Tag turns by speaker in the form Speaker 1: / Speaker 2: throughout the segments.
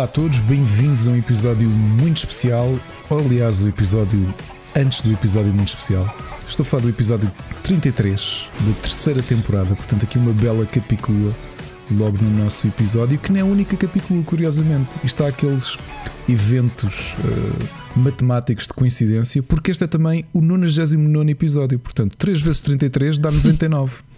Speaker 1: Olá a todos, bem-vindos a um episódio muito especial. Aliás, o episódio antes do episódio muito especial. Estou a falar do episódio 33 da terceira temporada, portanto, aqui uma bela capicua logo no nosso episódio, que não é a única capicua, curiosamente. Isto há aqueles eventos uh, matemáticos de coincidência, porque este é também o 99 episódio, portanto, 3 vezes 33 dá 99.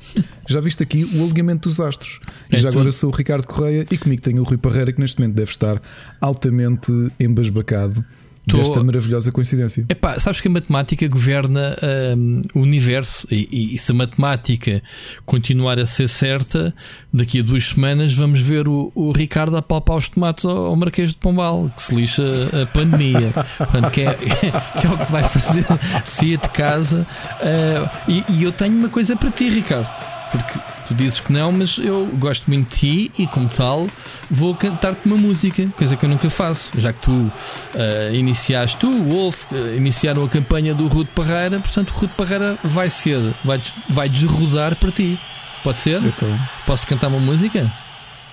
Speaker 1: já viste aqui o alinhamento dos astros. E é já tudo. agora sou o Ricardo Correia e comigo tenho o Rui Parreira, que neste momento deve estar altamente embasbacado Tô... desta maravilhosa coincidência.
Speaker 2: Epá, sabes que a matemática governa um, o universo e, e, se a matemática continuar a ser certa, daqui a duas semanas vamos ver o, o Ricardo a palpar os tomates ao, ao, Marquês de Pombal, que se lixa a pandemia. Portanto, que, é, que é o que te vai fazer sair de casa. Uh, e, e eu tenho uma coisa para ti, Ricardo, porque Tu dizes que não, mas eu gosto muito de ti e, como tal, vou cantar-te uma música, coisa que eu nunca faço, já que tu uh, iniciaste, tu, o Wolf, uh, iniciaram a campanha do Rude Parreira, portanto, o Rude Parreira vai ser, vai, vai desrodar para ti. Pode ser?
Speaker 1: Então.
Speaker 2: Posso cantar uma música?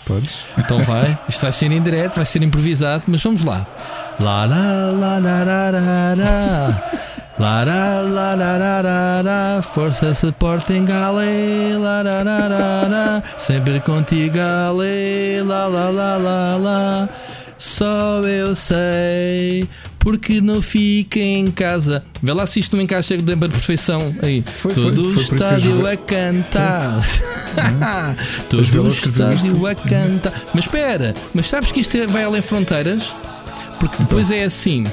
Speaker 1: Podes.
Speaker 2: Então vai, isto vai ser em direto, vai ser improvisado, mas vamos lá. Lá, lá, lá, lá, lá, lá, lá. La la la la la la la Força Sporting Ale la la la la la Sempre contigo Ale la la la la la Só eu sei porque não fica em casa. Vê lá se isto não encaixa da perfeição aí. Foi, Todo foi, o estádio a cantar. Todo o estádio a cantar. Mas espera, mas sabes que isto é- vai além fronteiras? Porque depois então. é assim.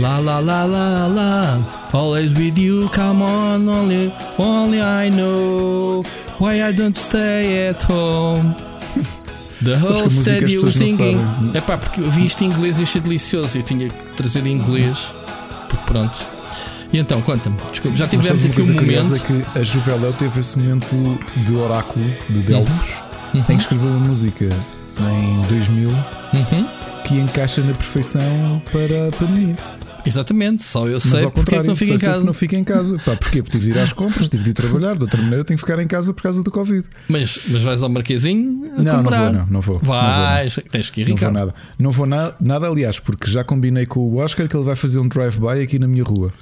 Speaker 2: La la la la la, always with you, come on, only, only I know why I don't stay at home. The whole stadium singing. É pá, porque eu vi isto em inglês e achei delicioso. Eu tinha que trazer em inglês. Porque pronto. E então, conta-me, desculpa, já tivemos aqui um momento.
Speaker 1: É que a Juveléu teve esse momento de oráculo de Delfos uhum. em que escreveu uma música em 2000 uhum. que encaixa na perfeição para a pandemia.
Speaker 2: Exatamente, só eu sei Mas porque é que não fica em casa.
Speaker 1: não fica em casa. Pá, porquê? Porque tive de ir às compras, tive de ir trabalhar. De outra maneira, tenho que ficar em casa por causa do Covid.
Speaker 2: Mas, mas vais ao Marquezinho?
Speaker 1: Não, comprar. não vou, não, não vou.
Speaker 2: Vais, não vou, não. tens que ir,
Speaker 1: Não vou nada. Não vou na, nada, aliás, porque já combinei com o Oscar que ele vai fazer um drive-by aqui na minha rua.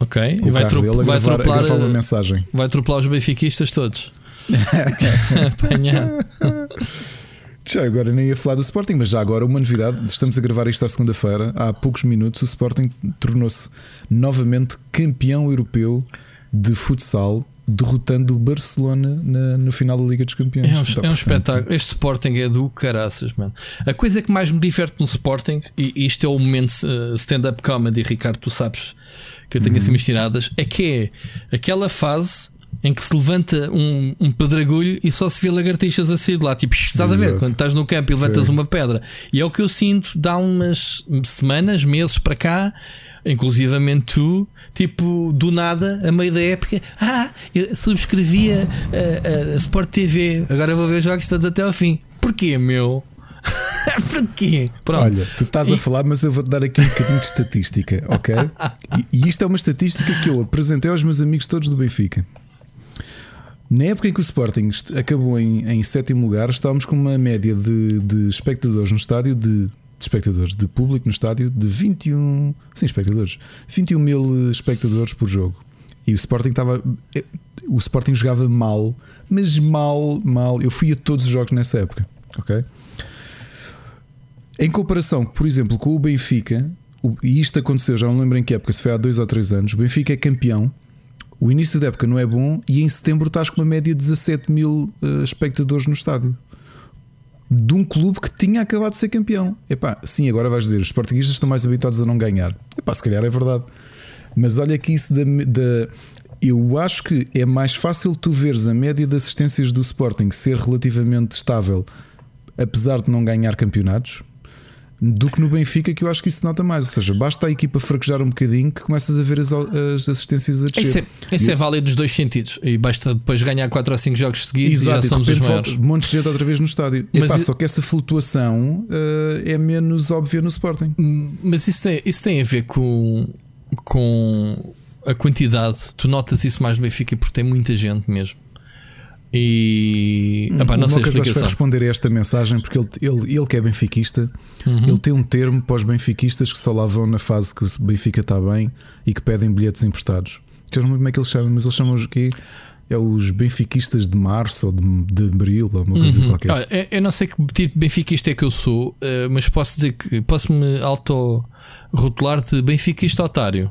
Speaker 2: Ok,
Speaker 1: e vai, dele, vai gravar, uma mensagem.
Speaker 2: Vai atropelar os benfiquistas todos. Apanhar.
Speaker 1: Já agora nem ia falar do Sporting, mas já agora uma novidade: estamos a gravar isto à segunda-feira. Há poucos minutos, o Sporting tornou-se novamente campeão europeu de futsal, derrotando o Barcelona na, no final da Liga dos Campeões.
Speaker 2: É um, é um espetáculo. Este Sporting é do caraças, mano. A coisa que mais me diverte no Sporting, e isto é o momento uh, stand-up comedy, Ricardo, tu sabes que eu tenho assim uhum. assim tiradas, é que é aquela fase em que se levanta um, um pedregulho e só se vê lagartixas a sair de lá. Tipo, estás a ver? Quando estás no campo e levantas Sim. uma pedra. E é o que eu sinto de há umas semanas, meses para cá, inclusivamente tu, tipo, do nada, a meio da época, ah, eu subscrevia a, a, a Sport TV, agora vou ver jogos todos até ao fim. Porquê, meu? Porquê?
Speaker 1: Pronto. Olha, tu estás a falar, mas eu vou-te dar aqui um bocadinho de estatística, ok? E, e isto é uma estatística que eu apresentei aos meus amigos todos do Benfica. Na época em que o Sporting acabou em, em sétimo lugar, estávamos com uma média de, de espectadores no estádio, de, de, espectadores, de público no estádio, de 21. Sim, espectadores. 21 mil espectadores por jogo. E o Sporting estava. O Sporting jogava mal, mas mal, mal. Eu fui a todos os jogos nessa época, ok? Em comparação, por exemplo, com o Benfica, e isto aconteceu, já não lembro em que época, se foi há dois ou três anos, o Benfica é campeão o início da época não é bom e em setembro estás com uma média de 17 mil uh, espectadores no estádio. De um clube que tinha acabado de ser campeão. Epá, sim, agora vais dizer, os portugueses estão mais habituados a não ganhar. Epá, se calhar é verdade. Mas olha que isso da, da, Eu acho que é mais fácil tu veres a média de assistências do Sporting ser relativamente estável, apesar de não ganhar campeonatos do que no Benfica, que eu acho que isso nota mais. Ou seja, basta a equipa fraquejar um bocadinho que começas a ver as, as assistências a descer.
Speaker 2: Isso é, isso é válido dos dois sentidos. E basta depois ganhar 4 ou 5 jogos seguidos Exato, e já somos os maiores.
Speaker 1: Um monte de gente outra vez no estádio. Mas Epá, Só que essa flutuação uh, é menos óbvia no Sporting.
Speaker 2: Hum, mas isso, é, isso tem a ver com, com a quantidade. Tu notas isso mais no Benfica porque tem muita gente mesmo. E epá, não
Speaker 1: o
Speaker 2: sei
Speaker 1: Mocas acho que vai responder a esta mensagem porque ele, ele, ele que é benfiquista,
Speaker 2: Uhum.
Speaker 1: ele tem um termo para os benfiquistas que só lá vão na fase que o Benfica está bem e que pedem bilhetes emprestados. Não lembro como é que eles chamam, mas eles chamam os quê? É os benfiquistas de março ou de, de abril ou uma coisa
Speaker 2: Uhum.
Speaker 1: qualquer.
Speaker 2: Olha, eu- eu não sei que tipo de benfiquista é que eu sou, eh, mas posso dizer que posso-me auto-rotular de benfiquista otário.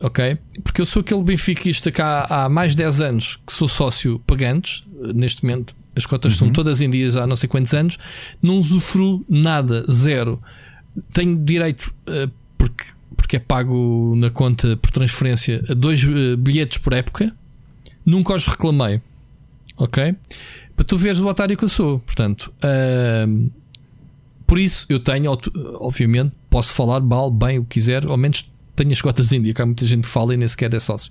Speaker 2: Ok? Porque eu sou aquele benfiquista que há, há mais de 10 anos que sou sócio pagantes, neste momento as cotas estão todas em dias há não sei quantos anos, não usufruo nada, zero. Tenho direito, eh, porque, porque é pago na conta por transferência, a dois eh, bilhetes por época, nunca os reclamei. Ok? Para tu veres o otário que eu sou. Portanto, ahm, por isso eu tenho, obviamente, posso falar mal, bem, o que quiser, ao menos tenho as cotas em dia, que há muita gente que fala e nem sequer é sócio.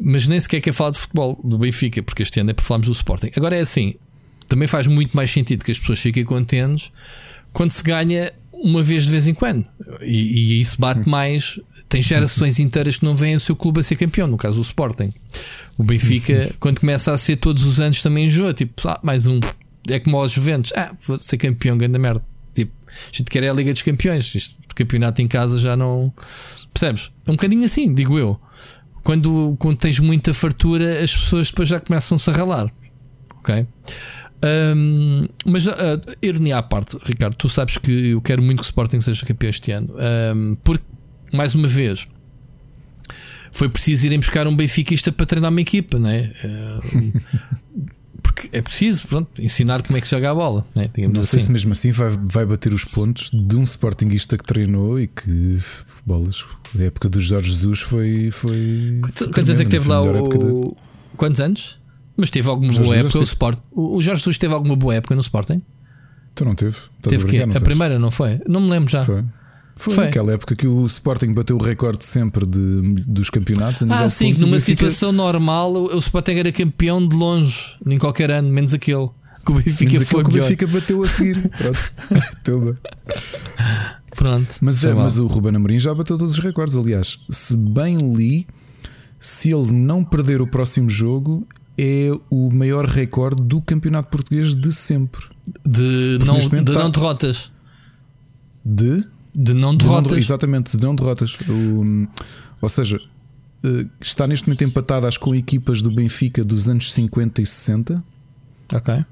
Speaker 2: Mas nem sequer quer falar de futebol, do Benfica, porque este ano é para falarmos do Sporting. Agora é assim, também faz muito mais sentido que as pessoas fiquem contentes quando se ganha uma vez de vez em quando. E, e isso bate mais. Tem gerações inteiras que não veem o seu clube a ser campeão, no caso o Sporting. O Benfica, quando começa a ser todos os anos, também enjoa. Tipo, ah, mais um. É como aos Juventus. Ah, vou ser campeão, grande merda. Tipo, a gente quer é a Liga dos Campeões. Isto, campeonato em casa já não. Percebes? É um bocadinho assim, digo eu. Quando, quando tens muita fartura, as pessoas depois já começam-se a ralar. Ok? Hum, mas uh, ironia à parte, Ricardo, tu sabes que eu quero muito que o Sporting seja campeão este ano. Hum, porque, mais uma vez, foi preciso irem buscar um benfiquista para treinar uma equipa, não é? Hum, porque é preciso pronto, ensinar como é que se joga a bola, né? digamos
Speaker 1: Não sei
Speaker 2: assim.
Speaker 1: se mesmo assim vai, vai bater os pontos de um Sportingista que treinou e que bolas. A época do Jorge Jesus foi. foi
Speaker 2: Quantos anos é que teve lá o. Quantos anos? Mas teve alguma
Speaker 1: Jorge
Speaker 2: boa
Speaker 1: Jesus
Speaker 2: época no
Speaker 1: teve-
Speaker 2: Sport. O o Jorge Jesus teve alguma boa época no Sporting?
Speaker 1: Tu não teve? Estás
Speaker 2: teve
Speaker 1: a brincar,
Speaker 2: A primeira, não foi? Não me lembro já.
Speaker 1: Foi. Foi,
Speaker 2: Foi.
Speaker 1: naquela época que o Sporting bateu o recorde sempre de, dos campeonatos.
Speaker 2: Ah, sim, numa
Speaker 1: Benfica-
Speaker 2: situação normal o o Sporting era campeão de longe, em qualquer ano, menos aquele. Que o Benfica
Speaker 1: Menos
Speaker 2: foi
Speaker 1: que o. Benfica bateu a seguir. Pronto.
Speaker 2: Pronto.
Speaker 1: Mas, é, mas o Ruben Amorim já bateu todos os recordes. Aliás, se bem li, se ele não perder o próximo jogo, é o maior recorde do campeonato português de sempre.
Speaker 2: de
Speaker 1: porque
Speaker 2: não, de
Speaker 1: tá-
Speaker 2: não derrotas.
Speaker 1: De,
Speaker 2: De não
Speaker 1: de não-
Speaker 2: derrotas.
Speaker 1: exatamente, de não derrotas. O- ou seja, eh, está neste momento empatadas com equipas do Benfica dos anos 50 e 60.
Speaker 2: ok.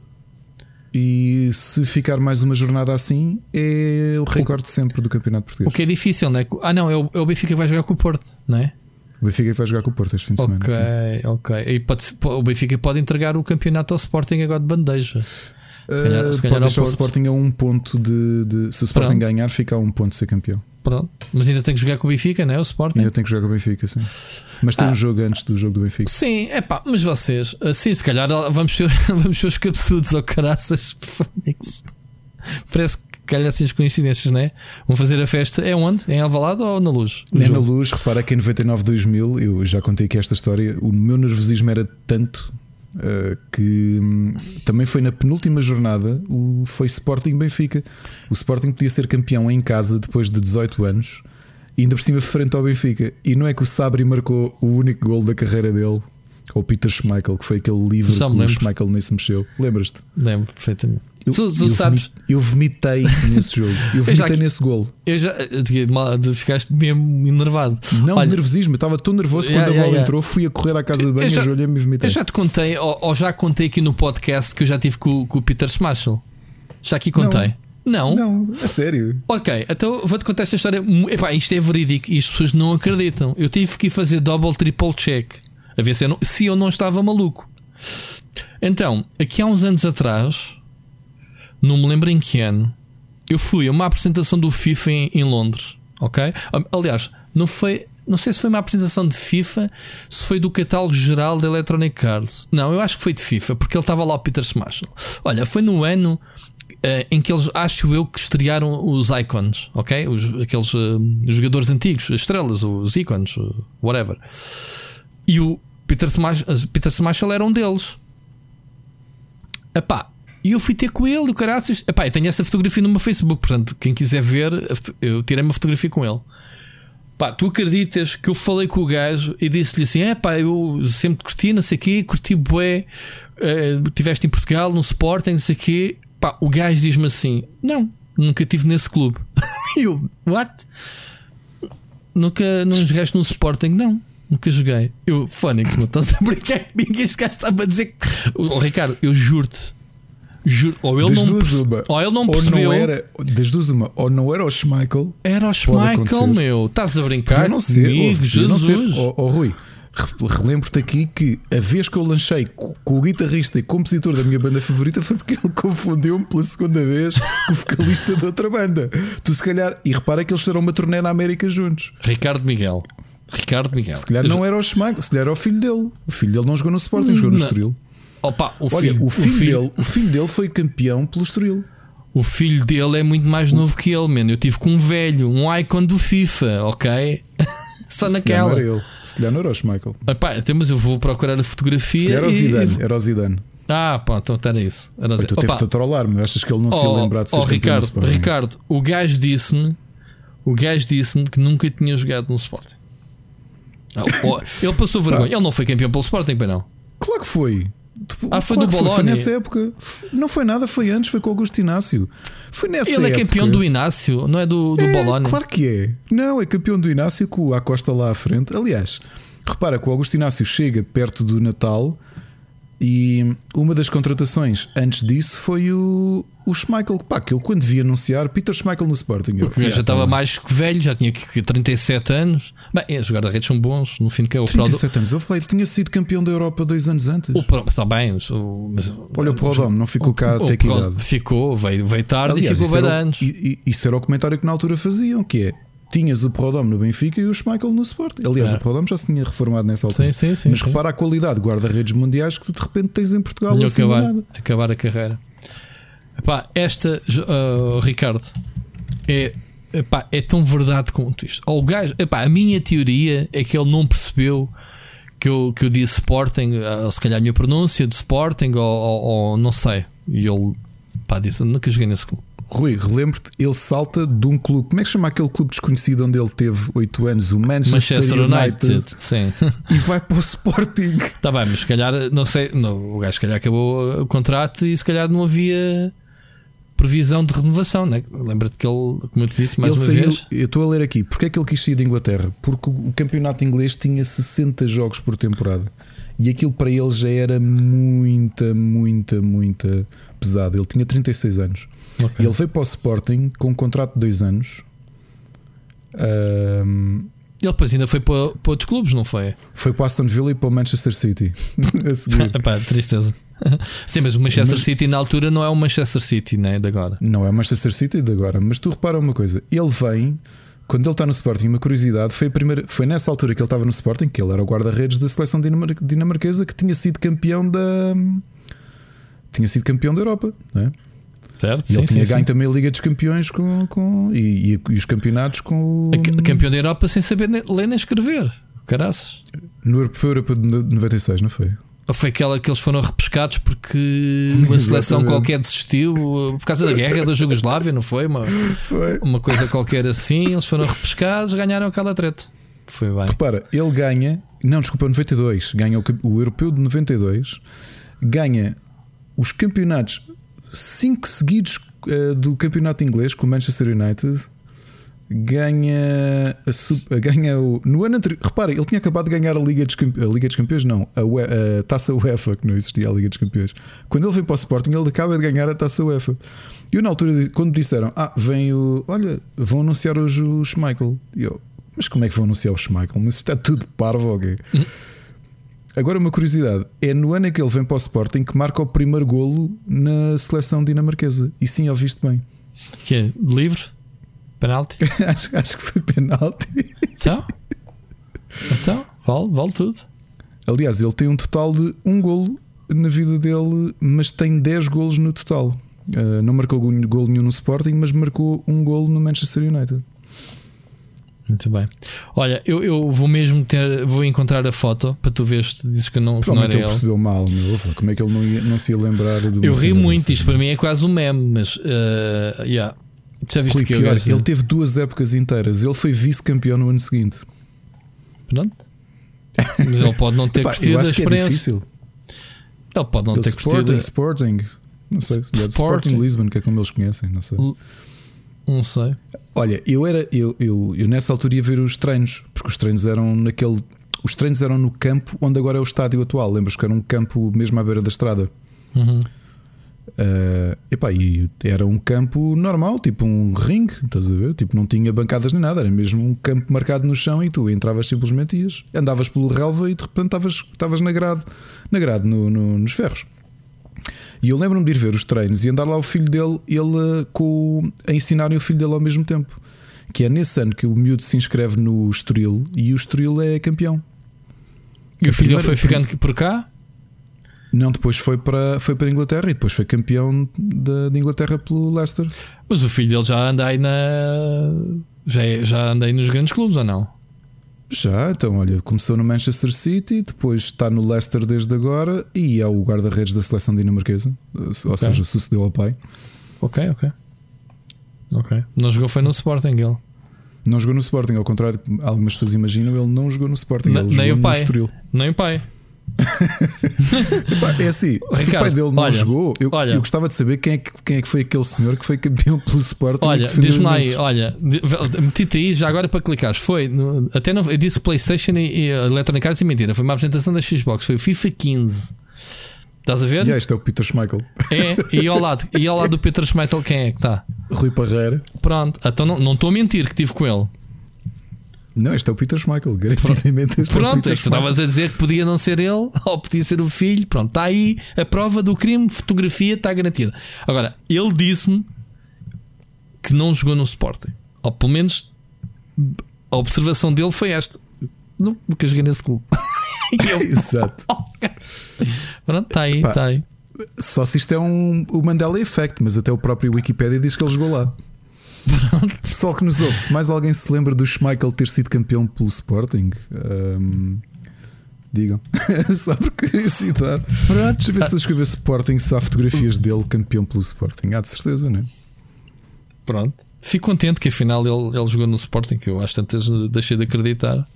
Speaker 1: E se ficar mais uma jornada assim, é o recorde sempre do campeonato
Speaker 2: O
Speaker 1: português.
Speaker 2: que é difícil, não é? Ah, não, é o, é o Benfica que vai jogar com o Porto, não é?
Speaker 1: O Benfica vai jogar com o Porto este fim de
Speaker 2: Ok,
Speaker 1: semana. sim.
Speaker 2: ok. E pode, o Benfica pode entregar o campeonato ao Sporting agora de bandeja. Se calhar-
Speaker 1: Eh,
Speaker 2: se calhar
Speaker 1: pode deixar o. Sporting a um ponto de. de- se o Sporting
Speaker 2: Pronto.
Speaker 1: ganhar, fica a um ponto de ser campeão.
Speaker 2: Pronto. Mas ainda tem que jogar com o Benfica, não é? O Sporting.
Speaker 1: Ainda tem que jogar com o Benfica, sim. Mas tem
Speaker 2: Ah.
Speaker 1: um jogo antes do jogo do Benfica.
Speaker 2: Sim, é pá, mas vocês, assim, se calhar vamos ser, vamos ser os cabeçudos ou caraças. Parece que calhar assim as coincidências, não é? Vão fazer a festa. É onde? Em Alvalade ou na luz?
Speaker 1: Nem na luz, repara que em 99-2000, eu já contei aqui esta história, o meu nervosismo era tanto eh, que hum, também foi na penúltima jornada o, foi Sporting Benfica. O Sporting podia ser campeão em casa depois de 18 anos e ainda por cima frente ao Benfica. E não é que o Sabri marcou o único gol da carreira dele, ou o Peter Schmeichel, que foi aquele livro que o. Schmeichel nem se mexeu. Lembras-te?
Speaker 2: Lembro perfeitamente.
Speaker 1: Eu,
Speaker 2: Tu, tu
Speaker 1: eu
Speaker 2: sabes,
Speaker 1: eu vomitei nesse jogo. Eu
Speaker 2: Eu
Speaker 1: vomitei
Speaker 2: que-
Speaker 1: nesse golo.
Speaker 2: eu já de- mal- de- ficaste mesmo enervado.
Speaker 1: Não,
Speaker 2: Olha,
Speaker 1: nervosismo. Eu estava tão nervoso
Speaker 2: Yeah,
Speaker 1: quando a
Speaker 2: yeah,
Speaker 1: bola
Speaker 2: yeah.
Speaker 1: entrou. Fui a correr à casa de banho,
Speaker 2: Eu
Speaker 1: ajoelhei-me e vomitei.
Speaker 2: Eu já te contei, ou, ou já contei aqui no podcast que eu já tive com, com o Peter Smashel. Já aqui contei. Não?
Speaker 1: Não, é sério.
Speaker 2: Ok, então vou-te contar esta história. Epá, isto é verídico e as pessoas não acreditam. Eu tive que ir fazer double, triple check a ver se eu não, se eu não estava maluco. Então, aqui há uns anos atrás, não me lembro em que ano, eu fui a uma apresentação do FIFA em, em Londres. Ok? Aliás, não foi. Não sei se foi uma apresentação de FIFA, se foi do catálogo geral da Electronic Arts. Não, eu acho que foi de FIFA, porque ele estava lá o Peter Smashel. Olha, foi no ano eh, em que eles, acho eu, que estrearam os icons, ok? Os, aqueles eh, jogadores antigos, as estrelas, os ícones, eh, whatever. E o Peter Smashel, Peter Smashel era um deles. Epá, e eu fui ter com ele, o caraças. Epá, eu tenho essa fotografia no meu Facebook, portanto, quem quiser ver, eu tirei uma fotografia com ele. Pá, tu acreditas que eu falei com o gajo e disse-lhe assim: é pá, eu sempre curti, não sei o quê, curti bué, uh, tiveste em Portugal, no Sporting, não sei o quê. Pá, o gajo diz-me assim: não, nunca estive nesse clube. E eu, what? Nunca não jogaste no Sporting? Não, nunca joguei. Eu, Fónix, não estás a brincar comigo? Este gajo estava a dizer que. Ricardo, eu juro-te. Juro, ou ele
Speaker 1: das
Speaker 2: não,
Speaker 1: duas uma.
Speaker 2: ou ele não
Speaker 1: Ou
Speaker 2: percebeu.
Speaker 1: não era, das duas uma, ou não era o Schmeichel,
Speaker 2: Era o Schmeichel, meu. Estás a brincar
Speaker 1: podia não ser,
Speaker 2: comigo,
Speaker 1: ouve, podia não
Speaker 2: Jesus.
Speaker 1: ser. Oh, oh, Rui, re- relembro-te aqui que a vez que eu lanchei co- com o guitarrista e compositor da minha banda favorita foi porque ele confundiu-me pela segunda vez com o vocalista de outra banda. Tu se calhar, e repara que eles fizeram uma turnê na América juntos.
Speaker 2: Ricardo Miguel. Ricardo Miguel.
Speaker 1: Se calhar
Speaker 2: Eu-
Speaker 1: não era o Schmeichel, se calhar era o filho dele. O filho dele não jogou no Sporting, jogou no
Speaker 2: Não.
Speaker 1: Estoril.
Speaker 2: Opa, o
Speaker 1: Olha,
Speaker 2: filho,
Speaker 1: o filho, dele, o filho dele foi campeão pelo Estoril.
Speaker 2: o filho dele é muito mais novo que ele, mano. Eu tive com um velho, um icon do FIFA, ok? Só
Speaker 1: Se não
Speaker 2: naquela.
Speaker 1: era ele. Se calhar não era o Schmeichel.
Speaker 2: Epá, então, mas eu vou procurar a
Speaker 1: Se
Speaker 2: fotografia.
Speaker 1: calhar era o Zidane.
Speaker 2: e-
Speaker 1: Era o Zidane.
Speaker 2: Ah, pá, então era isso. Era o
Speaker 1: Tu teve-te a trollar-me. Achas que ele não se ia
Speaker 2: oh,
Speaker 1: lembrar de ser
Speaker 2: oh, Ricardo,
Speaker 1: Sporting?
Speaker 2: Ricardo, o gajo disse-me, o gajo disse-me que nunca tinha jogado no Sporting. Ah, ele passou vergonha. Ele não foi campeão pelo Sporting, bem não.
Speaker 1: Claro que foi.
Speaker 2: Ah, foi
Speaker 1: Claro
Speaker 2: do
Speaker 1: que Foi,
Speaker 2: Bologna.
Speaker 1: nessa época. Não foi nada, foi antes, foi com o Augusto Inácio. Foi nessa
Speaker 2: Ele é
Speaker 1: época.
Speaker 2: campeão do Inácio, não é do, do
Speaker 1: É,
Speaker 2: Bologna.
Speaker 1: Claro que é. Não, é campeão do Inácio com o Acosta lá à frente. Aliás, repara que o Augusto Inácio chega perto do Natal e uma das contratações antes disso foi o, o Schmeichel. Pá, que eu quando vi anunciar Peter Schmeichel no Sporting. Eu,
Speaker 2: O já
Speaker 1: "Ah,
Speaker 2: estava
Speaker 1: tá bem."
Speaker 2: mais que velho, já tinha que- que 37 anos. Bem, é, os guarda-redes são bons, no fim de que é o Pro.
Speaker 1: 37 anos. Eu falei, ele tinha sido campeão da Europa dois anos antes.
Speaker 2: O Pro está bem, mas, o- mas
Speaker 1: Olha o Prodome, não ficou cá
Speaker 2: o
Speaker 1: até que idade.
Speaker 2: Ficou, veio, veio tarde
Speaker 1: Aliás,
Speaker 2: e ficou bem
Speaker 1: o,
Speaker 2: anos.
Speaker 1: e- isso era o comentário que na altura faziam, que é tinhas o Prodome no Benfica e o Schmeichel no Sport. Aliás,
Speaker 2: É.
Speaker 1: o Prodome já se tinha reformado nessa altura.
Speaker 2: Sim, sim, sim.
Speaker 1: Mas
Speaker 2: sim.
Speaker 1: repara a qualidade de guarda-redes mundiais que tu de repente tens em Portugal
Speaker 2: Melhor
Speaker 1: assim
Speaker 2: acabar,
Speaker 1: nada.
Speaker 2: acabar a carreira. Epá, esta, uh, Ricardo, é, epá, é tão verdade quanto isto. Ou o gajo, epá, a minha teoria é que ele não percebeu que eu, que eu disse Sporting, ou se calhar a minha pronúncia de Sporting, ou, ou- ou não sei. E ele pá, disse: "Eu nunca joguei nesse clube.
Speaker 1: Rui, relembro-te, ele salta de um clube. Como é que chama aquele clube desconhecido onde ele teve 8 anos? O Manchester,
Speaker 2: Manchester
Speaker 1: United,
Speaker 2: United, sim.
Speaker 1: E vai para o Sporting.
Speaker 2: Está bem, mas se calhar, não sei, não, o gajo se calhar acabou o contrato e se calhar não havia previsão de renovação, né? Lembra-te que ele, como eu te disse mais
Speaker 1: ele
Speaker 2: uma
Speaker 1: saiu,
Speaker 2: vez,
Speaker 1: eu estou a ler aqui. Porque é que ele quis sair da Inglaterra? Porque o o campeonato inglês tinha 60 jogos por temporada. E aquilo para ele já era muita, muita, muita pesado. Ele tinha 36 anos.
Speaker 2: Ok.
Speaker 1: Ele veio para o Sporting com um contrato de 2 anos. Ahm,
Speaker 2: ele depois ainda foi para, para outros clubes, não foi?
Speaker 1: foi para o Aston Villa e para o Manchester City. a seguir.
Speaker 2: Epá, tristeza. Sim, mas o Manchester
Speaker 1: Mas-
Speaker 2: City na altura não é o Manchester City, né? De agora.
Speaker 1: Não é Manchester City de agora, mas tu repara uma coisa: ele vem, quando ele está no Sporting, uma curiosidade, foi, a primeira, foi nessa altura que ele estava no Sporting, que ele era o guarda-redes da seleção dinamar- dinamarquesa que tinha sido campeão da. Tinha sido campeão da Europa, não é?
Speaker 2: Certo?
Speaker 1: E ele
Speaker 2: Sim,
Speaker 1: tinha
Speaker 2: sim,
Speaker 1: ganho
Speaker 2: sim.
Speaker 1: também a Liga dos Campeões com, com, e, e- os campeonatos com o.
Speaker 2: A ca- Campeão da Europa sem saber nem- ler nem escrever. Caraças.
Speaker 1: No foi o Europeu de 96, não foi?
Speaker 2: Foi aquela que eles foram repescados porque uma seleção
Speaker 1: Exatamente.
Speaker 2: qualquer desistiu uh, por causa da guerra da Jugoslávia, não foi? Uma,
Speaker 1: Foi.
Speaker 2: uma coisa qualquer assim. Eles foram repescados, ganharam aquela treta. Foi bem.
Speaker 1: Repara, ele ganha, não, desculpa, 92, ganha o, o Europeu de 92, ganha os campeonatos 5 seguidos eh, do campeonato inglês com o Manchester United. Ganha, a, a- ganha o. No ano anterior, repara, ele tinha acabado de ganhar a Liga dos, Campe- a Liga dos Campeões, não, a, UE a taça UEFA, que não existia a Liga dos Campeões. Quando ele vem para o Sporting, ele acaba de ganhar a taça UEFA. E eu, na altura, quando disseram, ah, vem o. Olha, vão anunciar hoje o Schmeichel. E eu, mas como é que vão anunciar o Schmeichel? Mas está tudo parvo, ok? Agora, uma curiosidade: é no ano em que ele vem para o Sporting que marca o primeiro golo na seleção dinamarquesa. E sim, ouviste bem.
Speaker 2: Que é? Livre? Penalti?
Speaker 1: acho, acho que foi penalti.
Speaker 2: Então? Então? Vale, vale tudo.
Speaker 1: Aliás, ele tem um total de um golo na vida dele, mas tem 10 golos no total. Uh, não marcou gol golo nenhum no Sporting, mas marcou um golo no Manchester United.
Speaker 2: Muito bem. Olha, eu, eu vou mesmo ter, vou encontrar a foto para tu veres, tu dizes que não, que não era
Speaker 1: ele
Speaker 2: ele.
Speaker 1: percebeu mal, meu. Como é que ele não, ia- não se ia lembrar do
Speaker 2: Eu ri muito, isto para mim é quase um meme, mas uh, yeah. Já viste
Speaker 1: Rui,
Speaker 2: que
Speaker 1: pior,
Speaker 2: gajo-
Speaker 1: ele teve duas épocas inteiras. Ele foi vice-campeão no ano seguinte.
Speaker 2: Pronto. Mas ele pode não ter
Speaker 1: Epá,
Speaker 2: curtido
Speaker 1: eu
Speaker 2: a
Speaker 1: é
Speaker 2: experiência.
Speaker 1: difícil.
Speaker 2: ele pode não
Speaker 1: Ele
Speaker 2: ter
Speaker 1: Sporting,
Speaker 2: curtido.
Speaker 1: Sporting. Não sei. Sporting.
Speaker 2: Sporting.
Speaker 1: Lisbon, que é como eles conhecem. Não sei.
Speaker 2: Não sei.
Speaker 1: Olha, eu era. Eu, eu, eu nessa altura ia ver os treinos, porque os treinos eram naquele. Os treinos eram no campo onde agora é o estádio atual. Lembras que era um campo mesmo à beira da estrada?
Speaker 2: Uhum.
Speaker 1: Uh, epá, e era um campo normal, tipo um ringue, estás a ver? Tipo, não tinha bancadas nem nada, era mesmo um campo marcado no chão e tu entravas simplesmente ias, andavas pelo relva e de repente estavas, estavas na grade, na grade no, no- nos ferros. E eu lembro-me de ir ver os treinos e andar lá o filho dele, ele uh, com, a ensinarem o filho dele ao mesmo tempo. Que é nesse ano que o miúdo se inscreve no Estoril e o Estoril é campeão.
Speaker 2: E o filho dele foi ficando por cá?
Speaker 1: Não, depois foi para, foi para a Inglaterra e depois foi campeão da de Inglaterra pelo Leicester.
Speaker 2: Mas o filho dele já anda aí na. Já, é- já anda aí nos grandes clubes ou não?
Speaker 1: Já, então, olha, começou no Manchester City, depois está no Leicester desde agora e é o guarda-redes da seleção dinamarquesa, ou seja, sucedeu ao pai.
Speaker 2: Ok, ok. Ok. Não jogou foi no Sporting ele.
Speaker 1: Não jogou no Sporting, ao contrário que algumas pessoas imaginam, ele não jogou no Sporting, ele
Speaker 2: nem
Speaker 1: jogou
Speaker 2: o pai. Nem o pai.
Speaker 1: É assim, se o
Speaker 2: Ricardo,
Speaker 1: pai dele não
Speaker 2: olha,
Speaker 1: jogou, eu,
Speaker 2: olha.
Speaker 1: eu gostava de saber quem é, que, quem é que foi aquele senhor que foi campeão pelo Sporting.
Speaker 2: Olha, diz-me aí, olha, meti-te aí já agora para clicares. Foi, até não, eu disse PlayStation e, e Electronic Arts e mentira, foi uma apresentação da Xbox, foi o FIFA 15. Estás a ver?
Speaker 1: E este é o Peter Schmeichel,
Speaker 2: É, e ao lado, e ao lado do Peter Schmeichel quem é que está?
Speaker 1: Rui Parreira.
Speaker 2: Pronto, então não estou a mentir que estive com ele.
Speaker 1: Não, este é o Peter Schmeichel, garantidamente este é o
Speaker 2: Pronto,
Speaker 1: Peter
Speaker 2: é que tu estavas a dizer que podia não ser ele ou podia ser o filho. Pronto, está aí a prova do crime, fotografia está garantida. Agora, ele disse-me que não jogou no Sporting. Ou pelo menos a observação dele foi esta. Não, nunca joguei nesse clube. Eu,
Speaker 1: Exato.
Speaker 2: pronto, está aí, está aí.
Speaker 1: Só se isto é um, o Mandela Effect, mas até o próprio Wikipedia diz que ele jogou lá. Pessoal que nos ouve, se mais alguém se lembra do Schmeichel ter sido campeão pelo Sporting, hum, digam. Só por curiosidade.
Speaker 2: Pronto.
Speaker 1: Deixa eu ver se eu escrever Sporting, se há fotografias dele campeão pelo Sporting. Há de certeza, não é?
Speaker 2: Pronto. Fico contente que afinal ele, ele jogou no Sporting, que eu às tantas deixei de acreditar.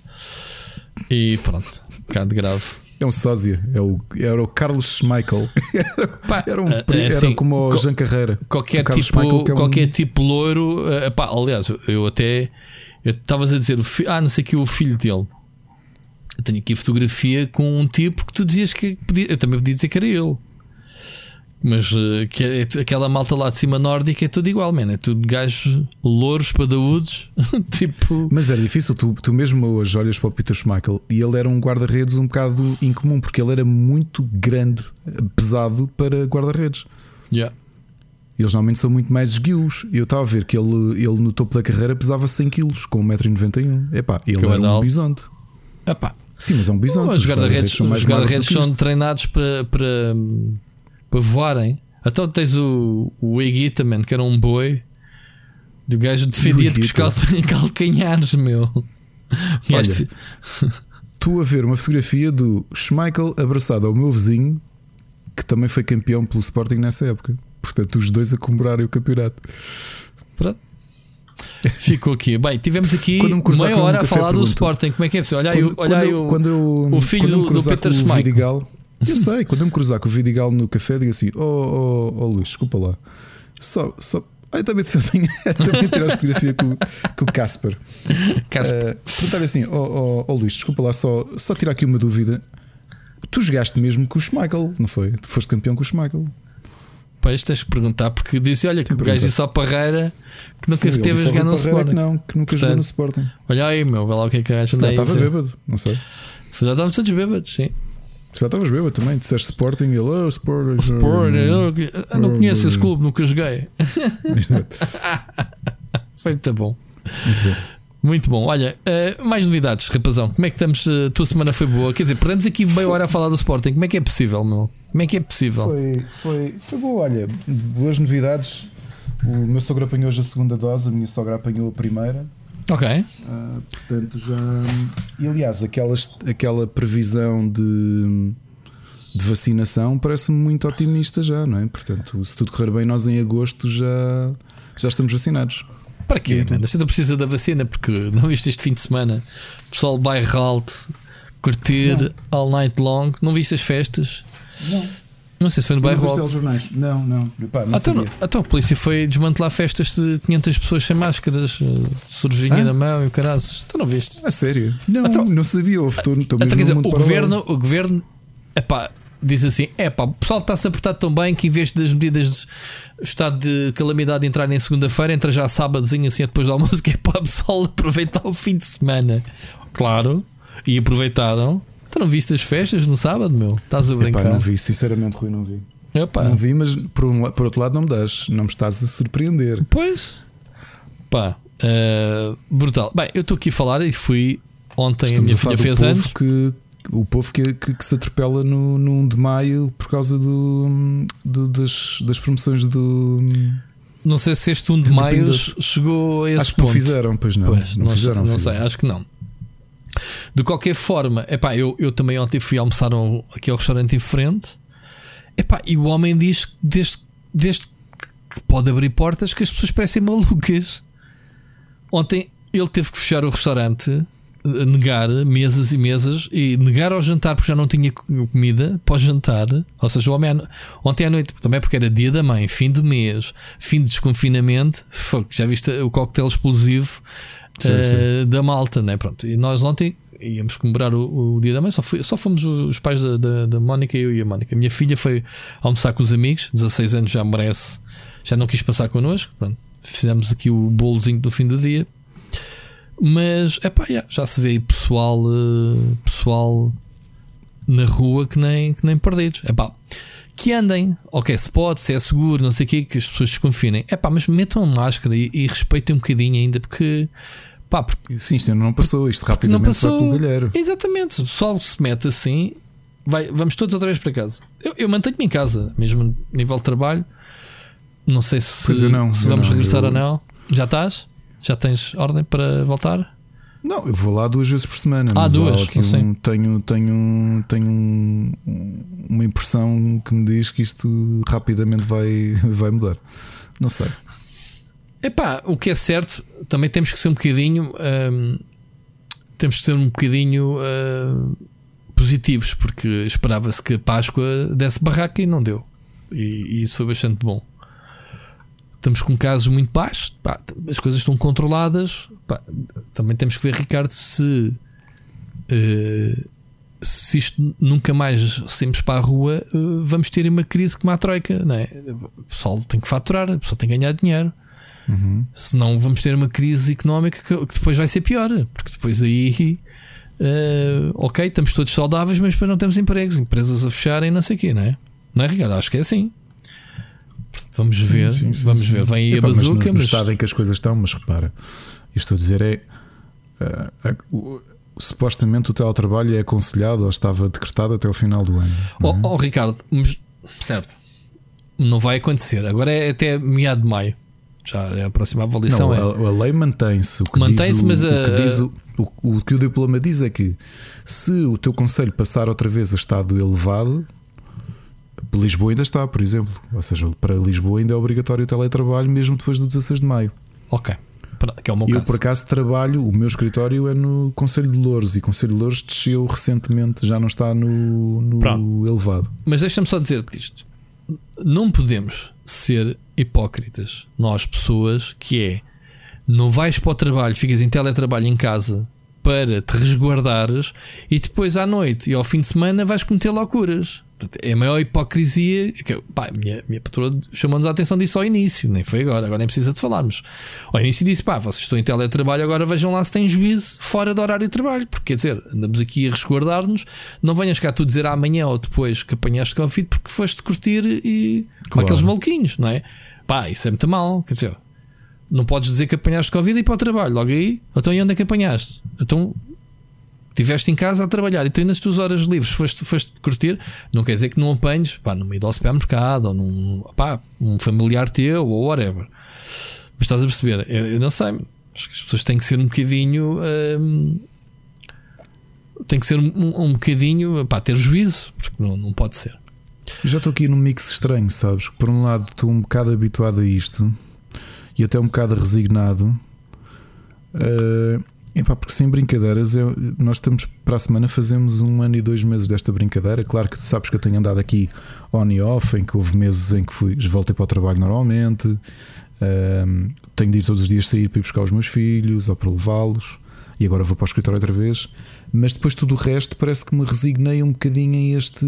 Speaker 2: E pronto, um bocado grave.
Speaker 1: É um sósia, é o, era o Carlos Schmeichel.
Speaker 2: Pá,
Speaker 1: Era, um,
Speaker 2: é
Speaker 1: era
Speaker 2: assim,
Speaker 1: como o Jean Carreira.
Speaker 2: qualquer tipo,
Speaker 1: Schmeichel, é um-
Speaker 2: qualquer tipo loiro. eh, pá, aliás, eu- até eu estavas a dizer ah, não sei que o filho dele. Eu tenho aqui fotografia com um tipo que tu dizias que podia, eu também podia dizer que era ele. Mas eh, que é, aquela malta lá de cima nórdica é tudo igual, mano. É tudo gajos louros, padaúdos. tipo,
Speaker 1: Mas era difícil, tu, tu mesmo hoje olhas para o Peter Schmeichel e ele era um guarda-redes um bocado incomum, porque ele era muito grande, pesado para guarda-redes.
Speaker 2: yeah.
Speaker 1: Eles normalmente são muito mais esguios. Eu estava a ver que ele, ele no topo da carreira pesava 100 kg com 1,91m. Epá, ele
Speaker 2: Que
Speaker 1: era um
Speaker 2: badal.
Speaker 1: bisonte.
Speaker 2: Epá,
Speaker 1: Sim, mas é um bisonte.
Speaker 2: os guarda-redes
Speaker 1: são mais
Speaker 2: os guarda-redes
Speaker 1: magros do que
Speaker 2: são treinados para, para, para voarem. Então tens o, o Eguita, man, que era um boi. Do gajo defendia-te com os cal- calcanhares, meu. O
Speaker 1: Olha, Tu a ver uma fotografia do Schmeichel abraçado ao meu vizinho, que também foi campeão pelo Sporting nessa época. Portanto, os dois a comemorarem o campeonato.
Speaker 2: Pronto. Ficou aqui. Bem, tivemos aqui meia
Speaker 1: com um
Speaker 2: hora a falar do. Sporting. Como é que é possível? Olha aí, o-
Speaker 1: Quando,
Speaker 2: olha aí
Speaker 1: quando eu,
Speaker 2: o.
Speaker 1: quando eu,
Speaker 2: o filho
Speaker 1: quando eu
Speaker 2: do- do Peter
Speaker 1: o
Speaker 2: Schmeichel.
Speaker 1: Eu sei, quando eu me cruzar com o Vidigal no café, digo assim: Oh, oh, oh Luís, desculpa lá. Só, só. Ai, também, também, também tirar fotografia com, com o Casper.
Speaker 2: Caso-
Speaker 1: Uh, assim: oh, oh, oh Luís, desculpa lá, só, só tirar aqui uma dúvida. Tu jogaste mesmo com o Schmeichel, não foi? Tu foste campeão com o Schmeichel.
Speaker 2: Pois tens que perguntar, porque disse: olha, que o gajo disse ao Parreira que nunca
Speaker 1: Sim,
Speaker 2: esteve a jogar no Sporting.
Speaker 1: que não, que nunca jogou no Sporting.
Speaker 2: Olha aí, meu, vê lá o que é que gajo
Speaker 1: Se já
Speaker 2: aí
Speaker 1: estava bêbado, não sei.
Speaker 2: Se já estávamos todos bêbados, sim.
Speaker 1: Já estavas bêbado também, disseste Sporting e ele, oh, Sporting.
Speaker 2: Sporting, eu, não conheço esse clube, nunca joguei. Foi muito bom.
Speaker 1: Muito bom.
Speaker 2: Muito bom. Olha, eh, mais novidades, rapazão. Como é que estamos? eh, A tua semana foi boa? Quer dizer, perdemos aqui meia hora a falar do Sporting. Como é que é possível, meu? Como é que é possível?
Speaker 1: Foi, foi, foi boa, olha, boas novidades. O meu sogro apanhou hoje a segunda dose, a minha sogra apanhou a primeira.
Speaker 2: Ok.
Speaker 1: Ah, portanto, já. E aliás, aquelas, aquela previsão de, de vacinação parece-me muito otimista já, não é? Portanto, se tudo correr bem, nós em agosto já já estamos vacinados.
Speaker 2: Para quê? Né? Não precisa da vacina porque não viste este fim de semana. Pessoal bairro alto, curtir não. all night long. Não viste as festas?
Speaker 1: Não.
Speaker 2: Não sei se foi no bairro alto.
Speaker 1: Não, não. Epá, não
Speaker 2: então, então, a polícia foi desmantelar festas de 500 pessoas sem máscaras, cervejinha ah? na mão e o carazes. Tu não viste?
Speaker 1: É sério? Não, então, não sabia. Houve, estou, estou
Speaker 2: quer dizer, o governo, o governo epá, diz assim: é pá, o pessoal está-se a portar tão bem que em vez das medidas de estado de calamidade entrarem em segunda-feira, entra já sábadozinho assim depois do almoço, que é para o pessoal aproveitar o fim de semana. Claro, e aproveitaram. Tu não viste as festas no sábado, meu? Estás a brincar? Epá,
Speaker 1: não vi, sinceramente, Rui, não vi. Epá. Não vi, mas por, um, por outro lado não me das, não me estás a surpreender.
Speaker 2: Pois, pá, uh, brutal. Bem, eu estou aqui a falar e fui ontem Estamos a minha filha fez anos.
Speaker 1: Que, o povo que, que, que, se atropela no, no 1 de maio por causa do, do das, das promoções do.
Speaker 2: Não sei se este 1 de maio chegou a esse
Speaker 1: acho
Speaker 2: ponto.
Speaker 1: que não fizeram, pois não. Pois, não,
Speaker 2: não,
Speaker 1: fizeram,
Speaker 2: não sei, acho que não. De qualquer forma, epá, eu, eu também ontem fui almoçar um, aqui ao restaurante em frente epá, e o homem diz desde, desde que pode abrir portas que as pessoas parecem malucas. Ontem ele teve que fechar o restaurante negar mesas e mesas e negar ao jantar porque já não tinha comida para o jantar. Ou seja, o homem ontem à noite, também porque era dia da mãe, fim do mês, fim de desconfinamento, já viste o coquetel explosivo sim, uh, sim. da malta, né? Pronto, e nós ontem íamos comemorar o, o dia da mãe, só, só fomos os pais da, da, da Mónica, eu e a Mónica. A minha filha foi almoçar com os amigos, 16 anos já merece, já não quis passar connosco. Pronto, fizemos aqui o bolozinho do fim do dia mas é pá, yeah, já se vê pessoal, uh, pessoal na rua que nem, que nem perdidos. É pá, que andem, ok, se pode, se é seguro, não sei o que, que as pessoas desconfinem. É pá, mas metam máscara e, e respeitem um bocadinho ainda, porque pá, porque,
Speaker 1: sim, isto não passou, isto rapidamente não passou, vai pelo galheiro.
Speaker 2: Exatamente, se o pessoal se mete assim, vai, vamos todos outra vez para casa. Eu, eu mantenho-me em casa, mesmo nível de trabalho. Não sei se, não, se vamos não, regressar eu... ou não. Já estás? Já tens ordem para voltar?
Speaker 1: Não, eu vou lá duas vezes por semana.
Speaker 2: Ah, duas,
Speaker 1: um, tenho, tenho, tenho um, uma impressão que me diz que isto rapidamente vai, vai mudar. Não sei.
Speaker 2: Epá, o que é certo, também temos que ser um bocadinho. Hum, temos que ser um bocadinho hum, positivos, porque esperava-se que a Páscoa desse barraca e não deu. E, e isso foi bastante bom estamos com casos muito baixos, pá, as coisas estão controladas. Pá, também temos que ver, Ricardo, se, uh, se isto nunca mais saímos para a rua, vamos ter uma crise como a Troika. Não é? O pessoal tem que faturar, o pessoal tem que ganhar dinheiro. Uhum. Senão vamos ter uma crise económica que, que depois vai ser pior, porque depois aí. Uh, ok, estamos todos saudáveis, mas depois não temos empregos, empresas a fecharem, não sei o quê, não é? Não é, Ricardo? Acho que é assim. Vamos ver, sim, sim, vamos sim. ver. Vem aí Epa, a bazuca. Mas
Speaker 1: no, no estado em que as coisas estão, mas repara, isto a dizer é. Uh, uh, supostamente o teletrabalho é aconselhado ou estava decretado até o final do ano.
Speaker 2: Oh, é? oh, Ricardo, certo, não vai acontecer. Agora é até meado de maio. Já é a próxima avaliação.
Speaker 1: Não,
Speaker 2: é...
Speaker 1: a, a, lei mantém-se. Mantém-se, mas a, o, que diz o, o, o que o diploma diz é que se o teu conselho passar outra vez a estado elevado, Lisboa ainda está, por exemplo. Ou seja, para Lisboa ainda é obrigatório o teletrabalho, mesmo depois do 16 de maio.
Speaker 2: Ok. Que é o meu
Speaker 1: eu,
Speaker 2: caso.
Speaker 1: por acaso, trabalho, o meu escritório é no Conselho de Louros e o Conselho de Louros desceu recentemente, já não está no, no elevado.
Speaker 2: Mas deixa-me só dizer-te isto: não podemos ser hipócritas, nós pessoas, que é não vais para o trabalho, ficas em teletrabalho em casa para te resguardares e depois à noite e ao fim de semana vais cometer loucuras. É a maior hipocrisia. Que, pá, minha, minha patroa chamou-nos a atenção disso ao início, nem foi agora, agora nem precisa de falarmos. Ao início disse: pá, vocês estão em teletrabalho, agora vejam lá se têm juízo fora do horário de trabalho. Porque quer dizer, andamos aqui a resguardar-nos. Não venhas cá tu dizer amanhã ou depois que apanhaste Covid porque foste curtir e. Claro. aqueles maluquinhos, não é? Pá, isso é muito mal. Quer dizer, não podes dizer que apanhaste Covid e ir para o trabalho. Logo aí, então e onde é que apanhaste? Então estiveste em casa a trabalhar e tu nas tuas horas livres foste, foste curtir, não quer dizer que não apanhes pá, no meio do supermercado ou num pá, um familiar teu ou whatever. Mas estás a perceber? Eu, eu não sei. Acho que as pessoas têm que ser um bocadinho. Hum, tem que ser um, um bocadinho pá, ter juízo, porque não, não pode ser.
Speaker 1: Já estou aqui num mix estranho, sabes? Por um lado, estou um bocado habituado a isto e até um bocado resignado. Uh, epá, porque sem brincadeiras, eu, nós estamos para a semana, fazemos um ano e dois meses desta brincadeira. Claro que tu sabes que eu tenho andado aqui on e off, em que houve meses em que fui, voltei para o trabalho normalmente. Uh, tenho de ir todos os dias sair para ir buscar os meus filhos ou para levá-los. E agora vou para o escritório outra vez. Mas depois tudo o resto parece que me resignei um bocadinho a este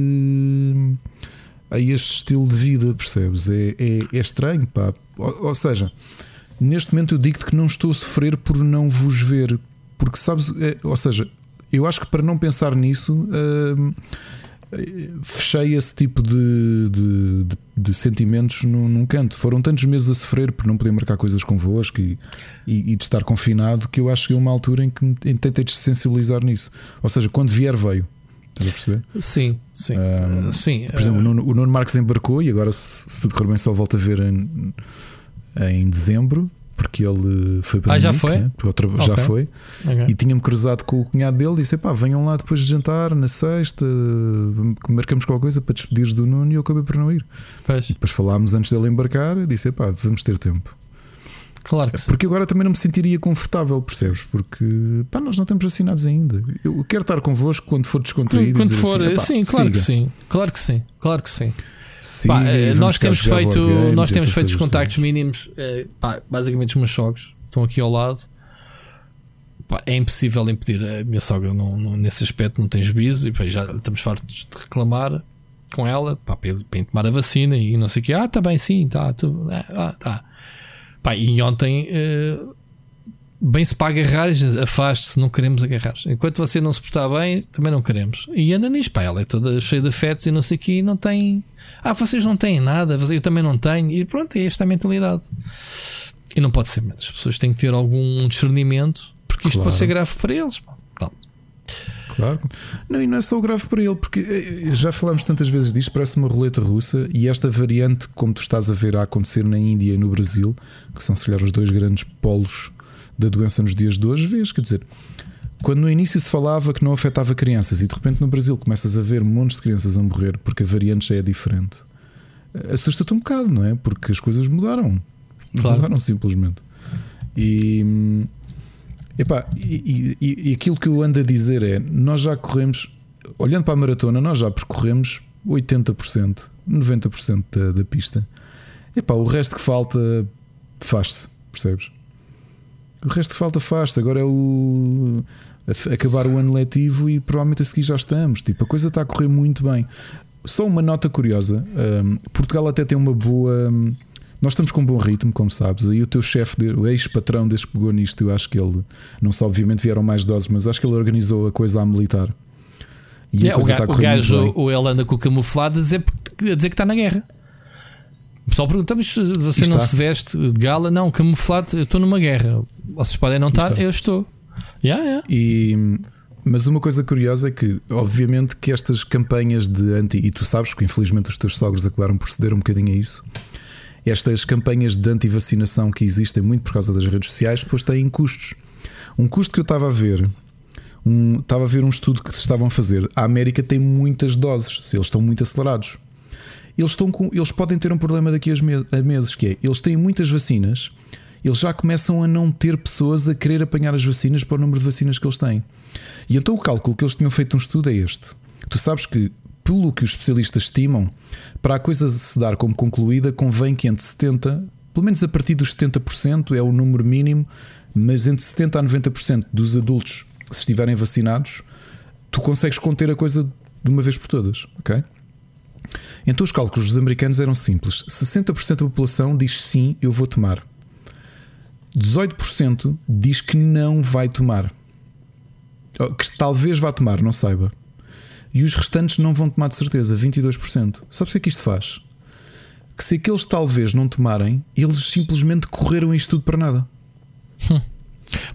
Speaker 1: a este estilo de vida, percebes? É, é, é estranho, pá. Ou, ou, seja, neste momento eu digo-te que não estou a sofrer por não vos ver, porque sabes, é, ou seja, eu acho que para não pensar nisso. Hum, fechei esse tipo de, de, de, de sentimentos num, num, canto. Foram tantos meses a sofrer por não poder marcar coisas convosco e, e, e de estar confinado que eu acho que é uma altura em que me tentei sensibilizar nisso. Ou seja, quando vier, veio. Estás a perceber?
Speaker 2: Sim, sim. Um, sim
Speaker 1: por exemplo, uh... o, Nuno, o Nuno Marques embarcou e agora, se, se tudo correr bem, só volta a ver em, em dezembro porque ele foi para
Speaker 2: ah, já foi? Né?
Speaker 1: Outra, okay. Já foi. Okay. E tinha-me cruzado com o cunhado dele e disse: pá, venham lá depois de jantar, na sexta, marcamos qualquer coisa para despedires do Nuno e eu acabei por não ir.
Speaker 2: Pois.
Speaker 1: Depois falámos antes dele embarcar e disse: pá, vamos ter tempo.
Speaker 2: Claro que sim.
Speaker 1: Porque agora também não me sentiria confortável, percebes? Porque pá, nós não temos assinados ainda. Eu quero estar convosco quando for descontraído.
Speaker 2: Quando, for, assim, sim, claro siga. que sim. Claro que sim. Claro que sim. Sim, pá, eh, nós temos feito, games, nós temos feito os contactos mínimos, eh, pá, basicamente os meus sogros estão aqui ao lado. Pá, é impossível impedir. A minha sogra, não, não, nesse aspecto, não tem juízo e pá, já estamos fartos de reclamar com ela pá, para, para tomar a vacina e não sei o que. Ah, tá bem, sim, tá, tu, ah, tá. E ontem. Uh, bem se para agarrar, afaste-se, não queremos agarrar. Enquanto você não se portar bem, também não queremos. E anda nisso, pá, ela é toda cheia de afetos e não sei o que, e não tem. Ah, vocês não têm nada, eu também não tenho. E pronto, é esta a mentalidade. E não pode ser, as pessoas têm que ter algum discernimento, porque isto claro. pode ser grave para eles. Pá.
Speaker 1: Claro. Não, e não é só grave para ele, porque eh, já falámos tantas vezes disto, parece uma roleta russa e esta variante, como tu estás a ver a acontecer na Índia e no Brasil, que são se calhar os dois grandes polos da doença nos dias de hoje, vês, quer dizer, quando no início se falava que não afetava crianças e de repente no Brasil começas a ver montes de crianças a morrer porque a variante já é diferente, assusta-te um bocado, não é? Porque as coisas mudaram. Claro. Mudaram simplesmente. E, epá, e, e, e aquilo que eu ando a dizer é: nós já corremos, olhando para a maratona, nós já percorremos 80%, 90% da, da pista. Epá, o resto que falta faz-se, percebes? O resto falta faz-se. Agora é o acabar o ano letivo e provavelmente a seguir já estamos. Tipo, a coisa está a correr muito bem. Só uma nota curiosa: um, Portugal até tem uma boa. Um, nós estamos com um bom ritmo, como sabes. Aí o teu chefe, o ex-patrão desde que pegou nisto, eu acho que ele, não só obviamente vieram mais doses, mas acho que ele organizou a coisa à militar.
Speaker 2: E é, o, ga o gajo, ou ele anda com o camuflado a dizer, a dizer que está na guerra. Pessoal pergunta, mas você não se veste de gala? Não, camuflado, eu estou numa guerra. Vocês podem não estar, eu estou. Yeah, yeah.
Speaker 1: E, mas uma coisa curiosa é que, obviamente, que estas campanhas de anti, e tu sabes que infelizmente os teus sogros acabaram por ceder um bocadinho a isso. Estas campanhas de anti-vacinação que existem muito por causa das redes sociais, depois têm custos. Um custo que eu estava a ver, um, estava a ver um estudo que estavam a fazer. A América tem muitas doses, eles estão muito acelerados. Eles, estão com, eles podem ter um problema daqui a meses, que é eles têm muitas vacinas, eles já começam a não ter pessoas a querer apanhar as vacinas para o número de vacinas que eles têm. E então o cálculo que eles tinham feito um estudo é este. Tu sabes que, pelo que os especialistas estimam, para a coisa se dar como concluída, convém que entre 70%, pelo menos a partir dos 70%, é o número mínimo, mas entre 70% a 90% dos adultos, se estiverem vacinados, tu consegues conter a coisa de uma vez por todas, ok? Então os cálculos dos americanos eram simples: 60% da população diz sim, eu vou tomar. 18% diz que não vai tomar. Que talvez vá tomar, não saiba. E os restantes não vão tomar de certeza, 22%. Sabes o que é que isto faz? Que se aqueles talvez não tomarem, eles simplesmente correram isto tudo para nada. Hum.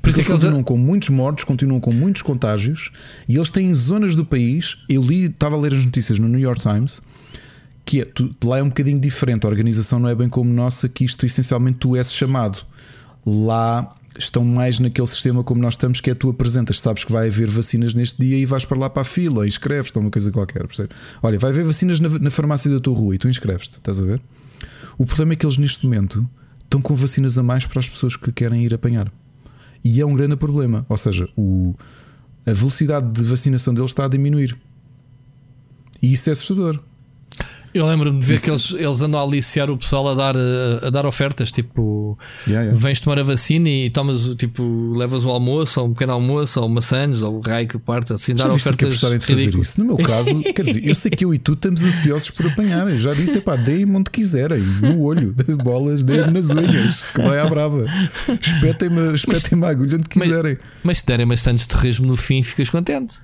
Speaker 1: Por isso é que eles continuam com muitos mortos, continuam com muitos contágios e eles têm zonas do país. Eu li, estava a ler as notícias no New York Times que é, tu, lá é um bocadinho diferente. A organização não é bem como nossa, que isto essencialmente tu és chamado. Lá estão mais naquele sistema como nós estamos, que é tu apresentas, sabes que vai haver vacinas neste dia e vais para lá para a fila, inscreves-te, uma coisa qualquer, percebe? Olha, vai haver vacinas na, na farmácia da tua rua e tu inscreves-te, estás a ver? O problema é que eles neste momento estão com vacinas a mais para as pessoas que querem ir apanhar. E é um grande problema. Ou seja, o, a velocidade de vacinação deles está a diminuir. E isso é assustador.
Speaker 2: Eu lembro-me de ver Isso. que eles, eles andam a aliciar o pessoal a dar, a, a dar ofertas, tipo, yeah, yeah. vens tomar a vacina e tomas, tipo, levas o almoço, ou um pequeno almoço, ou maçãs, ou o raio que parte, assim,
Speaker 1: já
Speaker 2: dar ofertas.
Speaker 1: Que de fazer isso. No meu caso, quer dizer, eu sei que eu e tu estamos ansiosos por apanhar. Eu já disse, pá, deem-me onde quiserem, no olho, de bolas, deem-me nas unhas, que vai à brava. Espetem-me espetem a agulha onde quiserem.
Speaker 2: Mas, mas se derem maçãs de terrorismo no fim, ficas contente.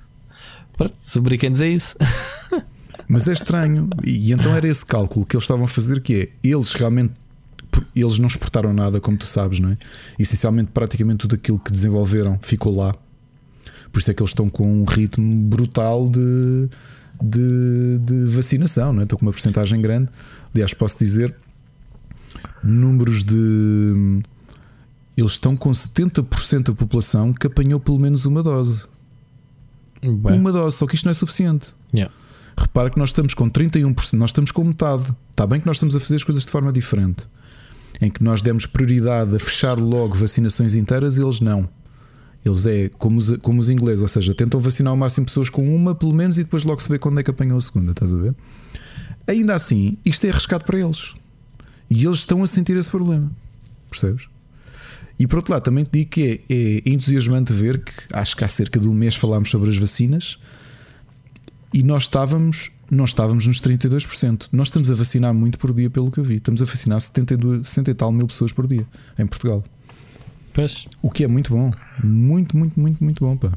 Speaker 2: Pronto, sobre quem é isso.
Speaker 1: Mas é estranho. E então era esse cálculo que eles estavam a fazer que é eles realmente eles não exportaram nada, como tu sabes, não é? Essencialmente, praticamente tudo aquilo que desenvolveram ficou lá. Por isso é que eles estão com um ritmo brutal de, de, de vacinação, não é? Estão com uma porcentagem grande. Aliás, posso dizer números de. Eles estão com 70% da população que apanhou pelo menos uma dose. Bem. Uma dose, só que isto não é suficiente.
Speaker 2: Yeah.
Speaker 1: Repara que nós estamos com 31%, nós estamos com metade. Está bem que nós estamos a fazer as coisas de forma diferente. Em que nós demos prioridade a fechar logo vacinações inteiras, eles não. Eles é como os, como os ingleses, ou seja, tentam vacinar o máximo de pessoas com uma, pelo menos, e depois logo se vê quando é que apanham a segunda, estás a ver? Ainda assim, isto é arriscado para eles. E eles estão a sentir esse problema. Percebes? E por outro lado, também te digo que é, é entusiasmante ver que acho que há cerca de um mês falámos sobre as vacinas e nós estávamos, nós estávamos nos 32%. Nós estamos a vacinar muito por dia, pelo que eu vi. Estamos a vacinar 72, 60 e tal mil pessoas por dia em Portugal.
Speaker 2: Pois.
Speaker 1: O que é muito bom. Muito, muito, muito, muito bom, pá.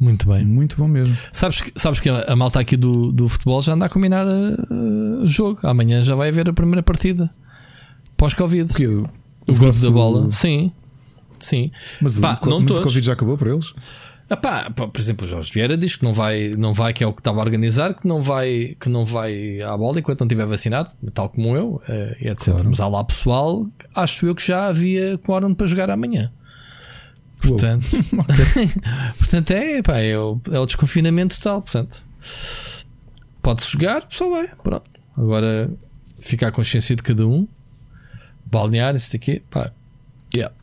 Speaker 2: Muito bem.
Speaker 1: Muito bom mesmo.
Speaker 2: Sabes que, sabes que a malta aqui do, do futebol já anda a combinar o uh, jogo. Amanhã já vai haver a primeira partida. Pós-Covid. O, o, grupo da bola. Sim. Sim.
Speaker 1: Mas, Pá, o, mas o Covid já acabou para eles?
Speaker 2: Epá, por exemplo, o Jorge Vieira diz que não vai, não vai, que é o que estava a organizar, que não vai, que não vai à bola enquanto não estiver vacinado, tal como eu, eh, etc. Claro. Mas há lá pessoal, acho eu que já havia quórum para jogar amanhã. Portanto, portanto é, pá, é, o, é o desconfinamento total. Portanto, pode-se jogar, só vai. Pronto. Agora, ficar a consciência de cada um, balnear, isso aqui, pá, yeah.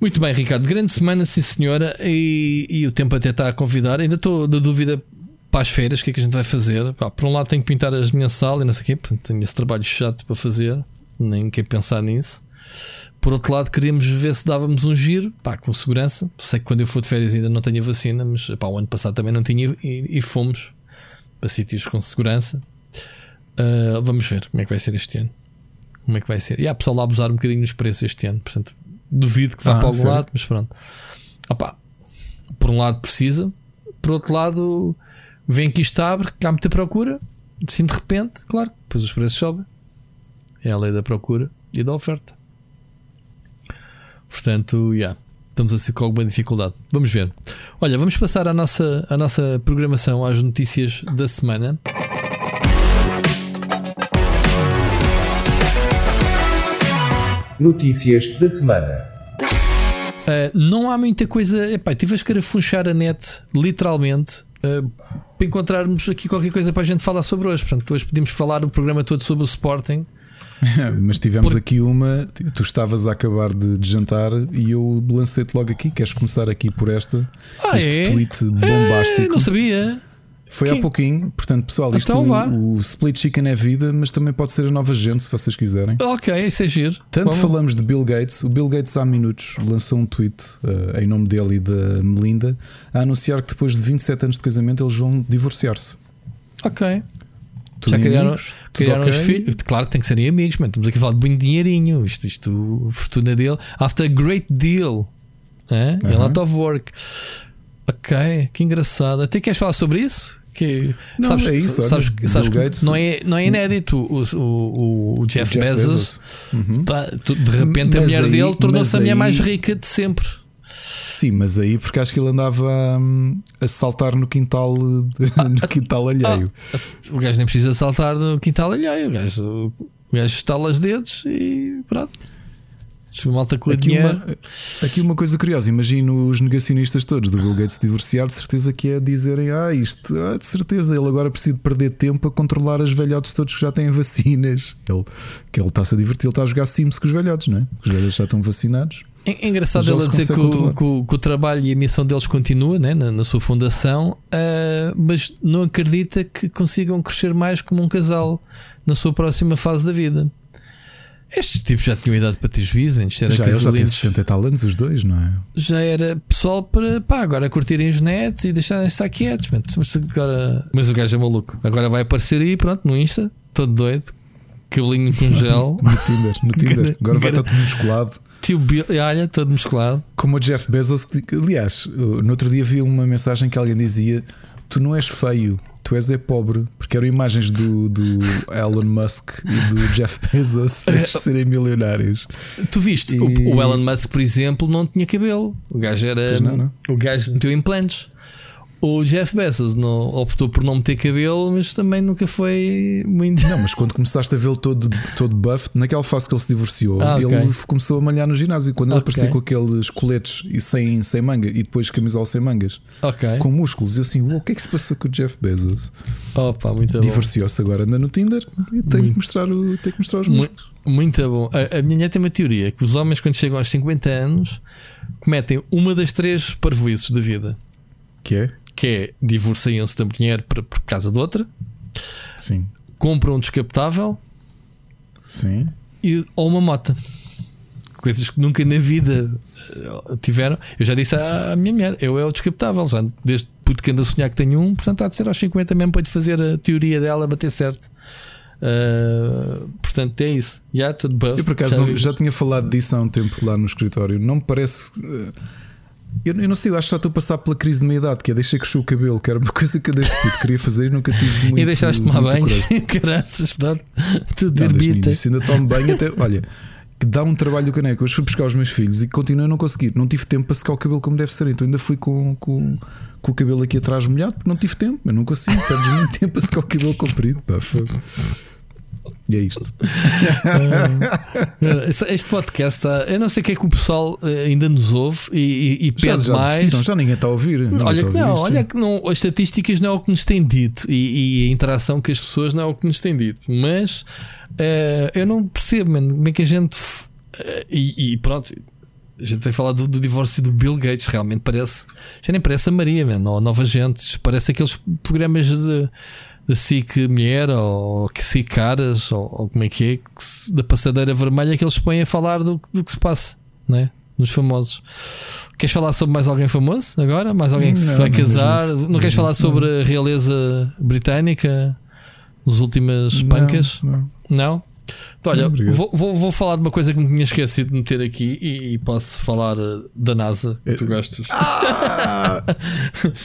Speaker 2: Muito bem, Ricardo. Grande semana, sim senhora. E, e o tempo até está a convidar. Ainda estou da dúvida para as feiras, o que é que a gente vai fazer? Por um lado tenho que pintar as minhas salas e não sei o quê, portanto tenho esse trabalho chato para fazer, nem quer pensar nisso. Por outro lado, queríamos ver se dávamos um giro, pá, com segurança. Sei que quando eu for de férias ainda não tenho vacina, mas pá, o ano passado também não tinha e, e fomos para sítios com segurança. Uh, vamos ver como é que vai ser este ano. Como é que vai ser? E há pessoal lá abusar um bocadinho nos preços este ano, portanto Duvido que vá ah, para algum lado, mas pronto. Opa, por um lado precisa, por outro lado, vem que isto abre, que há muita procura, assim de repente, claro, depois os preços sobem. É a lei da procura e da oferta. Portanto, já. Yeah, estamos a ser com alguma dificuldade. Vamos ver. Olha, vamos passar a nossa, a nossa programação às notícias da semana.
Speaker 3: Notícias da semana.
Speaker 2: Uh, não há muita coisa. Epá, tive a escarafunchar a net, literalmente, uh, para encontrarmos aqui qualquer coisa para a gente falar sobre hoje. Portanto, hoje podíamos falar o programa todo sobre o Sporting.
Speaker 1: Mas tivemos Por... aqui uma. Tu estavas a acabar de, de jantar e eu lancei-te logo aqui. Queres começar aqui por esta?
Speaker 2: Ah, este
Speaker 1: é? tweet bombástico. É,
Speaker 2: não sabia.
Speaker 1: Foi há pouquinho, portanto, pessoal, isto então, o, o, Split Chicken é vida, mas também pode ser a nova gente, se vocês quiserem.
Speaker 2: Ok, isso é giro.
Speaker 1: Tanto Vamos. falamos de Bill Gates, o Bill Gates há minutos lançou um tweet uh, em nome dele e da Melinda a anunciar que depois de 27 anos de casamento eles vão divorciar-se.
Speaker 2: Ok. Tudo Já criaram, amigos, criaram okay. os filhos. Claro que tem que serem amigos, mas estamos aqui a falar de muito dinheirinho. Isto, isto, fortuna dele. After a great deal. É? Uh -huh. A lot of work. Ok, que engraçado. Até queres falar sobre isso? Que
Speaker 1: não, sabes, é isso,
Speaker 2: sabes, sabes Gates, não, é, não é inédito. O, o, o Jeff, o Jeff Bezos, Bezos. Uhum. Tá, de repente mas a mulher aí, dele tornou-se a mulher mais rica de sempre.
Speaker 1: Sim, mas aí porque acho que ele andava um, a saltar no quintal no ah, quintal alheio.
Speaker 2: Ah, o gajo nem precisa saltar no quintal alheio, o gajo, o gajo estala os dedos e pronto. Malta com
Speaker 1: aqui
Speaker 2: dinheiro.
Speaker 1: Uma, aqui uma coisa curiosa: imagino os negacionistas todos do Bill Gates divorciar, de certeza que é dizerem: Ah, isto, ah, de certeza, ele agora precisa de perder tempo a controlar as velhotes todos que já têm vacinas. Ele, que ele está-se a divertir, ele está a jogar Sims com os velhotes, não é? Os velhotes já estão vacinados.
Speaker 2: É, é engraçado ele dizer que o, que, o, que o, trabalho e a missão deles continua né, na, na sua fundação, uh, mas não acredita que consigam crescer mais como um casal na sua próxima fase da vida. Estes tipos já tinham idade para ter juízo, antes era
Speaker 1: já, eles já têm 60 e tal anos, os dois, não é?
Speaker 2: Já era pessoal para pá, agora curtirem os netos e deixarem estar quietos. Mas, agora... mas o gajo é maluco. Agora vai aparecer aí, pronto, no Insta, todo doido, cabelinho com gel.
Speaker 1: no Tinder, no Tinder. Agora vai estar todo musculado.
Speaker 2: Tio Bill, olha, todo musculado.
Speaker 1: Como o Jeff Bezos, aliás, no outro dia vi uma mensagem que alguém dizia: Tu não és feio, tu és é pobre, porque eram imagens do, do Elon Musk e do Jeff Bezos serem milionários.
Speaker 2: Tu viste, e... o, o, Elon Musk, por exemplo, não tinha cabelo. O gajo era. Não, não. O gajo meteu implantes. O Jeff Bezos não, optou por não meter cabelo, mas também nunca foi muito.
Speaker 1: Não, mas quando começaste a vê-lo todo, todo buff, naquela fase que ele se divorciou, ah, okay. ele começou a malhar no ginásio. Quando ele okay. aparecia com aqueles coletes e sem, sem manga e depois camisola sem mangas,
Speaker 2: okay.
Speaker 1: com músculos, eu assim, o que é que se passou com o Jeff Bezos?
Speaker 2: Opa, muito
Speaker 1: Divorciou-se agora, anda no Tinder e tem, que mostrar, o, tem que mostrar os músculos.
Speaker 2: Muito, muito bom. A, a minha neta tem uma teoria que os homens, quando chegam aos 50 anos, cometem uma das três parvoices da vida.
Speaker 1: Que é?
Speaker 2: Que é divorciam-se da mulher por, por causa de outra,
Speaker 1: Sim.
Speaker 2: compram um descapotável
Speaker 1: Sim.
Speaker 2: E, ou uma moto. Coisas que nunca na vida eh, tiveram. Eu já disse à minha mulher: eu é o descapotável, já desde puto que ando a sonhar que tenho um, portanto há de ser aos 50 mesmo para fazer a teoria dela bater certo. Uh, portanto, é isso. Já tudo buff,
Speaker 1: Eu por acaso já, já, tinha falado disso há um tempo lá no escritório. Não me parece. Uh, eu, eu, não sei, eu acho que já estou a passar pela crise de meia idade, que é deixar crescer o cabelo, que era uma coisa que eu desde puto queria fazer e nunca tive muito.
Speaker 2: E deixaste tomar banho, graças, pronto, tudo
Speaker 1: de Ainda tomo banho até, olha, que dá um trabalho do caneco. Hoje fui buscar os meus filhos e continuo a não conseguir. Não tive tempo para secar o cabelo como deve ser, então ainda fui com, com, com o cabelo aqui atrás molhado porque não tive tempo, mas não consigo. Perdes muito tempo para secar o cabelo comprido. Pá, e é isto.
Speaker 2: este podcast, eu não sei o que é que o pessoal eh, ainda nos ouve e, e, e pede já, já mais.
Speaker 1: Já ninguém está a ouvir.
Speaker 2: olha que não, olha que não, as estatísticas não é o que nos têm dito e, e, a interação com as pessoas não é o que nos têm dito. Mas uh, eu não percebo, como é que a gente. Uh, e, pronto, a gente vai falar do, do, divórcio do Bill Gates, realmente parece. Já nem parece a Maria, man, ou Nova Gente. Parece aqueles programas de da SIC Mulher ou SIC Caras ou, ou, como é que é, que se, da passadeira vermelha que eles põem a falar do, do que se passa, né? Nos famosos. Queres falar sobre mais alguém famoso agora? Mais alguém que não, se vai casar? Não, não queres falar sobre a realeza britânica? As últimas pancas?
Speaker 1: Não?
Speaker 2: Então, olha, vou, vou, vou, falar de uma coisa que me tinha esquecido de meter aqui e, e posso falar uh, da NASA, que tu gostas. Ah,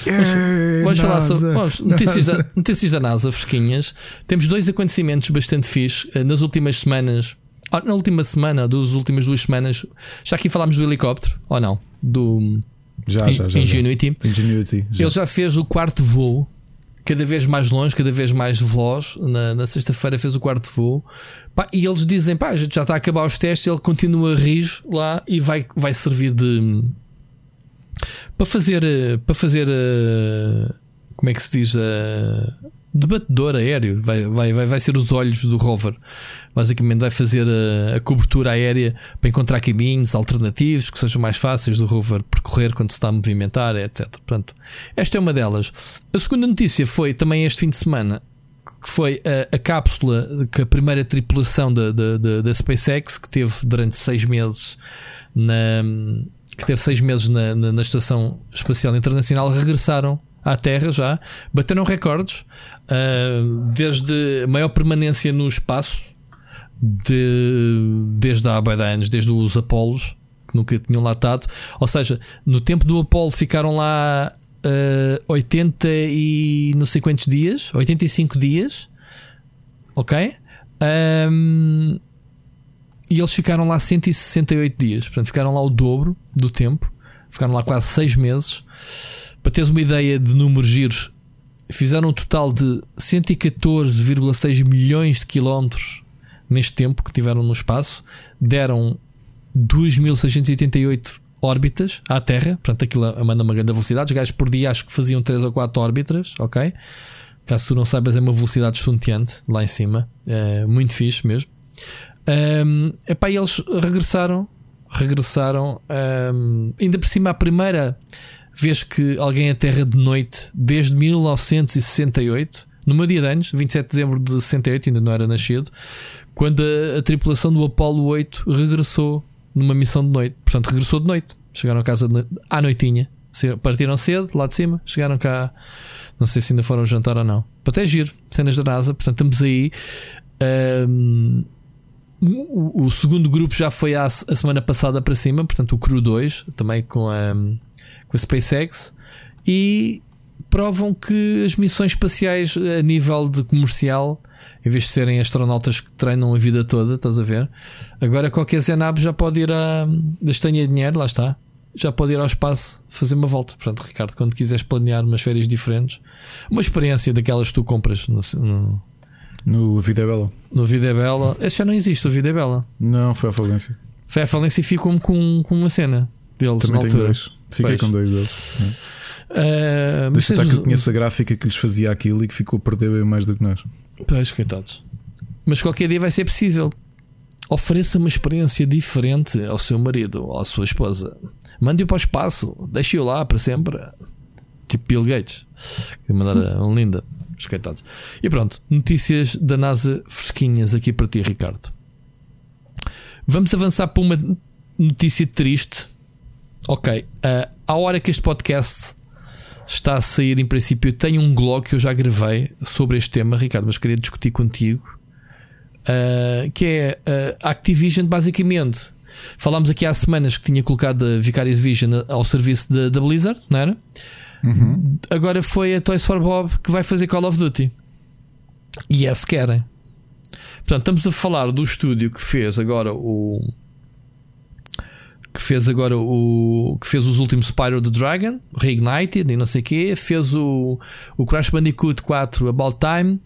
Speaker 2: é, vamos falar sobre vamos, notícias, NASA. Da, notícias da NASA, fresquinhas. Temos dois acontecimentos bastante fixos nas últimas semanas. Ah, na última semana, das últimas duas semanas, já aqui falámos do helicóptero, ou não? Do
Speaker 1: já, já, já,
Speaker 2: Ingenuity.
Speaker 1: Já. Ingenuity
Speaker 2: já. Ele já fez o quarto voo cada vez mais longe, cada vez mais veloz. Na, na sexta-feira fez o quarto voo. Pá, e eles dizem: pá, a gente já está a acabar os testes. Ele continua a rir lá e vai, vai servir de. Para fazer. Para fazer. Como é que se diz? Debatedor aéreo. Vai, vai, vai, ser os olhos do rover. Basicamente, vai fazer a, a, cobertura aérea para encontrar caminhos alternativos que sejam mais fáceis do rover percorrer quando se está a movimentar, etc. Portanto, esta é uma delas. A segunda notícia foi também este fim de semana. Que foi a, a cápsula que a primeira tripulação da, da, da, da SpaceX, que teve durante seis meses na, que teve seis meses na, na, na Estação Espacial Internacional, regressaram à Terra já, bateram recordes, uh, desde a maior permanência no espaço, de, desde há bem anos, desde os Apolos, que nunca tinham lá estado. Ou seja, no tempo do Apolo ficaram lá uh, ah, 80 e não sei quantos dias, 85 dias, ok? Um, e eles ficaram lá 168 dias, portanto, ficaram lá o dobro do tempo, ficaram lá quase 6 meses. Teres uma ideia de números giros, fizeram um total de 114,6 milhões de quilómetros neste tempo que tiveram no espaço, deram 2688 órbitas à Terra, portanto aquilo manda uma grande velocidade. Os gajos por dia acho que faziam 3 ou 4 órbitas, ok? Caso tu não saibas, é uma velocidade estonteante lá em cima, é muito fixe mesmo. Um, epá, eles regressaram, regressaram, um, ainda por cima, a primeira vez que alguém aterra de noite desde 1968, no meu dia de anos, 27 de dezembro de 68, ainda não era nascido, quando a, a tripulação do Apollo 8 regressou numa missão de noite. Portanto, regressou de noite. Chegaram a casa de, à noitinha. Partiram cedo, lá de cima, chegaram cá. Não sei se ainda foram jantar ou não. Até giro, cenas da NASA. Portanto, estamos aí. Um, o, o, segundo grupo já foi a, a, semana passada para cima, portanto, o Crew 2, também com a, com a SpaceX. E provam que as missões espaciais a nível de comercial em vez de serem astronautas que treinam a vida toda, estás a ver? Agora qualquer Zenab já pode ir a. Das tenha dinheiro, lá está. Já pode ir ao espaço fazer uma volta. Portanto, Ricardo, quando quiseres planear umas férias diferentes, uma experiência daquelas que tu compras no, no,
Speaker 1: no Vida é Bela.
Speaker 2: No Vida é Bela. Esse já não existe, o Vida é Bela.
Speaker 1: Não, foi a falência.
Speaker 2: Foi a falência e ficou com, com uma cena deles
Speaker 1: Também
Speaker 2: na altura.
Speaker 1: Dois. Fiquei pois. com dois deles. Uh, Deixa estar que eu conheço a gráfica que lhes fazia aquilo e que ficou a perder bem mais do que nós.
Speaker 2: Pois, coitados. Mas qualquer dia vai ser possível. Ofereça uma experiência diferente ao seu marido ou à sua esposa. Mande-o para o espaço. Deixe-o lá para sempre. Tipo Bill Gates. Que mandar um linda. Os coitados. E pronto. Notícias da NASA fresquinhas aqui para ti, Ricardo. Vamos avançar para uma notícia triste. Ok. Uh, à hora que este podcast está a sair, em princípio, tenho um blog que eu já gravei sobre este tema, Ricardo, mas queria discutir contigo. Uh, que é uh, Activision, basicamente. Falámos aqui há semanas que tinha colocado a Vicarious Vision ao serviço da Blizzard, não era? Uhum. Agora foi a Toys for Bob que vai fazer Call of Duty. E é se querem. Portanto, estamos a falar do estúdio que fez agora o que fez agora o que fez os últimos Spyro the Dragon, Reignited e não sei o quê, fez o, o Crash Bandicoot 4 About Time.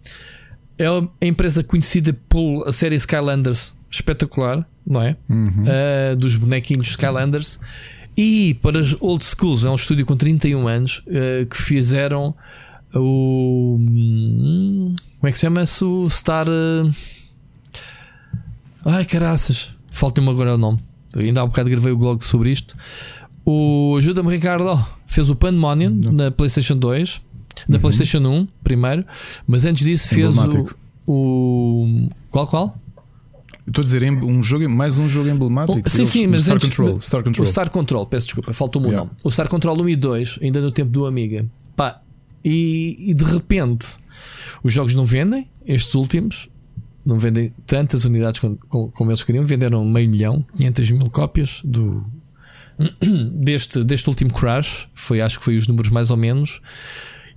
Speaker 2: É a empresa conhecida por a série Skylanders, espetacular, não é? Uhum. Uh, dos bonequinhos Skylanders. E para as old schools, é um estúdio com 31 anos uh, que fizeram o. Hum, como é que se chama-se? O Star. Uh... Ai caraças, falta-me agora o nome. Ainda há um bocado gravei o blog sobre isto. O Ajuda-me Ricardo fez o Pandemonium na PlayStation 2, na uhum. PlayStation 1 primeiro, mas antes disso fez o, o. Qual qual?
Speaker 1: Estou a dizer um jogo, mais um jogo emblemático.
Speaker 2: sim, sim, mas
Speaker 1: Star
Speaker 2: antes,
Speaker 1: Control, Star Control.
Speaker 2: O Star Control, peço desculpa, faltou-me yeah. o nome. O Star Control 1 e 2, ainda no tempo do Amiga. Pá, e, e de repente os jogos não vendem, estes últimos, não vendem tantas unidades como, como, eles queriam, venderam meio milhão, 500 mil cópias do, deste, deste último crash. Foi, acho que foi os números mais ou menos.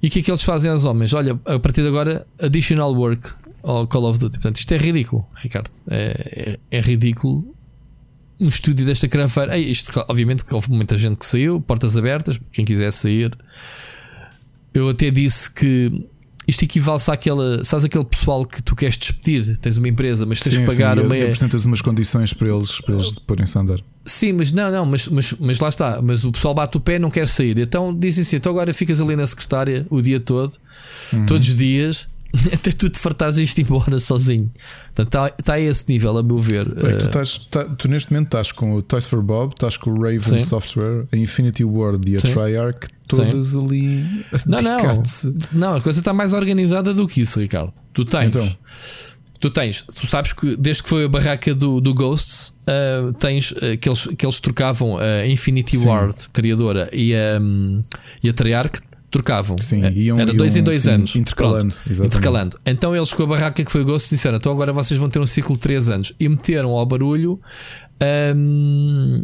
Speaker 2: E o que é que eles fazem aos homens? Olha, a partir de agora, additional work ao Call of Duty. Portanto, isto é ridículo, Ricardo. É, é, é ridículo. Um estúdio desta cranfeira. Isto, obviamente, que houve muita gente que saiu, portas abertas, quem quiser sair. Eu até disse que isto equivale-se àquela. Sabes aquele pessoal que tu queres despedir? Tens uma empresa, mas tens de pagar sim, uma.
Speaker 1: apresentas umas condições para eles, para eles porem-se a andar.
Speaker 2: Sim, mas não, não, mas, mas, mas lá está. Mas o pessoal bate o pé não quer sair. Então dizem assim: então agora ficas ali na secretária o dia todo, uhum. todos os dias, até tu te fartares isto embora sozinho. Está, está a esse nível, a meu ver.
Speaker 1: Bem, tu, eh, estás, tá, tu, neste momento estás com o Toys for Bob, estás com o Raven Sim. Software, a Infinity Ward e a Sim. Treyarch, todas Sim. ali.
Speaker 2: Não, não, não, a coisa está mais organizada do que isso, Ricardo. Tu tens. Então. Tu tens, tu sabes que desde que foi a barraca do, do Ghosts, uh, tens uh, que, eles, que eles trocavam a Infinity Ward, criadora, e a, um, e a Treyarch trocavam.
Speaker 1: Sim,
Speaker 2: é,
Speaker 1: iam,
Speaker 2: Era dois
Speaker 1: iam,
Speaker 2: em dois
Speaker 1: sim,
Speaker 2: anos.
Speaker 1: Intercalando,
Speaker 2: intercalando. Então eles com a barraca que foi o Ghost disseram: então agora vocês vão ter um ciclo de 3 anos. E meteram ao barulho. Um,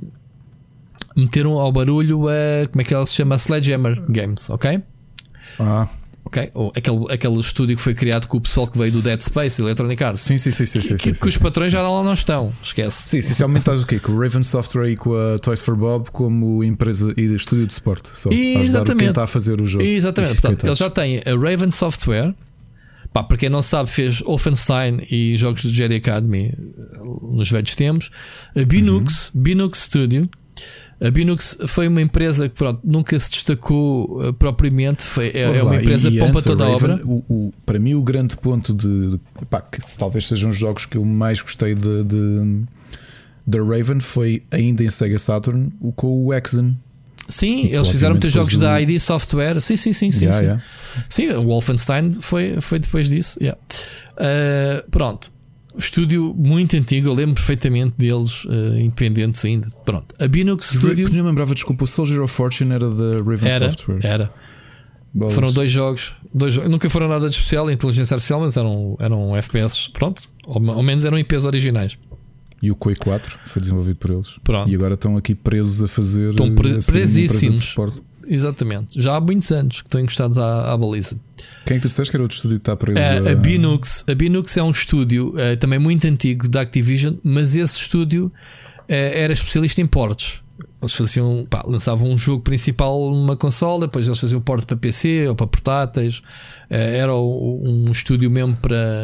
Speaker 2: meteram ao barulho a. Como é que ela se chama? Sledgehammer Games, ok?
Speaker 1: Ah.
Speaker 2: Ok? Ou aquele, aquele estúdio que foi criado com o pessoal que veio do Dead Space, Electronic Arts.
Speaker 1: Sim, sim, sim. sim,
Speaker 2: que,
Speaker 1: sim,
Speaker 2: que, que os patrões já lá não estão, esquece.
Speaker 1: Sim, essencialmente estás o quê? Com o Raven Software e com a Toys for Bob como empresa e estúdio de suporte. Só
Speaker 2: Exatamente.
Speaker 1: Quem está a fazer o jogo.
Speaker 2: Exatamente. Portanto, eles já têm a Raven Software. Pá, para quem não sabe, fez Wolfenstein e jogos do Jedi Academy nos velhos tempos. A Binux, uhum. Binux Studio. A Binux foi uma empresa que pronto, nunca se destacou uh, propriamente. Foi, é, é uma empresa que pompa toda a obra.
Speaker 1: O, o, para mim, o grande ponto de. Pá, que talvez sejam os jogos que eu mais gostei de, de da Raven foi ainda em Sega Saturn o com o Exen.
Speaker 2: Sim, eles fizeram muitos jogos o... da ID Software. Sim, sim, sim, sim. Yeah, sim. Yeah. sim, o Wolfenstein foi, foi depois disso. Yeah. Uh, pronto. Estúdio muito antigo, eu lembro perfeitamente deles, uh, independentes ainda. Pronto. A Binux Studio.
Speaker 1: Não lembrava, desculpa, o Soldier of Fortune era da Raven
Speaker 2: era,
Speaker 1: Software.
Speaker 2: Era. Bolas. Foram dois jogos, dois, nunca foram nada de especial, inteligência artificial, mas eram, eram FPS, pronto, ou, ao menos eram IPs originais.
Speaker 1: E o Quake 4 foi desenvolvido por eles. Pronto. E agora estão aqui presos a fazer.
Speaker 2: Estão pre presíssimos. Exatamente. Já há muitos anos que estão encostados à, à baliza.
Speaker 1: Quem é que tu disseste que era outro estúdio que está preso?
Speaker 2: É, a... a Binux. A Binux é um estúdio uh, também muito antigo da Activision, mas esse estúdio uh, era especialista em portos. Eles faziam, pá, lançavam um jogo principal numa consola, depois eles faziam porte para PC ou para portáteis. Uh, era um estúdio mesmo para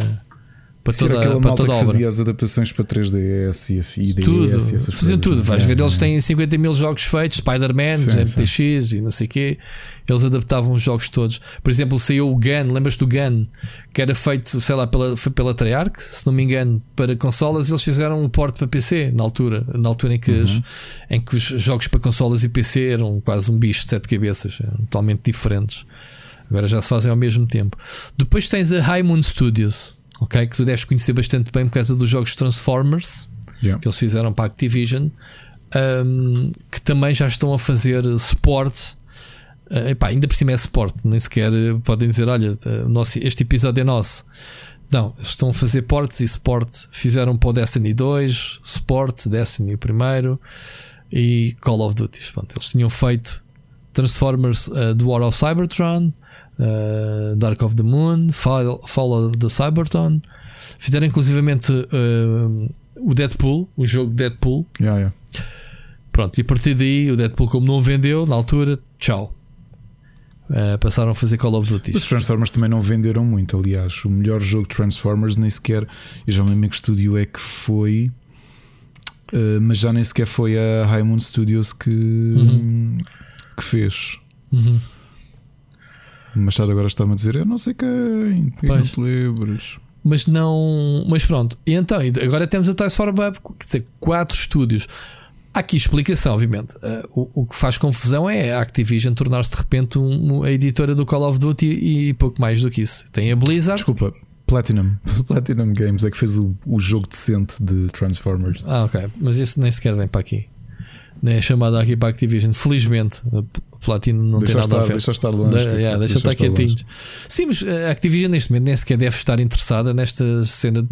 Speaker 1: para toda, aquela para toda a obra. fazia as adaptações para 3DS e IDS
Speaker 2: tudo, e essas faziam tudo. Vais é, ver, eles têm 50 mil jogos feitos, Spider-Man, MTX e não sei o quê. Eles adaptavam os jogos todos. Por exemplo, saiu o Gun, lembras do Gun, que era feito, sei lá, pela, foi pela Treyarch, se não me engano, para consolas. Eles fizeram um porte para PC na altura, na altura em que, uhum. os, em que os jogos para consolas e PC eram quase um bicho de sete cabeças, totalmente diferentes. Agora já se fazem ao mesmo tempo. Depois tens a High Moon Studios ok? Que tu deves conhecer bastante bem por causa dos jogos Transformers yeah. que eles fizeram para a Activision, um, que também já estão a fazer suporte. Uh, epá, ainda por cima é suporte, nem sequer podem dizer: olha, nosso, este episódio é nosso. Não, estão a fazer portes e suporte. Fizeram para o Destiny 2, suporte, Destiny primeiro e Call of Duty. Pronto, eles tinham feito Transformers uh, do War of Cybertron, uh, Dark of the Moon, Fall, Fall of the Cybertron. Fizeram inclusivamente uh, o Deadpool, o jogo Deadpool.
Speaker 1: Yeah, yeah.
Speaker 2: Pronto, e a partir daí o Deadpool, como não vendeu na altura, tchau. Uh, passaram a fazer Call of Duty.
Speaker 1: Os Transformers também não venderam muito, aliás. O melhor jogo de Transformers nem sequer. Eu já me lembro que estúdio é que foi. Uh, mas já nem sequer foi a High Moon Studios que, uhum. que fez.
Speaker 2: Uhum.
Speaker 1: O Machado agora está-me a dizer: Eu não sei quem, quem não te lembras.
Speaker 2: Mas não. Mas pronto. E então, agora temos a Toys for Bub, quer dizer, quatro estúdios. Há aqui explicação, obviamente. Uh, o, o, que faz confusão é a Activision tornar-se de repente um, a editora do Call of Duty e, e pouco mais do que isso. Tem a Blizzard.
Speaker 1: Desculpa, Platinum. Platinum Games é que fez o, o jogo decente de Transformers.
Speaker 2: Ah, ok. Mas isso nem sequer vem para aqui é chamada aqui para a Activision. Felizmente, o Platino não
Speaker 1: deixa
Speaker 2: tem nada
Speaker 1: estar,
Speaker 2: a ver.
Speaker 1: Deixa estar longe. De,
Speaker 2: yeah, deixa, estar quietinhos. Sim, mas a Activision neste momento nem sequer deve estar interessada nesta cena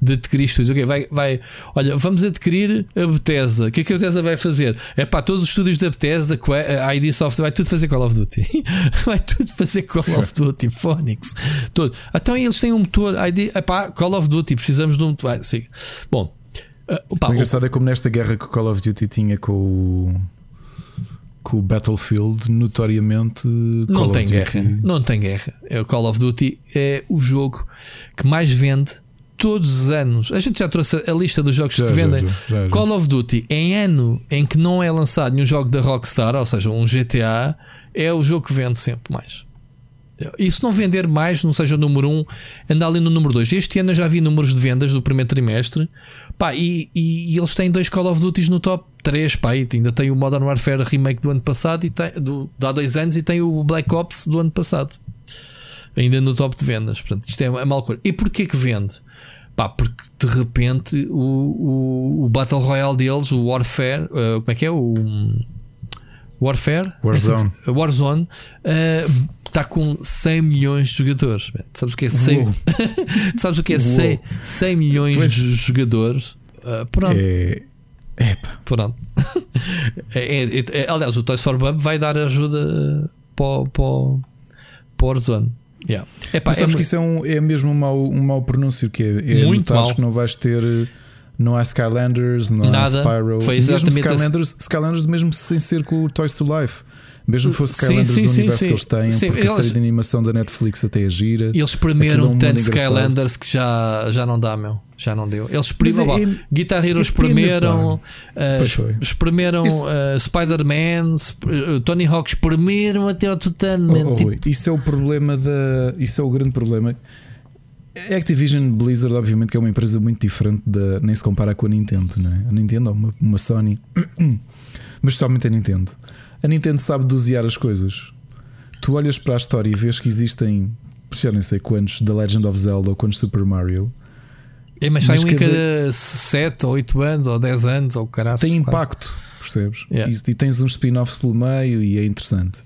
Speaker 2: de adquirir estúdios. Ok, vai, vai, olha, vamos adquirir a Bethesda. O que é que a Bethesda vai fazer? É para todos os estúdios da Bethesda, a ID Software, vai tudo fazer Call of Duty. vai tudo fazer Call of Duty, Phoenix. Todo. Então eles têm um motor, ID, epá, Call of Duty, precisamos de um. Sim. Bom,
Speaker 1: Uh, o engraçado é como nesta guerra que o Call of Duty tinha com o, com o Battlefield, notoriamente.
Speaker 2: Não
Speaker 1: Call
Speaker 2: tem guerra. Não tem guerra. É o Call of Duty é o jogo que mais vende todos os anos. A gente já trouxe a lista dos jogos já, que vendem. Já, já, Call of Duty, em ano em que não é lançado nenhum jogo da Rockstar, ou seja, um GTA, é o jogo que vende sempre mais. E se não vender mais, não seja o número 1, um, anda ali no número 2. Este ano eu já vi números de vendas do primeiro trimestre. Pá, e, e, e, eles têm dois Call of Duties no top 3. Pá, e ainda tem o Modern Warfare Remake do ano passado, e tem, do, de há dois anos, e tem o Black Ops do ano passado. Ainda no top de vendas. Portanto, isto é, é mal cor. E porquê que vende? Pá, porque de repente o, o, o Battle Royale deles, o Warfare, uh, como é que é? O Warfare,
Speaker 1: Warzone,
Speaker 2: Warzone uh, está com 100 milhões de jogadores. Sabes o que é 100? Sabes o que é 100, 100 milhões pois. de jogadores? Uh, pronto.
Speaker 1: É. Epa.
Speaker 2: Pronto. é, é, é, aliás, o Toys for Bub vai dar ajuda para, para, para o Warzone. Yeah.
Speaker 1: Epá, Mas sabes é, que isso é, um, é mesmo um mau, um mau pronúncio que é, é
Speaker 2: muito mal.
Speaker 1: que não vais ter não há Skylanders, não Nada. há Spyro.
Speaker 2: Foi exatamente
Speaker 1: mesmo Skylanders, Skylanders mesmo sem ser com o Toys to Life Mesmo que fosse Skylanders, sim, sim, o universo sim, que eles têm, sim, porque eles, a série de animação da Netflix até é gira.
Speaker 2: Eles primeiro um tanto Skylanders que já, já não dá, meu. Já não deu. Eles espremiram. É, Guitar Hero espremeram. Uh, uh, Spider-Man. Uh, Tony Hawk espremeram até ao tutano. Oh,
Speaker 1: oh, tipo... Isso é o problema da. Isso é o grande problema. A Activision Blizzard, obviamente, que é uma empresa muito diferente da. Nem se compara com a Nintendo, não é? A Nintendo é uma, uma Sony. Mas totalmente a Nintendo. A Nintendo sabe dosear as coisas. Tu olhas para a história e vês que existem, já nem sei quantos, The Legend of Zelda ou quantos Super Mario.
Speaker 2: É, mas sai um em cada 7 ou 8 anos ou 10 anos ou caralho.
Speaker 1: Tem impacto, percebes? Yeah. E, e, tens uns spin-offs pelo meio e é interessante.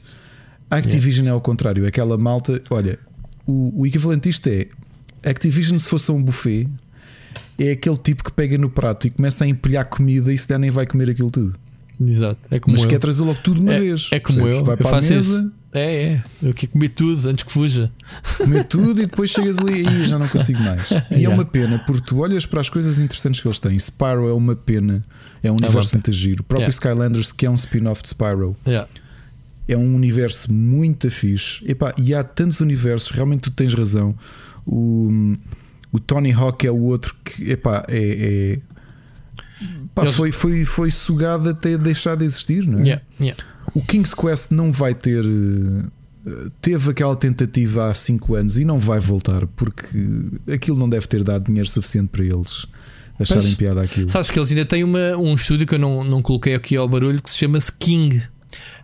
Speaker 1: A Activision yeah. é ao contrário, é aquela malta. Olha, o, o equivalente disto é Activision, se fosse um buffet, é aquele tipo que pega no prato e começa a empilhar comida e se der nem vai comer aquilo tudo.
Speaker 2: Exato. É como
Speaker 1: Mas
Speaker 2: eu.
Speaker 1: quer trazer logo tudo de uma
Speaker 2: é,
Speaker 1: vez.
Speaker 2: É como percebes? eu. Vai eu para a mesa. Isso. É, é. Eu quero comer tudo antes que fuja.
Speaker 1: Comer tudo e depois chegas ali e já não consigo mais. E é yeah. é uma pena, porque tu olhas para as coisas interessantes que eles têm. Spyro é uma pena. É um é universo muito giro. O próprio yeah. Skylanders, que é um spin-off de Spyro.
Speaker 2: Yeah.
Speaker 1: É um universo muito fixe. Epá, e há tantos universos, realmente tu tens razão. O, o Tony Hawk é o outro que epá, é, é Pá, Eles... foi, foi, foi sugado até deixar de existir, não é?
Speaker 2: Yeah, yeah.
Speaker 1: O King's Quest não vai ter. Eh, teve aquela tentativa há 5 anos e não vai voltar porque aquilo não deve ter dado dinheiro suficiente para eles acharem pois, piada aquilo.
Speaker 2: Sabes que eles ainda têm uma, um estúdio que eu não, não coloquei aqui ao barulho que se chama-se King.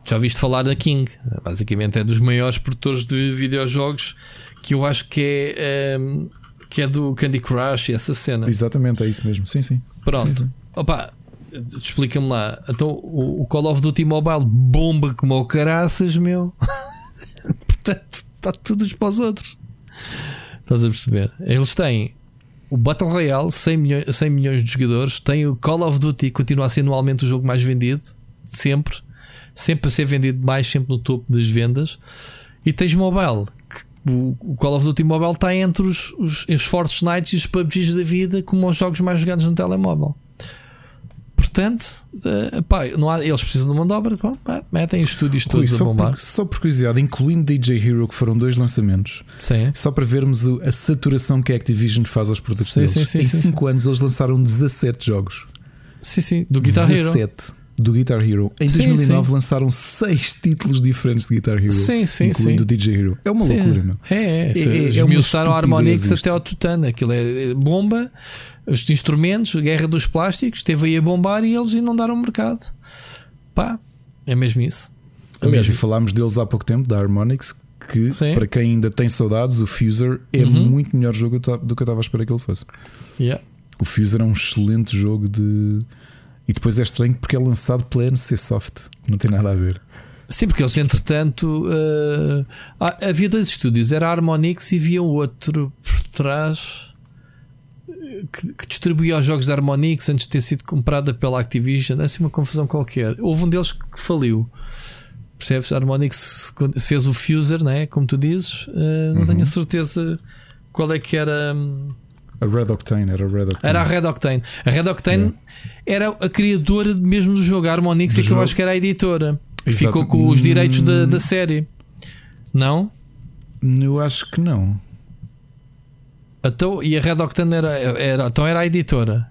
Speaker 2: Já ouviste falar da King? Basicamente é dos maiores produtores de videojogos que eu acho que é, um, ehm, que é do Candy Crush e essa cena.
Speaker 1: Exatamente, é isso mesmo. Sim, sim.
Speaker 2: Pronto.
Speaker 1: Sim, sim.
Speaker 2: Opa, explica-me lá. Então o Call of Duty Mobile bomba como o caraças, meu. Portanto, está tudo para os outros. Estás a perceber? Eles têm o Battle Royale, 100 milhões, 100 milhões de jogadores. Tem o Call of Duty, continua a ser anualmente o jogo mais vendido, sempre. Sempre a ser vendido mais, sempre no topo das vendas. E tens mobile, que o Call of Duty Mobile está entre os, os, os Fortnite e os PUBGs da vida como os jogos mais jogados no telemóvel. Portanto, uh, pá, não há, eles precisam de mão de obra, bom, pá, metem os estúdios todos Rui, a bombar.
Speaker 1: Por, só por curiosidade, incluindo DJ Hero, que foram dois lançamentos,
Speaker 2: sim.
Speaker 1: só para vermos a saturação que a Activision faz aos produtos sim, deles. Sim, sim, em 5 anos eles lançaram 17 jogos.
Speaker 2: Sim, sim, do Guitar 17. Hero
Speaker 1: do Guitar Hero. Em sim, 2009 sim. lançaram seis títulos diferentes de Guitar Hero,
Speaker 2: sim, sim,
Speaker 1: incluindo o DJ Hero. É uma loucura, meu.
Speaker 2: É, é. é, é Esmiuçaram o Harmonix até ao Tutano. Aquilo é bomba, os instrumentos, guerra dos plásticos, esteve aí a bombar e eles inundaram o mercado. Pá, é mesmo isso.
Speaker 1: É Aliás, mesmo. e falámos deles há pouco tempo, da Harmonix, que para quem ainda tem saudades, o Fuser é uhum. muito melhor jogo do que eu estava a esperar que ele fosse.
Speaker 2: Yeah.
Speaker 1: O Fuser é um excelente jogo de e depois é estranho porque é lançado pela NC Soft, não tem nada a ver.
Speaker 2: Sim, porque eles, entretanto, uh, havia dois estúdios, era a Harmonix e havia um outro por trás que, que, distribuía os jogos da Harmonix antes de ter sido comprada pela Activision. É assim uma confusão qualquer. Houve um deles que faliu. Percebes? A Harmonix fez o Fuser, né? como tu dizes. Uh, não uhum. tenho a certeza qual é que era. Um,
Speaker 1: a Red Octane, era a Red Octane.
Speaker 2: Era a Red Octane. A Red Octane era a criadora mesmo do jogo, a Harmonix, é que eu acho que era a editora. Exato. Ficou com os direitos da, da série. Não?
Speaker 1: Eu acho que não.
Speaker 2: Então, e a Red Octane era, era, então era a editora.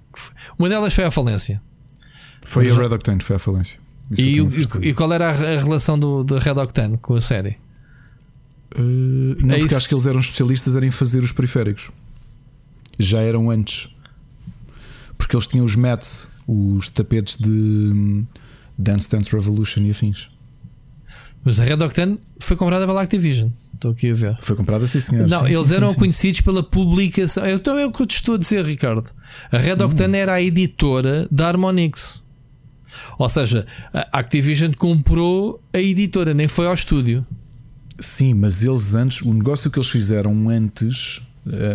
Speaker 2: Uma delas foi a falência.
Speaker 1: Foi Mas, a Red Octane, foi a falência.
Speaker 2: E, e, qual era a, a relação do, da Red Octane com a série?
Speaker 1: Uh, não, é porque isso? acho que eles eram especialistas em fazer os periféricos já eram antes. Porque eles tinham os mats, os tapetes de hum, Dance Dance Revolution e afins.
Speaker 2: Mas a Red Octane foi comprada pela Activision. Estou aqui a ver.
Speaker 1: Foi comprada, sim, senhor.
Speaker 2: Não,
Speaker 1: sim,
Speaker 2: eles
Speaker 1: sim,
Speaker 2: eram
Speaker 1: sim,
Speaker 2: conhecidos pela publicação. Então é o que eu te estou a dizer, Ricardo. A Red hum. Octane era a editora da Harmonix. Ou seja, a Activision comprou a editora, nem foi ao estúdio.
Speaker 1: Sim, mas eles antes, o negócio que eles fizeram antes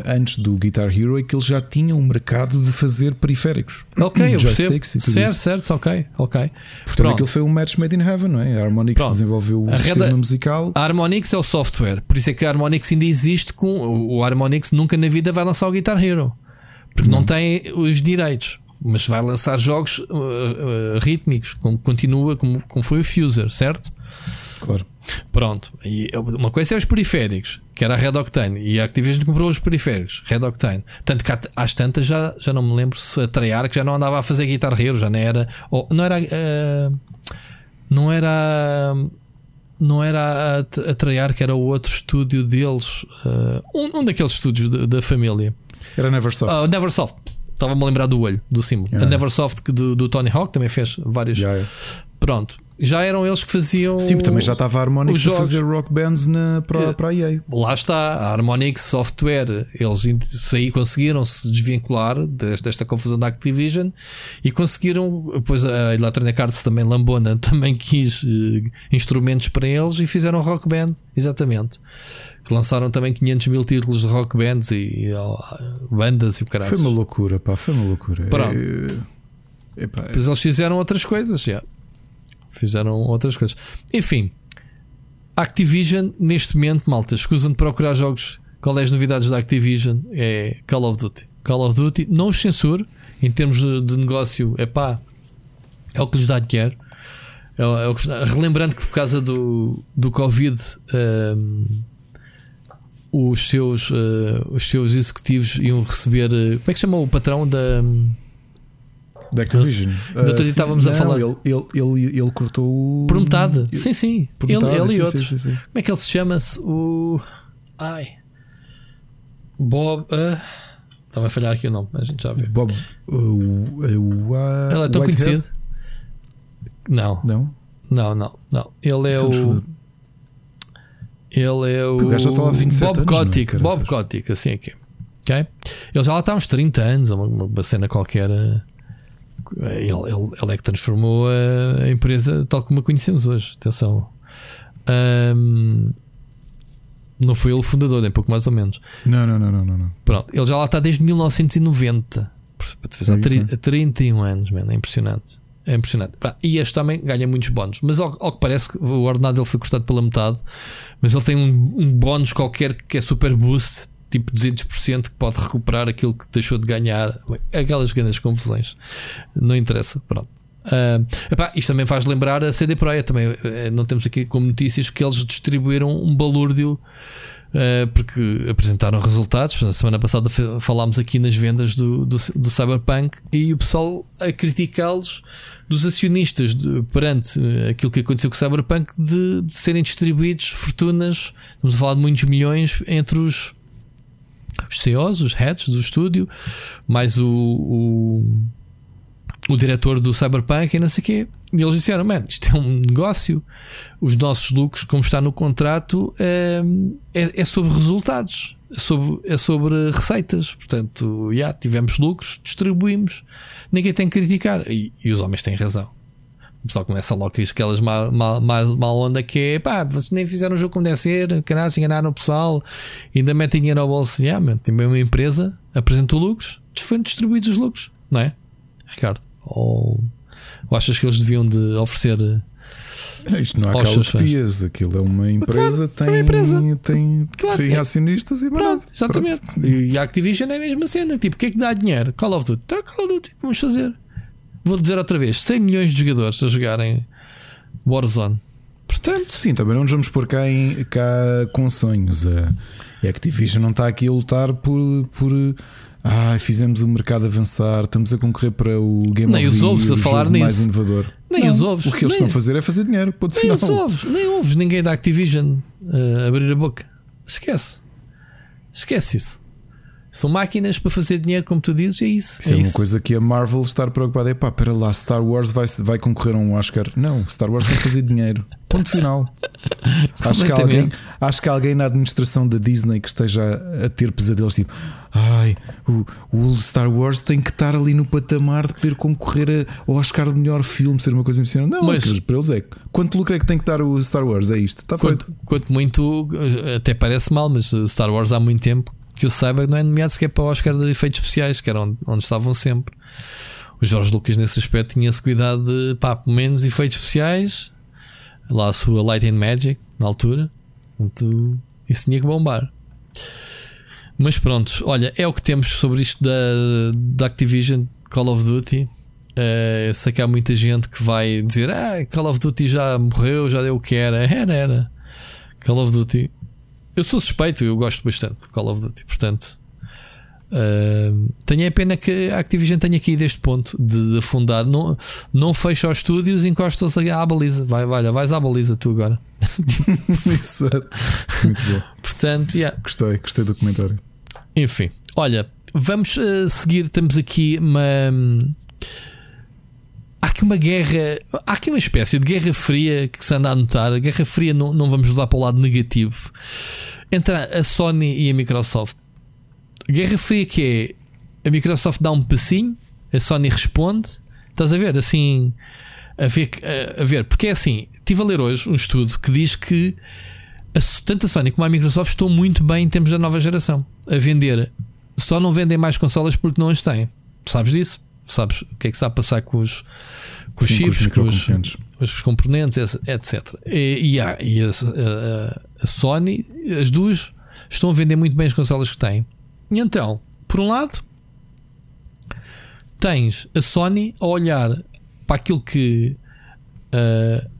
Speaker 1: antes do Guitar Hero é que eles já tinham um mercado de fazer periféricos.
Speaker 2: Ok, eu percebo. Certo, certo, ok, ok.
Speaker 1: Portanto, Pronto. aquilo foi um match made in heaven, não é? A Harmonix Pronto. desenvolveu o a sistema reda... musical.
Speaker 2: A Harmonix é o software, por isso é que a Harmonix ainda existe com. O Harmonix nunca na vida vai lançar o Guitar Hero porque não, não tem os direitos. Mas vai lançar jogos uh, uh, rítmicos, como continua, como, como foi o Fuser, certo?
Speaker 1: Claro.
Speaker 2: Pronto. E uma coisa é os periféricos, que era a Red Octane, e a Activision comprou os periféricos, Red Octane. Tanto que às tantas já, já não me lembro se a Treyarch já não andava a fazer Guitar Hero, já não era. Ou, não era. Uh, não era. Não era a, a Treyarch, era o outro estúdio deles. Uh, um, um daqueles estúdios da, da família.
Speaker 1: Era Neversoft.
Speaker 2: Uh, Neversoft. Estava-me a lembrar do olho, do símbolo. Yeah. A Neversoft do, do Tony Hawk também fez vários. Yeah. Pronto já eram eles que faziam.
Speaker 1: Sim, também já estava a Harmonix a fazer rock bands na, para, para a EA.
Speaker 2: Lá está, a Harmonix Software, eles saí, conseguiram se desvincular desta, desta, confusão da Activision e conseguiram. Depois a Electronic Arts também, Lambona, também quis uh, instrumentos para eles e fizeram rock band, exatamente. Que lançaram também 500 mil títulos de rock bands e, e uh, bandas e o caralho.
Speaker 1: Foi uma loucura, pá, foi uma loucura.
Speaker 2: Pronto. É, é, Depois eles fizeram outras coisas, já. Yeah fizeram outras coisas. Enfim, Activision, neste momento, malta, escusam de procurar jogos. Qual é as novidades da Activision? É Call of Duty. Call of Duty, não os censuro em termos de, de negócio, é pá, é o que lhes dá dinheiro. É, é o que, relembrando que por causa do, do Covid, um, os, seus, uh, os seus executivos iam receber. Uh, como é que se chama o patrão da. Um,
Speaker 1: da Activision.
Speaker 2: No outro dia estávamos a falar.
Speaker 1: Ele, ele, ele, ele cortou.
Speaker 2: Por metade. Sim, sim. Ele, ele e outros. Como é que ele se chama-se? O. Ai. Bob. Uh... Estava a falhar aqui o nome, a gente já viu.
Speaker 1: Bob. O, o, uh,
Speaker 2: ele é tão conhecido? Não.
Speaker 1: Não?
Speaker 2: Não, não, não. Ele é o. Ele é o.
Speaker 1: o lá 27
Speaker 2: Bob Kotick. Não, Bob Kotick, assim aqui. Ok? Ele já lá está há uns 30 anos, uma, uma cena qualquer. Ele, ele, ele é que transformou a, empresa tal como a conhecemos hoje. Atenção. Um, não foi ele o fundador, nem pouco mais ou menos.
Speaker 1: Não, não, não, não, não.
Speaker 2: Pronto, ele já lá está desde 1990. Fez há é 31 anos, man, é impressionante. É impressionante. E este também ganha muitos bónus. Mas ao, ao, que parece que o ordenado dele foi cortado pela metade. Mas ele tem um, um bónus qualquer que é super boost tipo 200% que pode recuperar aquilo que deixou de ganhar. Aquelas grandes confusões. Não interessa. Pronto. Uh, epá, isto também faz lembrar a CD Projekt também. Uh, não temos aqui como notícias que eles distribuíram um balúrdio uh, porque apresentaram resultados. Na semana passada falámos aqui nas vendas do, do, do Cyberpunk e o pessoal a criticá-los dos acionistas de, perante aquilo que aconteceu com o Cyberpunk de, de serem distribuídos fortunas. Estamos a falar de muitos milhões entre os os CEOs, os heads do estúdio, mais o, o, o diretor do Cyberpunk e não sei o quê. E eles disseram: Man, isto é um negócio. Os nossos lucros, como está no contrato, é, é, é sobre resultados, é sobre, é sobre receitas. Portanto, já yeah, tivemos lucros, distribuímos. Ninguém tem que criticar. E, e os homens têm razão. O pessoal começa logo com aquelas mal, mal, mal, mal onda que é pá, vocês nem fizeram o jogo como deve ser, canal, se enganaram o pessoal, ainda metem dinheiro ao bolso. Yeah, man, tem uma empresa, apresentou lucros, foram distribuídos os lucros, não é? Ricardo? Ou, ou achas que eles deviam de oferecer.
Speaker 1: É, isto não há cá utopias, aquilo é uma empresa, claro, tem, é uma empresa. tem, claro, tem é. acionistas e
Speaker 2: pronto, exatamente. Pronto. E a Activision é a mesma cena, tipo, o que é que dá dinheiro? Call of Duty, tá, Call of Duty, vamos fazer vou dizer outra vez: 100 milhões de jogadores a jogarem Warzone. Portanto,
Speaker 1: sim, também não nos vamos pôr cá, em, cá com sonhos. A, Activision não está aqui a lutar por. por ah, fizemos o mercado avançar, estamos a concorrer para o Game
Speaker 2: Nem
Speaker 1: of
Speaker 2: os ouves a falar nisso.
Speaker 1: mais inovador.
Speaker 2: Nem
Speaker 1: não,
Speaker 2: os ouves.
Speaker 1: O que eles
Speaker 2: nem,
Speaker 1: estão a fazer é fazer dinheiro. Ponto
Speaker 2: nem
Speaker 1: final.
Speaker 2: os ouves, nem ouves ninguém da Activision uh, abrir a boca. Esquece. Esquece isso. São máquinas para fazer dinheiro, como tu dizes, é isso.
Speaker 1: Isso é,
Speaker 2: é
Speaker 1: uma
Speaker 2: isso.
Speaker 1: coisa que a Marvel está preocupada. É pá, para lá, Star Wars vai, vai concorrer a um Oscar. Não, Star Wars tem que fazer dinheiro. Ponto final. acho, que alguém, acho que alguém na administração da Disney que esteja a ter pesadelos tipo, ai, o, o Star Wars tem que estar ali no patamar de poder concorrer ao Oscar de melhor filme, ser uma coisa impressionante. Não, Mas, para eles é quanto lucro é que tem que dar o Star Wars? É isto, está
Speaker 2: quanto,
Speaker 1: feito.
Speaker 2: Quanto muito, até parece mal, mas Star Wars há muito tempo que eu saiba, não é nomeado sequer para o Oscar de efeitos especiais, que era onde, onde estavam sempre. O Jorge Lucas, nesse aspecto, tinha-se cuidado de pá, menos efeitos especiais, lá a sua Light and Magic, na altura. Portanto, isso tinha que bombar. Mas pronto, olha, é o que temos sobre isto da, da Activision Call of Duty. Uh, sei que há muita gente que vai dizer: Ah, Call of Duty já morreu, já deu o que era. Era, era. Call of Duty. Eu sou suspeito, eu gosto bastante de Call of Duty, portanto. Uh, tenho a pena que a Activision tenha aqui deste ponto de, de afundar. Não, não fecha os estúdios, encosta-se à baliza. Vai, vai, vais à baliza tu agora.
Speaker 1: Exato. Muito bom.
Speaker 2: Portanto, yeah.
Speaker 1: gostei, gostei do comentário.
Speaker 2: Enfim, olha, vamos uh, seguir. Temos aqui uma há aqui uma guerra, há aqui uma espécie de guerra fria que se anda a notar. A guerra fria não, não vamos levar para o lado negativo entre a Sony e a Microsoft. Guerra fria que é a Microsoft dá um passinho, a Sony responde. Estás a ver? Assim, a ver, a ver, porque é assim. Estive a ler hoje um estudo que diz que a, tanto a Sony como a Microsoft estão muito bem em termos da nova geração a vender. Só não vendem mais consolas porque não as têm. Sabes disso? Sabes o que é que está a passar com os, com os chips, com os, com os, componentes, etc. E, e, há, e a, a, a, Sony, as duas estão a vender muito bem as consolas que têm. E então, por um lado, tens a Sony a olhar para aquilo que uh,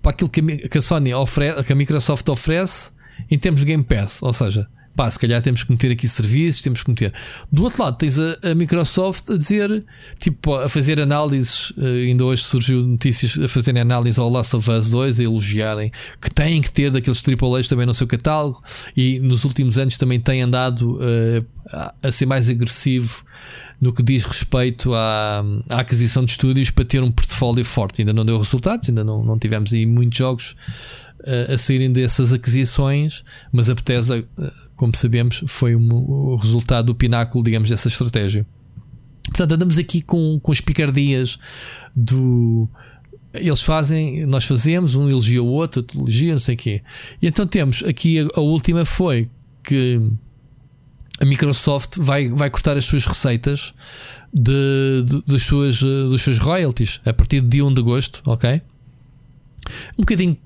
Speaker 2: para aquilo que a, que a Sony oferece, que a Microsoft oferece em termos de Game Pass, ou seja, pá, se calhar temos que meter aqui serviços, temos que meter. Do outro lado, tens a, a Microsoft a dizer, tipo, a fazer análises. Uh, ainda hoje surgiu notícias a fazerem análise ao Last of Us 2, a elogiarem que têm que ter daqueles AAAs também no seu catálogo e nos últimos anos também têm andado uh, a ser mais agressivo no que diz respeito à, à, aquisição de estúdios para ter um portfólio forte. Ainda não deu resultados, ainda não, não tivemos aí muitos jogos a, saírem dessas aquisições, mas a Bethesda, eh, como sabemos, foi um, o resultado do pináculo, digamos, dessa estratégia. Portanto, andamos aqui com, com as picardias do. Eles fazem, nós fazemos, um elogia o outro, outro elogia, não sei o quê. E então temos aqui a, a última foi que a Microsoft vai, vai cortar as suas receitas de, de, das suas, eh, dos seus royalties a partir de dia 1 de agosto, ok? Um bocadinho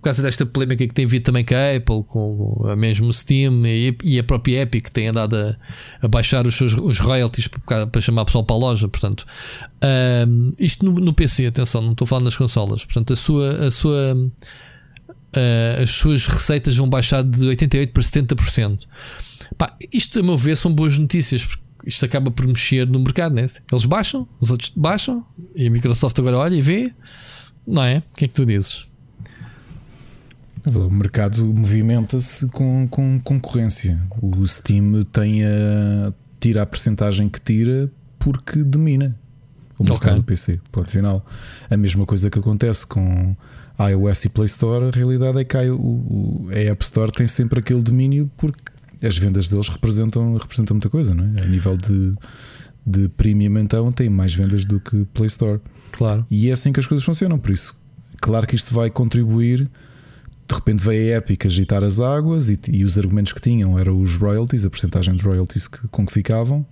Speaker 2: por causa desta polémica que tem vindo também com a Apple, com a mesmo Steam e, e a própria Epic que tem andado a, a baixar os seus os royalties para, para chamar pessoal para a loja. Portanto, um, isto no, no, PC, atenção, não estou falando das consolas. Portanto, a sua, a sua, uh, as suas receitas vão baixar de 88% para 70%. Pá, isto, a meu ver, são boas notícias. Porque isto acaba por mexer no mercado, né? Eles baixam, os outros baixam, e a Microsoft agora olha e vê, não é? O que é que tu dizes?
Speaker 1: O mercado movimenta-se com, com concorrência. O Steam tem a, tira a percentagem que tira porque domina o mercado okay. do PC. Ponto final. A mesma coisa que acontece com iOS e Play Store, a realidade é que a, o, a App Store tem sempre aquele domínio porque as vendas deles representam, representam muita coisa, não é? A nível de, de premium, então, tem mais vendas do que Play Store.
Speaker 2: Claro.
Speaker 1: E é assim que as coisas funcionam. Por isso, claro que isto vai contribuir de repente veio a Epic agitar as águas e, e, os argumentos que tinham eram os royalties, a porcentagem de royalties que, com que ficavam,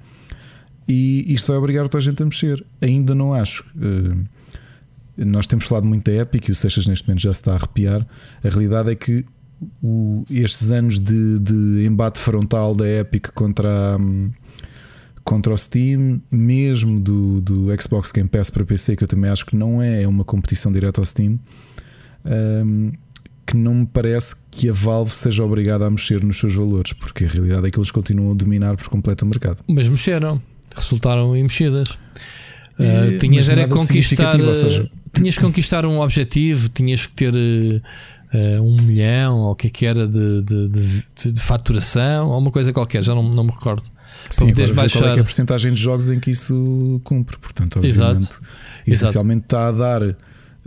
Speaker 1: e isto vai obrigar toda a gente a mexer. Ainda não acho. Uh, nós temos falado muito da Epic e o Seixas neste momento já se está a arrepiar. A realidade é que o, estes anos de, de, embate frontal da Epic contra, um, contra o Steam, mesmo do, do Xbox Game Pass para PC, que eu também acho que não é uma competição direta ao Steam. Um, que não me parece que a Valve seja obrigada a mexer nos seus valores, porque a realidade é que eles continuam a dominar por completo o mercado.
Speaker 2: Mas mexeram, resultaram em mexidas. Uh, tinhas era conquistar, seja, tinhas que conquistar um objetivo, tinhas que ter uh, um milhão ou o que é que era de, de, de, de, faturação ou uma coisa qualquer, já não, não me recordo.
Speaker 1: Sim, para poderes baixar. Qual é, é a porcentagem de jogos em que isso cumpre? Portanto, obviamente, Exato. essencialmente Exato. está a dar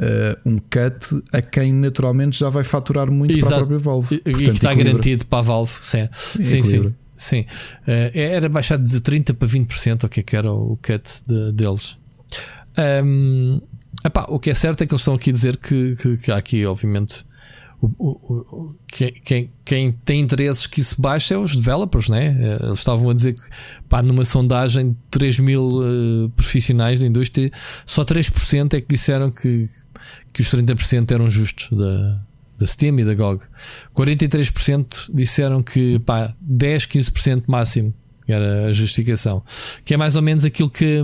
Speaker 1: uh, um cut a quem naturalmente já vai faturar muito Exato. para a própria Valve.
Speaker 2: Portanto, e que está equilibra. garantido para a Valve, sim. Sim, sim, sim. Uh, era baixado de 30% para 20%, o que é que era o cut de, deles. Um, epá, o que é certo é que eles estão aqui a dizer que, que, que há aqui, obviamente. O, o, o, quem, quem, tem interesses que isso baixe é os developers, né? Eh, eles estavam a dizer que pá, numa sondagem de 3 mil uh, profissionais da indústria, só 3% é que disseram que, que os 30% eram justos da, da Steam e da GOG. 43% disseram que pá, 10, 15% máximo era a justificação. Que é mais ou menos aquilo que,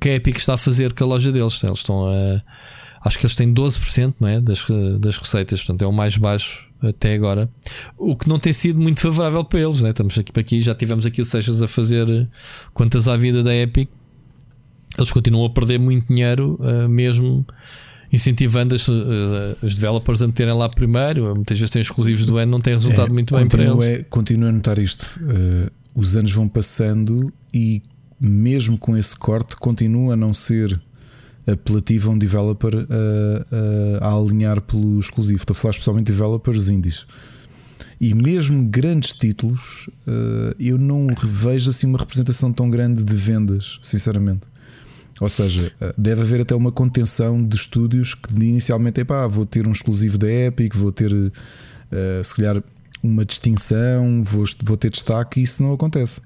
Speaker 2: que a Epic está a fazer com a loja deles. Eles estão a. Acho que eles têm 12% não é? das, das receitas, portanto é o mais baixo até agora. O que não tem sido muito favorável para eles. Né? Estamos aqui para aqui, já tivemos aqui o Seixas a fazer quantas à vida da Epic. Eles continuam a perder muito dinheiro, uh, mesmo incentivando as, os developers a meterem lá primeiro. Muitas vezes têm exclusivos do ano, não tem resultado é, muito bem para eles. É,
Speaker 1: continuo a notar isto. Uh, os anos vão passando e mesmo com esse corte, continua a não ser apelativo a um developer a, a, a, alinhar pelo exclusivo. Estou a falar especialmente de developers indies. E mesmo grandes títulos, uh, eu não revejo assim uma representação tão grande de vendas, sinceramente. Ou seja, deve haver até uma contenção de estúdios que inicialmente é pá, vou ter um exclusivo da Epic, vou ter uh, se calhar uma distinção, vou, vou ter destaque e isso não acontece.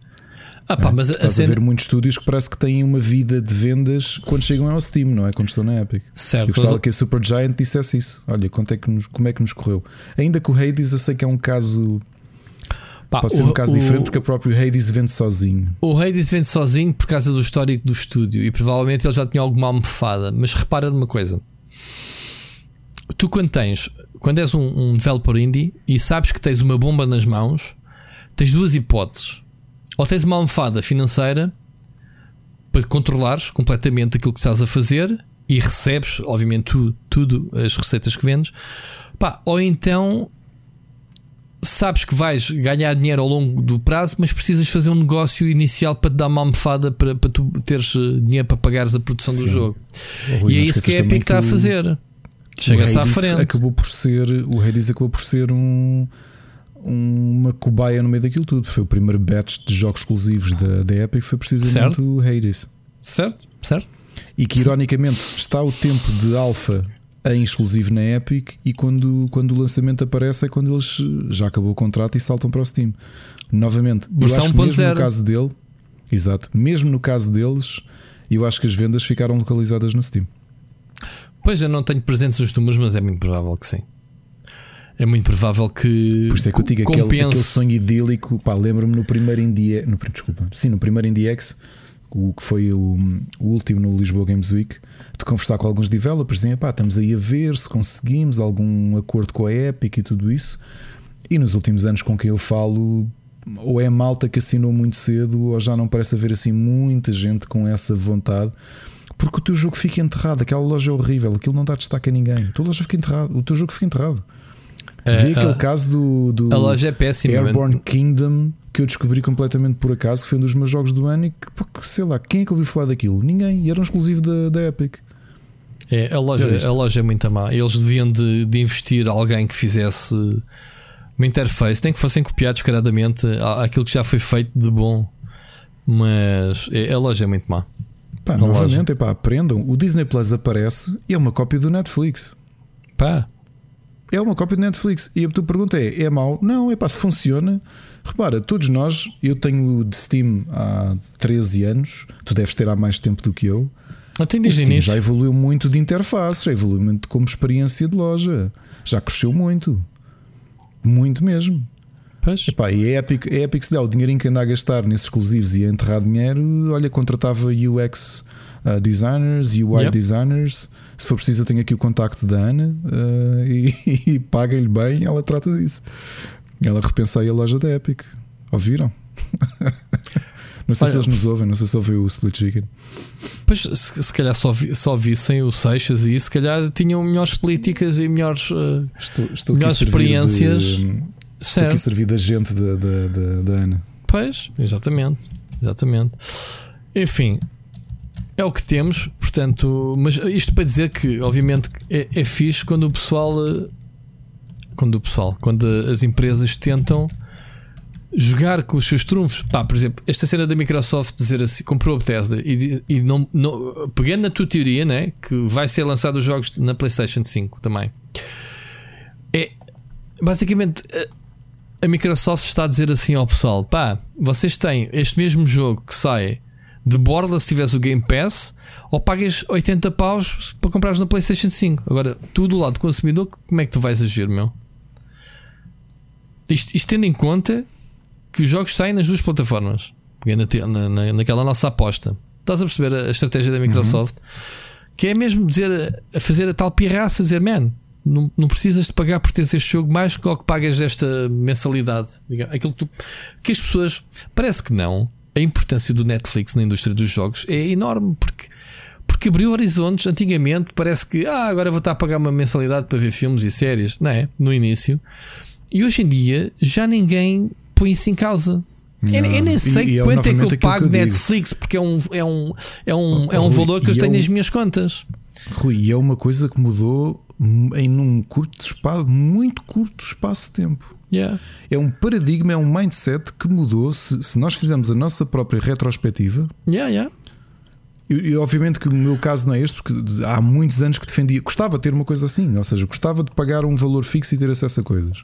Speaker 2: Ah, pá, é? mas
Speaker 1: Estás a, cena... a ver muitos estúdios que parece que têm uma vida de vendas quando chegam ao Steam, não é? Quando estão na Epic.
Speaker 2: Certo.
Speaker 1: Eu gostava mas... que a Supergiant dissesse isso. Olha, quanto é que nos, como é que nos correu? Ainda que o Hades, eu sei que é um caso. Pá, Pode ser um caso o, diferente porque o próprio Hades vende sozinho.
Speaker 2: O Hades vende sozinho por causa do histórico do estúdio e provavelmente ele já tinha alguma almofada. Mas repara numa coisa: tu, quando tens, quando és um, um developer indie e sabes que tens uma bomba nas mãos, tens duas hipóteses ou tens uma almofada financeira para controlares completamente aquilo que estás a fazer e recebes, obviamente, tu, tudo as receitas que vendes, pá, ou então sabes que vais ganhar dinheiro ao longo do prazo, mas precisas fazer um negócio inicial para te dar uma almofada para, para tu teres eh, dinheiro para pagares a produção Sim. do jogo. Rui, e é isso que a Epic está a fazer. Chega-se à frente.
Speaker 1: Acabou por ser, o Hades acabou por ser um uma cobaia no meio daquilo tudo. Foi o primeiro batch de jogos exclusivos da, da Epic, foi precisamente certo. o Hades.
Speaker 2: Certo, certo.
Speaker 1: E que ironicamente está o tempo de alfa em exclusivo na Epic e quando, quando o lançamento aparece é quando eles já acabou o contrato e saltam para o Steam. Novamente,
Speaker 2: Versão
Speaker 1: eu acho que mesmo no caso dele, exato, mesmo no caso deles, eu acho que as vendas ficaram localizadas no Steam.
Speaker 2: Pois eu não tenho presentes os números, mas é muito provável que sim é muito provável que.
Speaker 1: Por isso é que eu digo compense... aquele, aquele sonho idílico. Pá, lembro-me no primeiro Indie. No, desculpa, sim, no primeiro IndieX, o que foi o, o, último no Lisboa Games Week, de conversar com alguns developers, dizem, pá, estamos aí a ver se conseguimos algum acordo com a Epic e tudo isso. E nos últimos anos com quem eu falo, ou é malta que assinou muito cedo, ou já não parece haver assim muita gente com essa vontade. Porque o teu jogo fica enterrado, aquela loja é horrível, aquilo não dá destaque a ninguém. A tua loja fica enterrado, o teu jogo fica enterrado. Vi aquele caso do, do
Speaker 2: a loja é péssima,
Speaker 1: Airborne. Kingdom que eu descobri completamente por acaso, que foi um dos meus jogos do ano e que, sei lá, quem é que ouviu falar daquilo? Ninguém, e era um exclusivo da, da Epic.
Speaker 2: É, a loja, a loja é muito má. Eles deviam de, de investir alguém que fizesse uma interface, nem que fossem copiados caradamente aquilo que já foi feito de bom. Mas é, a loja é muito má.
Speaker 1: Pá, novamente, epá, aprendam. O Disney Plus aparece e é uma cópia do Netflix.
Speaker 2: Pá,
Speaker 1: é uma cópia do Netflix. E a tua pergunta é: é mau? Não, é pá, se funciona. Repara, todos nós, eu tenho de Steam há 13 anos, tu deves ter há mais tempo do que eu.
Speaker 2: Até desde
Speaker 1: Steam já evoluiu muito de interface, já evoluiu muito como experiência de loja, já cresceu muito, muito mesmo.
Speaker 2: Pois.
Speaker 1: Epá, e é Epic, é Epic se dá o dinheirinho que anda a gastar nesses exclusivos e a enterrar dinheiro, olha, contratava UX uh, designers, UI yep. designers. Se for preciso, eu tenho aqui o contacto da Ana uh, e, e paguem-lhe bem, ela trata disso. Ela repensa aí a loja da Epic. Ouviram? Não sei Olha, se eles nos ouvem, não sei se ouvem o Split Chicken.
Speaker 2: Pois, se, se calhar só, vi, só vissem o Seixas e se calhar tinham melhores políticas e melhores, uh, estou, estou melhores experiências. De,
Speaker 1: estou aqui a servir da gente da, da, da, da Ana.
Speaker 2: Pois, exatamente. Exatamente. Enfim, é o que temos, portanto, mas isto para dizer que, obviamente, é, é fixe quando o pessoal, eh, quando o pessoal, quando as empresas tentam jogar com os seus trunfos. Pá, por exemplo, esta cena da Microsoft dizer assim, comprou a Bethesda e, e não, não, pegando na tua teoria, né, que vai ser lançado os jogos na PlayStation 5 também. É basicamente a Microsoft está a dizer assim ao pessoal: pá, vocês têm este mesmo jogo que sai de borda se tiveres o Game Pass ou pagas 80 paus para comprares na PlayStation 5. Agora, tu do lado do consumidor, como é que tu vais agir, meu? Isto, isto tendo em conta que os jogos saem nas duas plataformas. Na, na, naquela nossa aposta. Estás a perceber a estratégia da Microsoft? Uhum. Que é mesmo dizer, a fazer a tal pirraça, dizer, man, não, não precisas de pagar por teres este jogo mais que o que pagas esta mensalidade. Aquilo que, tu, que as pessoas. Parece que não. A importância do Netflix na indústria dos jogos é enorme porque, porque abriu horizontes. Antigamente parece que ah, agora vou estar a pagar uma mensalidade para ver filmes e séries, não é? No início. E hoje em dia já ninguém põe isso em causa. Eu, eu, nem sei e, é quanto é, é que eu pago eu Netflix, porque é um, é um, é um, é um Rui, valor que eu tenho é um, nas minhas contas.
Speaker 1: Rui, e é uma coisa que mudou em um curto espaço, muito curto espaço de tempo.
Speaker 2: Yeah.
Speaker 1: É um paradigma, é um mindset que mudou. Se, se nós fizermos a nossa própria retrospectiva,
Speaker 2: yeah, yeah.
Speaker 1: E, obviamente que o meu caso não é este, porque há muitos anos que defendia, gostava de ter uma coisa assim, ou seja, gostava de pagar um valor fixo e ter acesso a coisas.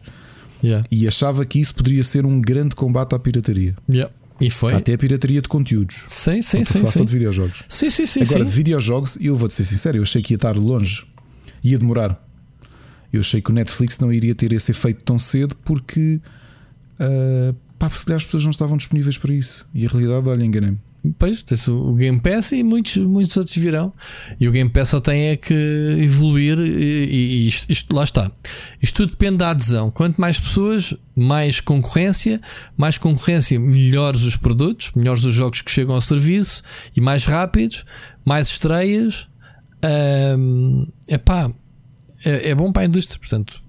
Speaker 2: Yeah.
Speaker 1: E achava que isso poderia ser um grande combate à pirataria.
Speaker 2: Yeah. E foi.
Speaker 1: Até a pirataria de conteúdos.
Speaker 2: Sim, sim, sim.
Speaker 1: Falar só de videojogos.
Speaker 2: Sim, sim, sim.
Speaker 1: Agora,
Speaker 2: sim.
Speaker 1: de videojogos, eu vou-te ser sincero, eu achei que ia estar longe, ia demorar. Eu achei que o Netflix não iria ter esse efeito tão cedo porque uh, pá, se calhar as pessoas não estavam disponíveis para isso. E a realidade, olha, enganei-me.
Speaker 2: Pois, tem o Game Pass e muitos, muitos outros virão. E o Game Pass só tem é que evoluir e, e isto, isto, lá está. Isto tudo depende da adesão. Quanto mais pessoas, mais concorrência, mais concorrência, melhores os produtos, melhores os jogos que chegam ao serviço e mais rápidos, mais estreias. Um, epá, é, é bom para a indústria, portanto.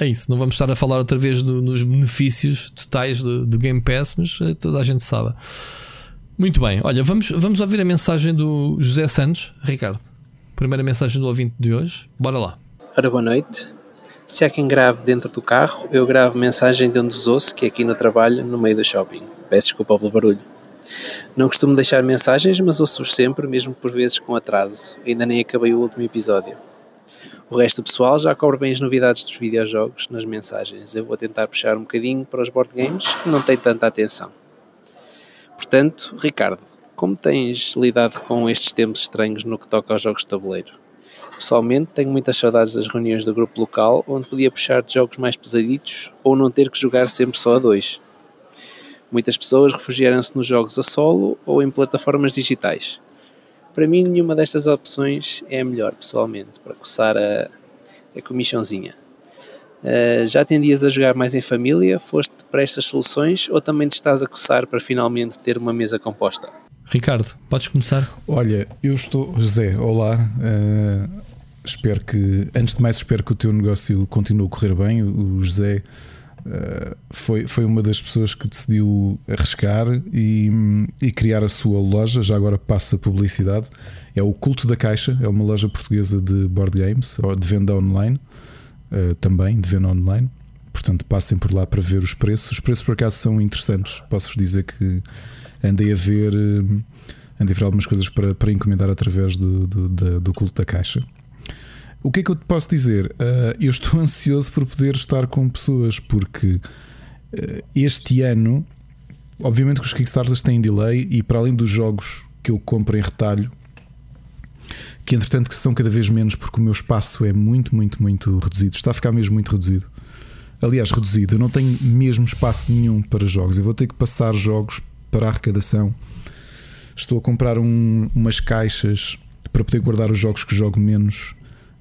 Speaker 2: É isso, não vamos estar a falar outra vez do, nos benefícios totais do, do Game Pass, mas eh, toda a gente sabe. Muito bem, olha, vamos, vamos ouvir a mensagem do José Santos. Ricardo, primeira mensagem do ouvinte de hoje. Bora lá.
Speaker 3: Ora, boa noite. Se há quem grave dentro do carro, eu gravo mensagem de onde vos ouço, que é aqui no trabalho, no meio do shopping. Peço desculpa pelo barulho. Não costumo deixar mensagens, mas ouço-vos sempre, mesmo por vezes com atraso. Ainda nem acabei o último episódio. O resto do pessoal já cobre bem as novidades dos videojogos nas mensagens. Eu vou tentar puxar um bocadinho para os board games, que não têm tanta atenção. Portanto, Ricardo, como tens lidado com estes tempos estranhos no que toca aos jogos de tabuleiro? Pessoalmente, tenho muitas saudades das reuniões do grupo local, onde podia puxar de jogos mais pesaditos ou não ter que jogar sempre só a dois. Muitas pessoas refugiaram-se nos jogos a solo ou em plataformas digitais. Para mim, nenhuma destas opções é a melhor, pessoalmente, para coçar a, a comichãozinha. Uh, já tendias a jogar mais em família? Foste para estas soluções ou também te estás a coçar para finalmente ter uma mesa composta?
Speaker 2: Ricardo, podes começar?
Speaker 1: Olha, eu estou. José, olá. Uh, espero que, antes de mais, espero que o teu negócio continue a correr bem. O José uh, foi, foi uma das pessoas que decidiu arriscar e, e criar a sua loja. Já agora passa a publicidade. É o Culto da Caixa, é uma loja portuguesa de board games, de venda online uh, também, de venda online. Portanto, passem por lá para ver os preços. Os preços, por acaso, são interessantes. Posso-vos dizer que andei a ver, uh, andei a ver algumas coisas para, para encomendar através do, do, do, do culto da caixa. O que é que eu te posso dizer? Uh, eu estou ansioso por poder estar com pessoas, porque este ano, obviamente, que os Kickstarters têm delay e para além dos jogos que eu compro em retalho, que entretanto são cada vez menos porque o meu espaço é muito, muito, muito reduzido. Está a ficar mesmo muito reduzido. Aliás, reduzido. Eu não tenho mesmo espaço nenhum para jogos. Eu vou ter que passar jogos para a arrecadação. Estou a comprar um, umas caixas para poder guardar os jogos que jogo menos.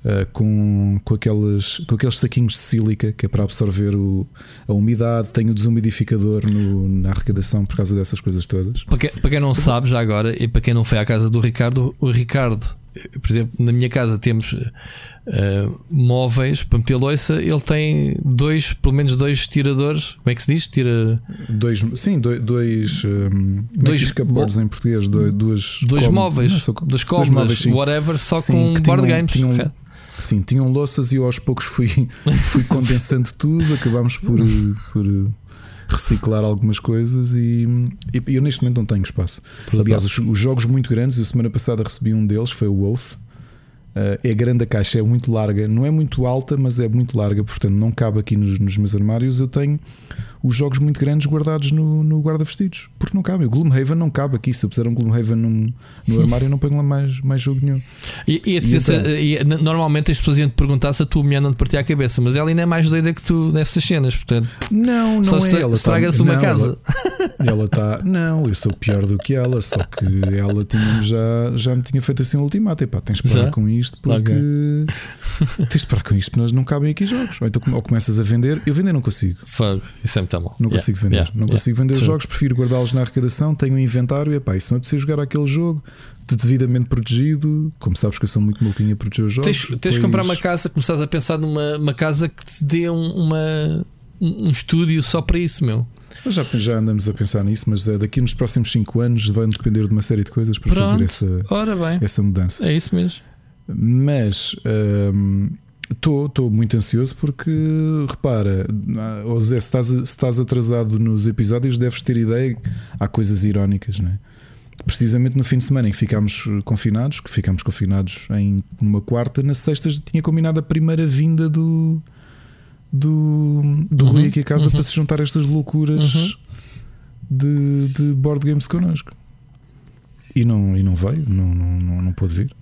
Speaker 1: Uh, com, com, aqueles, com aqueles saquinhos de sílica que é para absorver o, a umidade. Tenho o desumidificador no, na arrecadação por causa dessas coisas todas.
Speaker 2: Para quem, para quem não sabe, já agora, e para quem não foi à casa do Ricardo, o Ricardo por exemplo, na minha casa temos uh, móveis para meter loiça, ele tem dois, pelo menos dois tiradores. Como é que se diz? Tira.
Speaker 1: Dois, sim, dois. Dois, um, dois em português, dois, duas
Speaker 2: dois móveis, não, só, das cómodas, whatever, só sim, com board tinham, games.
Speaker 1: Tinham, sim, tinham louças e eu aos poucos fui, fui condensando tudo, acabámos por, por reciclar algumas coisas e, e eu neste momento não tenho espaço. Aliás, os, os, jogos muito grandes, eu semana passada recebi um deles, foi o Wolf. Uh, é grande a caixa, é muito larga, não é muito alta, mas é muito larga, portanto não cabe aqui nos, nos meus armários. Eu tenho os jogos muito grandes guardados no, no guarda-vestidos, porque não cabe. O Gloomhaven não cabe aqui. Se eu puser um Gloomhaven no, no armário, eu não ponho lá mais, mais jogo nenhum.
Speaker 2: E, e, e então... e normalmente as pessoas iam te perguntar se a tua mulher não te partia a cabeça, mas ela ainda é mais doida que tu nessas cenas, portanto.
Speaker 1: Não, não
Speaker 2: só
Speaker 1: é.
Speaker 2: Se, ela estraga-se tá, uma não, casa.
Speaker 1: Ela está. Não, eu sou pior do que ela, só que ela tinha já, já me tinha feito assim um ultimato. Epá, tens de parar já? com isto porque. Okay. tens de parar com isto porque nós não cabem aqui jogos. Ou então ou começas a vender. Eu vender não consigo.
Speaker 2: Fogo, isso é muito mal.
Speaker 1: Não yeah, consigo vender. Yeah, não yeah. consigo vender os jogos, prefiro guardá-los na arrecadação. Tenho um inventário. E se não é preciso jogar aquele jogo devidamente protegido, como sabes que eu sou muito maluquinho a proteger os jogos.
Speaker 2: Tens, tens de comprar uma casa, começares a pensar numa uma casa que te dê um, uma, um estúdio só para isso, meu.
Speaker 1: Já, já andamos a pensar nisso, mas é, daqui nos próximos 5 anos vai depender de uma série de coisas para Pronto. fazer essa, essa mudança.
Speaker 2: É isso mesmo.
Speaker 1: Mas estou muito ansioso porque repara, oh Zé, se estás, se estás atrasado nos episódios, deves ter ideia. Há coisas irónicas, não é? precisamente no fim de semana em que ficámos confinados, que ficámos confinados em uma quarta, na sexta tinha combinado a primeira vinda do do, do uhum, Rui aqui a casa uhum. para se juntar a estas loucuras uhum. de, de board games connosco. E não, e não veio, não, não, não, não pôde vir.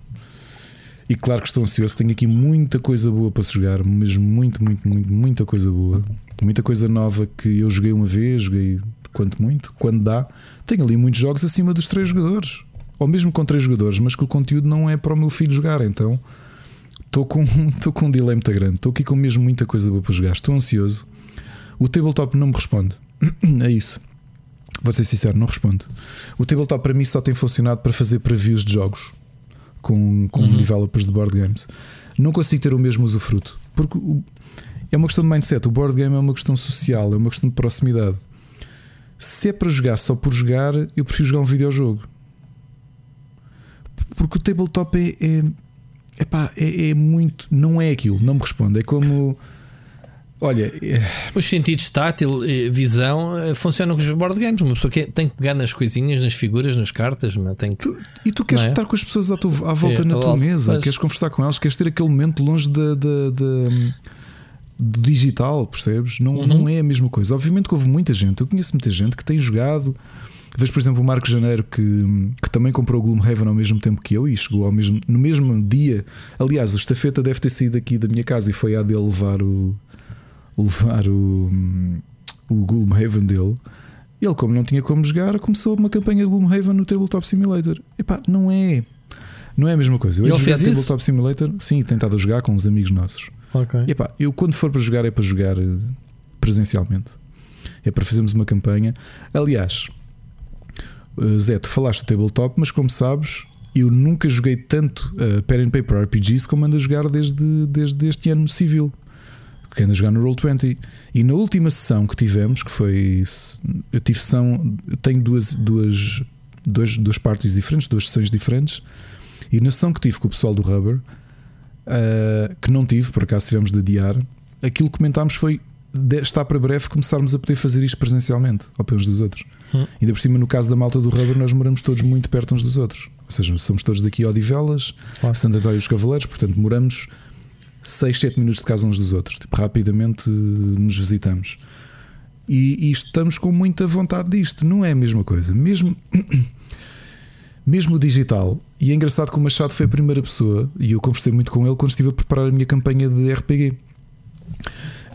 Speaker 1: E claro que estou ansioso, tenho aqui muita coisa boa para se jogar, mas muito, muito, muito, muita coisa boa. Muita coisa nova que eu joguei uma vez, joguei quanto muito, quando dá. Tenho ali muitos jogos acima dos três jogadores, ou mesmo com três jogadores, mas que o conteúdo não é para o meu filho jogar. Então estou com, estou com um delay muito grande. Estou aqui com mesmo muita coisa boa para jogar. Estou ansioso. O tabletop não me responde. É isso. Vou ser sincero, não responde. O tabletop para mim só tem funcionado para fazer previews de jogos com, com uhum. developers de board games. Não consigo ter o mesmo usufruto. Porque é uma questão de mindset. O board game é uma questão social, é uma questão de proximidade. Se é para jogar só por jogar, eu prefiro jogar um videojogo. Porque o tabletop é, é, epá, é, é muito. Não é aquilo, não me responde. É como. Olha, é...
Speaker 2: os sentidos tátil, visão eh, funcionam com os board games. Uma pessoa que tem que pegar nas coisinhas, nas figuras, nas cartas. Tem que...
Speaker 1: Tu, e tu queres é? estar com as pessoas à, tua, à volta é, na tua mesa, mas... queres conversar com elas, queres ter aquele momento longe da do digital, percebes? Não, uhum. não é a mesma coisa. Obviamente que houve muita gente, eu conheço muita gente que tem jogado. Vejo, por exemplo, o Marco Janeiro que, que também comprou o Gloomhaven ao mesmo tempo que eu e chegou ao mesmo, no mesmo dia. Aliás, o estafeta deve ter saído aqui da minha casa e foi a dele levar o levar o, o Gloomhaven dele. Ele, como não tinha como jogar, começou uma campanha de Gloomhaven no Tabletop Simulator. Epá, não é. Não é a mesma coisa. Eu
Speaker 2: ele fez
Speaker 1: Tabletop Simulator, sim, tentado jogar com uns amigos nossos. E epá, eu quando for para jogar é para jogar eh, presencialmente. É para fazermos uma campanha. Aliás, eh, Zé, tu falaste do tabletop, mas como sabes, eu nunca joguei tanto uh, pen and paper RPGs como ando a jogar desde, desde este ano civil. Que ando a jogar no Roll20. E na última sessão que tivemos, que foi. Eu tive sessão. Eu tenho duas, duas, duas, duas partes diferentes, duas sessões diferentes. E na sessão que tive com o pessoal do Rubber, uh, que não tive, por acaso tivemos de adiar, aquilo que comentámos foi está para breve começarmos a poder fazer isto presencialmente ao pé uns dos outros. Hum. Ainda por cima, no caso da malta do Rubber, nós moramos todos muito perto uns dos outros. Ou seja, somos todos daqui a Odivelas, claro. Santo António dos Cavaleiros, portanto, moramos 6, 7 minutos de casa uns dos outros. Tipo, rapidamente nos visitamos. E, e, estamos com muita vontade disto. Não é a mesma coisa. Mesmo mesmo o digital, e é engraçado que o Machado foi a primeira pessoa, e eu conversei muito com ele quando estive a preparar a minha campanha de RPG.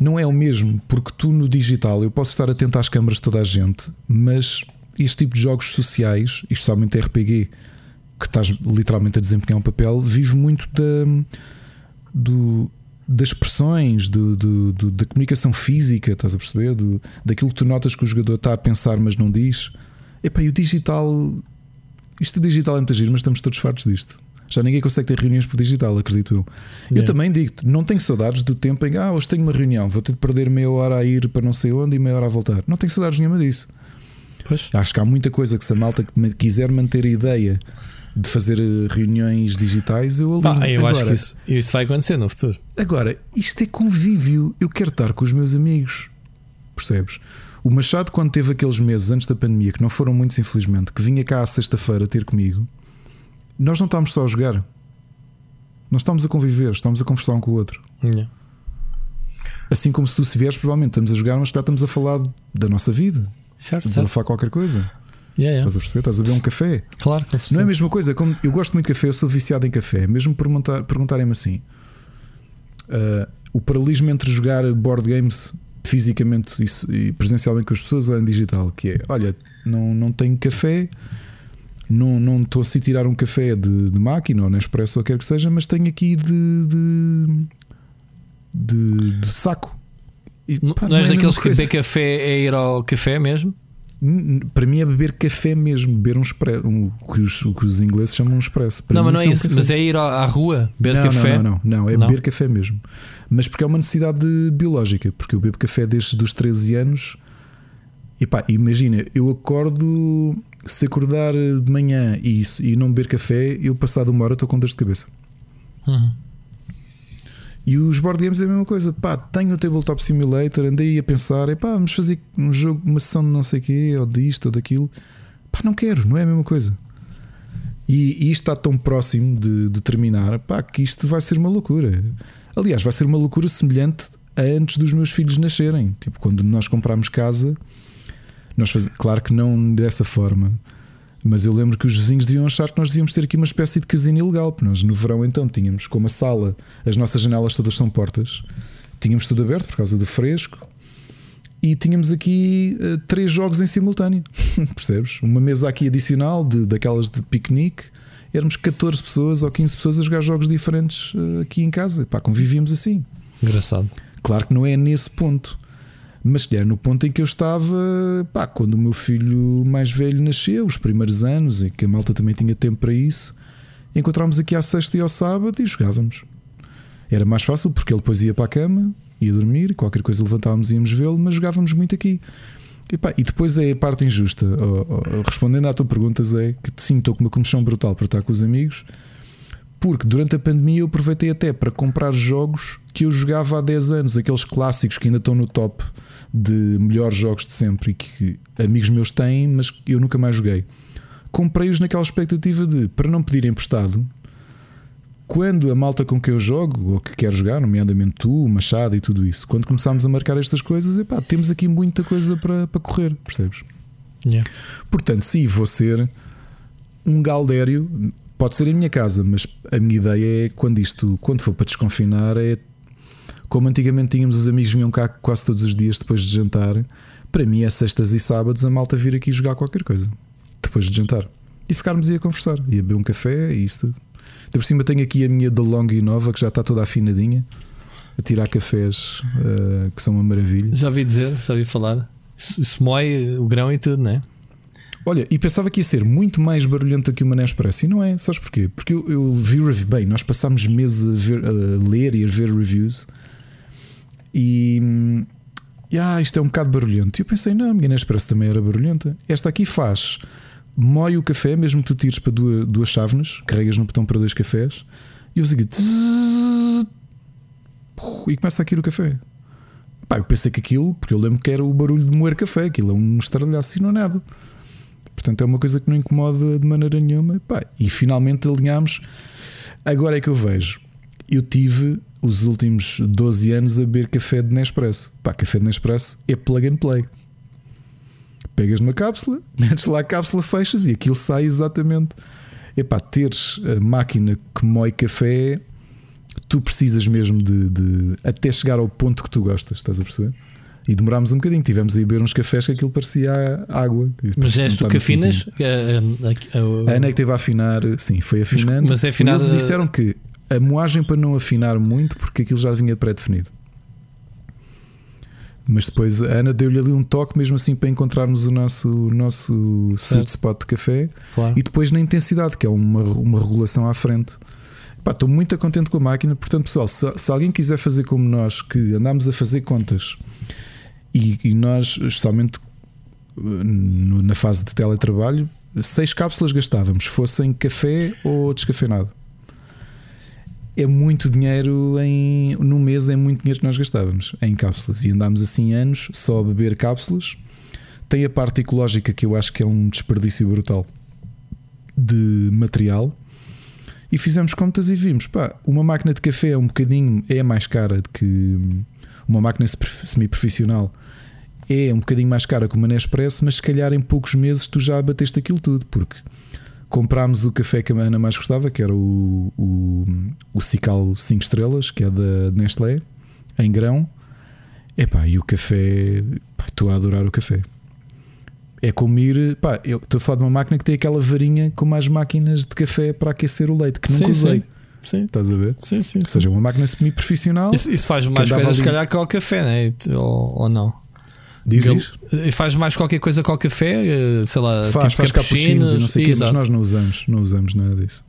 Speaker 1: Não é o mesmo, porque tu no digital eu posso estar atento às câmaras de toda a gente, mas este tipo de jogos sociais, especialmente RPG, que estás literalmente a desempenhar um papel, vive muito da, do, das expressões, do, do, do, da comunicação física, estás a perceber? Do, daquilo que tu notas que o jogador está a pensar, mas não diz. Epá, e o digital isto digital é muito giro, mas estamos todos fartos disto. Já ninguém consegue ter reuniões por digital, acredito eu. Eu também digo não tenho saudades do tempo em que ah, hoje tenho uma reunião, vou ter de perder meia hora a ir para não sei onde e meia hora a voltar. Não tenho saudades nenhuma disso.
Speaker 2: Pois.
Speaker 1: Acho que há muita coisa que se a malta quiser manter a ideia de fazer eh, reuniões digitais, eu alinho.
Speaker 2: Ah, eu agora, acho que isso, isso vai acontecer no futuro.
Speaker 1: Agora, isto é convívio. Eu quero estar com os meus amigos. Percebes? O Machado, quando teve aqueles meses antes da pandemia, que não foram muitos, infelizmente, que vinha cá à sexta-feira ter comigo, nós não estávamos só a jogar. Nós estamos a conviver, estamos a conversar um com o outro.
Speaker 2: Yeah.
Speaker 1: Assim como se tu se vieres, provavelmente estamos a jogar, mas já estamos a falar da nossa vida.
Speaker 2: Certo,
Speaker 1: Estamos a
Speaker 2: certo.
Speaker 1: falar qualquer coisa.
Speaker 2: Yeah, yeah.
Speaker 1: Estás a perceber? Estás a beber um café.
Speaker 2: Claro, com
Speaker 1: Não é a
Speaker 2: certeza.
Speaker 1: mesma coisa. Como eu gosto muito de café, eu sou viciado em café. Mesmo perguntar- perguntarem-me assim: ah, o paralelismo entre jogar board games fisicamente e presencialmente com as pessoas ou em digital, que é: olha, não, não tenho café, não, não estou a se tirar um café de, de máquina ou na expresso ou quer que seja, mas tenho aqui de, de, de- de saco. E,
Speaker 2: Não,
Speaker 1: pá,
Speaker 2: não és
Speaker 1: é a
Speaker 2: daqueles que beber café é ir ao café mesmo?
Speaker 1: Para mim é beber café mesmo, beber um expresso, um, o, que os, que os ingleses chamam um expresso. Para
Speaker 2: não, mas não é
Speaker 1: um
Speaker 2: isso.
Speaker 1: café.
Speaker 2: Mas é ir à, rua beber
Speaker 1: não,
Speaker 2: café.
Speaker 1: Não, não, não, não, é
Speaker 2: Não?
Speaker 1: beber café mesmo. Mas porque é uma necessidade biológica, porque eu bebo café desde os 13 anos. E pá, imagina, eu acordo, se acordar de manhã e, e não beber café, eu passado uma hora estou com dor de cabeça.
Speaker 2: Uhum.
Speaker 1: E os board games é a mesma coisa. Pá, tenho o Tabletop Simulator, andei a pensar, epá, vamos fazer um jogo, uma sessão de não sei o quê, ou disto ou daquilo. Pá, não quero, não é a mesma coisa. E, e isto está tão próximo de, de terminar, pá, que isto vai ser uma loucura. Aliás, vai ser uma loucura semelhante a antes dos meus filhos nascerem. Tipo, quando nós comprámos casa, nós faz... claro que não dessa forma. Mas eu lembro que os vizinhos deviam achar que nós devíamos ter aqui uma espécie de casino ilegal, porque nós no verão então tínhamos como a sala, as nossas janelas todas são portas, tínhamos tudo aberto por causa do fresco e tínhamos aqui eh, três jogos em simultâneo, percebes? Uma mesa aqui adicional de, daquelas de piquenique, éramos 14 pessoas ou 15 pessoas a jogar jogos diferentes eh, aqui em casa, pá, convivíamos assim.
Speaker 2: Engraçado.
Speaker 1: Claro que não é nesse ponto, mas é no ponto em que eu estava, pá, quando o meu filho mais velho nasceu, os primeiros anos, em que a malta também tinha tempo para isso, encontrámos aqui à sexta e ao sábado e jogávamos. Era mais fácil porque ele depois ia para a cama, ia dormir, qualquer coisa levantávamos e íamos vê-lo, mas jogávamos muito aqui. E, pá, e depois é a parte injusta. Oh, oh, respondendo à tua pergunta, Zé, que te sinto com uma comichão brutal para estar com os amigos, porque durante a pandemia eu aproveitei até para comprar jogos que eu jogava há 10 anos, aqueles clássicos que ainda estão no top de melhores jogos de sempre e que amigos meus têm, mas eu nunca mais joguei. Comprei-os naquela expectativa de, para não pedir emprestado, quando a malta com quem eu jogo, ou que quer jogar, nomeadamente tu, o Machado e tudo isso, quando começámos a marcar estas coisas, epá, temos aqui muita coisa para, para correr, percebes?
Speaker 2: Yeah.
Speaker 1: Portanto, sim, vou ser um galdério. Pode ser em minha casa, mas a minha ideia é quando isto, quando for para desconfinar, é como antigamente tínhamos os amigos vinham cá quase todos os dias depois de jantar. Para mim é sextas e sábados a malta vir aqui jogar qualquer coisa depois de jantar e ficarmos aí a conversar e a beber um café e isso tudo. De por cima tenho aqui a minha DeLonghi nova que já está toda afinadinha a tirar cafés eh, que são uma maravilha.
Speaker 2: Já ouvi dizer, já ouvi falar. Se se moe o grão e tudo, não é?
Speaker 1: Olha, e pensava que ia ser muito mais barulhenta que uma Nespresso e não é, sabes porquê? Porque eu, eu vi review, bem, nós passámos meses a, ver- a ler e a ver reviews e, e ah, isto é um bocado barulhento. E eu pensei, não, a minha Nespresso também era barulhenta. Esta aqui faz, moe o café, mesmo que tu tires para duas, duas chávenas, carregas no botão para dois cafés e eu segui e começa a cair o café. Pá, eu pensei que aquilo, porque eu lembro que era o barulho de moer café, aquilo é um estralhaço e não é nada. Portanto, é uma coisa que não incomoda de maneira nenhuma. Pá, e finalmente alinhámos. Agora é que eu vejo. Eu tive os últimos 12 anos a beber café de Nespresso. Pá, café de Nespresso é plug and play. Pegas numa cápsula, metes lá a cápsula, fechas e aquilo sai exatamente. Epá, teres a máquina que moe café, tu precisas mesmo de, de- até chegar ao ponto que tu gostas, estás a perceber? E demorámos um bocadinho, tivemos a beber uns cafés que aquilo parecia água.
Speaker 2: Mas és tu que afinas? Eh, aqui- eh,
Speaker 1: A Ana é que teve a afinar, sim, foi afinando.
Speaker 2: mas é afinada-
Speaker 1: Eles disseram que a moagem para não afinar muito, porque aquilo já vinha pré-definido. Mas depois a Ana deu-lhe ali um toque, mesmo assim, para encontrarmos o nosso, o nosso sweet spot de café
Speaker 2: claro.
Speaker 1: e depois na intensidade, que é uma, uma regulação à frente. Pá, estou muito contente com a máquina. Portanto, pessoal, se, se alguém quiser fazer como nós, que andámos a fazer contas e, e nós, especialmente eh, na fase de teletrabalho, seis cápsulas gastávamos, fossem café ou descafeinado. É muito dinheiro em no mês, é muito dinheiro que nós gastávamos em cápsulas e andámos assim anos só a beber cápsulas. Tem a parte ecológica que eu acho que é um desperdício brutal de material. E fizemos contas e vimos, pá, uma máquina de café é um bocadinho é mais cara do que uma máquina semi-profissional é um bocadinho mais cara que uma Nespresso, mas se calhar em poucos meses tu já abateste aquilo tudo, porque comprámos o café que a Ana mais gostava, que era o, o, o Cical 5 estrelas, que é da Nestlé, em grão. Epá, e o café, pá, estou a adorar o café. É como ir, pá, eu estou a falar de uma máquina que tem aquela varinha como as máquinas de café para aquecer o leite, que nunca sim, usei. Sim.
Speaker 2: Sim.
Speaker 1: Estás a ver?
Speaker 2: Sim, sim.
Speaker 1: Ou seja, uma máquina semi-profissional.
Speaker 2: Isso, isso, faz mais coisas, ali... se calhar, que o café, né? ou, ou não?
Speaker 1: Diz isso.
Speaker 2: Faz mais qualquer coisa com o café, eh, sei lá,
Speaker 1: faz, tipo faz cappuccinos e não sei o quê, mas nós não usamos, não usamos nada disso.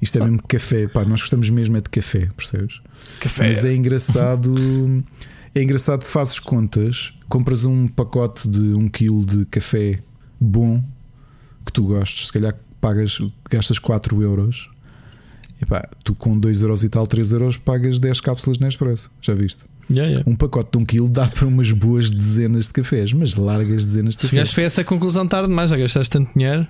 Speaker 1: Isto é ah. mesmo café, pá, nós gostamos mesmo é de café, percebes?
Speaker 2: Café.
Speaker 1: Mas é engraçado, é engraçado, fazes contas, compras um pacote de um quilo de café bom que tu gostes, se calhar pagas, gastas 4 euros. E pá, tu com 2 euros e tal, 3 euros pagas 10 cápsulas na Expresso, já viste?
Speaker 2: Yeah, yeah.
Speaker 1: Um pacote de um quilo dá para umas boas dezenas de cafés, mas largas dezenas de cafés.
Speaker 2: Chegaste foi essa a conclusão tarde demais, já gastaste tanto dinheiro.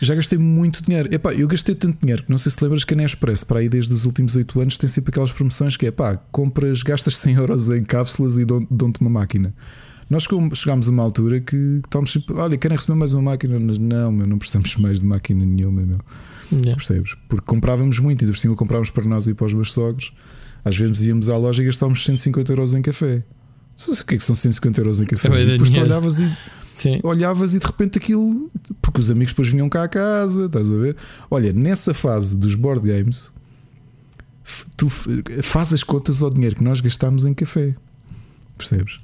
Speaker 1: Já gastei muito dinheiro. Epá, eu gastei tanto dinheiro que não sei se lembras que a Nespresso, para aí desde os últimos 8 anos, tem sempre aquelas promoções que é pá, compras, gastas 100 euros em cápsulas e dão-te uma máquina. Nós chegámos a uma altura que estávamos sempre, olha, querem receber mais uma máquina? Não, meu, não precisamos mais de máquina nenhuma, meu. Yeah. Percebes? Porque comprávamos muito, e por cima comprávamos para nós e para os meus sogros. Às vezes íamos à loja e gastávamos 150 euros em café. O que é que são 150 euros em café? É e depois tu olhavas e, Sim. olhavas e de repente aquilo. Porque os amigos depois vinham cá à casa, estás a ver? Olha, nessa fase dos board games, tu fazes as contas ao dinheiro que nós gastámos em café. Percebes?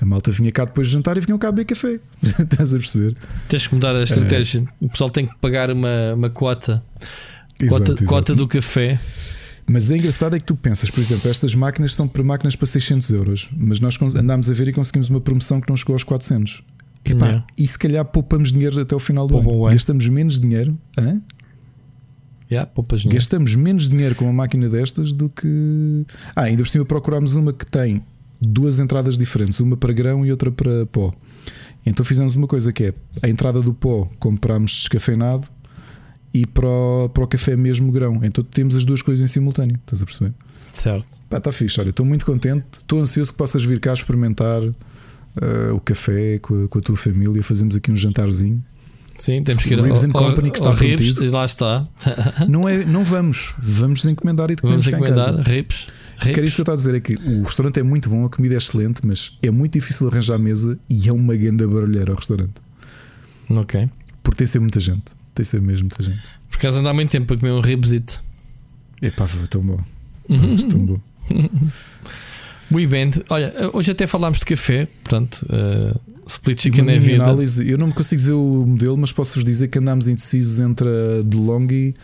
Speaker 1: A malta vinha cá depois de jantar e vinham cá a beber café. Estás a perceber?
Speaker 2: Tens que mudar a estratégia. É. O pessoal tem que pagar uma, uma quota. Exato, cota, exato. cota do café
Speaker 1: mas é engraçado é que tu pensas, por exemplo, estas máquinas são para máquinas para 600 euros, mas nós andámos a ver e conseguimos uma promoção que não chegou aos 400. Epá, yeah. E se calhar poupamos dinheiro até o final do ano. Gastamos menos dinheiro. Hã?
Speaker 2: Yeah, dinheiro.
Speaker 1: Gastamos menos dinheiro com uma máquina destas do que. Ah, ainda por cima procurámos uma que tem duas entradas diferentes, uma para grão e outra para pó. Então fizemos uma coisa que é a entrada do pó comprámos descafeinado e para o, para o café mesmo grão. Então temos as duas coisas em simultâneo, estás a perceber?
Speaker 2: Certo.
Speaker 1: Pá, está fixe, olha, estou muito contente, estou ansioso que possas vir cá experimentar uh, o café com a, com a, tua família, fazemos aqui um jantarzinho.
Speaker 2: Sim, temos que ir ao,
Speaker 1: Company, que está ao
Speaker 2: Ribs, lá está.
Speaker 1: não, é, não vamos, vamos encomendar e
Speaker 2: vamos encomendar Ribs.
Speaker 1: Ribs. Que isso que eu estou a dizer é que o restaurante é muito bom, a comida é excelente, mas é muito difícil arranjar mesa e é uma grande barulheira ao restaurante.
Speaker 2: Ok.
Speaker 1: Porque tem ser muita gente. Tem ser mesmo muita gente.
Speaker 2: Por acaso anda há muito tempo para comer um ribzito.
Speaker 1: Epá, foi tão bom. Foi tão bom.
Speaker 2: Muito bem. Olha, hoje até falámos de café, portanto, uh, split chicken é vida.
Speaker 1: Análise, eu não me consigo dizer o modelo, mas posso-vos dizer que andámos indecisos entre a DeLonghi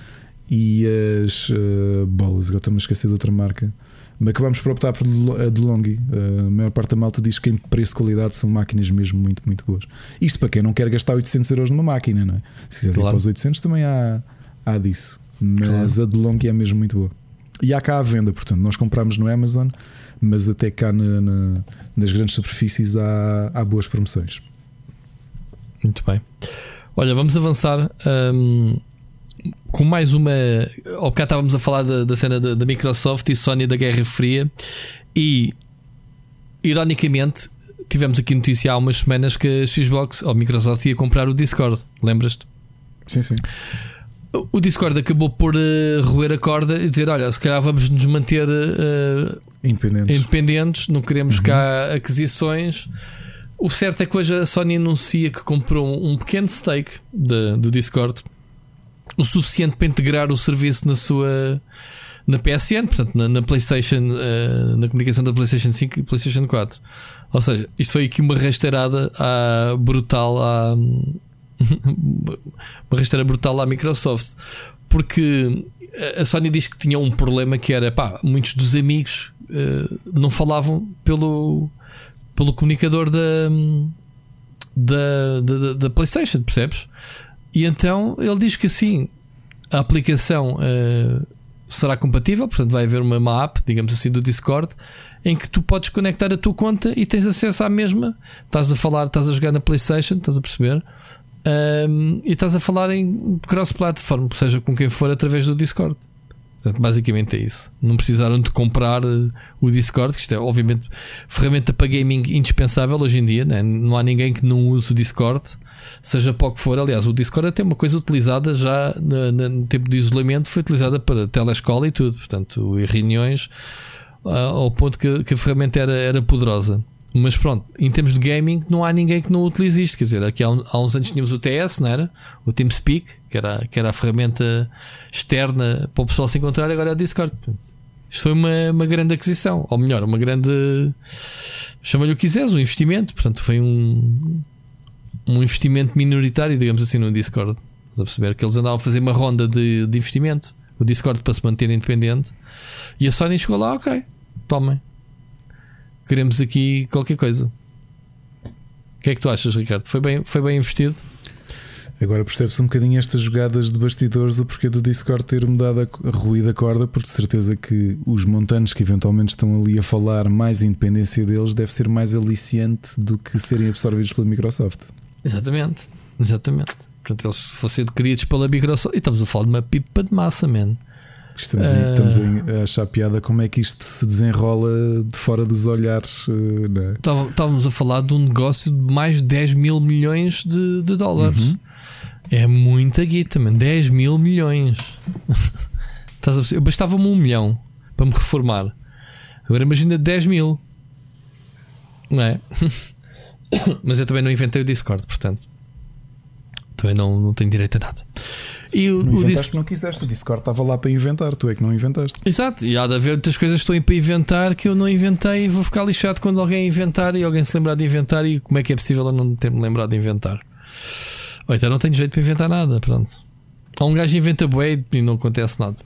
Speaker 1: e as uh, bolas. Agora estou-me a esquecer de outra marca. Mas acabamos por optar por a DeLonghi. A maior parte da malta diz que em preço e qualidade são máquinas mesmo muito, muito boas. Isto para quem não quer gastar 800 euros numa máquina, não é? Se quiser claro. ir para os 800 também há, há disso. Mas claro. a DeLonghi é mesmo muito boa. E há cá à venda, portanto, nós compramos no Amazon, mas até cá na, na, nas grandes superfícies há, há boas promoções.
Speaker 2: Muito bem. Olha, vamos avançar. Um, com mais uma. Ao bocado estávamos a falar da, da cena da, da, Microsoft e Sony da Guerra Fria e, ironicamente, tivemos aqui notícia há umas semanas que a Xbox ou a Microsoft ia comprar o Discord. Lembras-te?
Speaker 1: Sim, sim.
Speaker 2: O Discord acabou por uh, roer a corda e dizer: Olha, se calhar vamos nos manter uh,
Speaker 1: independentes.
Speaker 2: independentes, não queremos uhum. cá aquisições. O certo é que hoje a Sony anuncia que comprou um pequeno stake de, do Discord o suficiente para integrar o serviço na sua na PSN, portanto na, na PlayStation, uh, na comunicação da PlayStation 5 e PlayStation 4. Ou seja, isto foi aqui uma rasteirada à, brutal à, uma rasteira brutal à Microsoft, porque a Sony diz que tinha um problema que era pá, muitos dos amigos uh, não falavam pelo, pelo comunicador da, da, da, da PlayStation, percebes? E então ele diz que assim a aplicação uh, será compatível, portanto vai haver uma, uma app, digamos assim, do Discord em que tu podes conectar a tua conta e tens acesso à mesma. Estás a falar, estás a jogar na PlayStation, estás a perceber? E estás a falar em cross-platform, seja com quem for, através do Discord. Portanto, basicamente é isso. Não precisaram de comprar uh, o Discord, que isto é obviamente ferramenta para gaming indispensável hoje em dia. Né? Não há ninguém que não use o Discord, seja para o que for. Aliás, o Discord é até uma coisa utilizada já no, no tempo de isolamento, foi utilizada para telescola e tudo, portanto, e reuniões uh, ao ponto que, que, a ferramenta era, era poderosa. Mas pronto, em termos de gaming, não há ninguém que não utilize isto. Quer dizer, aqui há, há uns anos tínhamos o TS, não era? O TeamSpeak, que era, que era a ferramenta externa para o pessoal se encontrar, agora é o Discord. Isto foi uma, uma grande aquisição, ou melhor, uma grande. chama-lhe o que quiseres, um investimento. Portanto, foi um, um investimento minoritário, digamos assim, no Discord. Estás a perceber que eles andavam a fazer uma ronda de, de investimento, o Discord para se manter independente, e a Sony chegou lá, ok, tomem queremos aqui qualquer coisa. O que é que tu achas, Ricardo? Foi bem, foi bem investido?
Speaker 1: Agora percebe-se um bocadinho estas jogadas de bastidores, o porquê do Discord ter mudado a, ruída corda, porque de certeza que os montantes que eventualmente estão ali a falar mais independência deles deve ser mais aliciante do que serem absorvidos pela Microsoft.
Speaker 2: Exatamente, exatamente. Portanto, eles fossem adquiridos pela Microsoft. E estamos a falar de uma pipa de massa, man.
Speaker 1: Estamos, uh... estamos a achar piada como é que isto se desenrola de fora dos olhares.
Speaker 2: Eh, é? Estávamos a falar de um negócio de mais de 10 mil milhões de, de dólares. Uhum. É muita guita, man. 10 mil milhões. Eu bastava-me um milhão para me reformar. Agora imagina 10 mil. Não é? Mas eu também não inventei o Discord, portanto. Também não, não tenho direito a nada.
Speaker 1: E o, não o Dis... não quiseste, o Discord estava lá para inventar, tu é que não inventaste.
Speaker 2: Exato, e há de haver muitas coisas que estou para inventar que eu não inventei e vou ficar lixado quando alguém inventar e alguém se lembrar de inventar e como é que é possível eu não ter-me lembrado de inventar. Ou então não tenho jeito para inventar nada, pronto. Há um gajo inventa bué e não acontece nada.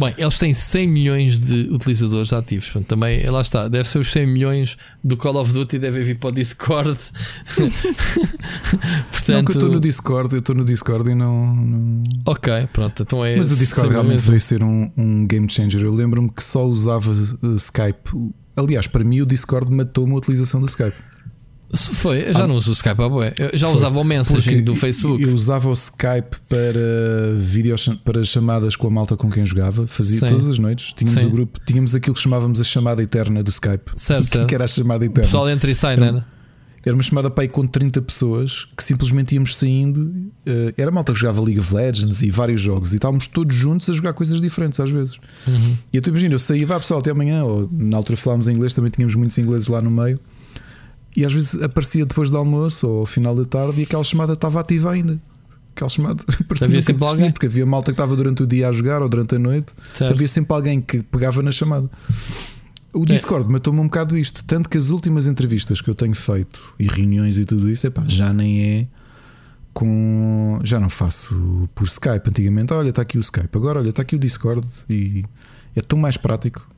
Speaker 2: Bem, eles têm 100 milhões de utilizadores ativos. Portanto, também, lá está, deve ser os 100 milhões do Call of Duty, devem vir para o Discord.
Speaker 1: Portanto, não, eu estou no Discord, eu estou no Discord e não, não.
Speaker 2: Ok, pronto, então é
Speaker 1: Mas o Discord realmente veio ser um, um game changer. Eu lembro-me que só usava uh, Skype. Aliás, para mim, o Discord matou-me a utilização do Skype.
Speaker 2: Foi, eu já ah, não uso o Skype, eu já foi, usava o messaging do Facebook.
Speaker 1: Eu usava o Skype para vídeos, para chamadas com a malta com quem jogava, fazia Sim. todas as noites. Tínhamos Sim. o grupo, tínhamos aquilo que chamávamos a chamada eterna do Skype.
Speaker 2: Certo, certo.
Speaker 1: que era a chamada eterna. O
Speaker 2: pessoal entra e sai, era, não era?
Speaker 1: Uma chamada para aí com 30 pessoas que simplesmente íamos saindo. Eh, era malta que jogava League of Legends e vários jogos e estávamos todos juntos a jogar coisas diferentes às vezes. Uhum. E eu imagino, eu saía, vá pessoal, até amanhã, ou na altura falávamos em inglês, também tínhamos muitos ingleses lá no meio. E às vezes aparecia depois do almoço ou ao final da tarde e aquela chamada estava ativa ainda. Aquela chamada
Speaker 2: parecia havia sempre alguém
Speaker 1: porque havia malta que estava durante o dia a jogar ou durante a noite. Certo. Havia sempre alguém que pegava na chamada. O Discord é. matou-me um bocado isto. Tanto que as últimas entrevistas que eu tenho feito e reuniões e tudo isso, epá, já nem é com. Já não faço por Skype. Antigamente, olha, está aqui o Skype. Agora, olha, está aqui o Discord e é tão mais prático.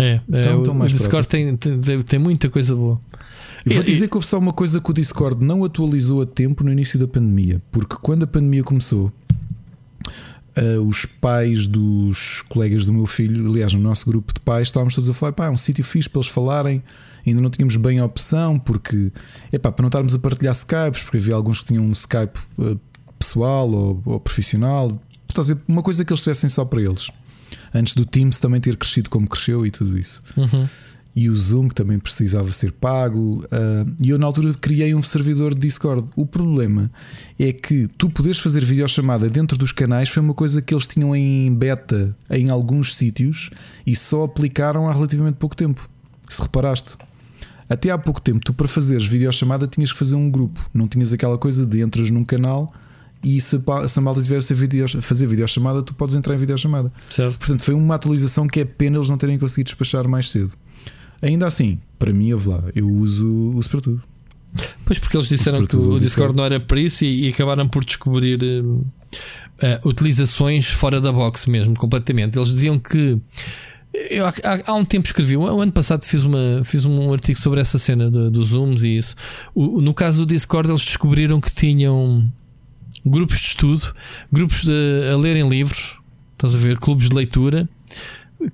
Speaker 2: É, é o, o Discord tem, tem, tem, muita coisa boa.
Speaker 1: E vou dizer que houve só uma coisa que o Discord não atualizou a tempo no início da pandemia, porque quando a pandemia começou, uh, os pais dos colegas do meu filho, aliás, no nosso grupo de pais, estávamos todos a falar: pá, é um sítio fixe para eles falarem. Ainda não tínhamos bem a opção, porque epá, para não estarmos a partilhar Skypes, porque havia alguns que tinham um Skype uh, pessoal ou, ou profissional, estás a ver, uma coisa que eles tivessem só para eles antes do Teams também ter crescido como cresceu e tudo isso.
Speaker 2: Uhum.
Speaker 1: E o Zoom que também precisava ser pago. Uh, e eu na altura criei um servidor de Discord. O problema é que tu poderes fazer videochamada dentro dos canais foi uma coisa que eles tinham em beta em alguns sítios e só aplicaram há relativamente pouco tempo. Se reparaste. Até há pouco tempo, tu para fazeres videochamada tinhas que fazer um grupo, não tinhas aquela coisa de entras num canal e se, se a malta tiver a fazer videochamada, tu podes entrar em videochamada.
Speaker 2: Certo.
Speaker 1: Portanto, foi uma atualização que é pena eles não terem conseguido despachar mais cedo. Ainda assim, para mim, eu lá, eu uso, uso para tudo.
Speaker 2: Pois, porque eles disseram que o Discord não era para isso e, e acabaram por descobrir uh, uh, utilizações fora da box mesmo, completamente. Eles diziam que. Eu, há, há, um tempo escrevi, o ano passado fiz, uma, fiz um artigo sobre essa cena dos Zooms e isso. O, no caso do Discord, eles descobriram que tinham grupos de estudo, grupos de, a lerem livros, estás a ver, clubes de leitura,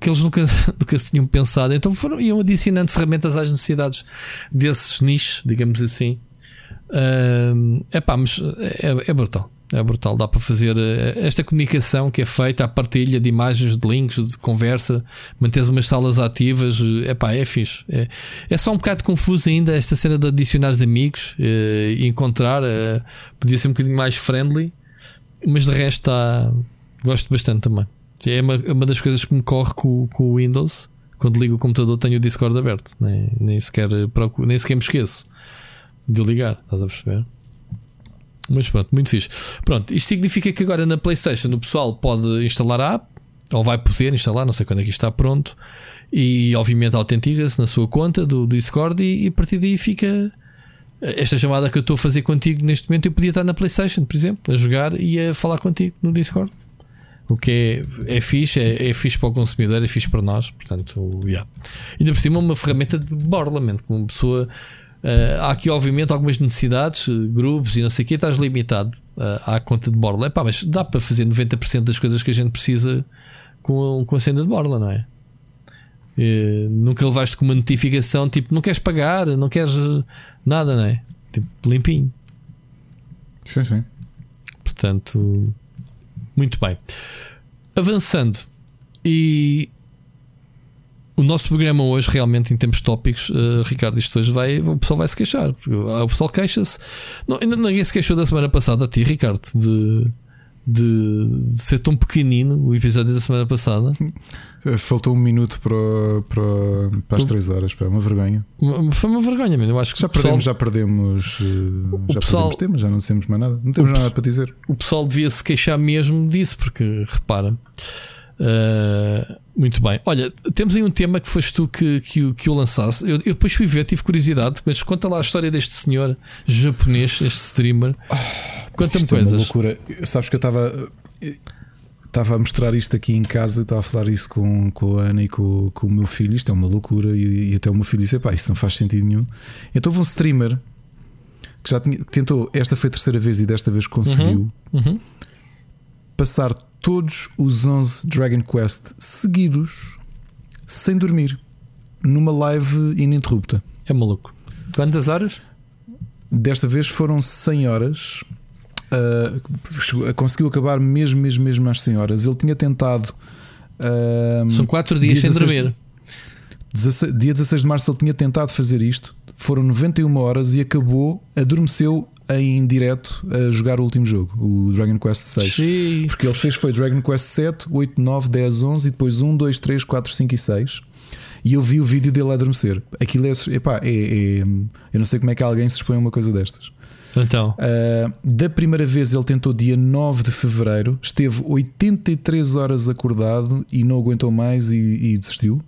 Speaker 2: que eles nunca, nunca se tinham pensado. Então foram, iam adicionando ferramentas às necessidades desses nichos, digamos assim. Uh, epá, mas é, é brutal. É brutal. Dá para fazer eh, esta comunicação que é feita, a partilha de imagens, de links, de conversa, manteres umas salas ativas. É pá, é fixe. É, é só um bocado confuso ainda esta cena de adicionar os amigos eh, e encontrar. Eh, podia ser um bocadinho mais friendly, mas de resto está. Gosto bastante também. É uma, uma das coisas que me corre com, com o Windows. Quando ligo o computador, tenho o Discord aberto. Nem, nem, sequer, nem sequer me esqueço de ligar. Estás a perceber? Mas pronto, muito fixe. Pronto, isto significa que agora na PlayStation o pessoal pode instalar a app, ou vai poder instalar, não sei quando é que está pronto, e obviamente autentica-se na sua conta do Discord e, e a partir daí fica. Esta chamada que eu estou a fazer contigo neste momento, eu podia estar na PlayStation, por exemplo, a jogar e a falar contigo no Discord. O que é, é fixe, é, é fixe para o consumidor, é fixe para nós. Portanto, yeah. ainda por cima, uma ferramenta de borla, como uma pessoa Uh, há aqui, obviamente, algumas necessidades, uh, grupos e não sei o que, estás limitado uh, à conta de borla. Epá, mas dá para fazer 90% das coisas que a gente precisa com, com a cena de borla, não é? nunca levaste com uma notificação tipo não queres pagar, não queres nada, não é? Tipo limpinho.
Speaker 1: Sim, sim.
Speaker 2: Portanto, muito bem. Avançando, e o nosso programa hoje, realmente, em termos tópicos, uh, Ricardo, isto hoje vai, o pessoal vai se queixar. O pessoal queixa-se. Ninguém se queixou da semana passada a ti, Ricardo, de, de, de, ser tão pequenino o episódio da semana passada.
Speaker 1: Faltou um minuto para, para, para as três horas, pá, uma vergonha.
Speaker 2: Foi uma vergonha, mesmo. Eu acho que
Speaker 1: já perdemos, pessoal... já perdemos, uh, já pessoal... perdemos temas, já não dissemos mais nada. Não temos o nada para dizer.
Speaker 2: O pessoal devia se queixar mesmo disso, porque repara. Uh, muito bem. Olha, temos aí um tema que foste tu que, que, que o lançasse. Eu, eu, depois fui ver, tive curiosidade, mas conta lá a história deste senhor japonês, este streamer. Conta-me coisas. É uma
Speaker 1: loucura. Sabes que eu estava. Estava a mostrar isto aqui em casa, estava a falar isso com, com a Ana e com, com o meu filho. Isto é uma loucura. E, e até o meu filho disse: pá, isso não faz sentido nenhum. Então houve um streamer que já tinha, tentou, esta foi a terceira vez e desta vez conseguiu uhum, uhum. passar todos os 11 Dragon Quest seguidos sem dormir numa live ininterrupta.
Speaker 2: É maluco. Quantas horas?
Speaker 1: Desta vez foram 100 horas. Uh, conseguiu acabar mesmo, mesmo, mesmo às 100 horas. Ele tinha tentado. Uh,
Speaker 2: São 4 dias sem 16, dormir.
Speaker 1: 16, dia 16 de março ele tinha tentado fazer isto. Foram 91 horas e acabou, adormeceu em direto a jogar o último jogo, o Dragon Quest 6.
Speaker 2: Sim.
Speaker 1: Porque ele fez foi Dragon Quest 7, 8, 9, 10, 11 e depois 1, 2, 3, 4, 5 e 6. E eu vi o vídeo dele a adormecer. Aquilo é, epá, é, é, Eu não sei como é que alguém se expõe a uma coisa destas.
Speaker 2: Então,
Speaker 1: uh, da primeira vez ele tentou dia 9 de fevereiro, esteve 83 horas acordado e não aguentou mais e, e desistiu.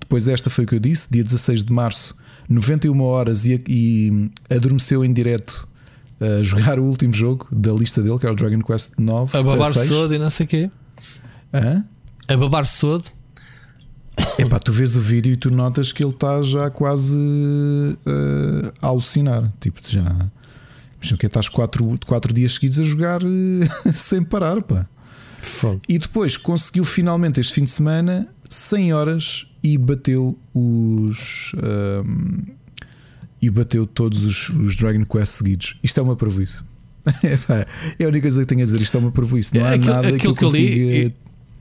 Speaker 1: Depois, esta foi o que eu disse, dia 16 de março, 91 horas e, e adormeceu em direto a jogar o último jogo da lista dele, que era o Dragon Quest 9.
Speaker 2: A babar-se todo e não sei o quê.
Speaker 1: Hã?
Speaker 2: A babar-se todo.
Speaker 1: Epá, tu vês o vídeo e tu notas que ele está já quase uh, a alucinar. Tipo, já. Imagina que estás 4 quatro dias seguidos a jogar uh, sem parar, pá.
Speaker 2: Fogo.
Speaker 1: E depois conseguiu finalmente este fim de semana 100 horas e bateu os. Uh, e bateu todos os, os Dragon Quest seguidos. Isto é uma prejuízo. é a única coisa que tenho a dizer. Isto é uma prejuízo. Não há aquilo, nada aquilo que, eu consiga... li.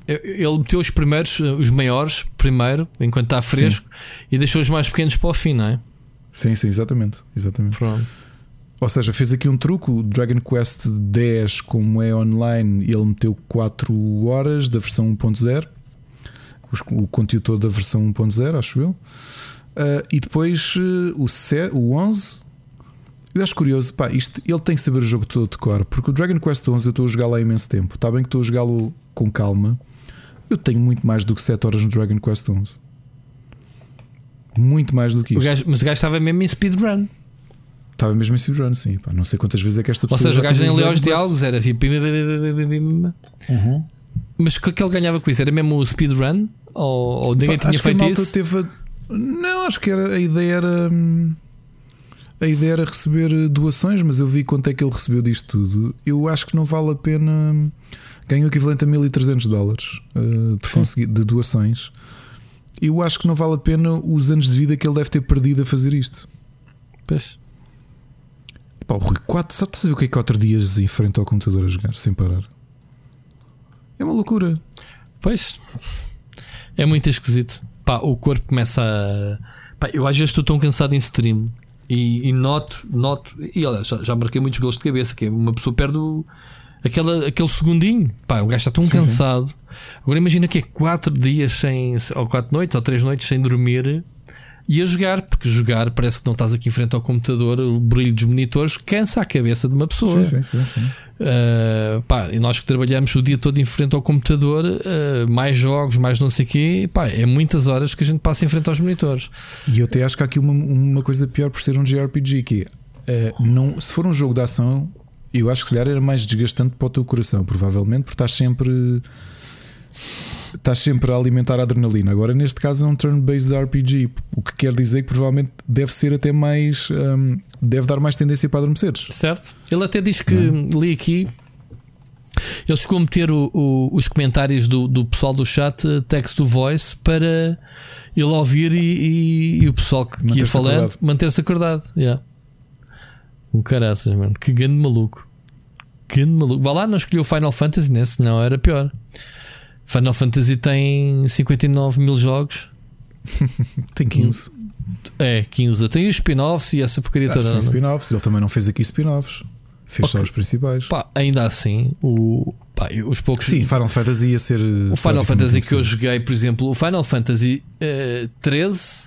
Speaker 2: Ele meteu os primeiros, os maiores, primeiro, enquanto está fresco, sim. e deixou os mais pequenos para o fim, não é?
Speaker 1: Sim, sim, exatamente. exatamente.
Speaker 2: Pronto.
Speaker 1: Ou seja, fez aqui um truque. O Dragon Quest 10, como é online, ele meteu 4 horas da versão 1.0, o conteúdo todo da versão 1.0, acho eu. Uh, e depois uh, o, C, o 11. Eu acho curioso, pá, isto, ele tem que saber o jogo todo de cor, porque o Dragon Quest 11 eu estou a jogá-lo há imenso tempo. Está bem que estou a jogá-lo com calma. Eu tenho muito mais do que 7 horas no Dragon Quest 11. Muito mais do que isso.
Speaker 2: mas o gajo estava mesmo em speedrun.
Speaker 1: Estava mesmo em speedrun, sim. Pá, não sei quantas vezes é que esta pessoa.
Speaker 2: Ou seja, o gajo nem leu os diálogos, era tipo.
Speaker 1: Uhum.
Speaker 2: Mas o que, é que ele ganhava com isso? Era mesmo o speedrun? Ou, ou ninguém Pá, tinha feito isso?
Speaker 1: Teve a não, acho que era, a ideia era. A ideia era receber doações, mas eu vi quanto é que ele recebeu disto tudo. Eu acho que não vale a pena. Ganhou o equivalente a 1300 dólares uh, de, de doações. Eu acho que não vale a pena os anos de vida que ele deve ter perdido a fazer isto.
Speaker 2: Pois.
Speaker 1: Pá, Rui, 4, só estás a ver o que é 4 dias em frente ao computador a jogar sem parar? É uma loucura.
Speaker 2: Pois é muito esquisito. Pá, o corpo começa a. Pá, eu às vezes estou tão cansado em stream e, e noto, noto, e olha, já, já marquei muitos gols de cabeça, que é uma pessoa perde o, aquela, aquele segundinho. Pá, o gajo está tão sim, cansado. Sim. Agora imagina que é 4 dias sem, ou 4 noites, ou 3 noites sem dormir e a jogar, porque jogar parece que não estás aqui em frente ao computador, o brilho dos monitores cansa a cabeça de uma pessoa.
Speaker 1: Sim, sim, sim,
Speaker 2: uh, pá, e nós que trabalhamos o dia todo em frente ao computador, uh, mais jogos, mais não sei o quê, pá, é muitas horas que a gente passa em frente aos monitores.
Speaker 1: E eu até acho que há aqui uma, uma coisa pior por ser um JRPG, que uh, não, se for um jogo de ação, eu acho que se calhar era mais desgastante para o teu coração, provavelmente, porque estás sempre estás sempre a alimentar a adrenalina. Agora, neste caso, é um turn-based RPG, o que quer dizer que provavelmente deve ser até mais. Um, deve dar mais tendência para adormeceres.
Speaker 2: Certo. Ele até diz que, é? li aqui, eles ficam a meter o, o, os comentários do, do pessoal do chat eh, text to voice para ele ouvir e, e, e o pessoal que, que ia falando manter-se acordado. Yeah. Um caraças, mano. Que grande maluco. Que grande maluco. Vá lá, não escolheu Final Fantasy, né? Senão era pior. Final Fantasy tem 59 mil jogos.
Speaker 1: tem 15.
Speaker 2: É, 15. Tem os spin-offs e essa porcaria ah, toda.
Speaker 1: É? spin-offs, ele também não fez aqui spin-offs. Fez okay. só os principais.
Speaker 2: Pá, ainda assim, o, pá, os poucos.
Speaker 1: Sim, Final Fantasy ia ser.
Speaker 2: O Final Fantasy que eu joguei, por exemplo, o Final Fantasy uh, 13.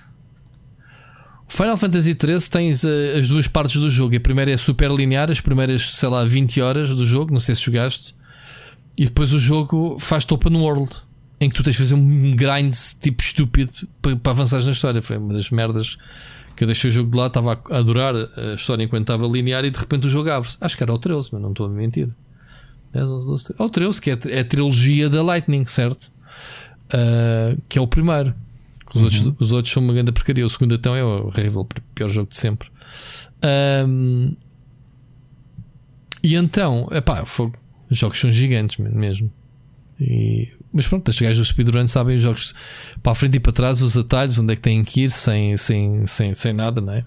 Speaker 2: O Final Fantasy 13 tens uh, as duas partes do jogo. A primeira é super linear, as primeiras, sei lá, 20 horas do jogo. Não sei se jogaste. E depois o jogo faz-te open world em que tu tens de fazer um grind tipo estúpido para, para avançar na história. Foi uma das merdas que eu deixei o jogo de lá, estava a adorar a história enquanto estava linear e de repente o jogo abre-se. Acho que era o 13, mas não estou a mentir. É o 13, que é, é a trilogia da Lightning, certo? Uh, que é o primeiro. Os, uhum. outros, os outros são uma grande porcaria. O segundo então é o horrível, pior jogo de sempre. Um, e então, epá, foi, os jogos são gigantes mesmo. E, mas pronto, os gajos do speedrun sabem os jogos para a frente e para trás, os atalhos, onde é que têm que ir sem, sem, sem, sem nada, não é?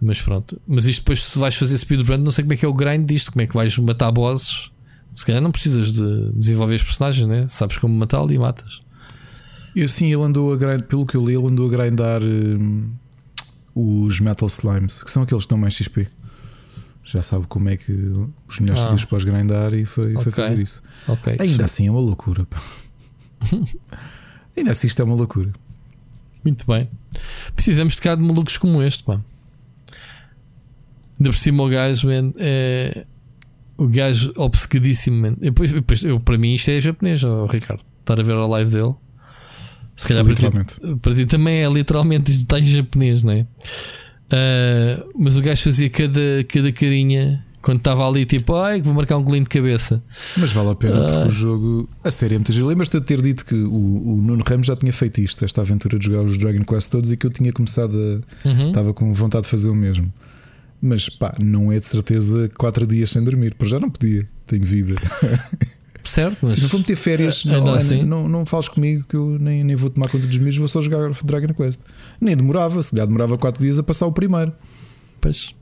Speaker 2: Mas pronto. Mas isto depois, se vais fazer speedrun, não sei como é que é o grind disto, como é que vais matar bosses. Se calhar não precisas de desenvolver os personagens, né? Sabes como matá-lo e matas.
Speaker 1: E assim ele andou a grind, pelo que eu li, ele andou a grindar hum, os Metal Slimes, que são aqueles que dão mais XP já sabe como é que os melhores ah. para os grindar e foi, okay. foi fazer isso.
Speaker 2: Okay.
Speaker 1: Ainda Sim. assim é uma loucura. Ainda assim isto é uma loucura.
Speaker 2: Muito bem. Precisamos de cá de malucos como este, pá. Ainda por cima o gajo, man, é. O gajo obcecadíssimo, man. Depois, depois, eu, para mim isto é japonês, oh, Ricardo. Estar a ver a live dele. Se calhar para ti, para ti também é literalmente está em japonês, não é? Uh, mas o gajo fazia cada, cada carinha quando estava ali, tipo, ai, vou marcar um golinho de cabeça.
Speaker 1: Mas vale a pena, porque uh, o jogo, a série é muito giro. Lembras-te de ter dito que o, o, Nuno Ramos já tinha feito isto, esta aventura de jogar os Dragon Quest todos, e que eu tinha começado a. Uhum. Estava com vontade de fazer o mesmo. Mas pá, não é de certeza 4 dias sem dormir, porque já não podia, tenho vida.
Speaker 2: Certo, mas.
Speaker 1: Não for meter férias, uh, não, assim. não, não fales comigo que eu nem, nem vou tomar conta dos meus, vou só jogar Dragon Quest. Nem demorava, se já demorava 4 dias a passar o primeiro.
Speaker 2: Pois.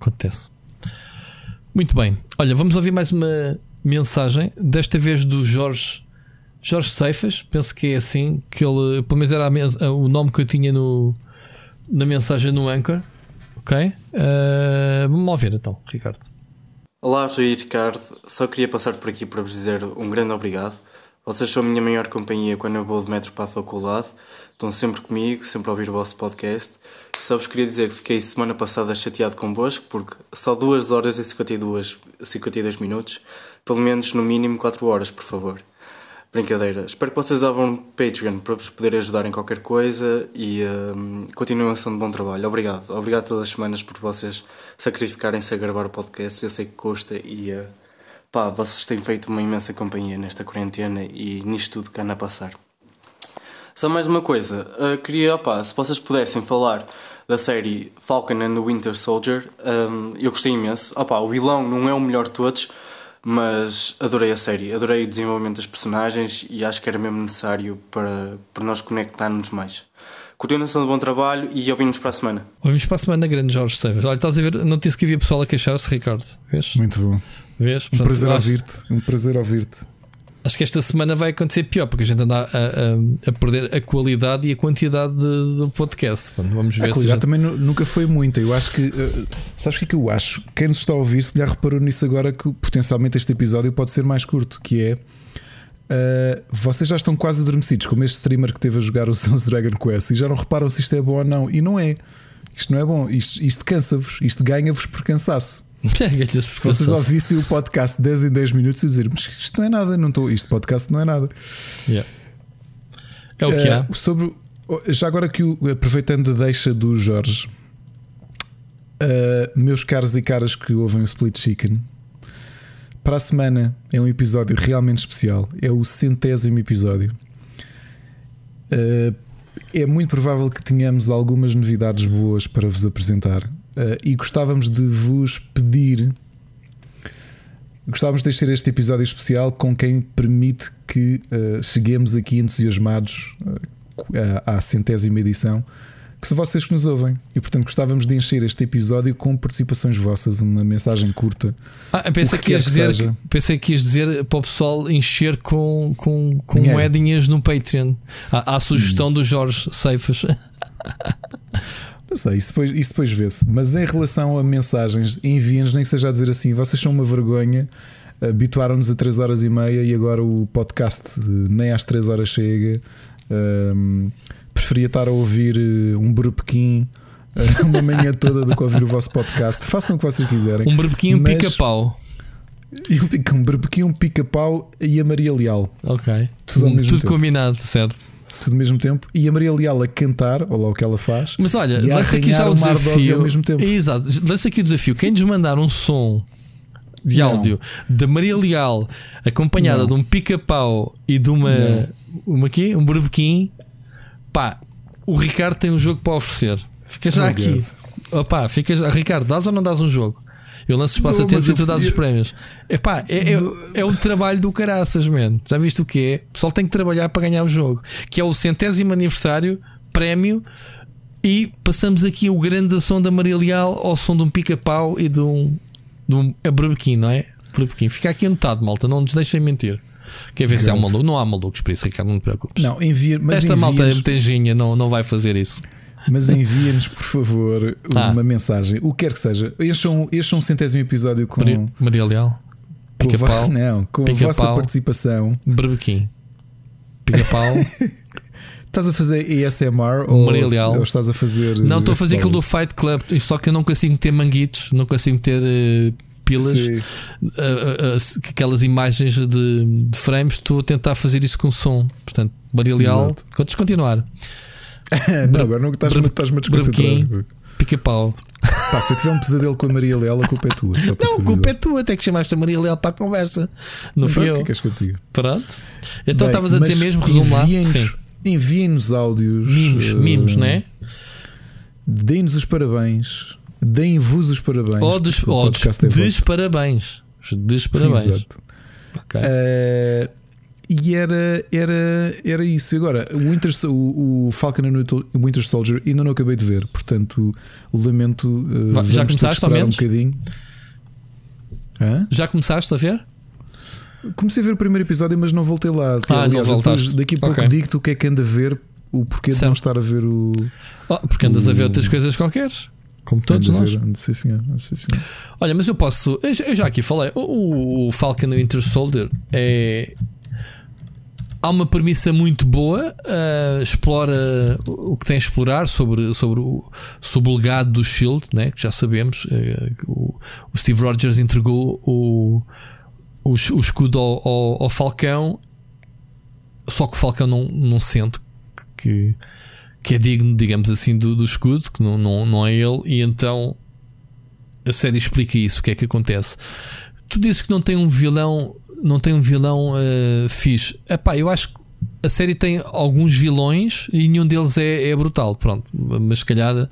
Speaker 2: Acontece. Muito bem. Olha, vamos ouvir mais uma mensagem, desta vez do Jorge. Jorge Ceifas, penso que é assim, que ele, pelo menos era a, o nome que eu tinha no, na mensagem no Anchor. Ok? Uh, vamos ouvir então, Ricardo.
Speaker 4: Olá, Rui e Ricardo. Só queria passar por aqui para vos dizer um grande obrigado. Vocês são a minha maior companhia quando eu vou de metro para a faculdade. Estão sempre comigo, sempre a ouvir o vosso podcast. Só vos queria dizer que fiquei semana passada chateado convosco, porque só 2 horas e 52, 52 minutos. Pelo menos, no mínimo, 4 horas, por favor. Brincadeira. Espero que vocês abram Patreon para vos poder ajudar em qualquer coisa e um, continuação de bom trabalho. Obrigado. Obrigado todas as semanas por vocês sacrificarem-se a gravar o podcast. Eu sei que custa e uh, pá, vocês têm feito uma imensa companhia nesta quarentena e nisto tudo que anda a passar. Só mais uma coisa, uh, queria, opá, se vocês pudessem falar da série Falcon and the Winter Soldier, um, eu gostei imenso. O vilão não é o melhor de todos, mas adorei a série, adorei o desenvolvimento das personagens e acho que era mesmo necessário para, para nós conectarmos mais. continuação de bom trabalho e ouvimos para a semana.
Speaker 2: Ouvimos para a semana, grande Jorge Seves. Olha, estás a ver, não disse que havia pessoal a queixar-se, Ricardo. Vês?
Speaker 1: Muito bom.
Speaker 2: Vês?
Speaker 1: Um prazer ouvir-te. Um prazer ouvir-te.
Speaker 2: Acho que esta semana vai acontecer pior, porque a gente anda a, a, a perder a qualidade e a quantidade de, do podcast. Vamos ver
Speaker 1: a qualidade gente... também nunca foi muita. Eu acho que. Uh, sabes o que é que eu acho? Quem nos está a ouvir, se lhe reparou nisso agora, que potencialmente este episódio pode ser mais curto, que é. Uh, vocês já estão quase adormecidos, como este streamer que teve a jogar o Sons Dragon Quest e já não reparam se isto é bom ou não. E não é. Isto não é bom. Isto, isto cansa-vos. Isto ganha-vos por cansaço. Se vocês ouvissem o podcast 10 em 10 minutos e dizer, mas isto não é nada, não estou, isto podcast não é nada.
Speaker 2: Yeah. É o que uh, há.
Speaker 1: Sobre, já agora que o, aproveitando a deixa do Jorge, uh, meus caros e caras que ouvem o Split Chicken, para a semana é um episódio realmente especial. É o centésimo episódio. Uh, é muito provável que tenhamos algumas novidades boas para vos apresentar. Uh, e gostávamos de vos pedir. Gostávamos de ter este episódio especial com quem permite que uh, cheguemos aqui entusiasmados uh, à centésima edição. Que são vocês que nos ouvem. E portanto gostávamos de encher este episódio com participações vossas, uma mensagem curta.
Speaker 2: Ah, pensei, que, que ias dizer, que pensei que ias dizer para o pessoal encher com, com, com moedinhas no Patreon. À, à sugestão hum. do Jorge Seifas.
Speaker 1: Não sei, isso depois, isso depois vê-se. Mas em relação a mensagens, enviem-nos, nem que seja a dizer assim: vocês são uma vergonha, habituaram-nos a 3 horas e meia e agora o podcast nem às 3 horas chega. Um, preferia estar a ouvir eh, um burpequim eh, uma manhã toda do que ouvir o vosso podcast. Façam o que vocês quiserem.
Speaker 2: Um burbequim, um pica-pau.
Speaker 1: Um, um burbequim, um pica-pau e a Maria Leal.
Speaker 2: Ok. Tudo, Tudo combinado, certo?
Speaker 1: Tudo ao mesmo tempo, e a Maria Leal a cantar, ou lá o que ela faz.
Speaker 2: Mas olha, lança aqui já o desafio. Ao mesmo tempo. Exato, lança aqui o desafio. Quem nos mandar um som de não. áudio da Maria Leal acompanhada não. de um pica-pau e de uma. Não. Uma aqui, um burbequim, pá, o Ricardo tem um jogo para oferecer. Fica já oh, aqui. Opa, fica já. Ricardo, dás ou não dás um jogo? Eu lanço os passatempos e tu dás os prémios. Epá, é, é, é o trabalho do caraças, man. Já viste o que é? O pessoal tem que trabalhar para ganhar o jogo. Que é o centésimo aniversário, prémio. E passamos aqui o grande ação da Maria Leal ao som de um pica-pau e de um, de um abrebequim, não é? Abrebequim. Fica aqui anotado, malta. Não nos deixem mentir. Quer ver se há um maluco? Não há malucos por isso, Ricardo, não te preocupes.
Speaker 1: Não, envia, mas
Speaker 2: Esta malta é metenjinha, não, não vai fazer isso.
Speaker 1: Mas enviem-nos, por favor, ah. uma mensagem. O que quer que seja. Este é um, este é um centésimo episódio com.
Speaker 2: Maria, Maria Leal.
Speaker 1: Pica-pau. Não, com Pica a vossa participação.
Speaker 2: Berbequim. Pica-pau.
Speaker 1: Estás a fazer ASMR ou, ou estás a fazer.
Speaker 2: Não, estou a fazer aquilo do Fight Club, só que eu não consigo ter manguitos, não consigo ter uh, pilas, uh, uh, aquelas imagens de, de, frames. Estou a tentar fazer isso com som. Portanto, Maria Leal, continuar?
Speaker 1: Não, agora não estás-me estás a desconcentrar.
Speaker 2: Pica-pau.
Speaker 1: Pá, se eu tiver um pesadelo com a Maria Leal, a culpa é tua.
Speaker 2: Não, a culpa é tua, até que chamaste a Maria Leal para a conversa. Não fui eu.
Speaker 1: O que que eu?
Speaker 2: Pronto. Então estavas a dizer mesmo, resumo lá.
Speaker 1: Enviem-nos áudios.
Speaker 2: Mimos, uh, mimos, não é?
Speaker 1: Deem-nos os parabéns. Deem-vos os parabéns.
Speaker 2: Ou dos, ou des, des parabéns. Des parabéns. Exato.
Speaker 1: Okay. Uh, e era, era, era isso. Agora, o, Winter, o, o Falcon and o Winter Soldier ainda não acabei de ver, portanto, lamento. Uh,
Speaker 2: Já começaste ao menos?
Speaker 1: Um bocadinho.
Speaker 2: Hã? Já começaste a ver?
Speaker 1: Comecei a ver o primeiro episódio, mas não voltei lá.
Speaker 2: Ah, Aliás, não voltaste.
Speaker 1: daqui a pouco okay. digo-te o que é que anda a ver, o porquê certo. de não estar a ver o.
Speaker 2: Oh, porque andas o... a ver outras coisas qualquer. Como todos nós.
Speaker 1: Ver, sim, senhor, sim, senhor.
Speaker 2: Olha, mas eu posso. Eu já aqui falei. O, o Falcon Winter Soldier é há uma premissa muito boa, uh, explora o que tem a explorar sobre, sobre, o, sobre o legado do Shield, né? que já sabemos. Uh, o, o, Steve Rogers entregou o, o, o escudo ao, ao, ao, Falcão, só que o Falcão não, não sente que, que é digno, digamos assim, do, do escudo, que não, não, não é ele, e então a série explica isso, o que é que acontece. Tu dizes que não tem um vilão não tem um vilão uh, fixe. Epá, eu acho que a série tem alguns vilões e nenhum deles é, é brutal. Pronto, mas se calhar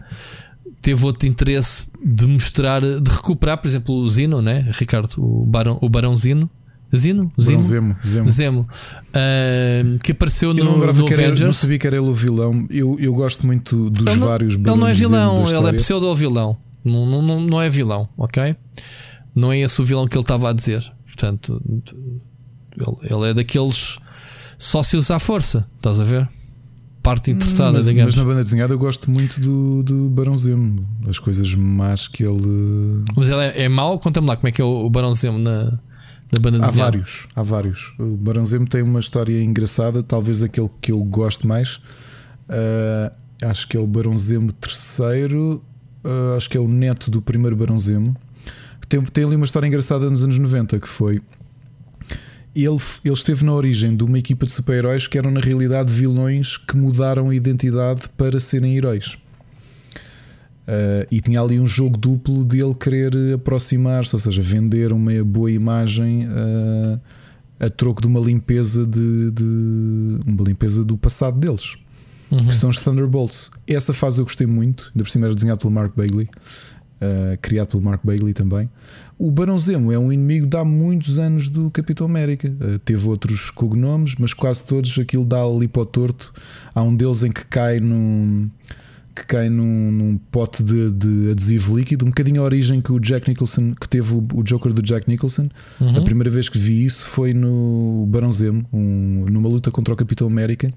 Speaker 2: teve outro interesse de mostrar, de recuperar, por exemplo, o Zino, né? Ricardo, o Barão, o Barão Zino, Zino?
Speaker 1: Zimo?
Speaker 2: Zemo,
Speaker 1: Zemo.
Speaker 2: Zemo. Uh, que apareceu no,
Speaker 1: não
Speaker 2: no
Speaker 1: era,
Speaker 2: Avengers.
Speaker 1: não sabia que era ele o vilão. Eu, eu gosto muito dos
Speaker 2: ele
Speaker 1: vários
Speaker 2: não, Ele não é vilão, ele é pseudo-vilão. Não, não, não é vilão, ok? Não é esse o vilão que ele estava a dizer. Portanto, ele, ele é daqueles sócios à força, estás a ver? Parte interessada,
Speaker 1: mas,
Speaker 2: digamos.
Speaker 1: Mas na banda desenhada eu gosto muito do, do Barão Zemo, as coisas más que ele.
Speaker 2: Mas ele é, é mau? Conta-me lá como é que é o, o Barão Zemo na, na banda
Speaker 1: Há
Speaker 2: desenhada.
Speaker 1: vários, há vários. O Barão Zemo tem uma história engraçada, talvez aquele que eu gosto mais. Uh, acho que é o Barão Zemo terceiro, uh, acho que é o neto do primeiro Barão Zemo. Tem, tem ali uma história engraçada nos anos 90 que foi. Ele, ele esteve na origem de uma equipa de super-heróis que eram na realidade vilões que mudaram a identidade para serem heróis. Uh, e tinha ali um jogo duplo de ele querer aproximar-se, ou seja, vender uma boa imagem uh, a troco de uma limpeza de, de, uma limpeza do passado deles,
Speaker 2: Uhum.
Speaker 1: que são os Thunderbolts. Essa fase eu gostei muito, ainda por cima era desenhado pelo Mark Bagley, uh, criado pelo Mark Bagley também. O Barão Zemo é um inimigo de há muitos anos do Capitão América. Uh, teve outros cognomes, mas quase todos aquilo dá ali para o torto. Há um deles em que cai num que cai num, num pote de, de, adesivo líquido, um bocadinho a origem que o Jack Nicholson, que teve o, o Joker do Jack Nicholson.
Speaker 2: Uhum.
Speaker 1: A primeira vez que vi isso foi no Barão Zemo, um, numa luta contra o Capitão América.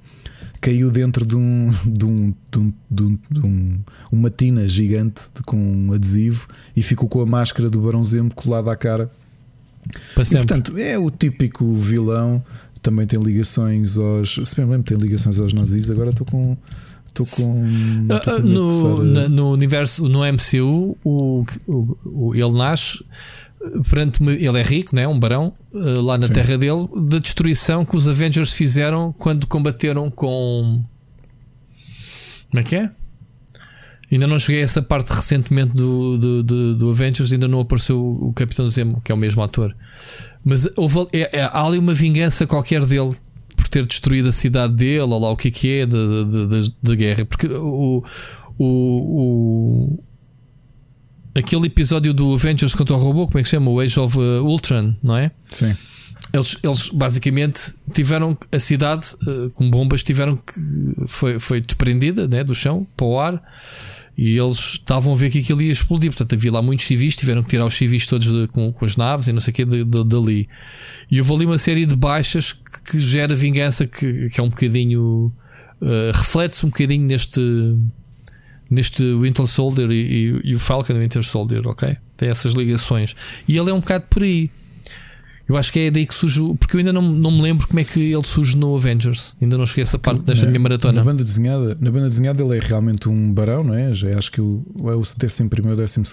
Speaker 1: Caiu dentro de um, de um, de um, de um, de um uma tina gigante com um adesivo e ficou com a máscara do Barão Zemo colada à cara.
Speaker 2: Para
Speaker 1: E, portanto, é o típico vilão. Também tem ligações aos. Se bem lembro, tem ligações aos nazis. Agora estou com. Estou com.
Speaker 2: Ah,
Speaker 1: estou
Speaker 2: ah,
Speaker 1: com
Speaker 2: no, no universo, no MCU, o, o- o- ele nasce perante ele é rico, né? um barão, ah, lá na
Speaker 1: Sim.
Speaker 2: terra dele, da destruição que os Avengers fizeram quando combateram com. Como é que é? Ainda não cheguei a essa parte recentemente do, do, do, do Avengers, ainda não apareceu o Capitão Zemo, que é o mesmo ator. Mas houve, é- é- há ali uma vingança qualquer dele por ter destruído a cidade dele, ou lá o que é que é, de guerra. Porque o, o, o- aquele episódio do Avengers contra o robô, como é que se chama? O Age of uh, Ultron, não é?
Speaker 1: Sim.
Speaker 2: Eles, eles basicamente tiveram a cidade eh, com bombas tiveram que foi, foi desprendida né, do chão para o ar e eles estavam a ver que aquilo ia explodir. Portanto, havia lá muitos civis, tiveram que tirar os civis todos de- com, com as naves e não sei o que de, de- dali. E houve ali uma série de baixas que, que gera vingança, que, que é um bocadinho eh, reflete-se um bocadinho neste neste Winter Soldier e, e- e o Falcon Winter Soldier, ok? Tem essas ligações. E ele é um bocado por aí. Eu acho que é daí que surge. Porque eu ainda não, não me lembro como é que ele surge no Avengers. Ainda não cheguei a essa parte desta minha maratona.
Speaker 1: Na banda desenhada, na banda desenhada ele é realmente um barão, não é? Já acho que o, é o 11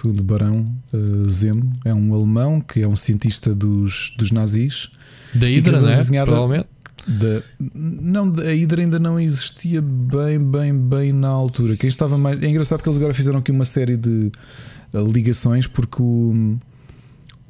Speaker 1: ou 12 barão uh, Zemo. É um alemão que é um cientista dos, dos nazis.
Speaker 2: Da Hydra, não é?
Speaker 1: desenhada-
Speaker 2: Provavelmente.
Speaker 1: Da, não, a Hydra ainda não existia bem, bem, bem na altura. Quem estava mais. É engraçado que eles agora fizeram aqui uma série de uh, ligações, porque o,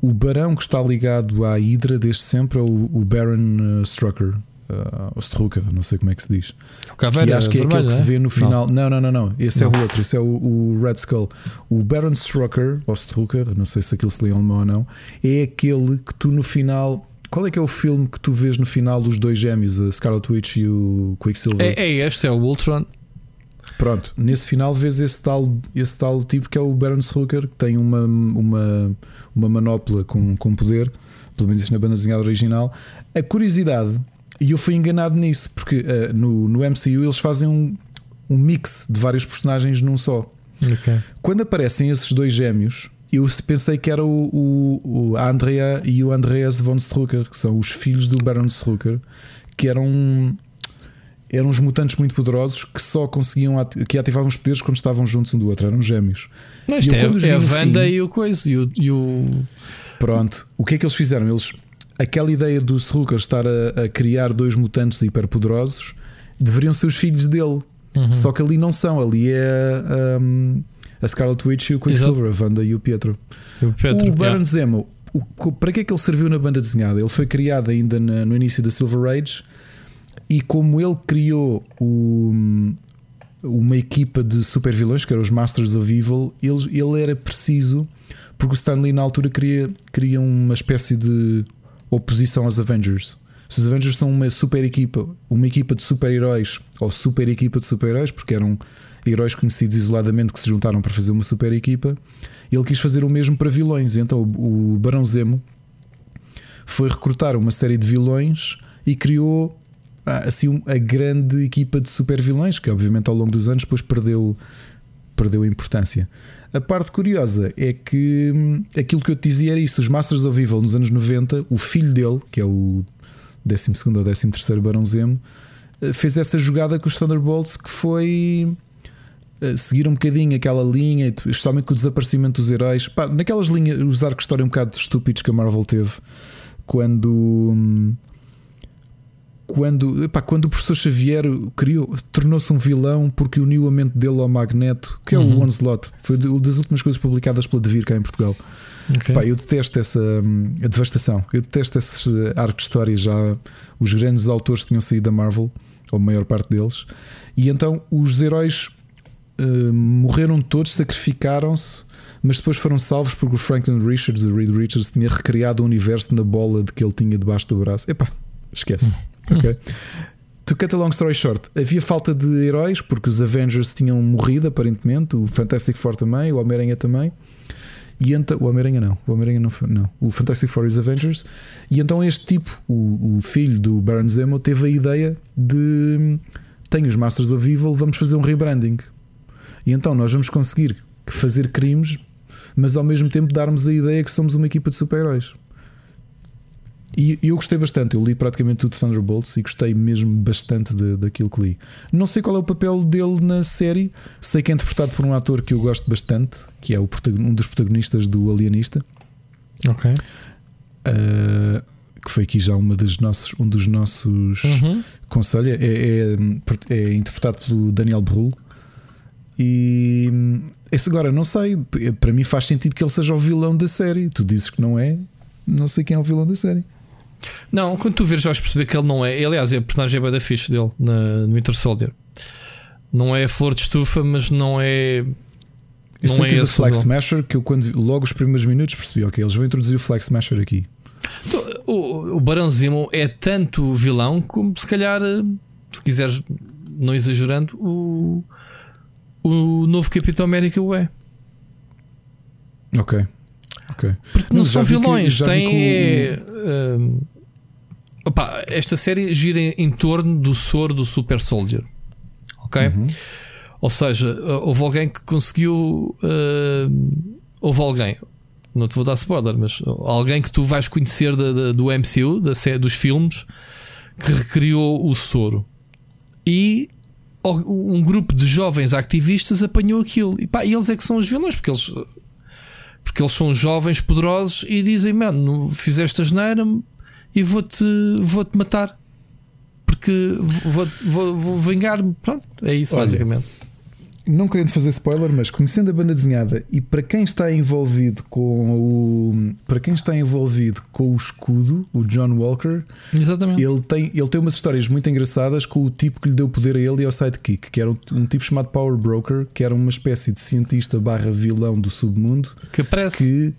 Speaker 1: o barão que está ligado à Hydra desde sempre é o, o Baron uh, Strucker. Uh, Strucker, não sei como é que se diz.
Speaker 2: O Caveira
Speaker 1: que acho que é aquele que se
Speaker 2: é?
Speaker 1: vê no final. Não, não, não, não. Esse
Speaker 2: Não.
Speaker 1: é o outro. Esse é o, o Red Skull. O Baron Strucker, ou Strucker, não sei se aquilo se lê em alemão ou não, é aquele que tu no final. Qual é que é o filme que tu vês no final dos dois gêmeos, a Scarlet Witch e o Quicksilver?
Speaker 2: É, é este, é o Ultron.
Speaker 1: Pronto, nesse final vês esse tal, esse tal tipo que é o Baron Strucker, que tem uma, uma, uma manopla com, com poder, pelo menos isso na banda desenhada original. A curiosidade, e eu fui enganado nisso, porque eh, no, no MCU eles fazem um, um mix de vários personagens num só.
Speaker 2: Ok.
Speaker 1: Quando aparecem esses dois gêmeos, eu pensei que era o, o, o Andrea e o Andreas von Strucker, que são os filhos do Baron Strucker, que eram eram uns mutantes muito poderosos que só conseguiam ati- que ativavam os poderes quando estavam juntos um do outro, eram gêmeos.
Speaker 2: Mas
Speaker 1: E eu
Speaker 2: é, é a Wanda
Speaker 1: fim-
Speaker 2: e o coisa. E o, e o-
Speaker 1: Pronto, o que é que eles fizeram? Eles aquela ideia do Strucker estar a, a criar dois mutantes hiperpoderosos deveriam ser os filhos dele.
Speaker 2: Uhum.
Speaker 1: Só que ali não são, ali é um, a Scarlet Witch e o Quicksilver, a Wanda e o Pietro.
Speaker 2: o Petro.
Speaker 1: o Baron. Zemo, o- para que é que ele serviu na banda desenhada? Ele foi criado ainda na- no início da Silver Age e como ele criou o- uma equipa de super vilões, que eram os Masters of Evil, eles, ele era preciso, porque o Stanley na altura queria, queria uma espécie de oposição aos Avengers. Se os Avengers são uma super equipa, uma equipa de super-heróis, ou super equipa de super-heróis, porque eram heróis conhecidos isoladamente que se juntaram para fazer uma super equipa, ele quis fazer o mesmo para vilões. Então o Barão Zemo foi recrutar uma série de vilões e criou ah, assim a grande equipa de super vilões, que obviamente ao longo dos anos depois perdeu, perdeu importância. A parte curiosa é que hum, aquilo que eu te dizia era isso: os Masters of Evil nos anos 90, o filho dele, que é o 12 ou 13 Barão Zemo, eh, fez essa jogada com os Thunderbolts que foi seguir um bocadinho aquela linha, especialmente com o desaparecimento dos heróis. Pá, naquelas linhas, os arcos de história um bocado estúpidos que a Marvel teve quando. Hum, quando, epá, quando o professor Xavier criou, tornou-se um vilão porque uniu a mente dele ao Magneto, que é uhum. o Onslaught, foi uma das últimas coisas publicadas pela Devir cá em Portugal. Okay. Epá, eu detesto essa hum, a devastação, eu detesto esses arcos de história já. Os grandes autores tinham saído da Marvel, ou a maior parte deles, e então os heróis uh, morreram todos, sacrificaram-se mas depois foram salvos porque o Franklin Richards, o Reed Richards, tinha recriado o universo na bola de que ele tinha debaixo do braço. Epá, esquece. Ok. To cut a long story short, havia falta de heróis porque os Avengers tinham morrido aparentemente, o Fantastic Four também, o Homem-Aranha também. E então, o Homem-Aranha não, o Homem-Aranha não, não, o Fantastic Four e os Avengers. E então este tipo, o, o filho do Baron Zemo, teve a ideia de tenho os Masters of Evil, vamos fazer um rebranding. E então nós vamos conseguir fazer crimes, mas ao mesmo tempo darmos a ideia que somos uma equipa de super-heróis. E eu gostei bastante, eu li praticamente tudo de Thunderbolts e gostei mesmo bastante de, daquilo que li. Não sei qual é o papel dele na série, sei que é interpretado por um ator que eu gosto bastante, que é o, um dos protagonistas do Alienista.
Speaker 2: Ok.
Speaker 1: Uh, que foi aqui já uma das nossos, um dos nossos uhum. conselhos. É, é, é, interpretado pelo Daniel Brühl. E esse agora não sei, para mim faz sentido que ele seja o vilão da série. Tu dizes que não é, não sei quem é o vilão da série.
Speaker 2: Não, quando tu vês, vais perceber que ele não é. Aliás, é a personagem bem da fixe dele na, no Winter Soldier. Não é flor de estufa, mas não é.
Speaker 1: Eu não é o Flag Smasher que eu, quando logo os primeiros minutos, percebi: ok, eles vão introduzir o Flag Smasher aqui.
Speaker 2: Então, o, o Barão Zemo é tanto vilão como, se calhar, se quiseres, não exagerando, o, o novo Capitão América o é.
Speaker 1: Ok. Ok.
Speaker 2: Porque não, não são vilões, tem. Uh, opa, esta série gira em torno do soro do Super Soldier. Ok? Uhum. Ou seja, houve alguém que conseguiu. Uh, houve alguém, não te vou dar spoiler, mas alguém que tu vais conhecer da, da, do MCU, da série, dos filmes, que recriou o soro. E um grupo de jovens ativistas apanhou aquilo. E pá, eles é que são os vilões, porque eles porque eles são jovens poderosos e dizem: Mano, fizeste a geneira e vou-te vou -te matar. Porque vou, vou, vou vingar-me. Pronto, é isso Olha, basicamente
Speaker 1: não querendo fazer spoiler, mas conhecendo a banda desenhada e para quem está envolvido com o para quem está envolvido com o escudo, o John Walker,
Speaker 2: Exatamente.
Speaker 1: ele tem ele tem umas histórias muito engraçadas com o tipo que lhe deu poder a ele e ao sidekick, que era um, um tipo chamado Power Broker, que era uma espécie de cientista barra vilão do submundo
Speaker 2: que aparece.
Speaker 1: Que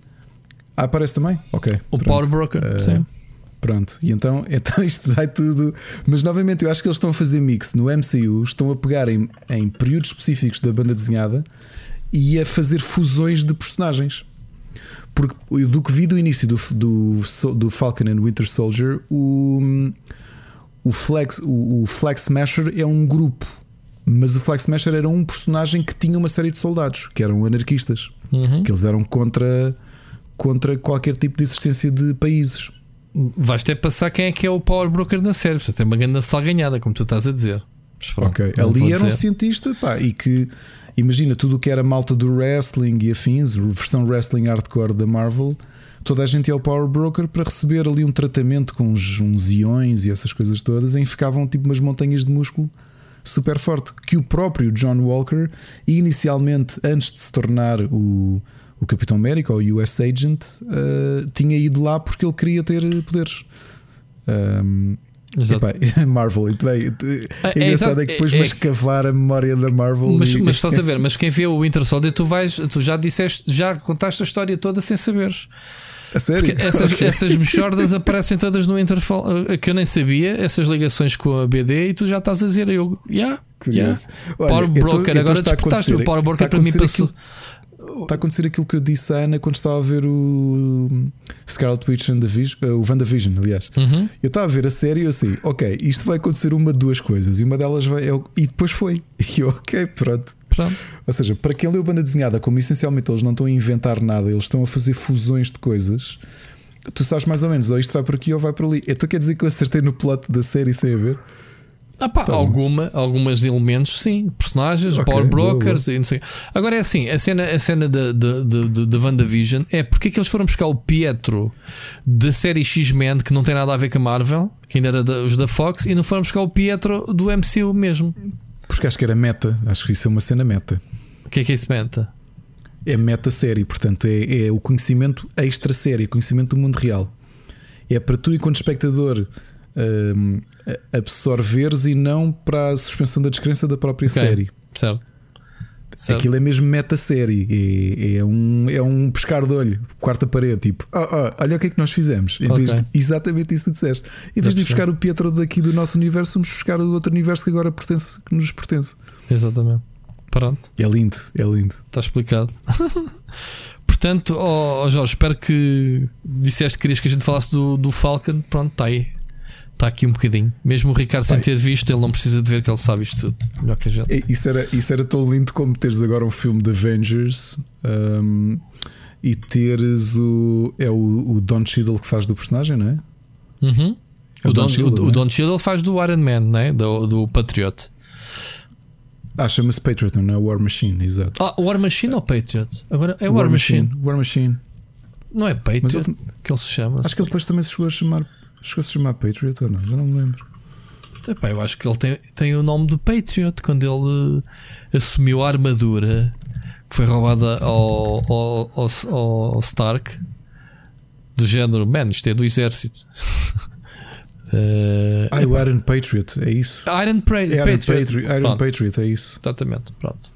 Speaker 1: ah, aparece também? Ok.
Speaker 2: O pronto. Power Broker, uh, sim.
Speaker 1: Pronto, e então, então isto vai tudo. Mas novamente, eu acho que eles estão a fazer mix no MCU, estão a pegar em, em períodos específicos da banda desenhada e a fazer fusões de personagens. Porque do que vi do início do, do, do Falcon and Winter Soldier, o, o, Flex, o, o Flex Smasher é um grupo, mas o Flex Smasher era um personagem que tinha uma série de soldados que eram anarquistas, uhum. que eles eram contra, contra qualquer tipo de existência de países
Speaker 2: vais ter passar quem é que é o power broker na série. Portanto, tem uma grande salganhada, como tu estás a dizer.
Speaker 1: Pronto, ok, ali era um cientista pá, e que imagina tudo o que era malta do wrestling e afins, versão wrestling hardcore da Marvel. Toda a gente ia ao Power Broker para receber ali um tratamento com uns, uns iões e essas coisas todas, em que ficavam tipo umas montanhas de músculo super forte. Que o próprio John Walker, inicialmente, antes de se tornar o, o Capitão América, ou o US Agent, uh, tinha ido lá porque ele queria ter poderes. Um, Epá, Marvel, bem, é, é engraçado é, é que depois é, vais cavar a memória da Marvel.
Speaker 2: Mas, e... mas estás a ver, mas quem vê o Winter Soldier, tu vais, tu já disseste, já contaste a história toda sem saberes.
Speaker 1: A sério?
Speaker 2: Porque essas,
Speaker 1: Ok.
Speaker 2: essas mexordas aparecem todas no Interfall, eh, que eu nem sabia, essas ligações com a BD, e tu já estás a dizer, eu, yeah, yeah.
Speaker 1: Curioso. Olha,
Speaker 2: Power
Speaker 1: então-
Speaker 2: Broker,
Speaker 1: então
Speaker 2: agora
Speaker 1: está a
Speaker 2: despertaste
Speaker 1: acontecer-
Speaker 2: o Power Broker para mim passou.
Speaker 1: aquilo- Está a acontecer aquilo que eu disse à Ana quando estava a ver o Scarlet Witch and the Vision, eh, o WandaVision, aliás.
Speaker 2: Uhum.
Speaker 1: Eu estava a ver a série e eu assim, ok, isto vai acontecer uma de duas coisas, e uma delas vai. é o- e depois foi. E eu, ok, pronto.
Speaker 2: Pronto.
Speaker 1: Ou seja, para quem leu banda desenhada, como essencialmente eles não estão a inventar nada, eles estão a fazer fusões de coisas, tu sabes mais ou menos, ou isto vai por aqui ou vai por ali. Então quer dizer que eu acertei no plot da série sem a ver?
Speaker 2: Ah pá,
Speaker 1: bom.
Speaker 2: alguma, alguns elementos, sim. Personagens,
Speaker 1: Ok,
Speaker 2: power
Speaker 1: boa,
Speaker 2: brokers e não sei. Agora é assim: a cena, a cena da, da, da, da- da WandaVision é porque é que eles foram buscar o Pietro da série X-Men, que não tem nada a ver com a Marvel, que ainda era da- os da Fox, e não foram buscar o Pietro do MCU mesmo.
Speaker 1: Porque acho que era meta, acho que isso é uma cena meta.
Speaker 2: O que é que isso menta?
Speaker 1: É meta série, portanto, é, é o conhecimento extra série, conhecimento do mundo real. É para tu, enquanto espectador, hum, a- absorveres e não para a suspensão da descrença da própria
Speaker 2: Ok.
Speaker 1: série.
Speaker 2: Certo. certo.
Speaker 1: Aquilo é mesmo meta série, é, é, um, é um pescar de olho, quarta parede, tipo, "Ah, ah, olha o que é que nós fizemos. Em de- exatamente isso que disseste. Em vez de buscar o Pietro daqui do nosso universo, vamos buscar o outro universo que agora pertence, que nos pertence.
Speaker 2: Exatamente. Pronto,
Speaker 1: É lindo, é lindo.
Speaker 2: está explicado. Portanto, ó ó Jorge, espero que disseste que querias que a gente falasse do, do Falcon. Pronto, está aí. Está aqui um bocadinho. Mesmo o Ricardo sem
Speaker 1: Bem.
Speaker 2: ter visto, ele não precisa de ver que ele sabe isto tudo. Melhor que a gente.
Speaker 1: É, Isso era, isso era tão lindo como teres agora um filme de Avengers um, e teres o. É o, o Don Cheadle que faz do personagem, não é?
Speaker 2: Uhum.
Speaker 1: É
Speaker 2: O,
Speaker 1: o Don
Speaker 2: Don,
Speaker 1: Cheadle,
Speaker 2: o, o
Speaker 1: né?
Speaker 2: Don Cheadle faz do Iron Man, né? do, do Patriot.
Speaker 1: Ah, chama-se Patriot, não é War Machine, exato.
Speaker 2: Ah, War Machine ou Patriot? Agora é War, Machine.
Speaker 1: War Machine.
Speaker 2: Não é Patriot
Speaker 1: ele-
Speaker 2: que ele se chama.
Speaker 1: acho que ele depois também se chegou a chamar. Chegou a se chamar Patriot ou não? Já não me lembro.
Speaker 2: Epá, eu acho que ele tem, tem o nome de Patriot quando ele eh, assumiu a armadura que foi roubada ao, ao, ao, ao Stark do género, man, isto é do exército. Eh,
Speaker 1: Ah, o Iron Patriot, é isso.
Speaker 2: Iron, Pra
Speaker 1: É Iron
Speaker 2: Patriot.
Speaker 1: Patriot, Iron
Speaker 2: Pronto,
Speaker 1: Patriot, é isso.
Speaker 2: Exatamente, pronto.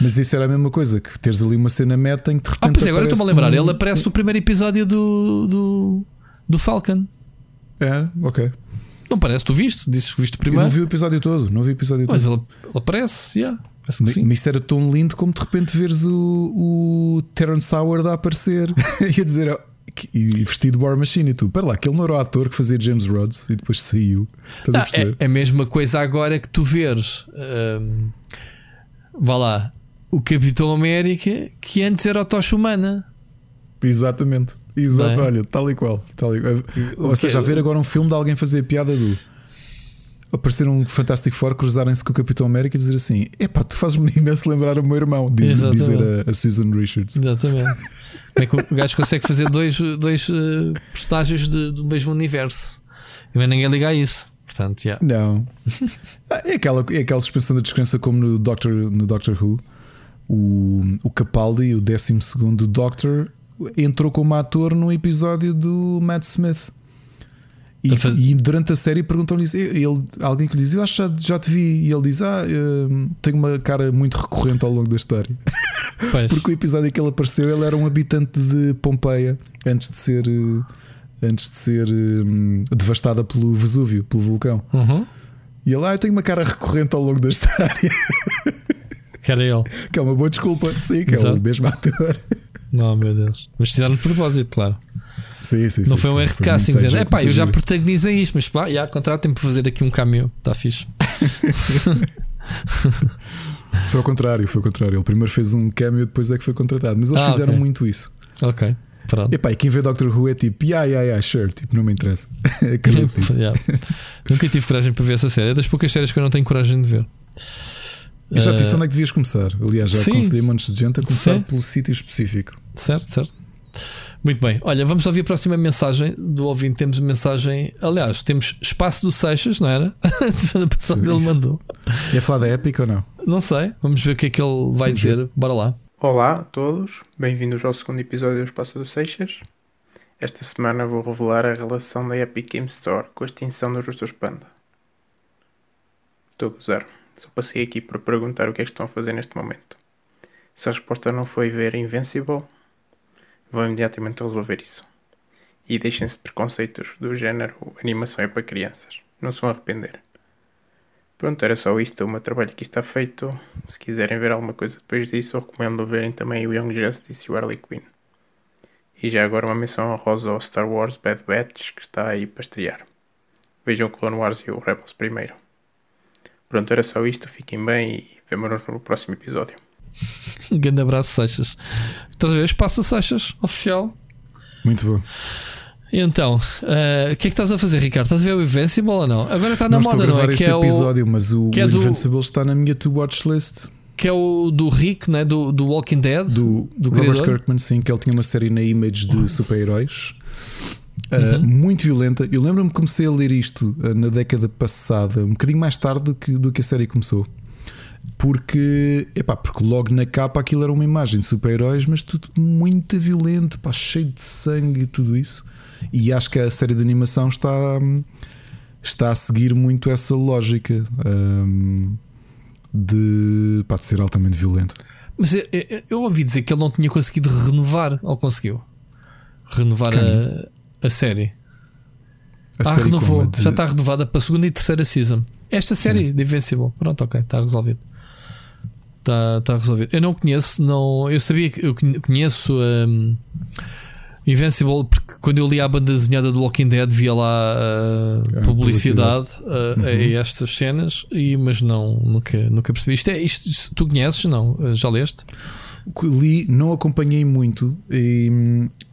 Speaker 1: Mas isso era a mesma coisa, que teres ali uma cena meta em que de repente.
Speaker 2: Ah, pois é, agora estou-me a lembrar.
Speaker 1: um-
Speaker 2: Ele aparece no primeiro episódio do, do, do Falcon.
Speaker 1: É, ok.
Speaker 2: Não parece? Tu viste? Disses que viste o
Speaker 1: Eu
Speaker 2: primeiro.
Speaker 1: não vi o episódio todo, não vi o episódio
Speaker 2: Mas
Speaker 1: todo.
Speaker 2: ele, ele aparece, yeah.
Speaker 1: Mas mas isso era tão lindo como de repente veres o, o Terence Howard a aparecer e a dizer que- e vestido de War Machine e tu, pera lá, aquele não era o ator que fazia James Rhodes e depois saiu. Estás a
Speaker 2: Ah,
Speaker 1: perceber?
Speaker 2: é a mesma coisa agora que tu veres. hum, vá lá. O Capitão América, que antes era o Tocha Humana.
Speaker 1: Exatamente. Exato,
Speaker 2: é?
Speaker 1: olha, tal e qual. Tal e qual. Ou
Speaker 2: que-
Speaker 1: seja, a ver agora um filme de alguém fazer a piada do aparecer um Fantastic Four, cruzarem-se com o Capitão América e dizer assim: epá, tu fazes-me imenso lembrar o meu irmão, diz, dizer a, a Susan Richards.
Speaker 2: Exatamente. Como é que o gajo consegue fazer dois, dois eh, personagens de- do mesmo universo? E ninguém liga a isso. Portanto, yeah.
Speaker 1: Não. Ah, É aquela, é aquela suspensão da descrença como no Doctor, no Doctor Who. O, o Capaldi, o 12 Doctor, entrou como ator num episódio do Matt Smith. E,
Speaker 2: A faz-
Speaker 1: e durante a série perguntam-lhe alguém que lhe diz: Eu acho que já, já te vi. E ele diz: Ah, hum, tenho uma cara muito recorrente ao longo da história.
Speaker 2: Pois.
Speaker 1: Porque o episódio em que ele apareceu, ele era um habitante de Pompeia antes de ser, eh, antes de ser hum, devastada pelo Vesúvio, pelo vulcão.
Speaker 2: Uhum.
Speaker 1: E ele, ah, eu tenho uma cara recorrente ao longo da história.
Speaker 2: Que era ele.
Speaker 1: que é uma boa desculpa. Sim, que é
Speaker 2: Exato.
Speaker 1: o mesmo ator.
Speaker 2: Não, meu Deus. Mas fizeram de propósito, claro.
Speaker 1: Sim, sim,
Speaker 2: não
Speaker 1: sim,
Speaker 2: foi um
Speaker 1: sim.
Speaker 2: erro de
Speaker 1: Foi
Speaker 2: casting dizendo: é pá, eu já protagonizei isto, mas pá, já contratem-me para fazer aqui um cameo. Está fixe.
Speaker 1: Foi ao contrário, foi ao contrário. Ele primeiro fez um cameo, depois é que foi contratado. Mas eles
Speaker 2: Ah,
Speaker 1: fizeram
Speaker 2: ok.
Speaker 1: muito isso.
Speaker 2: Ok. Pronto.
Speaker 1: Epá, e quem vê Doctor Who é tipo, yeah, yeah, yeah, sure. Tipo, não me interessa. Acredito nisso.
Speaker 2: Yeah. Nunca tive coragem para ver essa série. É das poucas séries que eu não tenho coragem de ver.
Speaker 1: Eu já disse
Speaker 2: Eh,
Speaker 1: onde é que devias começar. Aliás, já
Speaker 2: sim.
Speaker 1: aconselhei montes de gente a começar
Speaker 2: Sim.
Speaker 1: pelo sítio específico.
Speaker 2: Certo, certo. Muito bem. Olha, vamos ouvir a próxima mensagem do ouvinte. Temos mensagem. Aliás, temos espaço do Seixas, não era? A semana passada ele
Speaker 1: Isso.
Speaker 2: mandou.
Speaker 1: Ia falar da Epic ou não?
Speaker 2: Não sei. Vamos ver o que é que ele vai
Speaker 1: Vamos ver.
Speaker 2: dizer. Bora lá.
Speaker 5: Olá a todos, bem-vindos ao segundo episódio do Espaço dos Seixas. Esta semana vou revelar a relação da Epic Game Store com a extinção dos Justos Panda. Estou a gozar, só passei aqui para perguntar o que é que estão a fazer neste momento. Se a resposta não foi ver Invincible, vou imediatamente resolver isso. e deixem-se de preconceitos do género animação é para crianças. Não se vão arrepender. Pronto, era só isto. O meu trabalho aqui está feito. Se quiserem ver alguma coisa depois disso, recomendo verem também o Young Justice e o Harley Quinn. E já agora uma menção honrosa ao Star Wars Bad Batch que está aí para estrear. Vejam o Clone Wars e o Rebels primeiro. Pronto, era só isto. Fiquem bem e vemo-nos no próximo episódio.
Speaker 2: Um grande abraço, Seixas. Estás a ver? Espaço Seixas, oficial.
Speaker 1: Muito bom.
Speaker 2: Então, uh, o que é que estás a fazer, Ricardo? Estás a ver o Invincible ou não? Agora está na
Speaker 1: não
Speaker 2: moda,
Speaker 1: não
Speaker 2: é?
Speaker 1: Que
Speaker 2: é
Speaker 1: episódio,
Speaker 2: o,
Speaker 1: mas o,
Speaker 2: que é
Speaker 1: o
Speaker 2: do,
Speaker 1: Invincible está na minha to-watch list.
Speaker 2: Que é o do Rick, né? do, do Walking Dead,
Speaker 1: do,
Speaker 2: do
Speaker 1: Robert
Speaker 2: criador.
Speaker 1: Kirkman, sim, que ele tinha uma série na Image de super-heróis. Uh, uhum. Muito violenta. Eu lembro-me que comecei a ler isto uh, na década passada, um bocadinho mais tarde do que, do que a série começou. Porque, epá, porque logo na capa aquilo era uma imagem de super-heróis, mas tudo muito violento, pá, cheio de sangue e tudo isso. E acho que a série de animação está, está a seguir muito essa lógica um, de, pá, de ser altamente violento.
Speaker 2: Mas eu, eu, eu, ouvi dizer que ele não tinha conseguido renovar, ou conseguiu renovar a, a série. A ah, série renovou, de... já está renovada para a segunda e terceira season. Esta série Sim. de Invincible, pronto, ok, está resolvido. Está, está resolvido. Eu não conheço, não, eu sabia que eu conheço um, Invincible porque quando eu li a banda desenhada do Walking Dead via lá uh, publicidade, publicidade. Uh, uhum. a estas cenas, e, mas não, nunca, nunca percebi. Isto é, isto, isto tu conheces? Não? Já leste?
Speaker 1: Li, não acompanhei muito e,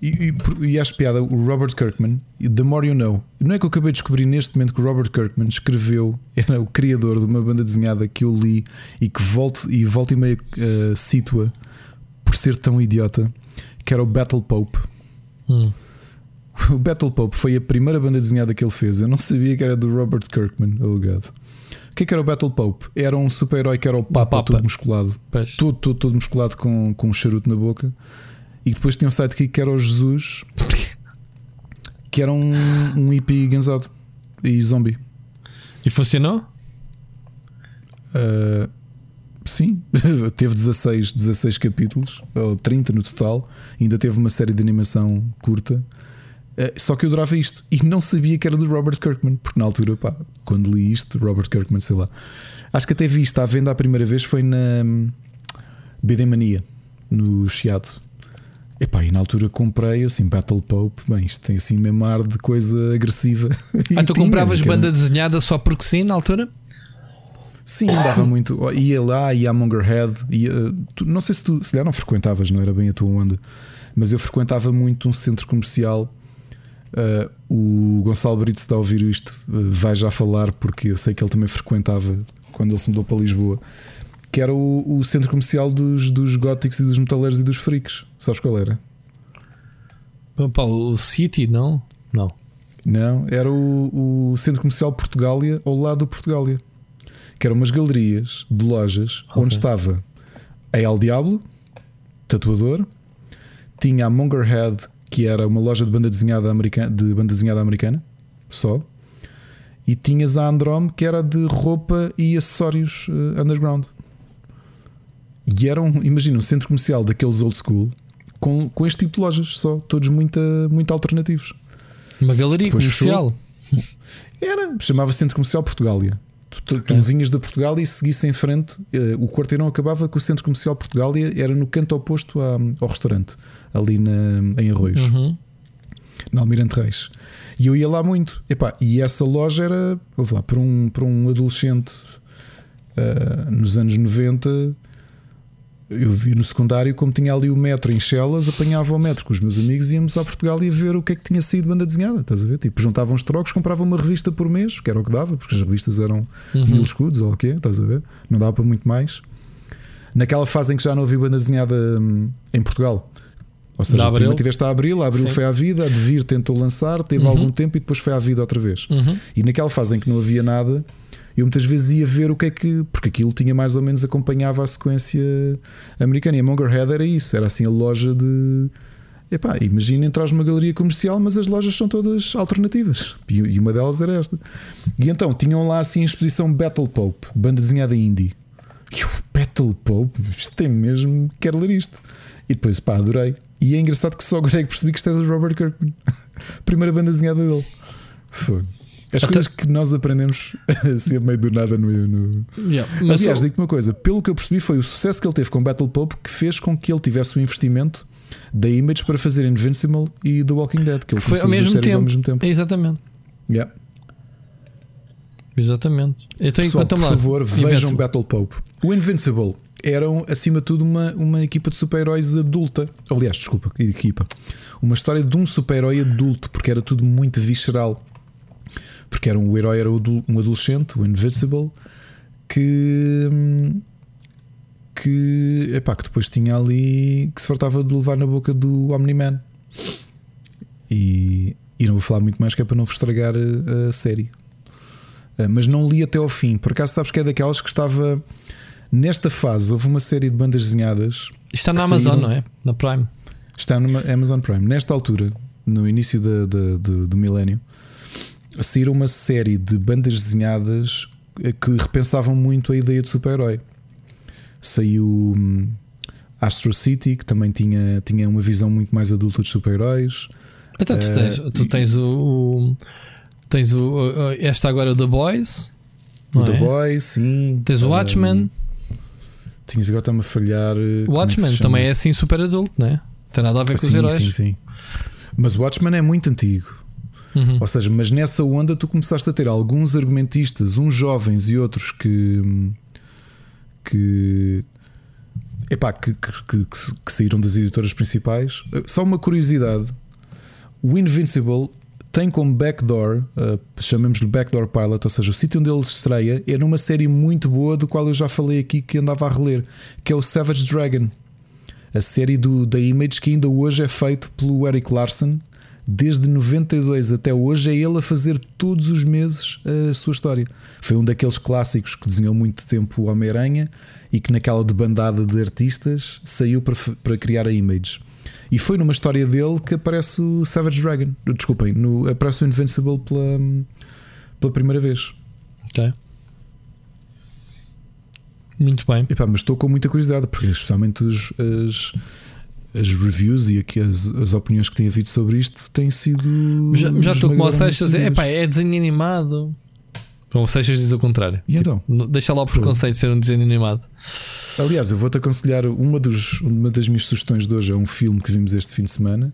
Speaker 1: e, e acho piada o Robert Kirkman, The More You Know. Não é que eu acabei de descobrir neste momento que o Robert Kirkman escreveu, era o criador de uma banda desenhada que eu li e que volto e volta e meia uh, situa por ser tão idiota, que era o Battle Pope.
Speaker 2: Hum.
Speaker 1: O Battle Pope foi a primeira banda desenhada que ele fez. Eu não sabia que era do Robert Kirkman. Oh God. O que, é que era o Battle Pope? Era um super-herói que era o Papa, Papa. todo musculado. Todo, todo, todo musculado com, com um charuto na boca. E depois tinha um sidekick que era o Jesus, que era um, um hippie gansado e zombie.
Speaker 2: E funcionou?
Speaker 1: Uh, sim, teve 16, 16 capítulos, ou 30 no total. Ainda teve uma série de animação curta. Uh, só que eu adorava isto e não sabia que era do Robert Kirkman, porque na altura, pá, quando li isto, Robert Kirkman, sei lá, acho que até vi isto à venda a primeira vez foi na hum, BD Mania, no Chiado. Epá, e na altura comprei assim Battle Pope. Bem, isto tem assim mesmo ar de coisa agressiva.
Speaker 2: Ah, tu compravas banda desenhada só porque sim na altura?
Speaker 1: Sim, dava muito. Ia lá, ia a Mongerhead. Ia, tu, não sei se tu se já não frequentavas, não era bem a tua onda, mas eu frequentava muito um centro comercial. Uh, o Gonçalo Brito está a ouvir isto, uh, vai já falar, porque eu sei que ele também frequentava quando ele se mudou para Lisboa que era o, o centro comercial dos, dos góticos e dos metaleiros e dos freaks. Sabes qual era?
Speaker 2: Opa, o City, não? Não.
Speaker 1: Não, era o, o centro comercial Portugália ao lado do Portugália. Que eram umas galerias de lojas okay. onde estava a El Diablo, tatuador, tinha a Mongerhead, que era uma loja de banda desenhada americana, de banda desenhada americana, só. E tinhas a Androm, que era de roupa e acessórios uh, underground. E era um, imagina, um centro comercial daqueles old school com, com este tipo de lojas, só, todos muito, muito alternativos.
Speaker 2: Uma galeria Depois comercial.
Speaker 1: Era, chamava Centro Comercial Portugália. Tu, tu, tu vinhas de Portugal e seguisse em frente, uh, o quarteirão acabava com o Centro Comercial Portugália, era no canto oposto à, ao restaurante, ali na, em Arroios,
Speaker 2: uhum.
Speaker 1: na Almirante Reis. E eu ia lá muito. Epá, e essa loja era, vou lá, para um, para um adolescente uh, nos anos 90 eu vi no secundário como tinha ali o metro em Chelas, apanhava o metro com os meus amigos e íamos a Portugal e ver o que é que tinha saído banda desenhada. Estás a ver? Tipo, juntavam os trocos, compravam uma revista por mês, que era o que dava, porque as revistas eram uhum. mil escudos ou o quê, estás a ver? Não dava para muito mais. Naquela fase em que já não havia banda desenhada hum, em Portugal. Ou seja, primeiro tiveste a Abril, a Abril Sim. foi à vida, a Devir tentou lançar, teve uhum. algum tempo e depois foi à vida outra vez.
Speaker 2: Uhum.
Speaker 1: E naquela fase em que não havia nada, eu muitas vezes ia ver o que é que. Porque aquilo tinha mais ou menos acompanhava a sequência americana. E a Mongerhead era isso, era assim a loja de. Epá, imagina entrar numa galeria comercial, mas as lojas são todas alternativas. E uma delas era esta. E então tinham lá assim a exposição Battle Pope, banda desenhada indie. E o Battle Pope, isto tem mesmo, quero ler isto. E depois, pá, adorei. E é engraçado que só agora é que percebi que isto era do Robert Kirkman. Primeira banda desenhada dele. Foi. As coisas que nós aprendemos assim a meio do nada no. no...
Speaker 2: Yeah, mas
Speaker 1: Aliás,
Speaker 2: só-
Speaker 1: digo-te uma coisa: pelo que eu percebi, foi o sucesso que ele teve com Battle Pope que fez com que ele tivesse o investimento da Image para fazer Invincible e The Walking Dead. Que ele
Speaker 2: foi ao mesmo, tempo.
Speaker 1: ao mesmo tempo.
Speaker 2: Exatamente.
Speaker 1: Yeah.
Speaker 2: Exatamente. Então,
Speaker 1: Pessoal, por
Speaker 2: lá.
Speaker 1: favor, vejam
Speaker 2: Invincible.
Speaker 1: Battle Pope. O Invincible eram, acima de tudo, uma, uma equipa de super-heróis adulta. Aliás, desculpa, equipa. Uma história de um super-herói adulto, porque era tudo muito visceral. Porque era um, o herói era um adolescente, o Invincible, que. que, epá, que depois tinha ali que se fartava de levar na boca do Omni-Man. E, e não vou falar muito mais que é para não vos estragar a, a série. Uh, mas não li até ao fim. Por acaso sabes que é daquelas que estava nesta fase. Houve uma série de bandas desenhadas.
Speaker 2: Está na Amazon,
Speaker 1: saíram-
Speaker 2: não é? Na Prime.
Speaker 1: Está numa Amazon Prime. Nesta altura, no início da- da- do, do milénio, saíram uma série de bandas desenhadas eh, que repensavam muito a ideia de super-herói. Saiu hum, Astro City, que também tinha, tinha uma visão muito mais adulta de super-heróis.
Speaker 2: Então tu
Speaker 1: Eh,
Speaker 2: tens, tu
Speaker 1: e-
Speaker 2: tens o, o- Tens o. o- Esta agora o The Boys.
Speaker 1: O The
Speaker 2: é?
Speaker 1: Boys, sim.
Speaker 2: Tens o
Speaker 1: Hum,
Speaker 2: Watchmen.
Speaker 1: Tinhas agora está-me a falhar. eh,
Speaker 2: O
Speaker 1: é
Speaker 2: Watchmen
Speaker 1: chama?
Speaker 2: também é assim super adulto, não é? Não tem nada a ver com os
Speaker 1: sim,
Speaker 2: heróis.
Speaker 1: Sim, sim. Mas o Watchmen é muito antigo.
Speaker 2: Uhum.
Speaker 1: Ou seja, mas nessa onda tu começaste a ter alguns argumentistas, uns jovens e outros que. que. Epá, que, que, que, que- saíram das editoras principais. Eh, Só uma curiosidade: o Invincible tem como backdoor, eh, chamemos-lhe backdoor pilot, ou seja, o sítio onde ele se estreia é numa série muito boa, do qual eu já falei aqui que andava a reler, que é o Savage Dragon a série do, da Image que ainda hoje é feito pelo Eric Larson. Desde 92 até hoje é ele a fazer todos os meses a sua história. Foi um daqueles clássicos que desenhou muito tempo o Homem-Aranha e que naquela debandada de artistas saiu para, para criar a Image. E foi numa história dele que aparece o Savage Dragon. Desculpem, no, aparece o Invincible pela, pela primeira vez.
Speaker 2: Ok. Muito bem.
Speaker 1: Epá, mas estou com muita curiosidade, porque especialmente os- as, as reviews e aqui as, as opiniões que tem havido sobre isto têm sido.
Speaker 2: Já, já estou como o Seixas
Speaker 1: positivas.
Speaker 2: epá, é desenho animado. Então o Seixas diz o contrário.
Speaker 1: E então?
Speaker 2: Tipo, deixa lá o preconceito de ser um desenho animado.
Speaker 1: Aliás, eu vou-te aconselhar uma, dos, uma das minhas sugestões de hoje é um filme que vimos este fim de semana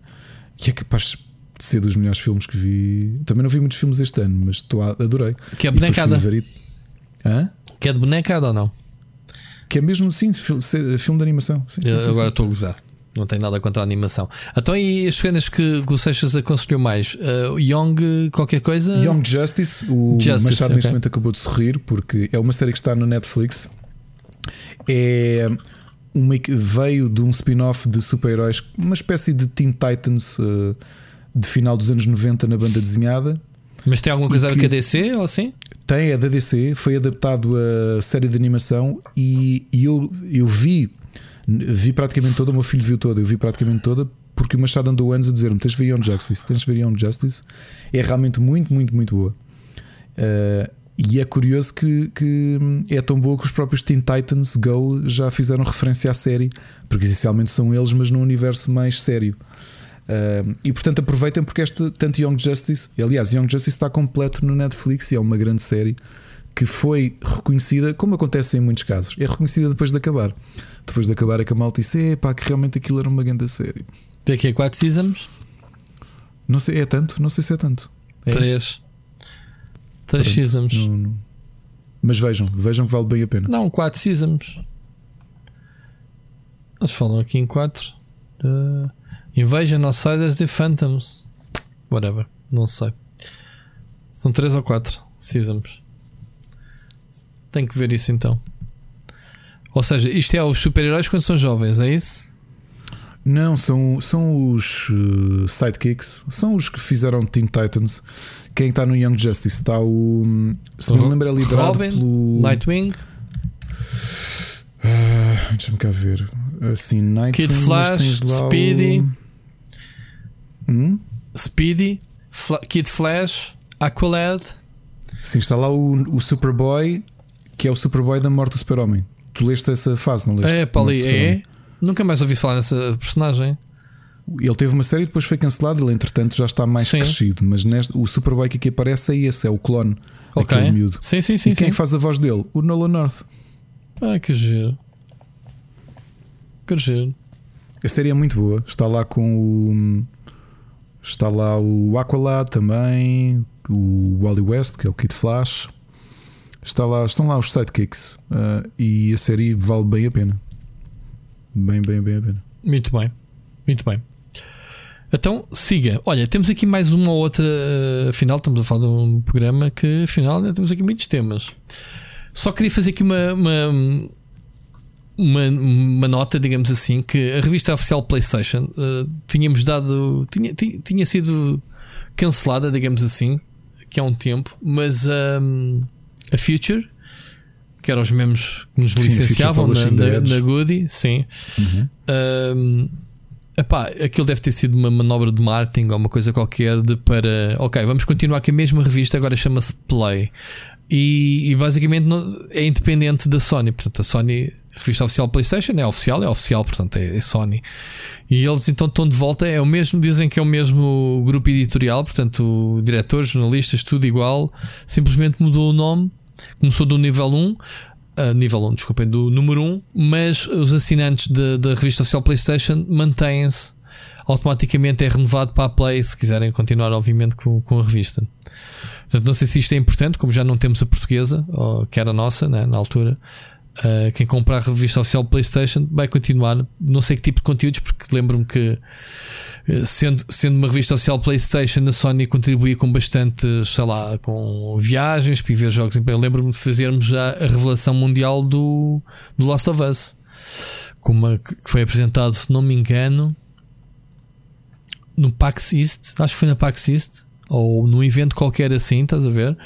Speaker 1: que é capaz de ser dos melhores filmes que vi. Também não vi muitos filmes este ano, mas estou a, adorei.
Speaker 2: Que é bonecada.
Speaker 1: e- Hã?
Speaker 2: Que é de bonecada ou não?
Speaker 1: Que é mesmo, sim, filme de animação. Sim, sim, sim,
Speaker 2: agora estou a gozar. Não tenho nada contra a animação. Então, e as cenas que, o Seixas aconselhou mais? Uh, Young, qualquer coisa?
Speaker 1: Young Justice, o
Speaker 2: Justice,
Speaker 1: Machado neste
Speaker 2: ok.
Speaker 1: momento acabou de sorrir porque é uma série que está no Netflix. É uma que veio de um spin-off de super-heróis, uma espécie de Teen Titans eh, de final dos anos 90 na banda desenhada.
Speaker 2: Mas tem alguma coisa a ver com a DC ou assim?
Speaker 1: Tem, é da DC, foi adaptado a série de animação e, e eu, eu vi, vi praticamente toda, o meu filho viu toda, eu vi praticamente toda, porque o Machado andou anos a dizer-me: tens de ver Young Justice, tens de ver Young Justice. É realmente muito, muito, muito boa. Uh, e é curioso que, que é tão boa que os próprios Teen Titans Go já fizeram referência à série, porque essencialmente são eles, mas num universo mais sério. Uh, e portanto aproveitem porque esta, tanto Young Justice, aliás, Young Justice está completo no Netflix e é uma grande série que foi reconhecida, como acontece em muitos casos, é reconhecida depois de acabar. Depois de acabar é que a malta disse: pá, que realmente aquilo era uma grande série.
Speaker 2: Daqui a 4 seasons?
Speaker 1: Não sei, é tanto? Não sei se é tanto. É?
Speaker 2: 3. 3
Speaker 1: Pronto,
Speaker 2: seasons.
Speaker 1: Não- não- Mas vejam, vejam que vale bem a pena.
Speaker 2: Não, 4 seasons. Eles falam aqui em 4. Uh, Invasion, Outsiders e Phantoms. Whatever, não sei. São 3 ou 4 seasons. Tenho que ver isso então. Ou seja, isto é os super-heróis quando são jovens, é isso?
Speaker 1: Não, são, são os uh, sidekicks, são os que fizeram Teen Titans. Quem está no Young Justice está o. Se me
Speaker 2: Ro-
Speaker 1: lembro, é liderado
Speaker 2: Robin,
Speaker 1: pelo.
Speaker 2: Nightwing,
Speaker 1: Ah, Deixa-me cá ver. Assim, Nightwing,
Speaker 2: Kid Flash,
Speaker 1: lá o-
Speaker 2: Speedy.
Speaker 1: Hum?
Speaker 2: Speedy, Fla- Kid Flash, Aqualad.
Speaker 1: Sim, está lá o, o Superboy, que é o Superboy da morte do Super-Homem. Tu leste essa fase, não leste?
Speaker 2: É,
Speaker 1: Super-Homem.
Speaker 2: é? Nunca mais ouvi falar nessa personagem.
Speaker 1: Ele teve uma série e depois foi cancelado. Ele, entretanto, já está mais
Speaker 2: Sim.
Speaker 1: crescido. Mas neste, o Superbike que aparece é esse, é o clone.
Speaker 2: Ok.
Speaker 1: Aquele miúdo.
Speaker 2: Sim, sim, sim.
Speaker 1: e quem
Speaker 2: sim.
Speaker 1: é que faz a voz dele? O Nolan North.
Speaker 2: Ah, que giro. Que giro.
Speaker 1: A série é muito boa. Está lá com o. Está lá o Aqualad também. O Wally West, que é o Kid Flash. Está lá, estão lá os sidekicks. ah, e a série vale bem a pena. Bem, bem, bem a pena.
Speaker 2: Muito bem. Muito bem. Então, siga. Olha, temos aqui mais uma ou outra. eh, Afinal, estamos a falar de um programa que, afinal, temos aqui muitos temas. Só queria fazer aqui uma, uma, uma, uma nota, digamos assim, que a revista oficial PlayStation eh, tínhamos dado. Tinha, ti- tinha sido cancelada, digamos assim, que há um tempo, mas ahm, a Future, que eram os mesmos que nos
Speaker 1: Sim,
Speaker 2: licenciavam na, na, na Goody, sim. Um, epá, aquilo deve ter sido uma manobra de marketing ou uma coisa qualquer de para ok, vamos continuar com a mesma revista, agora chama-se Play e, e basicamente não- é independente da Sony. Portanto, a Sony, revista oficial PlayStation é oficial, é oficial, portanto é, é Sony. E eles então estão de volta, é o mesmo, dizem que é o mesmo grupo editorial, portanto, diretores, jornalistas, tudo igual, simplesmente mudou o nome, começou do nível 1 a nível 1, desculpem, do número 1, mas os assinantes da- da revista oficial PlayStation mantêm-se automaticamente, é renovado para a Play se quiserem continuar, obviamente, com, com a revista. Portanto, não sei se isto é importante, como já não temos a portuguesa, ou, que era a nossa né, na altura. Uh, quem comprar a revista oficial PlayStation vai continuar, não sei que tipo de conteúdos, porque lembro-me que eh, sendo, sendo uma revista oficial PlayStation, a Sony contribuía com bastante, sei lá, com viagens para ver jogos. Eu lembro-me de fazermos já a revelação mundial do, do Last of Us, uma, que foi apresentado, se não me engano, no PAX East, acho que foi na PAX East, ou num evento qualquer assim, estás a ver?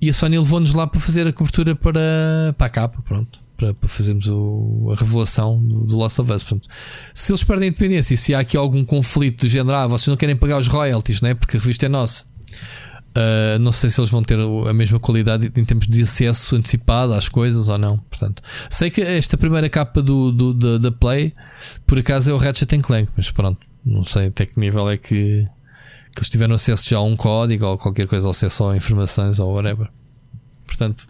Speaker 2: E a Sony levou-nos lá para fazer a cobertura para, para a capa, pronto. Para, para fazermos o- a revelação do, do Last of Us. Portanto, se eles perdem a independência e se há aqui algum conflito do género, ah, vocês não querem pagar os royalties, né? porque a revista é nossa. Uh, não sei se eles vão ter a mesma qualidade em termos de acesso antecipado às coisas ou não. Portanto, sei que esta primeira capa do, do- da, da Play, por acaso, é o Ratchet Clank, mas pronto, não sei até que nível é que, que eles tiveram acesso já a um código ou qualquer coisa, acesso a informações ou whatever. Portanto,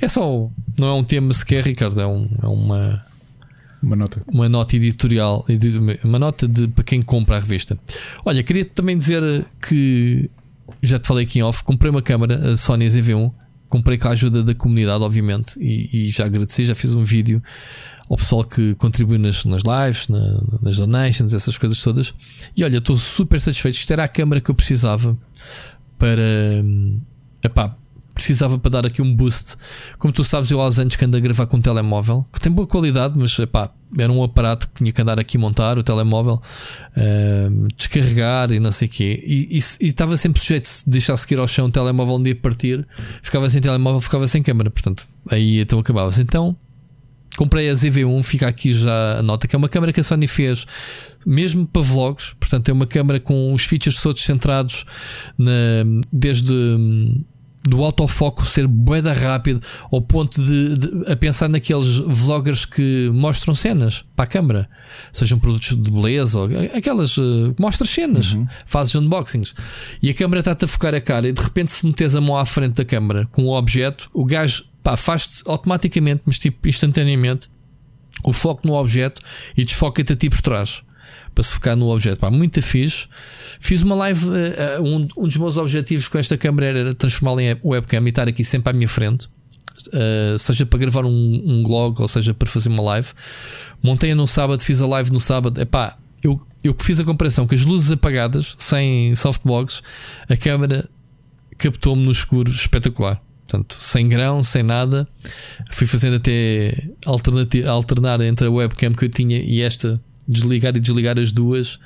Speaker 2: é só. Não é um tema sequer, Ricardo, é, um- é uma
Speaker 1: Uma nota.
Speaker 2: uma nota editorial, uma nota de, para quem compra a revista. Olha, queria também dizer que já te falei aqui em off, comprei uma câmera, a Sony ZV1, comprei com a ajuda da comunidade, obviamente, e, e já agradeci, já fiz um vídeo ao pessoal que contribuiu nas, nas lives, na- nas donations, essas coisas todas. E olha, estou super satisfeito. Isto era a câmera que eu precisava para. hum, Epá, precisava para dar aqui um boost. Como tu sabes, eu uns anos que ando a gravar com um telemóvel que tem boa qualidade, mas epá, era um aparato que tinha que andar aqui a montar o telemóvel, hum, descarregar e não sei o quê. E, e, e estava sempre sujeito se deixasse cair ao chão o telemóvel um dia partir, ficava sem telemóvel, ficava sem câmera. Portanto, aí então acabava-se. Então comprei a ZV1, fica aqui já a nota, que é uma câmera que a Sony fez mesmo para vlogs, portanto é uma câmera com os features todos centrados na, desde hum, do autofoco ser boeda rápido ao ponto de, de- a pensar naqueles vloggers que mostram cenas para a câmara, sejam produtos de beleza ou aquelas uh, mostras cenas, fazes unboxings. E a câmara está-te a focar a cara e de repente se metes a mão à frente da câmara com o objeto, o gajo pá, faz automaticamente, mas tipo instantaneamente o foco no objeto e desfoca-te a ti por trás para se focar no objeto. Pá, muito fixe. Fiz uma live. eh, um, um dos meus objetivos com esta câmera era transformá-la em webcam e estar aqui sempre à minha frente. Uh, seja para gravar um, um blog ou seja para fazer uma live. Montei-a no sábado, fiz a live no sábado. Epá, eu que fiz a comparação com as luzes apagadas, sem softbox, a câmera captou-me no escuro espetacular. Portanto, sem grão, sem nada. Fui fazendo até alternar entre a webcam que eu tinha e esta, desligar e desligar as duas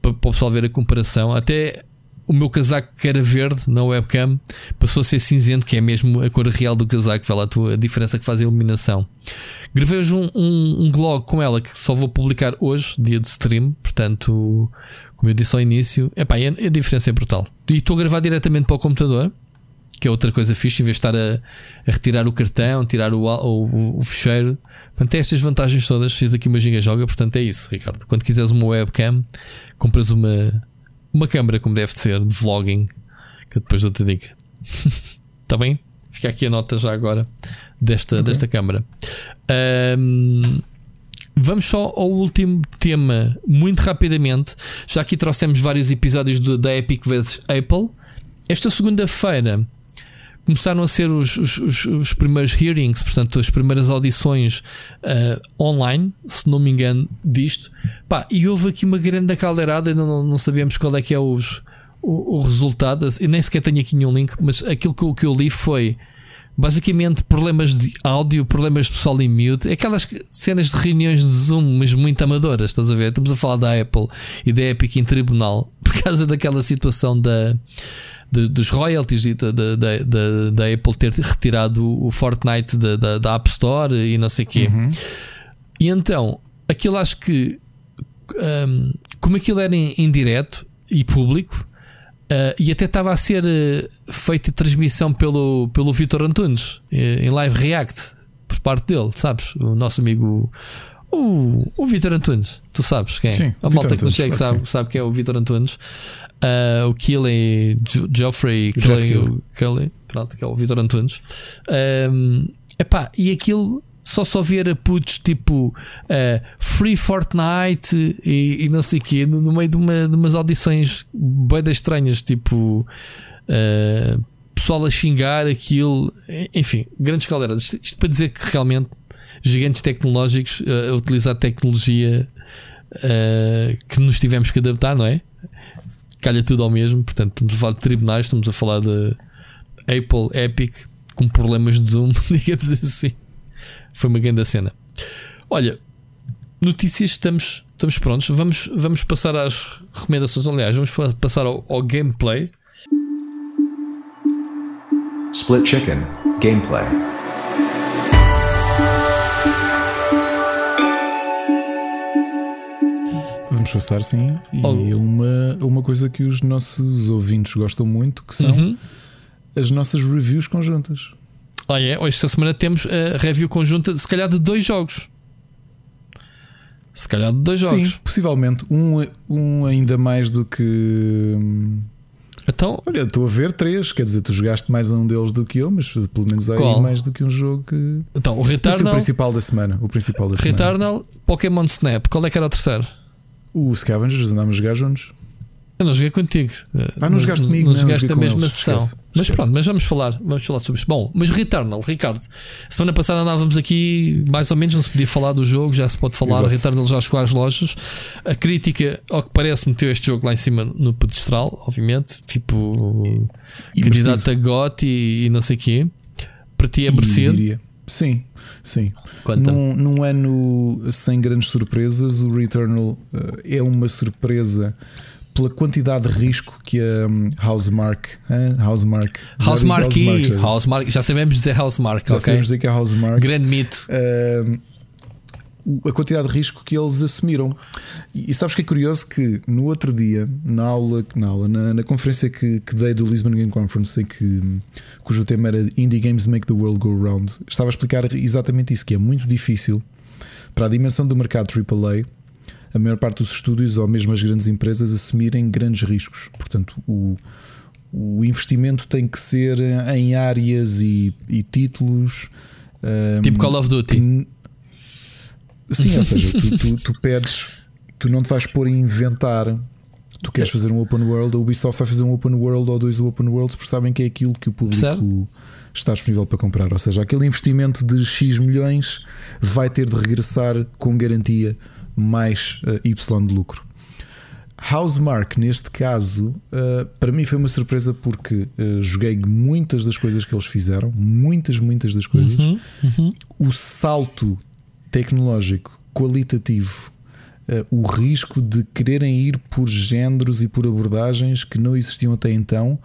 Speaker 2: para, para o pessoal ver a comparação. Até o meu casaco que era verde na webcam passou a ser cinzento, que é mesmo a cor real do casaco. Vê lá a, diferença que faz a iluminação. Gravei hoje um, um, um vlog com ela que só vou publicar hoje, dia de stream. Portanto, como eu disse ao início, epá, a diferença é brutal. E estou a gravar diretamente para o computador. Que é outra coisa fixe, em vez de estar a, a retirar o cartão, tirar o, o, o, fecheiro. Portanto, tem estas vantagens todas. Fiz aqui uma giga joga, portanto é isso, Ricardo. Quando quiseres uma webcam, compras uma, uma câmera como deve ser, de vlogging, que depois dou-te a dica. Está bem? Fica aqui a nota já agora desta, okay. desta câmara. Um, Vamos só ao último tema, muito rapidamente. Já aqui trouxemos vários episódios do, da Epic vs Apple. Esta segunda-feira começaram a ser os, os, os, os, primeiros hearings, portanto, as primeiras audições uh, online, se não me engano, disto. Pá, e houve aqui uma grande caldeirada, ainda não, não sabemos qual é que é os, o, o resultado. Eu nem sequer tenho aqui nenhum link, mas aquilo que, que eu li foi basicamente problemas de áudio, problemas de pessoal em mute, aquelas cenas de reuniões de Zoom, mas muito amadoras, estás a ver? Estamos a falar da Apple e da Epic em tribunal por causa daquela situação da. De, dos royalties da, da, da, da, Apple ter retirado o Fortnite da, da, App Store e não sei o quê. Uhum. E então, aquilo acho que, um, como aquilo era em, em direto e público, Uh, e até estava a ser uh, feita transmissão pelo, pelo Vitor Antunes uh, em live react por parte dele, sabes? O nosso amigo o, o Vitor Antunes, tu sabes quem é? Sim, a malta que não chega sabe, sabe que é o Vitor Antunes, o Kelly Geoffrey Kelly, Kelly, pronto, que é o Vitor Antunes. Um, epá, e aquilo só só ver a putos tipo uh, Free Fortnite e, e, não sei o quê, no, no meio de, uma, de umas audições bem estranhas, tipo uh, pessoal a xingar aquilo, enfim, grandes caldeiras. Isto, isto, para dizer que realmente gigantes tecnológicos uh, a utilizar tecnologia que nos tivemos que adaptar, não é? Calha tudo ao mesmo, portanto, estamos a falar de tribunais, estamos a falar de Apple, Epic, com problemas de zoom, digamos assim. Foi uma grande cena. Olha, notícias, estamos, estamos prontos. Vamos, vamos passar às recomendações. Aliás, vamos passar ao, ao gameplay. Split Chicken Gameplay.
Speaker 1: Vamos passar sim. E oh. uma, uma coisa que os nossos ouvintes gostam muito, que são uhum. as nossas reviews conjuntas.
Speaker 2: Olha, é, hoje esta semana temos a review conjunta, se calhar de dois jogos. Se calhar de dois jogos. Sim,
Speaker 1: possivelmente. Um, um ainda mais do que.
Speaker 2: Então,
Speaker 1: Olha, estou a ver três, quer dizer, tu jogaste mais um deles do que eu, mas pelo menos há aí mais do que um jogo que.
Speaker 2: Então, o Returnal.
Speaker 1: o principal da semana. O principal da
Speaker 2: Returnal, semana. Pokémon Snap. Qual é que era o terceiro?
Speaker 1: O Scavengers, andámos a jogar juntos.
Speaker 2: Eu não joguei contigo.
Speaker 1: Ah, não jogaste comigo,
Speaker 2: não, não jogaste a mesma eles. sessão. Esquece, mas esquece. pronto, mas vamos falar, vamos falar sobre isso. Bom, mas Returnal, Ricardo, semana passada andávamos aqui, mais ou menos, não se podia falar do jogo, já se pode falar. Exato. Returnal já chegou às lojas. A crítica, ao que parece, meteu este jogo lá em cima no pedestral, obviamente, tipo candidato a GOT e, e, não sei o quê. Para ti é merecido.
Speaker 1: Sim, sim. Num, num, ano sem grandes surpresas, o Returnal uh, é uma surpresa pela quantidade de risco que a um, Housemark, Housemark,
Speaker 2: Housemark, Housemark, já sabemos dizer Housemark,
Speaker 1: já
Speaker 2: okay?
Speaker 1: sabemos dizer que é Housemark,
Speaker 2: grande mito.
Speaker 1: Uh, a quantidade de risco que eles assumiram. E, e, sabes que é curioso que no outro dia, na aula, na, aula, na, na conferência que, que, dei do Lisbon Game Conference, que, cujo tema era Indie Games Make the World Go Round, estava a explicar exatamente isso: que é muito difícil para a dimensão do mercado AAA a maior parte dos estúdios ou mesmo as grandes empresas assumirem grandes riscos. Portanto, o, o investimento tem que ser em áreas e, e títulos.
Speaker 2: Tipo um, Call of Duty. Que,
Speaker 1: sim, ou seja, tu, tu, tu pedes, tu não te vais pôr a inventar. Tu queres fazer um open world, a Ubisoft vai fazer um open world ou dois open worlds porque sabem que é aquilo que o público certo. está disponível para comprar. Ou seja, aquele investimento de X milhões vai ter de regressar com garantia mais uh, Y de lucro. Housemark, neste caso, uh, para mim foi uma surpresa porque uh, joguei muitas das coisas que eles fizeram, muitas, muitas das coisas. Uhum, uhum. O salto tecnológico, qualitativo, uh, o risco de quererem ir por géneros e por abordagens que não existiam até então,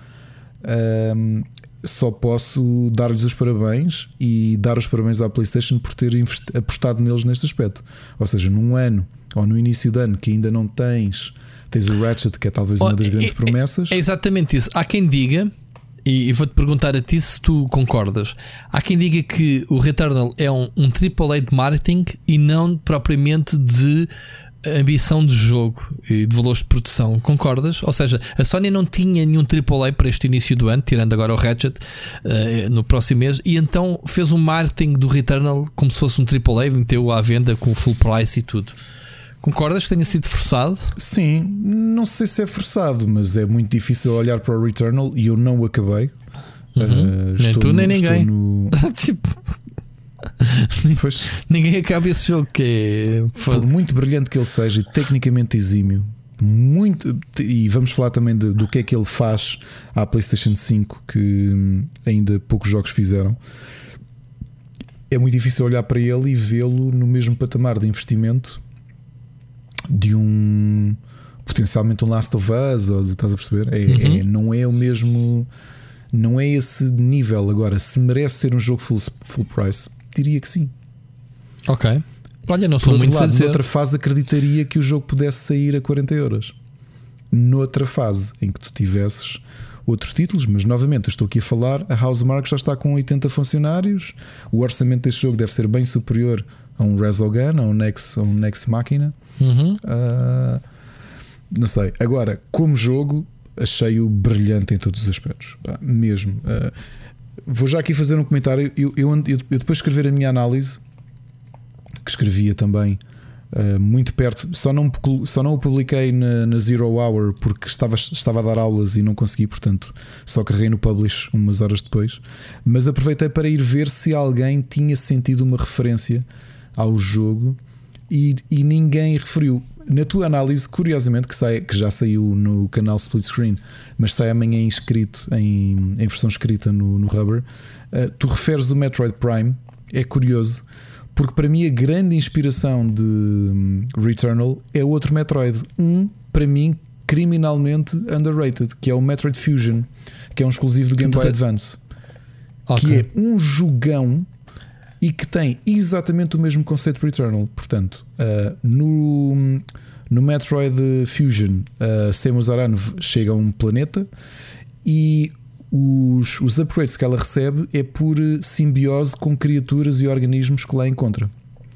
Speaker 1: só posso dar-lhes os parabéns e dar os parabéns à PlayStation por ter apostado neles neste aspecto. Ou seja, num ano ou no início do ano que ainda não tens, tens o Ratchet, que é talvez uma das grandes é, promessas.
Speaker 2: É exatamente isso. Há quem diga, e, vou-te perguntar a ti se tu concordas. Há quem diga que o Returnal é um, um AAA de marketing e não propriamente de ambição de jogo e de valores de produção. Concordas? Ou seja, a Sony não tinha nenhum AAA para este início do ano, tirando agora o Ratchet uh, no próximo mês, e então fez um marketing do Returnal como se fosse um AAA, meteu à venda com full price e tudo. Concordas que tenha sido forçado?
Speaker 1: Sim, não sei se é forçado, mas é muito difícil olhar para o Returnal e eu não o acabei.
Speaker 2: Uhum. Uh, nem tu, no, nem ninguém. No... tipo... Ninguém acaba esse jogo que é.
Speaker 1: Por muito brilhante que ele seja, tecnicamente exímio, muito. E vamos falar também de, do que é que ele faz à PlayStation 5, que hum, ainda poucos jogos fizeram. É muito difícil olhar para ele e vê-lo no mesmo patamar de investimento de um potencialmente um Last of Us, ou estás a perceber? É, uhum. é, não é o mesmo, não é esse nível. Agora, se merece ser um jogo full, full price, diria que sim.
Speaker 2: Ok. Olha, não sou muito lado,
Speaker 1: Noutra fase, acreditaria que o jogo pudesse sair a 40 euros. Noutra fase em que tu tivesses outros títulos, mas novamente eu estou aqui a falar. A Housemark já está com 80 funcionários. O orçamento deste jogo deve ser bem superior a um Resogun, a um Nex, a um Nex Machina.
Speaker 2: Uhum. Uh,
Speaker 1: não sei. Agora, como jogo, achei-o brilhante em todos os aspectos. mesmo. Uh, vou já aqui fazer um comentário. Eu, eu, eu, eu depois de escrever a minha análise, que escrevia também uh, muito perto, só não, só não o publiquei na, na, Zero Hour porque estava, estava a dar aulas e não consegui, portanto, só carreguei no publish umas horas depois. Mas aproveitei para ir ver se alguém tinha sentido uma referência ao jogo e, e ninguém referiu. Na tua análise, curiosamente, que, sai, que já saiu no canal Split Screen, mas sai amanhã inscrito em, em versão escrita no, no Rubber, uh, tu referes o Metroid Prime. É curioso, porque para mim a grande inspiração de um, Returnal é outro Metroid. Um, para mim, criminalmente underrated, que é o Metroid Fusion, que é um exclusivo do Game Boy Advance. Okay. Que é um jogão e que tem exatamente o mesmo conceito de Returnal. Portanto, uh, no, no Metroid Fusion, uh, Samus Aran chega a um planeta e os, os upgrades que ela recebe é por simbiose com criaturas e organismos que lá encontra.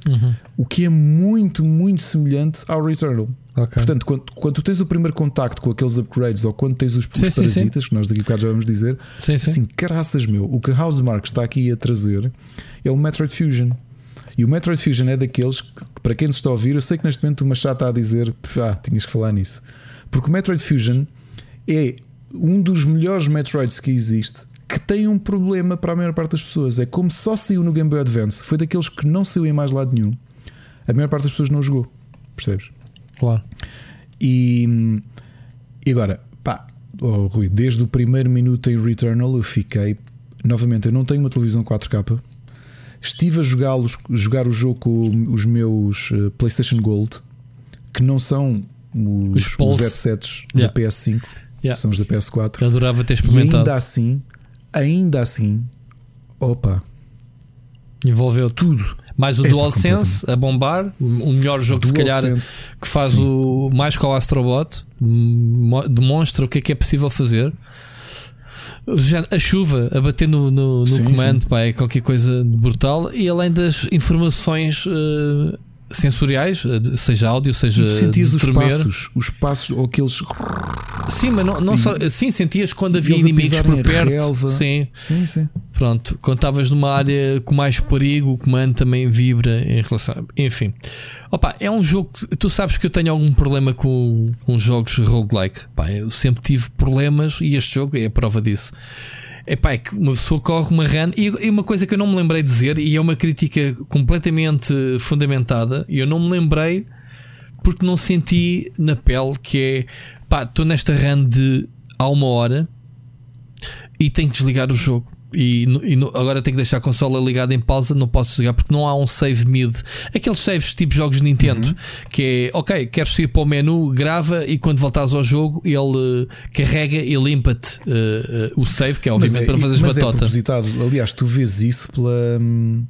Speaker 2: Uhum.
Speaker 1: O que é muito, muito semelhante ao Returnal.
Speaker 2: Okay.
Speaker 1: Portanto, quando, quando tu tens o primeiro contacto com aqueles upgrades ou quando tens os, sim, parasitas, sim, que nós daqui a bocado já vamos dizer,
Speaker 2: sim,
Speaker 1: assim, caraças meu, o que a Housemark está aqui a trazer é o Metroid Fusion. E o Metroid Fusion é daqueles que, para quem nos está a ouvir, eu sei que neste momento o Machado está a dizer, ah, tinhas que falar nisso. Porque o Metroid Fusion é um dos melhores Metroids que existe que tem um problema para a maior parte das pessoas. É como só saiu no Game Boy Advance, foi daqueles que não saiu em mais lado nenhum. A maior parte das pessoas não jogou, percebes?
Speaker 2: Claro.
Speaker 1: E, e agora, pá, oh, Rui, desde o primeiro minuto em Returnal eu fiquei. Novamente, eu não tenho uma televisão 4K. Estive a jogá-los, jogar o jogo com os meus eh, PlayStation Gold, que não são os, os, os headsets yeah. da PS5, yeah. são os da PS4.
Speaker 2: Eu adorava ter experimentado.
Speaker 1: E ainda assim, ainda assim, opa,
Speaker 2: envolveu tudo. Mais o é, DualSense a bombar, o melhor jogo, se calhar, que faz Sim. o mais que o Astrobot, demonstra o que é que é possível fazer. A chuva a bater no, no, no sim, comando sim. Pá, é qualquer coisa de brutal. E além das informações uh, sensoriais, eh, seja áudio, seja.
Speaker 1: sentias os passos, os passos ou aqueles.
Speaker 2: Sim, mas não, não só. Sim, sentias quando havia inimigos por perto.
Speaker 1: Relva.
Speaker 2: Sim.
Speaker 1: sim, sim.
Speaker 2: Pronto, quando estavas numa área com mais perigo, o comando também vibra em relação. Enfim, opa, é um jogo. Tu sabes que eu tenho algum problema com, com jogos roguelike. Pá, eu sempre tive problemas e este jogo é a prova disso. Epá, é que uma pessoa corre uma run. E, uma coisa que eu não me lembrei de dizer, e é uma crítica completamente fundamentada, e eu não me lembrei porque não senti na pele que é pá, estou nesta run de há uma hora e tenho que desligar o jogo e, e no, agora tenho que deixar a consola ligada em pausa, não posso desligar porque não há um save mid. Aqueles saves tipo jogos de Nintendo, uhum. que é ok, queres ir para o menu, grava e quando voltares ao jogo ele uh, carrega e limpa-te uh, uh, o save, que é obviamente é, para fazer as
Speaker 1: mas
Speaker 2: é batotas.
Speaker 1: É Aliás, tu vês isso pela, hum,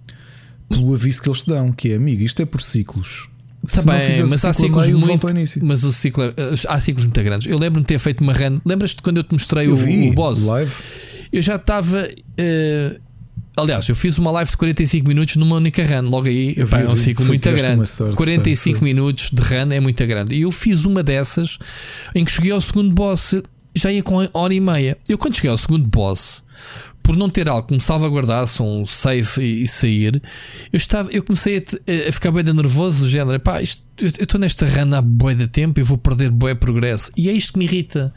Speaker 1: pelo aviso que eles te dão, que é amigo, isto é por ciclos.
Speaker 2: Tá bem, mas há ciclos meio, muito. Mas o ciclo, há ciclos muito grandes. Eu lembro-me de ter feito uma run. Lembras-te quando eu te mostrei eu o, o boss?
Speaker 1: Live
Speaker 2: eu já estava. Uh, aliás, eu fiz uma live de 45 minutos numa única run. Logo aí,
Speaker 1: Eu
Speaker 2: pá,
Speaker 1: vi,
Speaker 2: é um ciclo muito grande.
Speaker 1: sorte,
Speaker 2: 45
Speaker 1: pá,
Speaker 2: minutos de run é muito grande. E eu fiz uma dessas em que cheguei ao segundo boss, já ia com hora e meia. Eu, quando cheguei ao segundo boss, por não ter algo que me salvaguardasse um save e, e sair, eu, estava, eu comecei a, a ficar bem nervoso, do género, pá, isto, eu eu estou nesta run há bué de tempo, eu vou perder bué progresso. E é isto que me irrita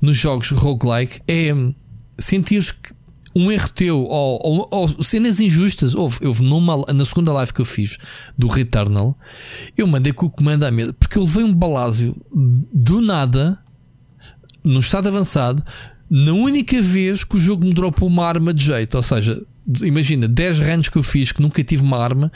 Speaker 2: nos jogos roguelike, é hum, sentir que um erro teu ou, ou- ou cenas injustas. Houve, houve numa, na segunda live que eu fiz do Returnal, eu mandei com o comando à mesa porque eu levei um balásio do nada, num estado avançado, na única vez que o jogo me dropou uma arma de jeito. Ou seja, imagina 10 runs que eu fiz que nunca tive uma arma.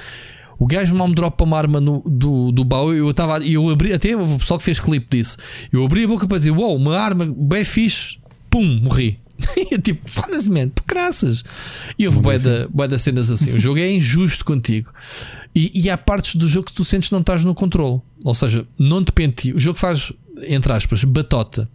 Speaker 2: O gajo mal me dropa uma arma no- do, do baú. Eu estava eu abri, até o pessoal que fez clipe disso. Eu abri a boca para dizer: Uau, uma arma bem fixe, pum, morri. E eu tipo, foda-se, man, tu graças. E houve bué da, da cenas assim. O jogo é injusto contigo. E, e há partes do jogo que tu sentes que não estás no controle. Ou seja, não depende de ti. O jogo faz, entre aspas, batota.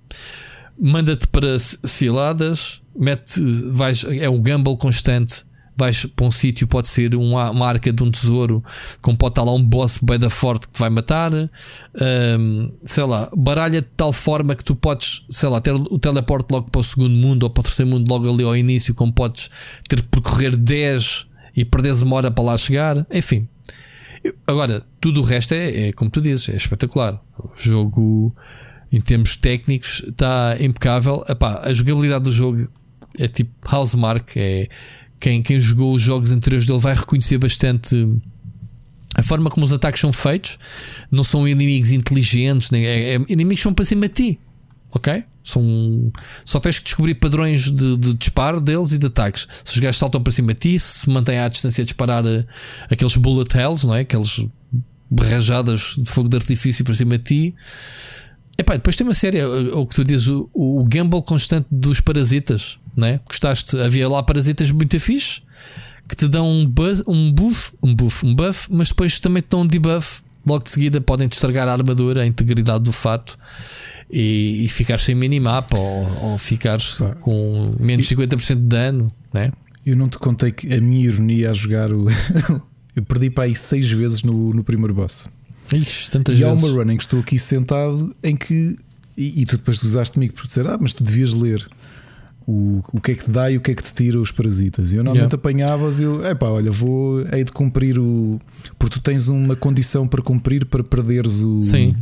Speaker 2: Manda-te para ciladas, mete, vais, é um gamble constante. Vais para um sítio, pode ser uma, uma arca de um tesouro, como pode estar lá um boss bem da forte que vai matar. Ahm, sei lá, baralha de tal forma que tu podes, sei lá, ter o teleporte logo para o segundo mundo ou para o terceiro mundo logo ali ao início, como podes ter que percorrer 10 e perderes uma hora para lá chegar. Enfim, Agora, tudo o resto é, é como tu dizes, é espetacular. O jogo, em termos técnicos, está impecável. Epá, a jogabilidade do jogo é tipo Housemark. É, quem, quem jogou os jogos anteriores dele vai reconhecer bastante a forma como os ataques são feitos. Não são inimigos inteligentes, nem, é, é- inimigos são para cima de ti. Ok? São, só tens que descobrir padrões de, de disparo deles e de ataques. Se os gajos saltam para cima de ti, se mantém à distância a disparar eh, aqueles bullet hells, não é? Aqueles rajadas de fogo de artifício para cima de ti. Epá, depois tem uma série, o, o que tu dizes, o, o gamble constante dos parasitas, não é? Gostaste, havia lá parasitas muito fixe que te dão um, buzz, um buff, um buff, um buff, mas depois também te dão um debuff. Logo de seguida podem te estragar a armadura, a integridade do fato e, e ficares sem minimapa ou, ou ficares
Speaker 1: Claro.
Speaker 2: com menos 50% de dano, né?
Speaker 1: Eu não te contei que a minha ironia a jogar o. eu perdi para aí seis vezes no, no primeiro boss.
Speaker 2: Ixi, tantas
Speaker 1: E há
Speaker 2: vezes.
Speaker 1: uma run em que estou aqui sentado em que. E, e tu depois usaste comigo por dizer, ah, mas tu devias ler o, o que é que te dá e o que é que te tira os parasitas. E eu normalmente
Speaker 2: Yeah.
Speaker 1: apanhava-os e eu, epá, olha, vou. Hei de cumprir o. Porque tu tens uma condição para cumprir para perderes o.
Speaker 2: Sim.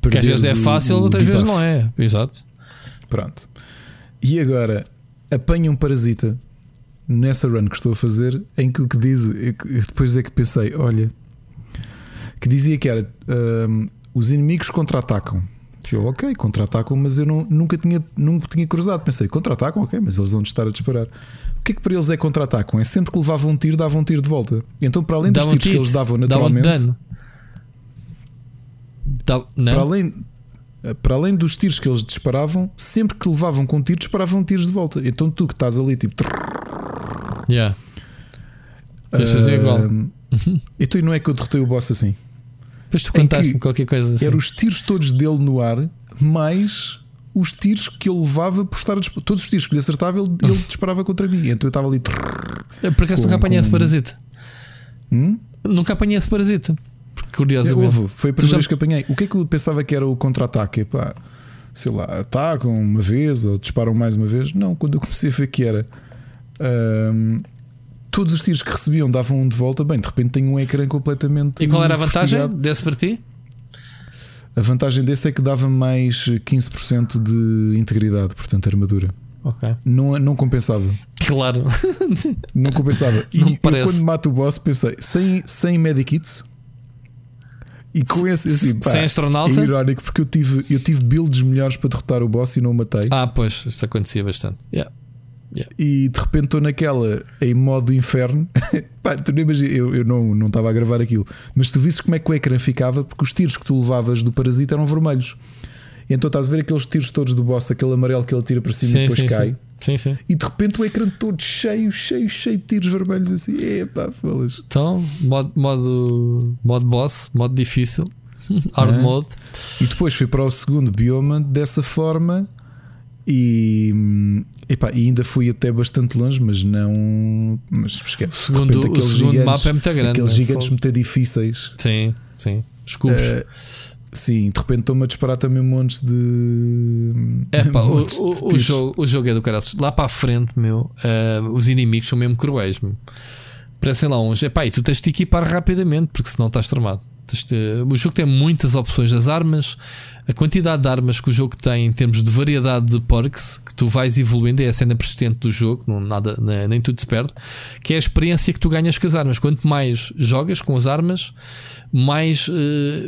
Speaker 2: Que às
Speaker 1: perderes
Speaker 2: vezes é
Speaker 1: o-
Speaker 2: fácil,
Speaker 1: o
Speaker 2: outras vezes
Speaker 1: debuff.
Speaker 2: não é. Exato.
Speaker 1: Pronto. E agora apanho um parasita nessa run que estou a fazer em que o que diz, depois é que pensei, olha, que dizia que era hum, os inimigos contra-atacam. Eu, ok, contra-atacam, mas eu não, nunca, tinha, nunca tinha cruzado. Pensei, contra-atacam, ok, mas eles vão estar a disparar. O que é que para eles é contra-atacam? É sempre que levavam um tiro, davam um tiro de volta. Então, para além dos
Speaker 2: Davam
Speaker 1: tiros que eles davam
Speaker 2: davam
Speaker 1: naturalmente.
Speaker 2: Dá-
Speaker 1: para além, para além dos tiros que eles disparavam, sempre que levavam com tiro, disparavam tiros de volta. Então tu que estás ali tipo.
Speaker 2: Yeah. Eles faziam igual.
Speaker 1: "Ahm, Então e não é que eu derrotei o boss assim?
Speaker 2: Depois tu
Speaker 1: em
Speaker 2: contaste-me
Speaker 1: que
Speaker 2: qualquer coisa assim.
Speaker 1: Eram os tiros todos dele no ar, mais os tiros que ele levava por estar a disparar. Todos os tiros que lhe acertava, ele, ele disparava contra mim. Então eu estava ali.
Speaker 2: Eu, Por acaso
Speaker 1: com-
Speaker 2: nunca apanhei esse parasita.
Speaker 1: Hum?
Speaker 2: Nunca apanhei esse parasita.
Speaker 1: É,
Speaker 2: Curiosamente.
Speaker 1: houve, foi a primeira
Speaker 2: já-
Speaker 1: vez que apanhei. O que é que eu pensava que era o contra-ataque? Sei lá, atacam uma vez ou disparam mais uma vez? Não, quando eu comecei a ver que era. ahm, todos os tiros que recebiam davam um de volta. Bem, de repente tenho um ecrã completamente.
Speaker 2: E qual era a vantagem
Speaker 1: fustigado.
Speaker 2: desse para ti?
Speaker 1: A vantagem desse é que dava mais 15% de integridade, portanto, armadura.
Speaker 2: Ok.
Speaker 1: Não, não compensava.
Speaker 2: Claro.
Speaker 1: Não compensava. E
Speaker 2: Não
Speaker 1: eu, quando mato o boss, pensei: sem, sem medikits e com esse assim, pá,
Speaker 2: Sem astronauta?
Speaker 1: É irónico porque eu tive, eu tive builds melhores para derrotar o boss e não o matei.
Speaker 2: Ah, pois, isto acontecia bastante. Yeah.
Speaker 1: E de repente estou naquela em modo inferno. Pá, tu não imaginas, eu, eu não não estava a gravar aquilo, mas tu visses como é que o ecrã ficava, porque os tiros que tu levavas do parasita eram vermelhos. E então estás a ver aqueles tiros todos do boss, aquele amarelo que ele tira para cima e
Speaker 2: Sim,
Speaker 1: depois
Speaker 2: sim,
Speaker 1: cai.
Speaker 2: sim. Sim, sim.
Speaker 1: E de repente o ecrã todo cheio, cheio, cheio de tiros vermelhos assim. Epá, falas.
Speaker 2: Então, modo, modo, modo boss, modo difícil. Hard
Speaker 1: É.
Speaker 2: mode.
Speaker 1: E depois fui para o segundo bioma dessa forma E, epá, e ainda fui até bastante longe, mas não. Mas esquece.
Speaker 2: Segundo, o segundo mapa é muito grande.
Speaker 1: Aqueles
Speaker 2: né?
Speaker 1: gigantes muito difíceis.
Speaker 2: Sim, sim. Os cubos.
Speaker 1: Uh, sim, de repente estão-me a disparar também montes de.
Speaker 2: É pá, o, o, o, jogo, o jogo é do caralho. Lá para a frente, meu, uh, os inimigos são mesmo cruéis, meu. Parecem lá uns. Epá, e tu tens de te equipar rapidamente, porque senão estás tramado. O jogo tem muitas opções. As armas, a quantidade de armas que o jogo tem em termos de variedade de perks que tu vais evoluindo é a cena persistente do jogo, não, nada, nem tudo se perde, que é a experiência que tu ganhas com as armas. Quanto mais jogas com as armas, mais, uh,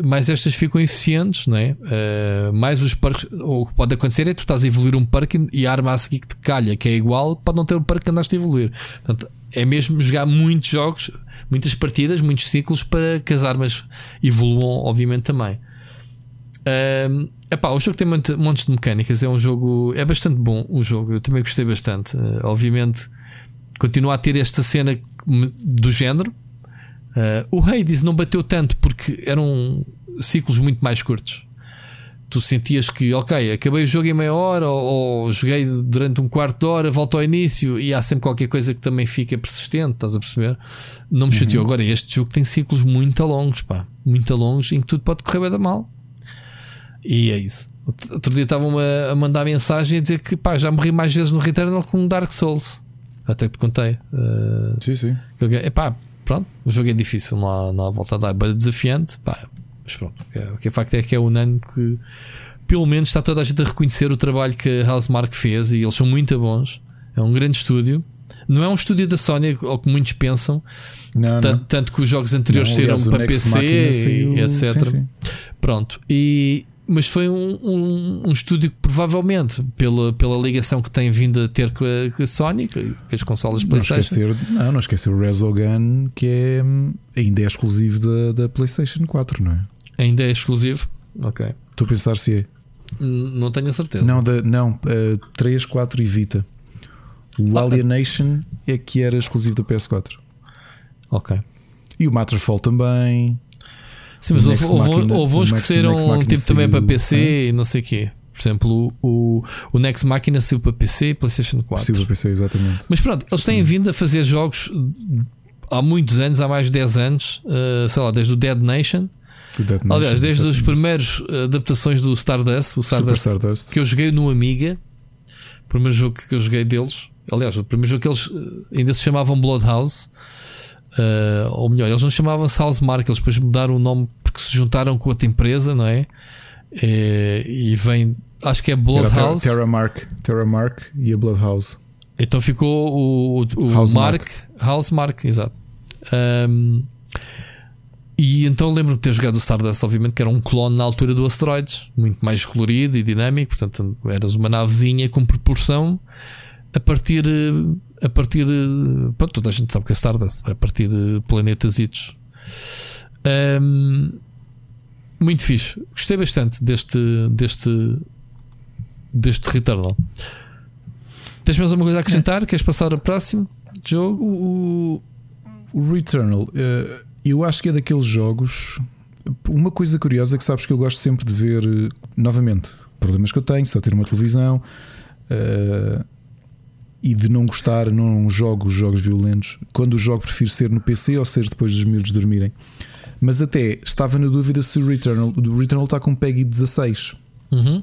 Speaker 2: mais estas ficam eficientes, não é? Uh, mais os perks. O que pode acontecer é que tu estás a evoluir um perk e a arma a seguir que te calha, que é igual, pode não ter o perk que andaste a evoluir. Portanto, é mesmo jogar muitos jogos, muitas partidas, muitos ciclos para que as armas evoluam, obviamente, também. Um, epá, o jogo tem montes de mecânicas, é um jogo, é bastante bom o jogo, eu também gostei bastante. Uh, obviamente, continua a ter esta cena do género. Uh, o Hades não bateu tanto porque eram ciclos muito mais curtos tu sentias que, ok, acabei o jogo em meia hora ou, ou, joguei durante um quarto de hora, volto ao início e há sempre qualquer coisa que também fica persistente, estás a perceber? Não me uhum. chateou. Agora, este jogo tem ciclos muito longos, pá, muito longos em que tudo pode correr bem da mal. E é isso. Outro dia estavam a, mandar mensagem a dizer que pá, já morri mais vezes no Returnal com Dark Souls. Até te contei. Uh,
Speaker 1: sim, sim.
Speaker 2: Que, epá, pronto, o jogo é difícil, não há, não há volta a dar, é desafiante. Pá, mas pronto, o que é facto é que é unânime que pelo menos está toda a gente a reconhecer o trabalho que a Housemark fez e eles são muito bons. É um grande estúdio. Não é um estúdio da Sony, ao que muitos pensam,
Speaker 1: não,
Speaker 2: tanto,
Speaker 1: não.
Speaker 2: tanto, que os jogos anteriores saíram para PC, e etc. Sim, sim. Pronto, e, mas foi um, um, um, estúdio que provavelmente, pela, pela ligação que tem vindo a ter com a, com a Sony, com as consolas
Speaker 1: não
Speaker 2: PlayStation.
Speaker 1: Esquecer, não, não esquecer o Resogun, que é, ainda é exclusivo da, da PlayStation 4, não é?
Speaker 2: Ainda é exclusivo? Ok.
Speaker 1: Estou a pensar se é.
Speaker 2: Não tenho a certeza.
Speaker 1: Não, da, não uh, 3, 4 e Vita. O ah, Alienation é que era exclusivo da PS4.
Speaker 2: Ok.
Speaker 1: E o Matterfall também.
Speaker 2: Sim, mas houve, houve, houve uns que saíram tipo também para PC é? e não sei o quê. Por exemplo, o, o Next Machina saiu para PC e PlayStation 4.
Speaker 1: Saiu para PC, exatamente.
Speaker 2: Mas pronto, eles têm vindo a fazer jogos há muitos anos, há mais de 10 anos, uh, sei lá, desde o Dead Nation Aliás, desde as primeiras adaptações do Stardust, o Stardust, Stardust, que eu joguei no Amiga, o primeiro jogo que eu joguei deles, aliás, o primeiro jogo que eles eh, ainda se chamavam Bloodhouse, uh, ou melhor, eles não chamavam-se House Mark, eles depois mudaram o nome porque se juntaram com outra empresa, não é? E, eh, e vem, acho que é Bloodhouse.
Speaker 1: Terra Mark, Terra Mark e a Bloodhouse.
Speaker 2: Então ficou o, o, o House Mark, Mark, House Mark, exato. Um, e então lembro-me de ter jogado o Stardust, obviamente, que era um clone na altura do Asteroids, muito mais colorido e dinâmico. Portanto, eras uma navezinha com proporção a partir. A partir. Pronto, toda a gente sabe que é Stardust, a partir de planetas. Um, muito fixe. Gostei bastante deste. deste. deste Returnal. Tens mais alguma coisa a acrescentar? Queres passar ao próximo jogo?
Speaker 1: O, o, Returnal. Uh eu acho que é daqueles jogos. Uma coisa curiosa que sabes que eu gosto sempre de ver eh, novamente. Problemas que eu tenho, só ter uma televisão uh, e de não gostar, não jogo os jogos violentos. Quando o jogo, prefiro ser no PC ou ser depois dos miúdos dormirem. Mas até estava na dúvida se o Returnal, o Returnal está com PEGI 16.
Speaker 2: Uhum.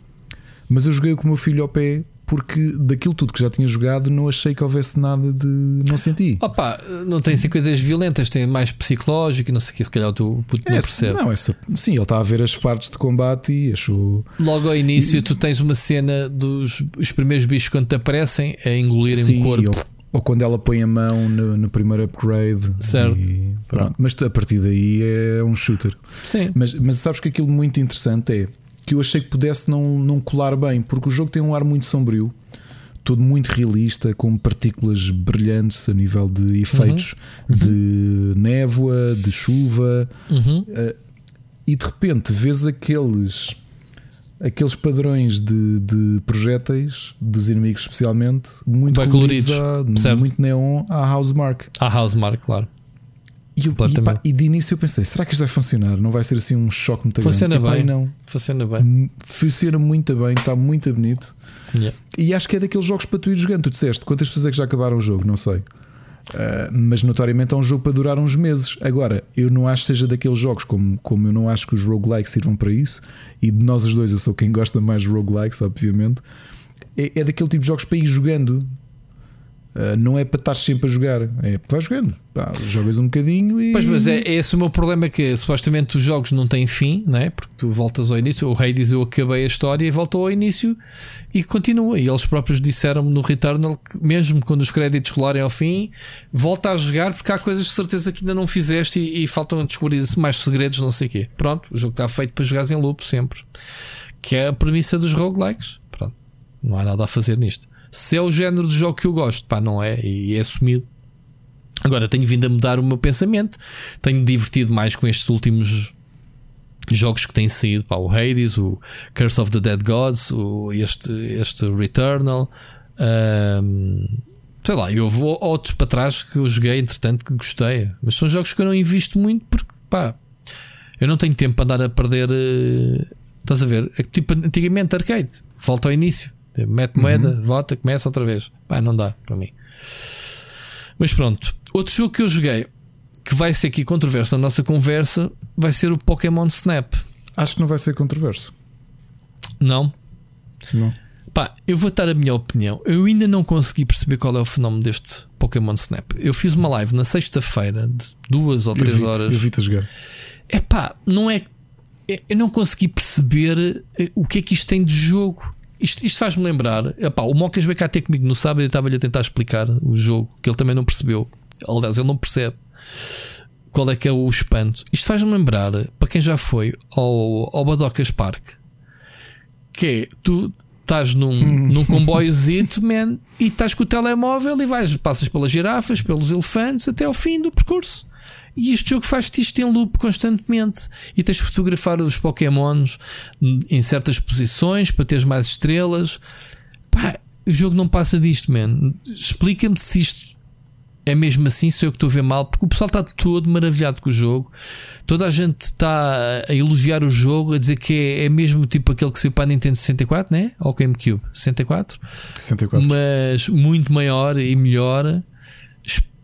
Speaker 1: Mas eu joguei com o meu filho ao pé porque daquilo tudo que já tinha jogado não achei que houvesse nada de. não senti.
Speaker 2: Opa, não tem assim coisas violentas, tem mais psicológico e não sei o que, se calhar tu puto não percebe.
Speaker 1: Não, essa, sim, ele está a ver as partes de combate e achou.
Speaker 2: Logo ao início, e, tu tens uma cena dos os primeiros bichos quando te aparecem a engolirem sim, o corpo.
Speaker 1: Ou, ou, quando ela põe a mão no, no primeiro upgrade.
Speaker 2: Certo.
Speaker 1: E, pronto. Mas a partir daí é um shooter.
Speaker 2: Sim.
Speaker 1: Mas, mas sabes que aquilo muito interessante é que eu achei que pudesse não, não colar bem, porque o jogo tem um ar muito sombrio, todo muito realista, com partículas brilhantes a nível de efeitos uhum. Uhum. de névoa, de chuva,
Speaker 2: uhum. uh,
Speaker 1: e de repente vês aqueles. Aqueles padrões de, de projéteis dos inimigos, especialmente muito
Speaker 2: coloridos,
Speaker 1: muito neon, à House Mark.
Speaker 2: À House Mark, claro.
Speaker 1: E, eu, e, pá, e, de início eu pensei: será que isto vai funcionar? Não vai ser assim um choque muito
Speaker 2: Funciona
Speaker 1: grande?
Speaker 2: bem.
Speaker 1: não.
Speaker 2: Funciona bem.
Speaker 1: Funciona muito bem, está muito bonito.
Speaker 2: Yeah.
Speaker 1: E acho que é daqueles jogos para tu ir jogando. Tu disseste quantas pessoas é que já acabaram o jogo? Não sei. Uh, mas notoriamente é um jogo para durar uns meses. Agora, eu não acho que seja daqueles jogos como, como eu não acho que os roguelikes sirvam para isso. E de nós os dois, eu sou quem gosta mais de roguelikes, obviamente. É, é daquele tipo de jogos para ir jogando. Uh, não é para estar sempre a jogar, é para jogando. Pá, jogas um bocadinho e.
Speaker 2: Pois, mas é, é esse o meu problema: que supostamente os jogos não têm fim, não é? Porque tu voltas ao início. O rei diz: Eu acabei a história e voltou ao início e continua. E eles próprios disseram-me no Returnal que, mesmo quando os créditos rolarem ao fim, volta a jogar porque há coisas de certeza que ainda não fizeste e, e faltam descobrir mais segredos, não sei o quê. Pronto, o jogo está feito para jogares em loop sempre, que é a premissa dos roguelikes. Pronto, não há nada a fazer nisto. Se é o género de jogo que eu gosto, pá, não é? E é assumido. Agora tenho vindo a mudar o meu pensamento, tenho divertido mais com estes últimos jogos que têm saído, pá, o Hades, o Curse of the Dead Gods, o, este, este Returnal. Um, sei lá, eu vou outros para trás que eu joguei, entretanto, que gostei, mas são jogos que eu não invisto muito porque, pá, eu não tenho tempo para andar a perder. Uh, estás a ver? É tipo antigamente arcade, volta ao início. Mete moeda, uhum. vota, começa outra vez. Pá, não dá para mim. Mas pronto. Outro jogo que eu joguei que vai ser aqui controverso na nossa conversa vai ser o Pokémon Snap.
Speaker 1: Acho que não vai ser controverso.
Speaker 2: Não?
Speaker 1: Não.
Speaker 2: Pá, eu vou dar a minha opinião. Eu ainda não consegui perceber qual é o fenómeno deste Pokémon Snap. Eu fiz uma live na sexta-feira de duas ou três horas.
Speaker 1: Eu vi-te jogar.
Speaker 2: É pá, não é. Eu não consegui perceber eh, o que é que isto tem de jogo. Isto, isto faz-me lembrar. Epá, o Mocas veio cá ter comigo no sábado e eu estava-lhe a tentar explicar o jogo, que ele também não percebeu. Aliás, ele não percebe qual é que é o espanto. Isto faz-me lembrar, para quem já foi, ao, ao Badocas Park, que é tu estás num, num comboiozito, man, e estás com o telemóvel e vais, passas pelas girafas, pelos elefantes até ao fim do percurso. E este jogo faz-te isto em loop constantemente. E tens de fotografar os Pokémons em certas posições para teres mais estrelas. Pá, o jogo não passa disto, man. Explica-me se isto é mesmo assim, se eu que estou a ver mal, porque o pessoal está todo maravilhado com o jogo. Toda a gente está a elogiar o jogo, a dizer que é, é mesmo tipo aquele que saiu para a Nintendo 64, né? Ou GameCube 64,
Speaker 1: 64.
Speaker 2: mas muito maior e melhor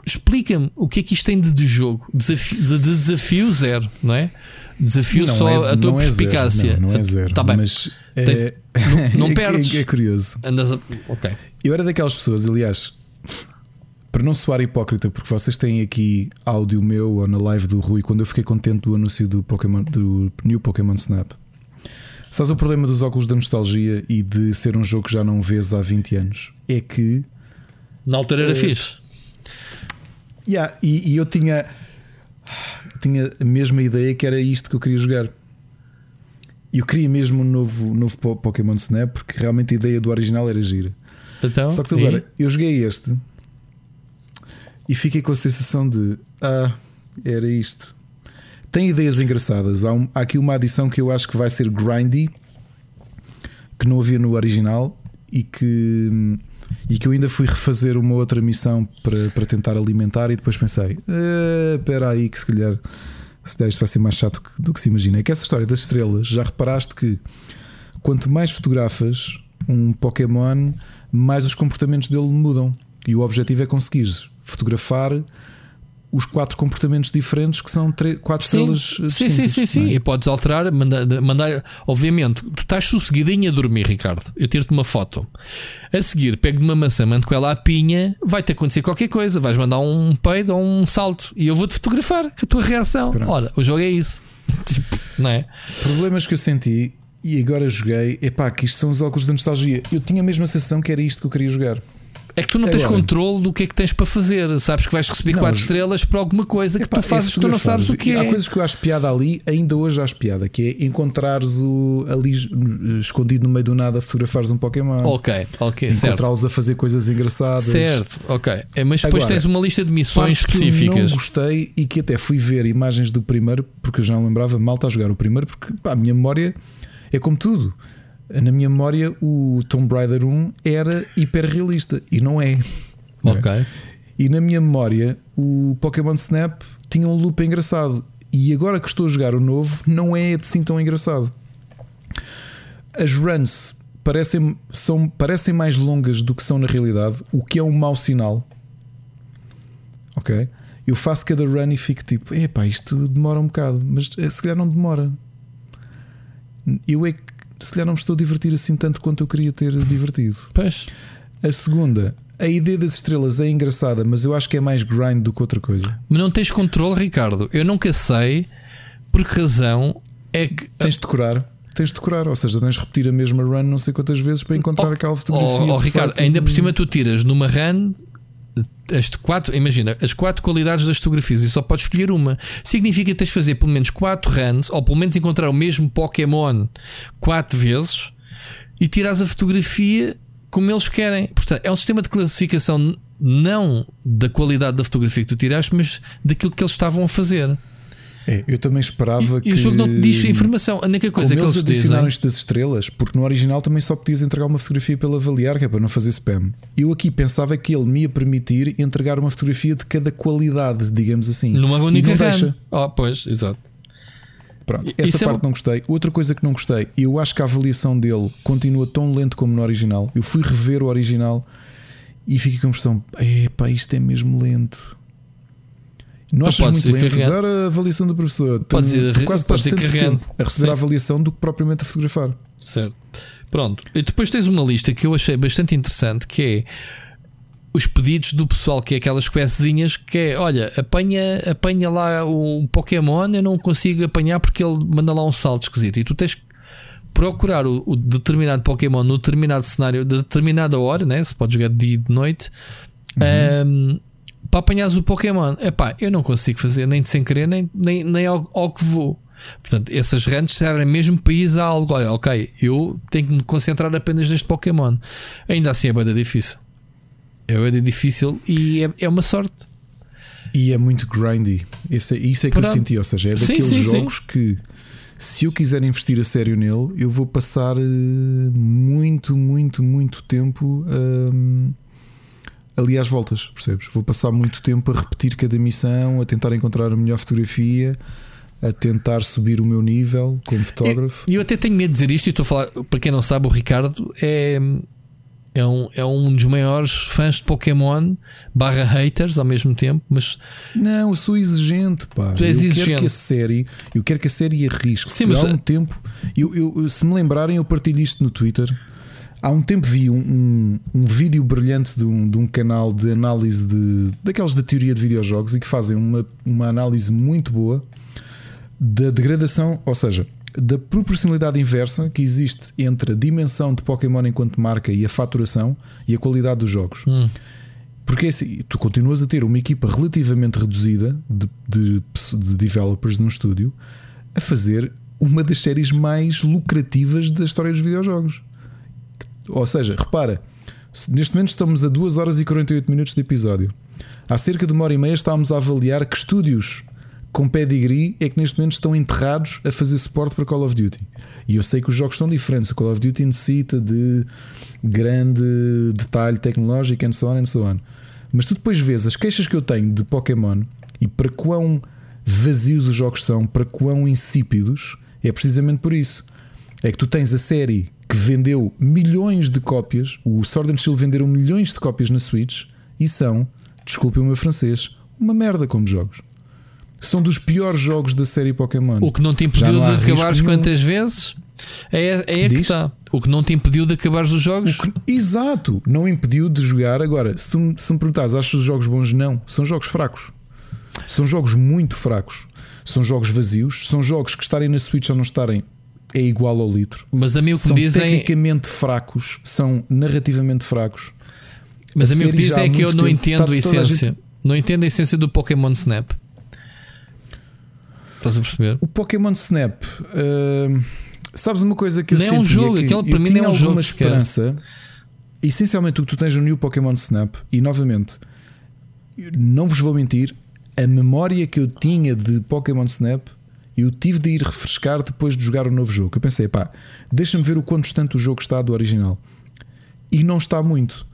Speaker 2: explica-me o que é que isto tem de, de jogo. Desafio, de desafio zero, não é? Desafio não só é, a tua perspicácia.
Speaker 1: É não, não é zero.
Speaker 2: Tá bem.
Speaker 1: Mas
Speaker 2: é, não, não
Speaker 1: é
Speaker 2: perdes.
Speaker 1: É, é curioso.
Speaker 2: Andas a, ok.
Speaker 1: Eu era daquelas pessoas, aliás, para não soar hipócrita, porque vocês têm aqui áudio meu ou na live do Rui, quando eu fiquei contente do anúncio do Pokémon do New Pokémon Snap. Sabes o problema dos óculos da nostalgia e de ser um jogo que já não vês há 20 anos? É que.
Speaker 2: Na altura era é, fixe.
Speaker 1: Yeah, e, e, eu tinha, tinha a mesma ideia que era isto que eu queria jogar. E eu queria mesmo um novo, novo Pokémon Snap porque realmente a ideia do original era gira.
Speaker 2: Então,
Speaker 1: Só que agora eu joguei este e fiquei com a sensação de ah, era isto. Tem ideias engraçadas. Há, um, há aqui uma adição que eu acho que vai ser grindy que não havia no original e que e que eu ainda fui refazer uma outra missão para, para tentar alimentar e depois pensei, eh, espera aí que se calhar se isto vai ser mais chato do que se imagina. É que essa história das estrelas, já reparaste que quanto mais fotografas um Pokémon, mais os comportamentos dele mudam. E o objetivo é conseguir fotografar os quatro comportamentos diferentes que são três, quatro
Speaker 2: sim.
Speaker 1: estrelas.
Speaker 2: Sim, sim, sim, sim. É? E podes alterar, mandar, mandar. Obviamente, tu estás sossegadinho a dormir, Ricardo. Eu tiro-te uma foto. A seguir, pego uma maçã, mando com ela à pinha, vai-te acontecer qualquer coisa. Vais mandar um peido ou um salto e eu vou-te fotografar com a tua reação. Pronto. Ora, o jogo é isso. Não é?
Speaker 1: Problemas que eu senti e agora joguei, epá, que isto são os óculos da nostalgia. Eu tinha a mesma sensação que era isto que eu queria jogar.
Speaker 2: É que tu não tens Agora, controle do que é que tens para fazer. Sabes que vais receber 4 estrelas para alguma coisa que tu fazes que tu não sabes o que é.
Speaker 1: Há coisas que eu acho piada ali, ainda hoje acho piada, que é encontrares o ali escondido no meio do nada, fotografares um Pokémon.
Speaker 2: Ok, ok,
Speaker 1: Encontrá-los a fazer coisas engraçadas.
Speaker 2: Certo, ok. É, mas depois Agora, tens uma lista de missões específicas.
Speaker 1: Que eu não gostei e que até fui ver imagens do primeiro, porque eu já não lembrava mal a jogar o primeiro, porque pá, a minha memória é como tudo na minha memória, o Tomb Raider 1 era hiper realista e não é.
Speaker 2: Ok.
Speaker 1: E na minha memória, o Pokémon Snap tinha um loop engraçado. E agora que estou a jogar o novo, não é assim tão engraçado. As runs parecem, são, parecem mais longas do que são na realidade, o que é um mau sinal. Ok? Eu faço cada run e fico tipo, epá, isto demora um bocado, mas eh, se calhar não demora. Eu é que se calhar não me estou a divertir assim tanto quanto eu queria ter divertido.
Speaker 2: Pois.
Speaker 1: A segunda, a ideia das estrelas é engraçada, mas eu acho que é mais grind do que outra coisa.
Speaker 2: Mas não tens controle, Ricardo. Eu nunca sei por que razão é que.
Speaker 1: Tens de decorar. Tens de decorar, ou seja, tens de repetir a mesma run não sei quantas vezes para encontrar
Speaker 2: Oh,
Speaker 1: aquela fotografia.
Speaker 2: Oh, oh, Ricardo, ainda por cima tu tiras numa run as quatro, imagina, as quatro qualidades das fotografias e só podes escolher uma. Significa que tens de fazer pelo menos quatro runs, ou pelo menos encontrar o mesmo Pokémon quatro vezes e tirares a fotografia como eles querem. Portanto, é um sistema de classificação não da qualidade da fotografia que tu tiraste, mas daquilo que eles estavam a fazer.
Speaker 1: É, eu também esperava
Speaker 2: E,
Speaker 1: que.
Speaker 2: e o jogo não te diz informação. A única coisa
Speaker 1: como
Speaker 2: que
Speaker 1: eles
Speaker 2: eles
Speaker 1: adicionaram isto das estrelas, porque no original também só podias entregar uma fotografia pela avaliar, que é para não fazer spam. Eu aqui pensava que ele me ia permitir entregar uma fotografia de cada qualidade, digamos assim.
Speaker 2: Numa única
Speaker 1: deixa.
Speaker 2: Oh, pois, exato.
Speaker 1: Pronto,
Speaker 2: Isso
Speaker 1: essa
Speaker 2: é
Speaker 1: parte
Speaker 2: um-
Speaker 1: não gostei. Outra coisa que não gostei, eu acho que a avaliação dele continua tão lento como no original. Eu fui rever o original e fiquei com a impressão: epá, isto é mesmo lento. Não achas muito
Speaker 2: carregando.
Speaker 1: Agora a avaliação do professor.
Speaker 2: Podes ir-
Speaker 1: tu quase estás tempo a receber
Speaker 2: Sim.
Speaker 1: a avaliação do que propriamente a fotografar.
Speaker 2: Certo. Pronto. E depois tens uma lista que eu achei bastante interessante que é os pedidos do pessoal, que é aquelas questzinhas que é, olha, apanha, apanha lá um Pokémon, eu não consigo apanhar porque ele manda lá um salto esquisito. E tu tens que procurar o, o determinado Pokémon no determinado cenário, de determinada hora, né? Se pode jogar de dia e de noite. ahm, para apanhares o Pokémon, epá, eu não consigo fazer nem de sem querer, nem, nem, nem ao, ao que vou. Portanto, essas runs servem mesmo para ir a algo. Olha, ok, eu tenho que me concentrar apenas neste Pokémon. Ainda assim é bem difícil. É bem difícil e é, é uma sorte.
Speaker 1: E é muito grindy. Isso é, isso é que eu
Speaker 2: Pronto.
Speaker 1: senti. Ou seja, é
Speaker 2: Sim,
Speaker 1: daqueles
Speaker 2: sim, sim.
Speaker 1: jogos que se eu quiser investir a sério nele, eu vou passar eh, muito, muito, muito tempo hum, ali às voltas, percebes? Vou passar muito tempo a repetir cada missão, a tentar encontrar a melhor fotografia, a tentar subir o meu nível como fotógrafo.
Speaker 2: E eu até tenho medo de dizer isto, e estou a falar, para quem não sabe, o Ricardo é, é, um, é um dos maiores fãs de Pokémon barra haters ao mesmo tempo, mas
Speaker 1: Não, eu sou exigente, pá.
Speaker 2: Tu és
Speaker 1: eu
Speaker 2: exigente.
Speaker 1: quero que a série, eu quero que a série arrisque.
Speaker 2: Sim, mas-
Speaker 1: há um tempo, eu, eu- se me lembrarem, eu partilho isto no Twitter. Há um tempo vi um, um, um vídeo brilhante de um, de um canal de análise de daqueles da teoria de videojogos e que fazem uma, uma análise muito boa da degradação, ou seja, da proporcionalidade inversa que existe entre a dimensão de Pokémon enquanto marca e a faturação e a qualidade dos jogos. Porque é assim, tu continuas a ter uma equipa relativamente reduzida de, de, de developers num estúdio a fazer uma das séries mais lucrativas da história dos videojogos. Ou seja, repara, neste momento estamos a 2 horas e 48 minutos de episódio. Há cerca de uma hora e meia estávamos a avaliar que estúdios com pedigree é que neste momento estão enterrados a fazer suporte para Call of Duty. E eu sei que os jogos são diferentes. O Call of Duty necessita de grande detalhe tecnológico and so on and so on. Mas tu depois vês as queixas que eu tenho de Pokémon e para quão vazios os jogos são, para quão insípidos, é precisamente por isso. É que tu tens a série que vendeu milhões de cópias, o Sword and Shield venderam milhões de cópias na Switch e são, desculpem o meu francês, uma merda como jogos. São dos piores jogos da série Pokémon.
Speaker 2: o que não te impediu
Speaker 1: não
Speaker 2: de acabares quantas vezes é, é aí que está. O que não te impediu de acabares os jogos.
Speaker 1: Que- exato, não impediu de jogar. Agora, se tu se me perguntares, achas os jogos bons? Não, são jogos fracos. São jogos muito fracos. São jogos vazios. São jogos que estarem na Switch ou não estarem é igual ao litro.
Speaker 2: Mas a mim o que
Speaker 1: São
Speaker 2: dizem,
Speaker 1: tecnicamente fracos, são narrativamente fracos.
Speaker 2: mas a
Speaker 1: a
Speaker 2: mim o que dizem é que eu não
Speaker 1: tempo
Speaker 2: entendo a
Speaker 1: toda a
Speaker 2: essência.
Speaker 1: gente-
Speaker 2: Não entendo a essência do Pokémon Snap. Estás a perceber?
Speaker 1: O Pokémon Snap, hum, sabes uma coisa que eu
Speaker 2: Nem é um
Speaker 1: senti
Speaker 2: jogo,
Speaker 1: que
Speaker 2: aquele para
Speaker 1: eu
Speaker 2: mim nem é um jogo
Speaker 1: esperança. Essencialmente o que tu tens no New Pokémon Snap e novamente não vos vou mentir, a memória que eu tinha de Pokémon Snap eu tive de ir refrescar depois de jogar o novo jogo. Eu pensei, pá, deixa-me ver o quanto distante o jogo está do original. E não está muito.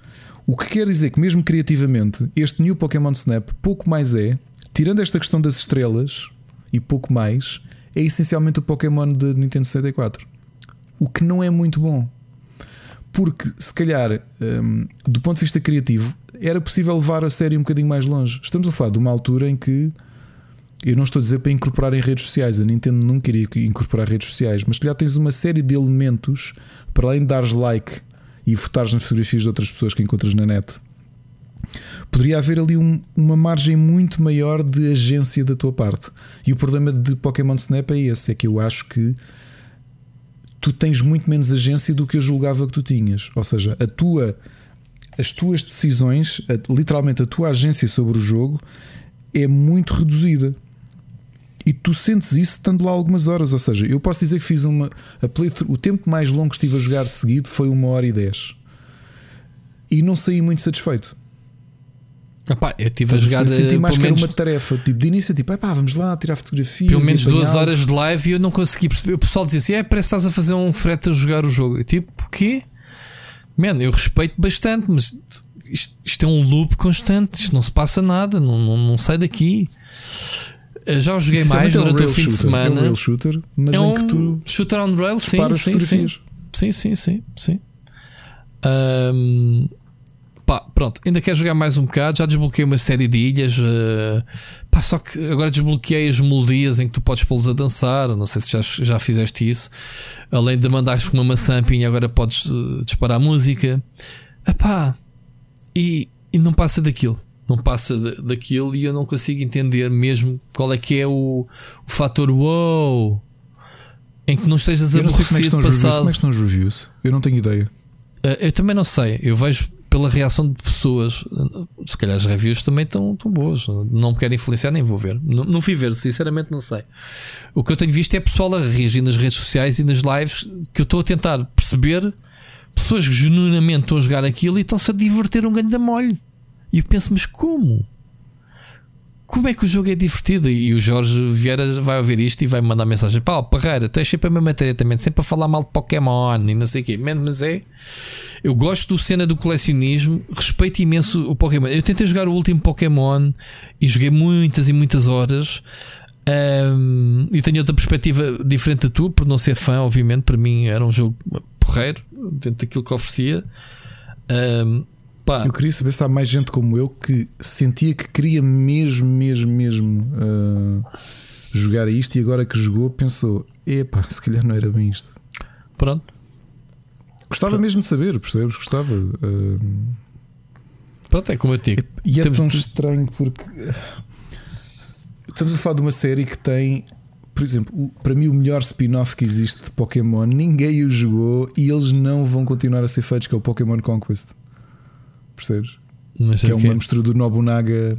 Speaker 1: O que quer dizer que, mesmo criativamente, este New Pokémon Snap pouco mais é, tirando esta questão das estrelas e pouco mais, é essencialmente o Pokémon de Nintendo 64. O que não é muito bom. Porque, se calhar, hum, do ponto de vista criativo, era possível levar a série um bocadinho mais longe. Estamos a falar de uma altura em que eu não estou a dizer para incorporar em redes sociais, a Nintendo não queria incorporar redes sociais, mas já tens uma série de elementos para além de dares like e votares nas fotografias de outras pessoas que encontras na net. Poderia haver ali um, uma margem muito maior de agência da tua parte. E o problema de Pokémon Snap é esse: é que eu acho que tu tens muito menos agência do que eu julgava que tu tinhas. Ou seja, a tua, as tuas decisões, literalmente a tua agência sobre o jogo, é muito reduzida. E tu sentes isso estando lá algumas horas. Ou seja, eu posso dizer que fiz uma. o tempo mais longo que estive a jogar seguido foi uma hora e dez. E não saí muito satisfeito.
Speaker 2: Epá, eu estive a jogar.
Speaker 1: Senti eh, mais que menos, era uma tarefa. Tipo, de início, tipo, epá, vamos lá tirar fotografias.
Speaker 2: Pelo menos duas horas de live e eu não consegui perceber. O pessoal dizia assim: é, parece que estás a fazer um frete a jogar o jogo. Eu, tipo, o quê? Mano, eu respeito bastante, mas isto, isto, é um loop constante. Isto não se passa nada. Não, não, não sai daqui. Eu já o joguei mais é durante o fim
Speaker 1: shooter.
Speaker 2: de semana.
Speaker 1: É um shooter, mas
Speaker 2: é
Speaker 1: em
Speaker 2: um
Speaker 1: que tu
Speaker 2: shooter on rail, sim, sim, sim, sim, sim, sim, sim. Um, pá, pronto, ainda quero jogar mais um bocado. Já desbloqueei uma série de ilhas. Uh, pá, só que agora desbloqueei as melodias em que tu podes pô-los a dançar. Não sei se já, já fizeste isso. Além de mandares com uma maçampinha, agora podes uh, disparar música. Epá, e, e não passa daquilo não passa daquilo e eu não consigo entender mesmo qual é que é o, o fator wow em que não estejas a
Speaker 1: aborrecido como é que passado. Como é que estão os reviews? Eu não tenho ideia.
Speaker 2: Uh, eu também não sei. Eu vejo pela reação de pessoas. Se calhar as reviews também estão, estão boas. Não me quero influenciar, nem vou ver. Não, não fui ver, sinceramente não sei. O que eu tenho visto é pessoal a reagir nas redes sociais e nas lives que eu estou a tentar perceber pessoas que genuinamente estão a jogar aquilo e estão-se a divertir um ganho da molho. E eu penso, mas como? Como é que o jogo é divertido? E o Jorge Vieira vai ouvir isto e vai me mandar mensagem: Pá, Parreira, tu és sempre a mesma também, sempre a falar mal de Pokémon e não sei o quê. Mas é. Eu gosto do cena do colecionismo, respeito imenso o Pokémon. Eu tentei jogar o último Pokémon e joguei muitas e muitas horas. Um, e tenho outra perspectiva diferente da tua, por não ser fã, obviamente. Para mim era um jogo porreiro, dentro daquilo que oferecia. Um,
Speaker 1: Pá. Eu queria saber se há mais gente como eu que sentia que queria mesmo, mesmo, mesmo uh, jogar isto e agora que jogou pensou: epá, se calhar não era bem isto.
Speaker 2: Pronto.
Speaker 1: Gostava Pronto. mesmo de saber, percebes? Gostava. Uh...
Speaker 2: Pronto, é como eu digo.
Speaker 1: E é Temos tão estranho porque estamos a falar de uma série que tem, por exemplo, para mim o melhor spin-off que existe de Pokémon, ninguém o jogou e eles não vão continuar a ser feitos, que é o Pokémon Conquest percebes? Mas que é uma mistura do Nobunaga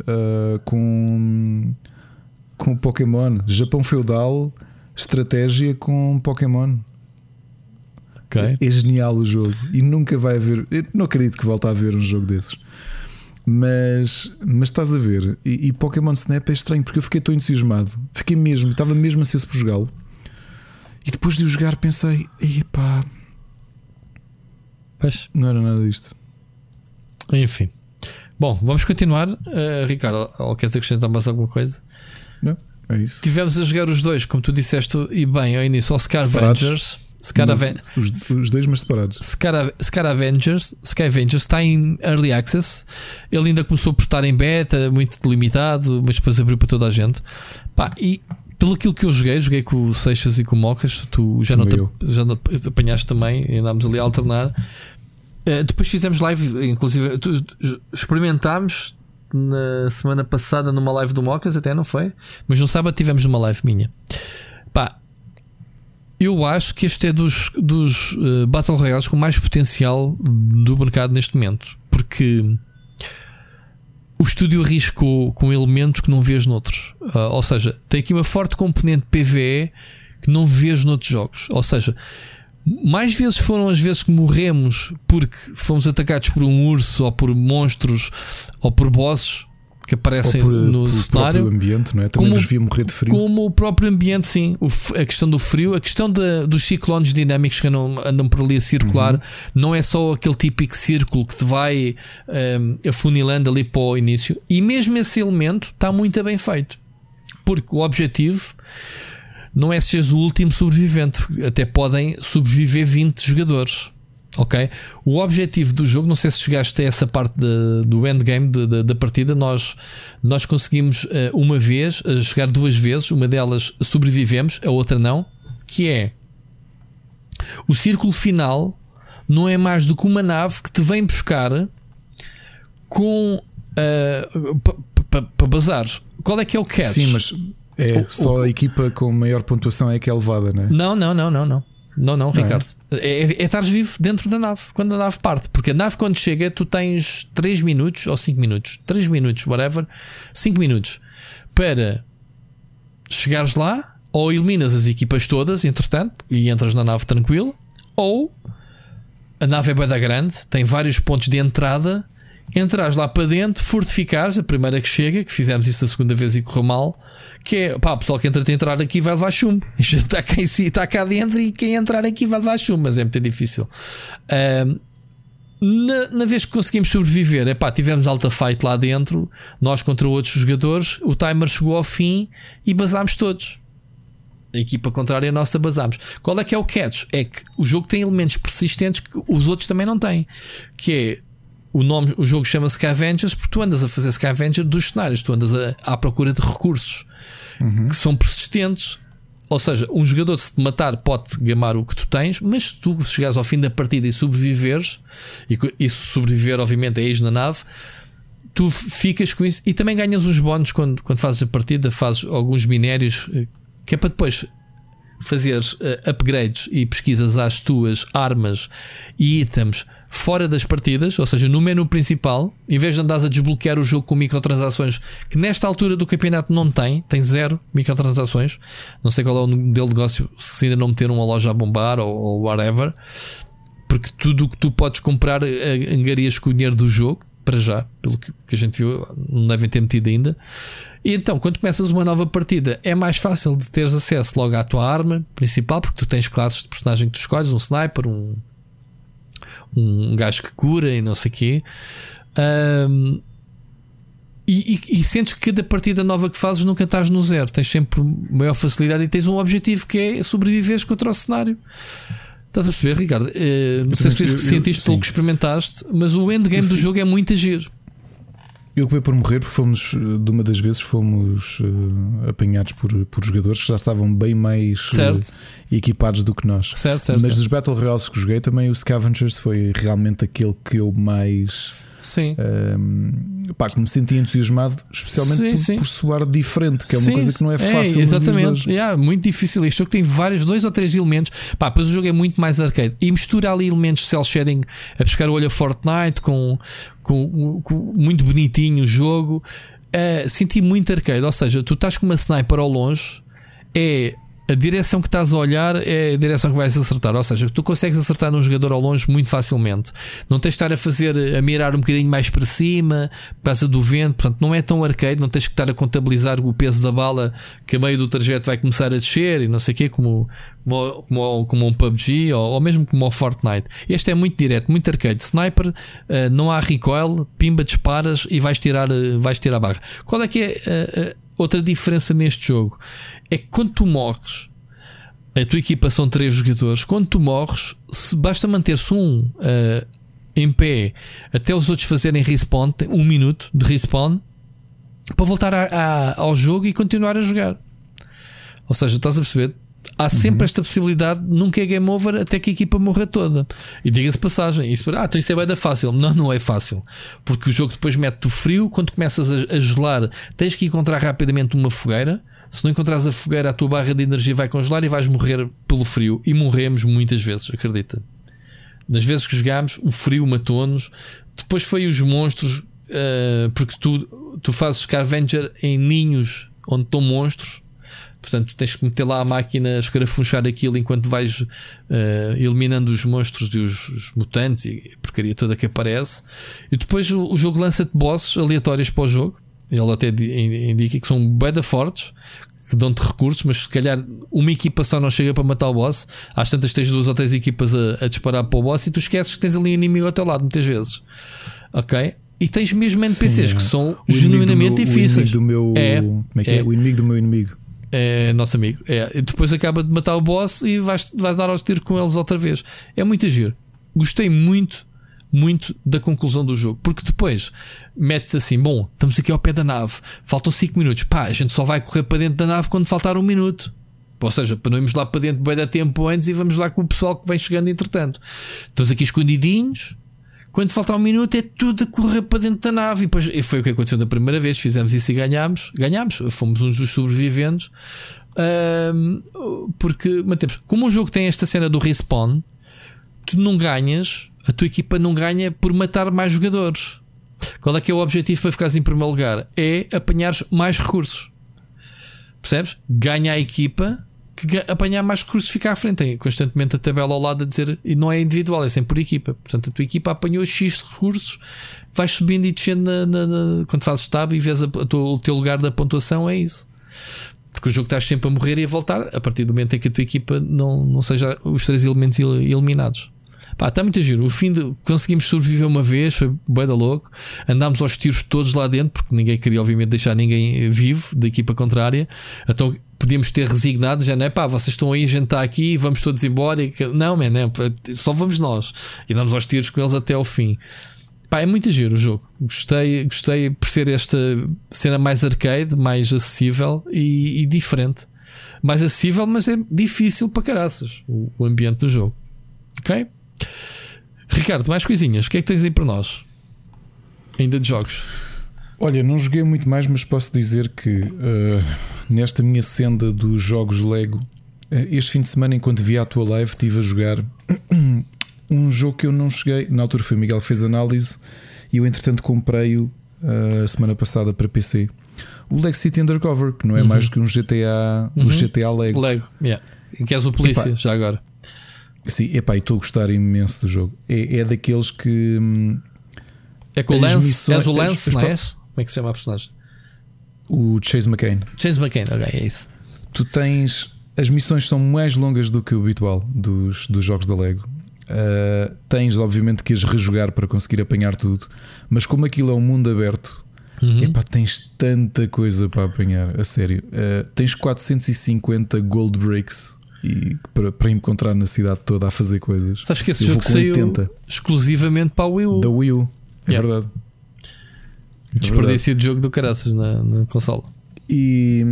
Speaker 1: uh, com, com Pokémon. Japão feudal, estratégia com Pokémon.
Speaker 2: Okay.
Speaker 1: É, é genial o jogo e nunca vai haver. Não acredito que volte a haver um jogo desses. Mas, mas estás a ver, e, e, Pokémon Snap é estranho porque eu fiquei tão entusiasmado, fiquei mesmo, estava mesmo ansioso por jogá-lo. E depois de o jogar, pensei: epá,
Speaker 2: pois.
Speaker 1: não era nada disto.
Speaker 2: Enfim. Bom, vamos continuar. Uh, Ricardo, ou queres acrescentar mais alguma coisa?
Speaker 1: Não, é isso.
Speaker 2: Tivemos a jogar os dois, como tu disseste, e bem, ao início, ao Scar Avengers. Scar
Speaker 1: Avengers. Os, os, dois, mas separados.
Speaker 2: Scar, Scar Avengers, Sky Avengers está em Early Access. Ele ainda começou por estar em beta, muito delimitado, mas depois abriu para toda a gente. Pá, e pelo aquilo que eu joguei, joguei com o Seixas e com o Mocas, tu já não, te, já não apanhaste também, andámos ali a alternar. Uh, depois fizemos live, inclusive tu, experimentámos na semana passada numa live do Mocas, até não foi? Mas no sábado tivemos uma live minha. Pá, eu acho que este é dos, dos uh, Battle Royales com mais potencial do mercado neste momento, porque o estúdio arriscou com elementos que não vês noutros. Uh, ou seja, tem aqui uma forte componente PVE que não vês noutros jogos. Ou seja, mais vezes foram as vezes que morremos porque fomos atacados por um urso ou por monstros ou por bosses que aparecem
Speaker 1: por,
Speaker 2: no
Speaker 1: por
Speaker 2: cenário.
Speaker 1: próprio ambiente, não é? Também
Speaker 2: Como-
Speaker 1: vos via morrer de frio.
Speaker 2: Como o próprio ambiente, sim. O a questão do frio, a questão da- dos ciclones dinâmicos que andam, andam por ali a circular,
Speaker 1: Uhum.
Speaker 2: não é só aquele típico círculo que te vai hum, afunilando ali para o início. E mesmo esse elemento está muito bem feito. Porque o objetivo não é seres o último sobrevivente. Até podem sobreviver 20 jogadores. Ok? O objetivo do jogo, não sei se chegaste a essa parte da- do endgame de- da- da partida, nós, nós conseguimos eh, uma vez, eh, chegar duas vezes, uma delas sobrevivemos, a outra não, que é o círculo final não é mais do que uma nave que te vem buscar com para bazares. Qual é que é o catch?
Speaker 1: Sim, mas é
Speaker 2: O-
Speaker 1: só
Speaker 2: o-
Speaker 1: a equipa com maior pontuação é que é levada, não é?
Speaker 2: Não, não, não, não, não. Não, não,
Speaker 1: é?
Speaker 2: Ricardo. É, é, é estares vivo dentro da nave quando a nave parte. Porque a nave, quando chega, tu tens 3 minutos ou 5 minutos, 3 minutos, whatever, 5 minutos para chegares lá, ou eliminas as equipas todas, entretanto, e entras na nave tranquilo, ou a nave é bada grande, tem vários pontos de entrada. Entras lá para dentro, fortificares a primeira que chega, que fizemos isso a segunda vez e correu mal, que é pá, o pessoal que entra a entrar aqui vai levar chumbo. Está cá, em si, está cá dentro e quem entrar aqui vai levar chumbo, mas é muito difícil. Ahm, na, na vez que conseguimos sobreviver, é pá, tivemos alta fight lá dentro, nós contra outros jogadores, o timer chegou ao fim e basámos todos. A equipa contrária nossa basámos. Qual é que é o catch? É que o jogo tem elementos persistentes que os outros também não têm. Que é o nome, o jogo chama-se Scavengers porque tu andas a fazer Scavenger dos cenários, tu andas a- à procura de recursos que são persistentes. Ou seja, um jogador, se te matar, pode gamar o que tu tens, mas se tu chegares ao fim da partida e sobreviveres, e isso sobreviver, obviamente, é ir na nave, tu ficas com isso e também ganhas uns bónus quando, quando fazes a partida, fazes alguns minérios eh, que é para depois fazeres eh, upgrades e pesquisas às tuas armas e itens fora das partidas, ou seja, no menu principal, em vez de andares a desbloquear o jogo com microtransações, que nesta altura do campeonato não tem, tem zero microtransações. Não sei qual é o modelo de negócio, se ainda não meteram uma loja a bombar ou, ou whatever, porque tudo o que tu podes comprar eh, angarias com o dinheiro do jogo, para já, pelo que, que a gente viu, não devem ter metido ainda. E então, quando começas uma nova partida, é mais fácil de teres acesso logo à tua arma principal, porque tu tens classes de personagem que tu escolhes, um sniper, um, um gajo que cura e não sei o quê. Ahm, e, e- e sentes que cada partida nova que fazes nunca estás no zero, tens sempre maior facilidade e tens um objetivo que é sobreviveres contra o cenário. Estás a perceber, Ricardo? Eh, não sei se foi isso que
Speaker 1: Eu- eu-
Speaker 2: sentiste pelo que experimentaste, mas o endgame do jogo é muito agir.
Speaker 1: Eu acabei por morrer porque fomos, eh, de uma das vezes, fomos eh, apanhados por, por jogadores que já estavam bem mais eh,
Speaker 2: Certo.
Speaker 1: equipados do que nós.
Speaker 2: Certo, certo.
Speaker 1: Mas dos Battle Royales que joguei, também o Scavengers foi realmente aquele que eu mais.
Speaker 2: Sim.
Speaker 1: ehm, pá, que me senti entusiasmado, especialmente
Speaker 2: Sim,
Speaker 1: por,
Speaker 2: sim.
Speaker 1: por soar diferente, que é uma
Speaker 2: Sim,
Speaker 1: coisa que não é fácil. nos dias de
Speaker 2: exatamente. Yeah, muito difícil. Este jogo tem vários, dois ou três elementos. Pá, depois o jogo é muito mais arcade e mistura ali elementos de cel shading a buscar o olho a Fortnite com, com, com- muito bonitinho o jogo. Eh, senti muito arcade, ou seja, tu estás com uma sniper ao longe, é a direção que estás a olhar é a direção que vais acertar. Ou seja, tu consegues acertar num jogador ao longe muito facilmente. Não tens de estar a fazer, a mirar um bocadinho mais para cima, passa do vento, portanto, não é tão arcade, não tens que estar a contabilizar o peso da bala que a meio do trajeto vai começar a descer e não sei o quê, como, como, como, como um PUBG ou, ou mesmo como o Fortnite. Este é muito direto, muito arcade. Sniper, eh, não há recoil, pimba, disparas e vais tirar, eh, vais tirar a barra. Qual é que é eh, outra diferença neste jogo? É que quando tu morres, a tua equipa são três jogadores. Quando tu morres, se basta manter-se um eh, em pé até os outros fazerem respawn, um minuto de respawn para voltar a- a- ao jogo e continuar a jogar. Ou seja, estás a perceber? Há sempre esta possibilidade, nunca é game over até que a equipa morra toda. E diga-se passagem, isso, ah, então isso é bem da fácil. Não, não é fácil. Porque o jogo depois mete-te o frio, quando começas a, a gelar, tens que encontrar rapidamente uma fogueira. Se não encontrares a fogueira, a tua barra de energia vai congelar e vais morrer pelo frio. E morremos muitas vezes, acredita. Nas vezes que jogámos, o frio matou-nos. Depois foi os monstros, eh, porque tu, tu fazes Scavenger em ninhos onde estão monstros. Portanto, tens que meter lá a máquina a escarafunchar aquilo enquanto vais eh, eliminando os monstros e os, os mutantes e a porcaria toda que aparece. E depois o, o jogo lança-te bosses aleatórios para o jogo. Ele até indica que são beda fortes, que dão-te recursos, mas se calhar uma equipa só não chega para matar o boss. Às tantas tens duas ou três equipas a, a disparar para o boss e tu esqueces que tens ali um inimigo ao teu lado, muitas vezes. Ok? E tens mesmo NPCs Sim, que são genuinamente
Speaker 1: meu,
Speaker 2: difíceis.
Speaker 1: O inimigo do meu. É, como é que é? é? O inimigo do meu inimigo.
Speaker 2: É nosso amigo. É. E depois acaba de matar o boss e vais, vais dar aos tiros com eles outra vez. É muito giro. Gostei muito muito da conclusão do jogo. Porque depois mete assim: bom, estamos aqui ao pé da nave, faltam 5 minutos, pá, a gente só vai correr para dentro da nave quando faltar um minuto. Ou seja, para não irmos lá para dentro bem da tempo antes e vamos lá com o pessoal que vem chegando entretanto. Estamos aqui escondidinhos. Quando faltar um minuto é tudo a correr para dentro da nave. E, depois, foi o que aconteceu da primeira vez. Fizemos isso e ganhámos. Ganhámos. Fomos uns dos sobreviventes. Um, porque mantemos. Como o jogo tem esta cena do respawn, tu não ganhas a tua equipa não ganha por matar mais jogadores. Qual é que é o objetivo para ficares em primeiro lugar? É apanhar mais recursos. Percebes? Ganha a equipa que apanhar mais recursos fica à frente. Tem constantemente a tabela ao lado a dizer, e não é individual, é sempre por equipa. Portanto, a tua equipa apanhou X recursos, vais subindo e descendo na, na, na, quando fazes tab e vês a, a tua, o teu lugar da pontuação, é isso. Porque o jogo estás sempre a morrer e a voltar a partir do momento em que a tua equipa não, não seja os três elementos eliminados. Pá, está muito giro. O fim de conseguimos sobreviver uma vez, foi bem da louco. Andámos aos tiros todos lá dentro, porque ninguém queria, obviamente, deixar ninguém vivo da equipa contrária. Então podíamos ter resignado, já não é pá, vocês estão aí, a gente está aqui, vamos todos embora. Não, man, não, só vamos nós. E damos aos tiros com eles até ao fim. Pá, é muito giro o jogo. Gostei, gostei por ser esta cena mais arcade, mais acessível e, e diferente. Mais acessível, mas é difícil para caraças o, o ambiente do jogo. Ok? Ricardo, mais coisinhas. O que é que tens aí para nós? Ainda de jogos.
Speaker 1: Olha, não joguei muito mais, mas posso dizer que uh, nesta minha senda dos jogos Lego, uh, este fim de semana, enquanto vi a tua live, estive a jogar um jogo que eu não cheguei. Na altura foi o Miguel que fez análise e eu, entretanto, comprei-o uh, semana passada para PC. O Lego City Undercover, que não é uhum. mais do que um GTA, uhum. um GTA Lego.
Speaker 2: Lego, yeah. que és o polícia, já agora.
Speaker 1: Sim, epá, estou a gostar imenso do jogo. É, é daqueles que. Hum,
Speaker 2: é com o Lance, missões, és o Lance, não é? Como é que se chama a personagem?
Speaker 1: O Chase McCain.
Speaker 2: Chase McCain, ok, é isso.
Speaker 1: Tu tens. As missões são mais longas do que o habitual dos, dos jogos da Lego. Uh, tens, obviamente, que as rejogar para conseguir apanhar tudo, mas como aquilo é um mundo aberto, uhum. epá, tens tanta coisa para apanhar, a sério. Uh, tens 450 gold breaks e para, para encontrar na cidade toda a fazer coisas.
Speaker 2: Sabes que esse jogo saiu 80. exclusivamente para a Wii U.
Speaker 1: Da Wii U, é yeah. verdade.
Speaker 2: É Desperdício de jogo do caraças na, na consola.
Speaker 1: E,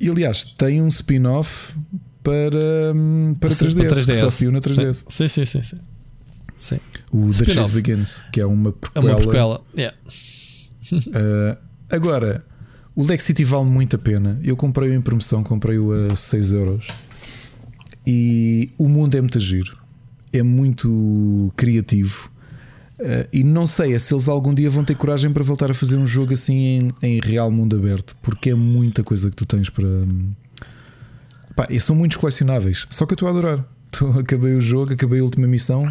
Speaker 1: e aliás, tem um spin-off para, para, 3DS, para 3DS, que só saiu na 3DS.
Speaker 2: Sim, sim, sim. sim. sim.
Speaker 1: O The Chase Begins, que é uma prequela.
Speaker 2: É uma prequela, yeah.
Speaker 1: uh, agora, o Lex City vale muito a pena. Eu comprei-o em promoção, comprei-o a 6 euros. E o mundo é muito giro, é muito criativo. Uh, e não sei é se eles algum dia vão ter coragem para voltar a fazer um jogo assim em, em real mundo aberto, porque é muita coisa que tu tens para. Pá, e são muitos colecionáveis. Só que eu estou a adorar. Tô, acabei o jogo, acabei a última missão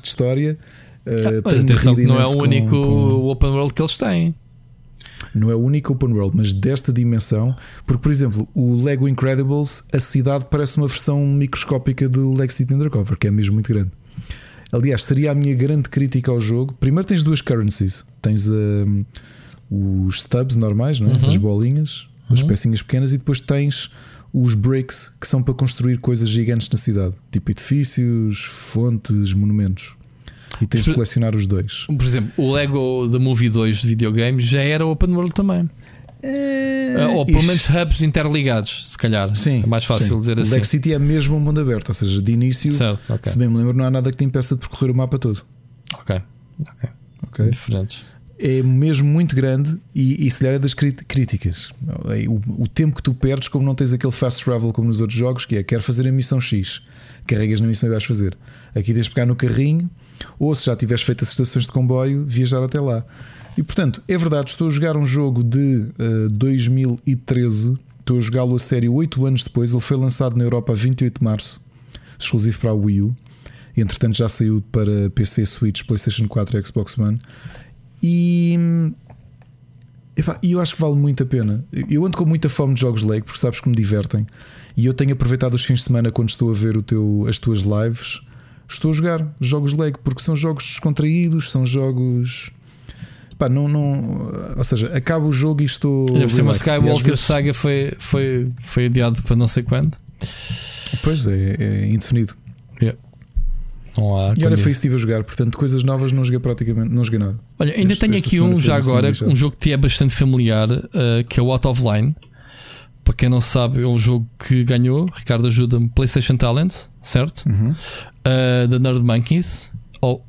Speaker 1: de história.
Speaker 2: Uh, mas atenção que não é o único com, com... open world que eles têm
Speaker 1: não é o único open world, mas desta dimensão. Porque, por exemplo, o Lego Incredibles, a cidade parece uma versão microscópica do Lego City Undercover, que é mesmo muito grande. Aliás, seria a minha grande crítica ao jogo. Primeiro tens duas currencies. Tens uh, os stubs normais, não é? uhum. as bolinhas, uhum. as pecinhas pequenas, e depois tens os bricks que são para construir coisas gigantes na cidade, tipo edifícios, fontes, monumentos. E tens de colecionar os dois.
Speaker 2: Por exemplo, o Lego The Movie 2 de videogames já era open world também. É, ou pelo menos hubs interligados, se calhar. Sim, é mais fácil sim. dizer assim.
Speaker 1: O Lego City é mesmo um mundo aberto, ou seja, de início, certo, okay. se bem me lembro, não há nada que te impeça de percorrer o mapa todo.
Speaker 2: Ok, ok. okay. Diferentes.
Speaker 1: É mesmo muito grande e, e se lhe é das críticas. O, o, tempo que tu perdes, como não tens aquele fast travel como nos outros jogos, que é quero fazer a missão X, carregas na missão e vais fazer. Aqui tens de pegar no carrinho ou se já tiveres feito as estações de comboio, viajar até lá. E portanto, é verdade, estou a jogar um jogo de uh, eh, 2013, estou a jogá-lo a sério 8 anos depois. Ele foi lançado na Europa a 28 de março, exclusivo para a Wii U. Entretanto, já saiu para PC, Switch, PlayStation 4 e Xbox One. E E eu acho que vale muito a pena. Eu ando com muita fome de jogos Lego, porque sabes que me divertem. E eu tenho aproveitado os fins de semana quando estou a ver o teu, as tuas lives. Estou a jogar jogos Lego, porque são jogos descontraídos, são jogos. Pá, não, não, ou seja, acaba o jogo e estou.
Speaker 2: Ainda por cima, Skywalker vezes... Saga foi, foi, foi adiado para não sei quando.
Speaker 1: Pois é, é indefinido.
Speaker 2: Yeah.
Speaker 1: Não há e olha, foi isso que estive a jogar, portanto, coisas novas não joguei praticamente, não joguei nada.
Speaker 2: Olha, ainda tenho aqui um já agora, um jogo que te é bastante familiar, uh, que é o Out of Line. Para quem não sabe, é um jogo que ganhou, Ricardo ajuda-me, PlayStation Talent, certo?
Speaker 1: Uhum.
Speaker 2: Uh, da Nerd Monkeys. Ou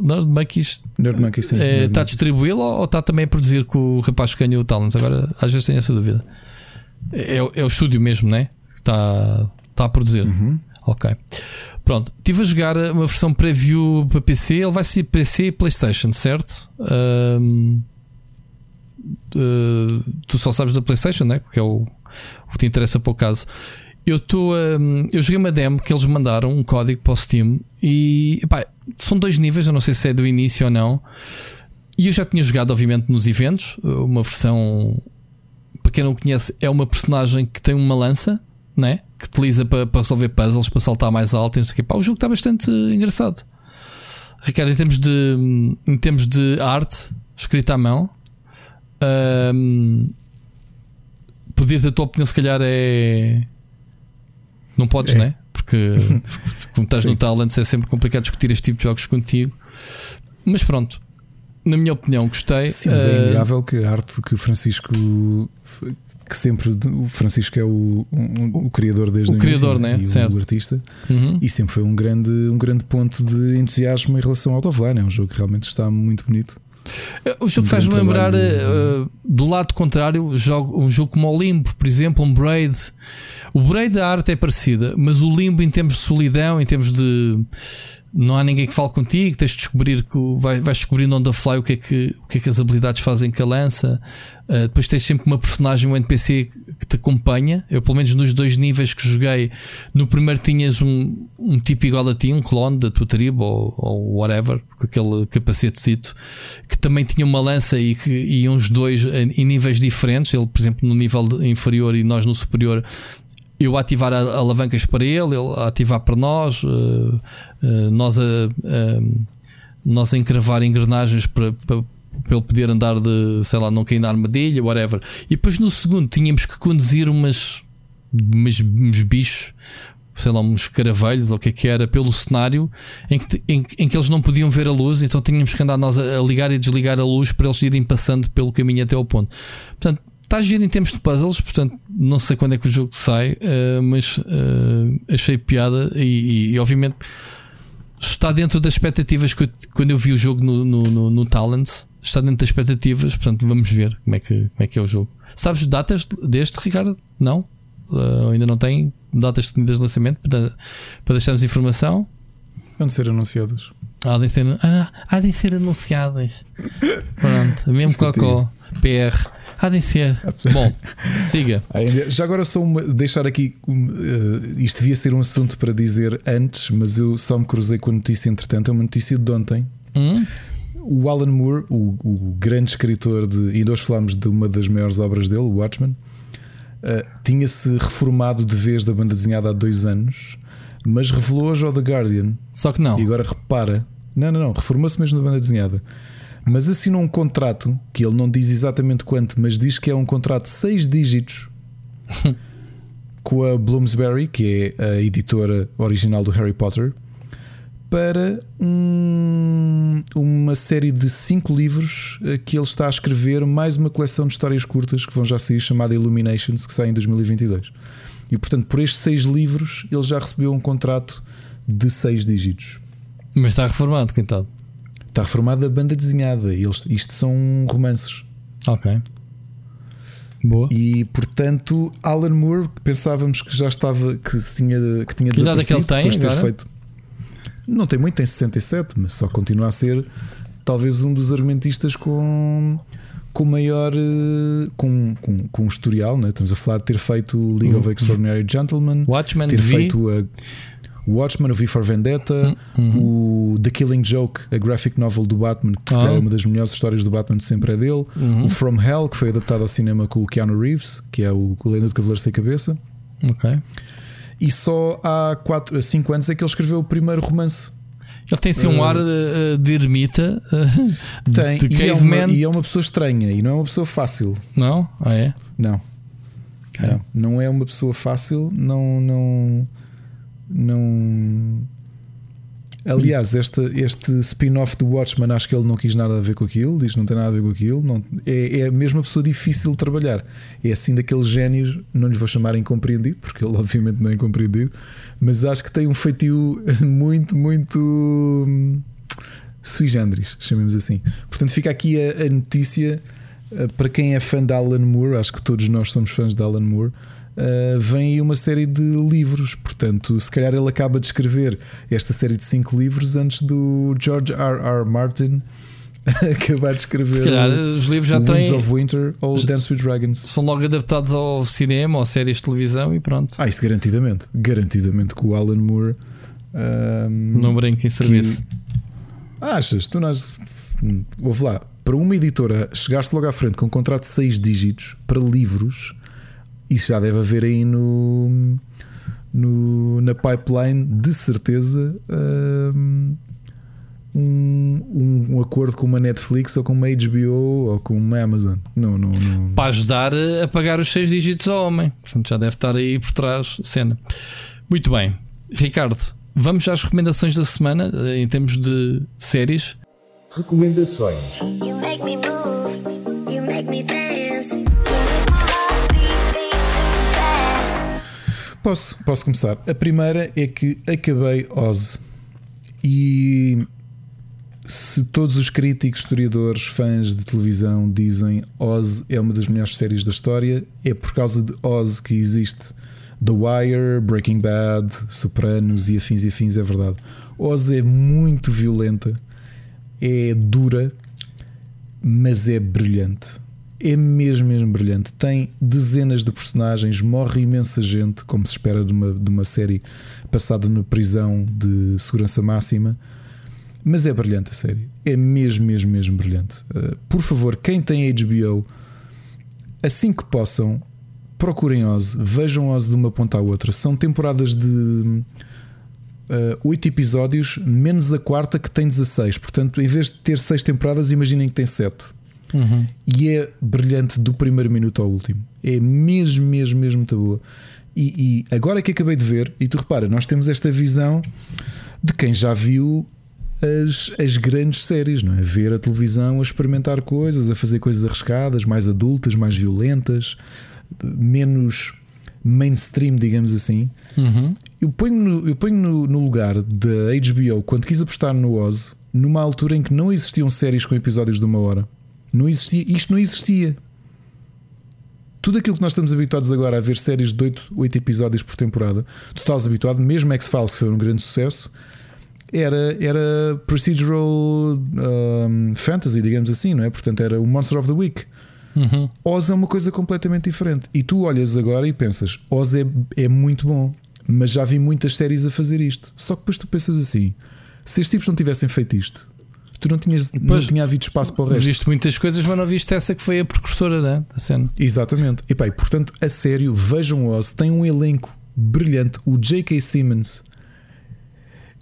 Speaker 2: Nerd Monkeys,
Speaker 1: Nerd Monkeys sim,
Speaker 2: é, está a distribuí-lo ou está também a produzir com o rapaz que ganhou o Talent? Agora às vezes tenho essa dúvida. É, é o estúdio mesmo, né? Está, está a produzir.
Speaker 1: Uhum.
Speaker 2: Ok. Pronto, estive a jogar uma versão preview para PC. Ele vai ser PC e PlayStation, certo? Um, uh, tu só sabes da PlayStation, né? Porque é o, o que te interessa para o caso. Eu estou um, Eu joguei uma demo que eles mandaram, um código para o Steam. E epá, são dois níveis. Eu não sei se é do início ou não. E eu já tinha jogado, obviamente, nos eventos. Uma versão. Para quem não conhece, é uma personagem que tem uma lança, né? que utiliza para, para resolver puzzles, para saltar mais alto. E Pá, o jogo está bastante engraçado. Ricardo, em termos de, em termos de arte escrita à mão, um, pedir-te a tua opinião, se calhar é. Não podes, é. né? Porque como estás no Talent, é sempre complicado discutir este tipo de jogos contigo. Mas pronto, na minha opinião, gostei.
Speaker 1: Sim, mas é inegável que a arte que o Francisco que sempre o Francisco é o, o, o criador desde
Speaker 2: o, criador, né?
Speaker 1: e
Speaker 2: certo.
Speaker 1: o artista
Speaker 2: uhum.
Speaker 1: e sempre foi um grande, um grande ponto de entusiasmo em relação ao Offline. É um jogo que realmente está muito bonito.
Speaker 2: Eh, o jogo faz-me lembrar uh, do lado contrário jogo, um jogo como o Limbo, por exemplo, um Braid. O Braid da arte é parecida, mas o Limbo, em termos de solidão, em termos de não há ninguém que fale contigo, tens de descobrir que vai, vais descobrindo on the fly o que é que, o que, é que as habilidades fazem com a lança. Uh, depois tens sempre uma personagem, um NPC que te acompanha. Eu, pelo menos nos dois níveis que joguei, no primeiro tinhas um, um tipo igual a ti, um clone da tua tribo ou, ou whatever, com aquele capacetezito, que também tinha uma lança e que iam os dois em níveis diferentes. Ele, por exemplo, no nível inferior e nós no superior, eu ativar alavancas para ele, ele ativar para nós, uh, uh, nós a, uh, nós a encravar engrenagens para, para, para, ele poder andar de, sei lá, não cair na armadilha, whatever. E depois no segundo tínhamos que conduzir umas, umas uns bichos, sei lá, uns caravelhos ou o que é que era, pelo cenário em que, em, em, que eles não podiam ver a luz, então tínhamos que andar nós a, a ligar e desligar a luz para eles irem passando pelo caminho até ao ponto. Portanto, Está giro em termos de puzzles, portanto, não sei quando é que o jogo sai, uh, mas uh, achei piada e, e, e, obviamente está dentro das expectativas que eu, quando eu vi o jogo no, no, no, no Talent. Está dentro das expectativas, portanto, vamos ver como é que, como é, que é o jogo. Sabes datas deste, Ricardo? Não? Uh, ainda não tem datas definidas de lançamento para, para deixarmos informação?
Speaker 1: Vão ser anunciadas.
Speaker 2: Há de ser, ah, há de ser anunciadas. Pronto, mesmo Cocó, PR. Há de ser. Bom, siga.
Speaker 1: Já agora só uma, deixar aqui. Uh, isto devia ser um assunto para dizer antes, mas eu só me cruzei com a notícia entretanto. É uma notícia de ontem.
Speaker 2: Hum?
Speaker 1: O Alan Moore, o, o, grande escritor de. E nós falámos de uma das maiores obras dele, o Watchmen. Uh, tinha-se reformado de vez da banda desenhada há dois anos, mas revelou hoje ao The Guardian.
Speaker 2: Só que não.
Speaker 1: E agora repara. Não, não, não. Reformou-se mesmo da banda desenhada mas assinou um contrato que ele não diz exatamente quanto, mas diz que é um contrato de seis dígitos com a Bloomsbury, que é a editora original do Harry Potter, para um, uma série de cinco livros eh, que ele está a escrever, mais uma coleção de histórias curtas que vão já sair, chamada Illuminations, que sai em 2022. E portanto, por estes seis livros, ele já recebeu um contrato de seis dígitos.
Speaker 2: Mas está reformado, coitado.
Speaker 1: Está reformada a banda desenhada. Eles, isto são romances.
Speaker 2: Ok. Boa.
Speaker 1: E portanto, Alan Moore, pensávamos que já estava, que se tinha, que tinha
Speaker 2: que idade é que ele tem agora? Feito.
Speaker 1: Não tem muito, tem 67, mas só continua a ser talvez um dos argumentistas com com maior com, com, com um historial, né? estamos a falar de ter feito League of Extraordinary Gentlemen,
Speaker 2: Watchmen
Speaker 1: ter
Speaker 2: v...
Speaker 1: feito a O Watchmen, o V for Vendetta,
Speaker 2: Uhum.
Speaker 1: o The Killing Joke, a graphic novel do Batman, que se
Speaker 2: Ah.
Speaker 1: calhar é uma das melhores histórias do Batman de sempre é dele.
Speaker 2: Uhum.
Speaker 1: O From Hell, que foi adaptado ao cinema com o Keanu Reeves, que é o Lenda do Cavaleiro Sem Cabeça.
Speaker 2: Ok.
Speaker 1: E só há 4, 5 anos é que ele escreveu o primeiro romance.
Speaker 2: Ele tem assim um ar eh, de ermita, eh, de,
Speaker 1: Tem,
Speaker 2: de
Speaker 1: e, é uma, e é uma pessoa estranha e não é uma pessoa fácil.
Speaker 2: Não? Ah, é?
Speaker 1: Não. Não, não é uma pessoa fácil, não. não, não... Aliás, este, este spin-off do Watchman, acho que ele não quis nada a ver com aquilo, diz não tem nada a ver com aquilo. Não, é, é a mesma pessoa difícil de trabalhar. É assim daqueles génios, não lhes vou chamar incompreendido, porque ele obviamente não é incompreendido, mas acho que tem um feitio muito, muito hum, sui generis, chamemos assim. Portanto, fica aqui a, a notícia uh, para quem é fã de Alan Moore, acho que todos nós somos fãs de Alan Moore. Uh, vem aí uma série de livros, portanto, se calhar ele acaba de escrever esta série de cinco livros antes do George R. R. Martin acabar de escrever
Speaker 2: Se calhar os livros já
Speaker 1: Winds
Speaker 2: têm.
Speaker 1: of Winter ou Dance with Dragons.
Speaker 2: São logo adaptados ao cinema ou séries de televisão e pronto.
Speaker 1: Ah, isso garantidamente, garantidamente que o Alan Moore um,
Speaker 2: Não brinquem em serviço.
Speaker 1: Achas? Tu nós. Ouve lá, para uma editora chegar-se logo à frente com um contrato de 6 dígitos para livros, isso já deve haver aí no, no- na pipeline, de certeza, hum, um, um, um acordo com uma Netflix ou com uma HBO ou com uma Amazon. Não, não, não.
Speaker 2: Para ajudar a pagar os seis dígitos ao homem. Portanto, já deve estar aí por trás cena. Muito bem, Ricardo, vamos às recomendações da semana eh, em termos de séries.
Speaker 6: Recomendações.
Speaker 1: Posso, posso começar. A primeira é que acabei Oz. E se todos os críticos, historiadores, fãs de televisão dizem Oz é uma das melhores séries da história, é por causa de Oz que existe The Wire, Breaking Bad, Sopranos e afins e afins, é verdade. Oz é muito violenta, é dura, mas é brilhante. É mesmo, mesmo brilhante. Tem dezenas de personagens, morre imensa gente, como se espera de uma, de uma série passada na prisão de segurança máxima. Mas é brilhante a série. É mesmo, mesmo, mesmo brilhante. Uh, por favor, quem tem HBO, assim que possam, procurem Oz, vejam Oz de uma ponta à outra. São temporadas de uh, 8 episódios, menos a quarta que tem 16. Portanto, em vez de ter 6 temporadas, imaginem que tem 7. E é brilhante do primeiro minuto ao último. É mesmo, mesmo, mesmo muito boa. E, e agora que acabei de ver, e tu repara, nós temos esta visão de quem já viu as, as grandes séries, não é? Ver a televisão a experimentar coisas, a fazer coisas arriscadas, mais adultas, mais violentas, menos mainstream, digamos assim. Eu ponho, no, eu ponho no, no lugar da HBO quando quis apostar no Oz, numa altura em que não existiam séries com episódios de uma hora. Não existia, isto não existia. Tudo aquilo que nós estamos habituados agora a ver séries de 8, 8 episódios por temporada, tu estás habituado, mesmo X-Files foi um grande sucesso, era, era procedural um, fantasy, digamos assim, não é? Portanto, era o Monster of the Week. Oz é uma coisa completamente diferente. E tu olhas agora e pensas: Oz é, é muito bom, mas já vi muitas séries a fazer isto. Só que depois tu pensas assim: se estes tipos não tivessem feito isto, tu não tinhas não
Speaker 2: Pois.
Speaker 1: tinha havido espaço para o resto.
Speaker 2: Viste muitas coisas, mas não viste essa que foi a precursora da, da cena.
Speaker 1: Exatamente. E pá, e, portanto, a sério, vejam Oz, tem um elenco brilhante. O J.K. Simmons.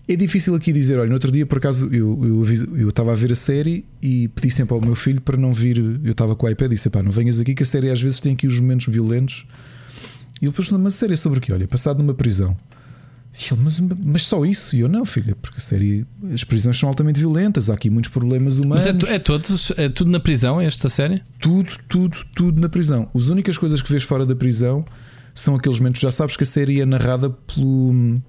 Speaker 1: É difícil aqui dizer, olha, no outro dia por acaso eu, eu, aviso- eu estava a ver a série e pedi sempre ao meu filho para não vir. Eu estava com o iPad e disse: pá, não venhas aqui que a série às vezes tem aqui os momentos violentos. E ele depois falou: mas a série é sobre o quê? Olha, passado numa prisão. E ele, mas, mas só isso? E eu, não, filha, porque a série, as prisões são altamente violentas, há aqui muitos problemas humanos.
Speaker 2: Mas é, é, todos, é tudo na prisão, esta série?
Speaker 1: Tudo, tudo, tudo na prisão. As únicas coisas que vês fora da prisão são aqueles momentos. Já sabes que a série é narrada pelo,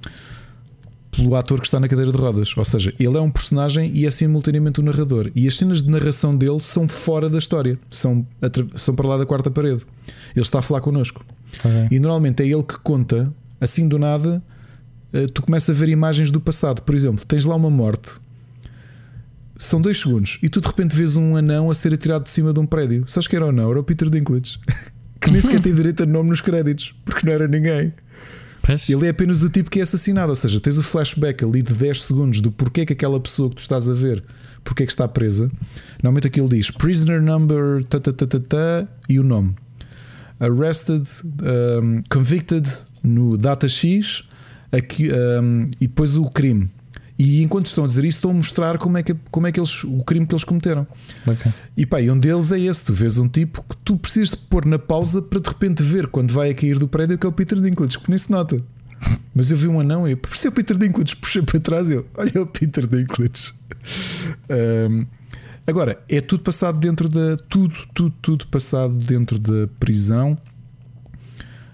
Speaker 1: pelo ator que está na cadeira de rodas. Ou seja, ele é um personagem e é simultaneamente o narrador. E as cenas de narração dele são fora da história, são, são para lá da quarta parede. Ele está a falar connosco. E normalmente é ele que conta, assim do nada, tu começas a ver imagens do passado. Por exemplo, tens lá uma morte. São dois segundos e tu de repente vês um anão a ser atirado de cima de um prédio. Sabes que era ou não? Era o Peter Dinklage que nem sequer teve direito a nome nos créditos porque não era ninguém. Ele é apenas o tipo que é assassinado, ou seja, tens o flashback ali de 10 segundos do porquê que aquela pessoa que tu estás a ver, porquê que está presa. Normalmente aquilo diz prisoner number ta, ta, ta, ta, ta, e o nome. Arrested, um, convicted no data X aqui, um, e depois o crime. E enquanto estão a dizer isso, estão a mostrar como é que, como é que eles, o crime que eles cometeram.
Speaker 2: Ok.
Speaker 1: E pá, e um deles é esse: tu vês um tipo que tu precisas de pôr na pausa para de repente ver quando vai a cair do prédio que é o Peter Dinklage, que nem se nota. Mas eu vi um anão e por ser o Peter Dinklage, puxei para trás e eu, olha o Peter Dinklage. Um, agora, é tudo passado dentro da. Tudo, tudo, tudo passado dentro da prisão.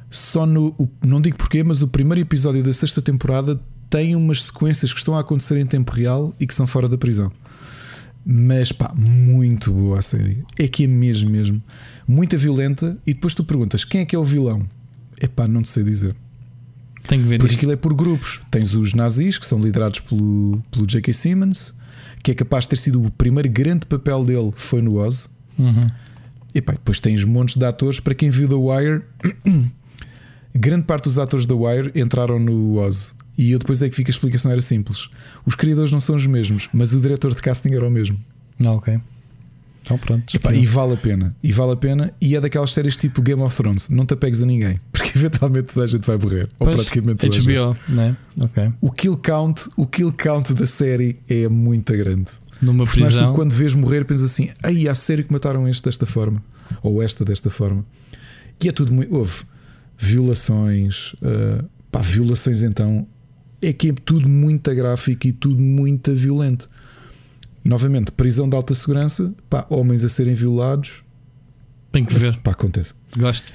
Speaker 1: Só no. Não digo porquê, mas o primeiro episódio da sexta temporada tem umas sequências que estão a acontecer em tempo real e que são fora da prisão. Mas pá, muito boa a série. É que é mesmo, mesmo. Muita violenta. E depois tu perguntas quem é que é o vilão? É pá, não te sei dizer.
Speaker 2: Tenho que ver
Speaker 1: Porque
Speaker 2: isto.
Speaker 1: aquilo é por grupos. Tens os nazis, que são liderados pelo, pelo J.K. Simmons, que é capaz de ter sido o primeiro grande papel dele, foi no Oz.
Speaker 2: Uhum.
Speaker 1: E pá, depois tens montes de atores. Para quem viu The Wire, grande parte dos atores da Wire entraram no Oz. E eu depois é que que a explicação era simples. Os criadores não são os mesmos, mas o diretor de casting era o mesmo.
Speaker 2: Ah, ok. Então pronto.
Speaker 1: Epá, e vale a pena. E vale a pena. E é daquelas séries tipo Game of Thrones. Não te apegues a ninguém, porque eventualmente toda a gente vai morrer. Ou praticamente toda a gente.
Speaker 2: HBO, né? Ok.
Speaker 1: O kill count, o kill count da série é muito grande.
Speaker 2: Numa prisão.
Speaker 1: tu, quando vês morrer, pensas assim: ai, há sério que mataram este desta forma, ou esta desta forma. E é tudo muito. Houve violações, ah, pá, violações então. É que é tudo muito gráfico e tudo muito violento. Novamente, prisão de alta segurança, pá, homens a serem violados,
Speaker 2: Tenho que ver.
Speaker 1: pá, acontece.
Speaker 2: Gosto.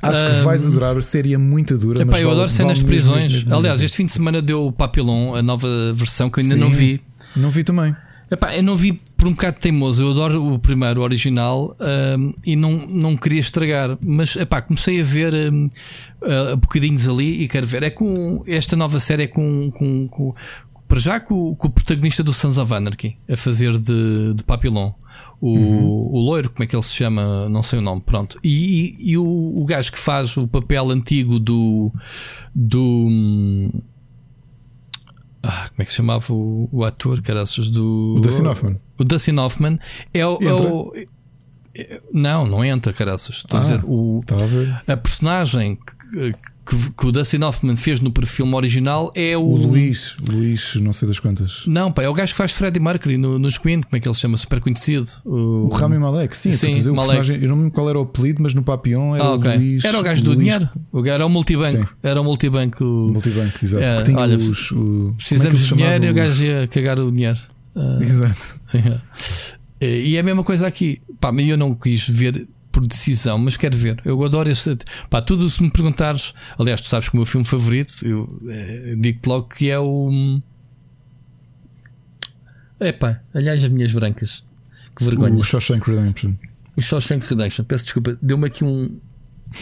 Speaker 1: Acho que vais adorar, a série é muito dura.
Speaker 2: Epá,
Speaker 1: mas
Speaker 2: eu
Speaker 1: vale-
Speaker 2: adoro cenas de
Speaker 1: vale mesmo,
Speaker 2: prisões.
Speaker 1: mesmo, mesmo,
Speaker 2: Aliás, este fim de semana deu o Papillon, a nova versão que eu ainda
Speaker 1: Sim.
Speaker 2: não vi.
Speaker 1: Não vi também.
Speaker 2: Epá, eu não vi por um bocado teimoso. Eu adoro o primeiro, o original, ahm, e não, não queria estragar. Mas epá, comecei a ver ahm, ah, bocadinhos ali e quero ver. É com esta nova série é com, com, com- para já com, com o protagonista do Sons of Anarchy a fazer de, de Papillon. O, o loiro, como é que ele se chama? Não sei o nome, pronto. E, e- e o, o gajo que faz o papel antigo do. do hum, ah, como é que se chamava o, o ator, caraças, do.
Speaker 1: O Dustin Hoffman.
Speaker 2: O Dustin Hoffman é o. é o- é- não, não entra, caraças. Estou a
Speaker 1: Ah.
Speaker 2: dizer, o,
Speaker 1: a
Speaker 2: a personagem que, que, que o Dustin Hoffman fez no filme original é o.
Speaker 1: O Luís, Luís, não sei das quantas.
Speaker 2: Não, pá, é o gajo que faz Freddie Mercury no, nos Queen, como é que ele se chama? Super conhecido.
Speaker 1: O Rami Malek, sim,
Speaker 2: Sim,
Speaker 1: dizer, o
Speaker 2: Malek.
Speaker 1: eu não me lembro qual era o apelido, mas no Papillon era
Speaker 2: Ah, ok.
Speaker 1: o Luís.
Speaker 2: era o gajo do
Speaker 1: Luís
Speaker 2: dinheiro. O gajo era o multibanco.
Speaker 1: Sim.
Speaker 2: Era o multibanco.
Speaker 1: Multibanco, exato.
Speaker 2: É,
Speaker 1: que tinha
Speaker 2: olha,
Speaker 1: os, o, é que
Speaker 2: Precisamos
Speaker 1: eles
Speaker 2: de dinheiro e o gajo ia cagar o dinheiro.
Speaker 1: Os- Exato.
Speaker 2: E é a mesma coisa aqui. Pá, eu não quis ver por decisão, mas quero ver. Eu adoro esse. Pá, tudo se me perguntares. Aliás, tu sabes que o meu filme favorito, eu eh, digo-te logo que é o. Epá, aliás, as minhas brancas. Que vergonha.
Speaker 1: O Shawshank Redemption.
Speaker 2: O Shawshank Redemption, peço desculpa, deu-me aqui um,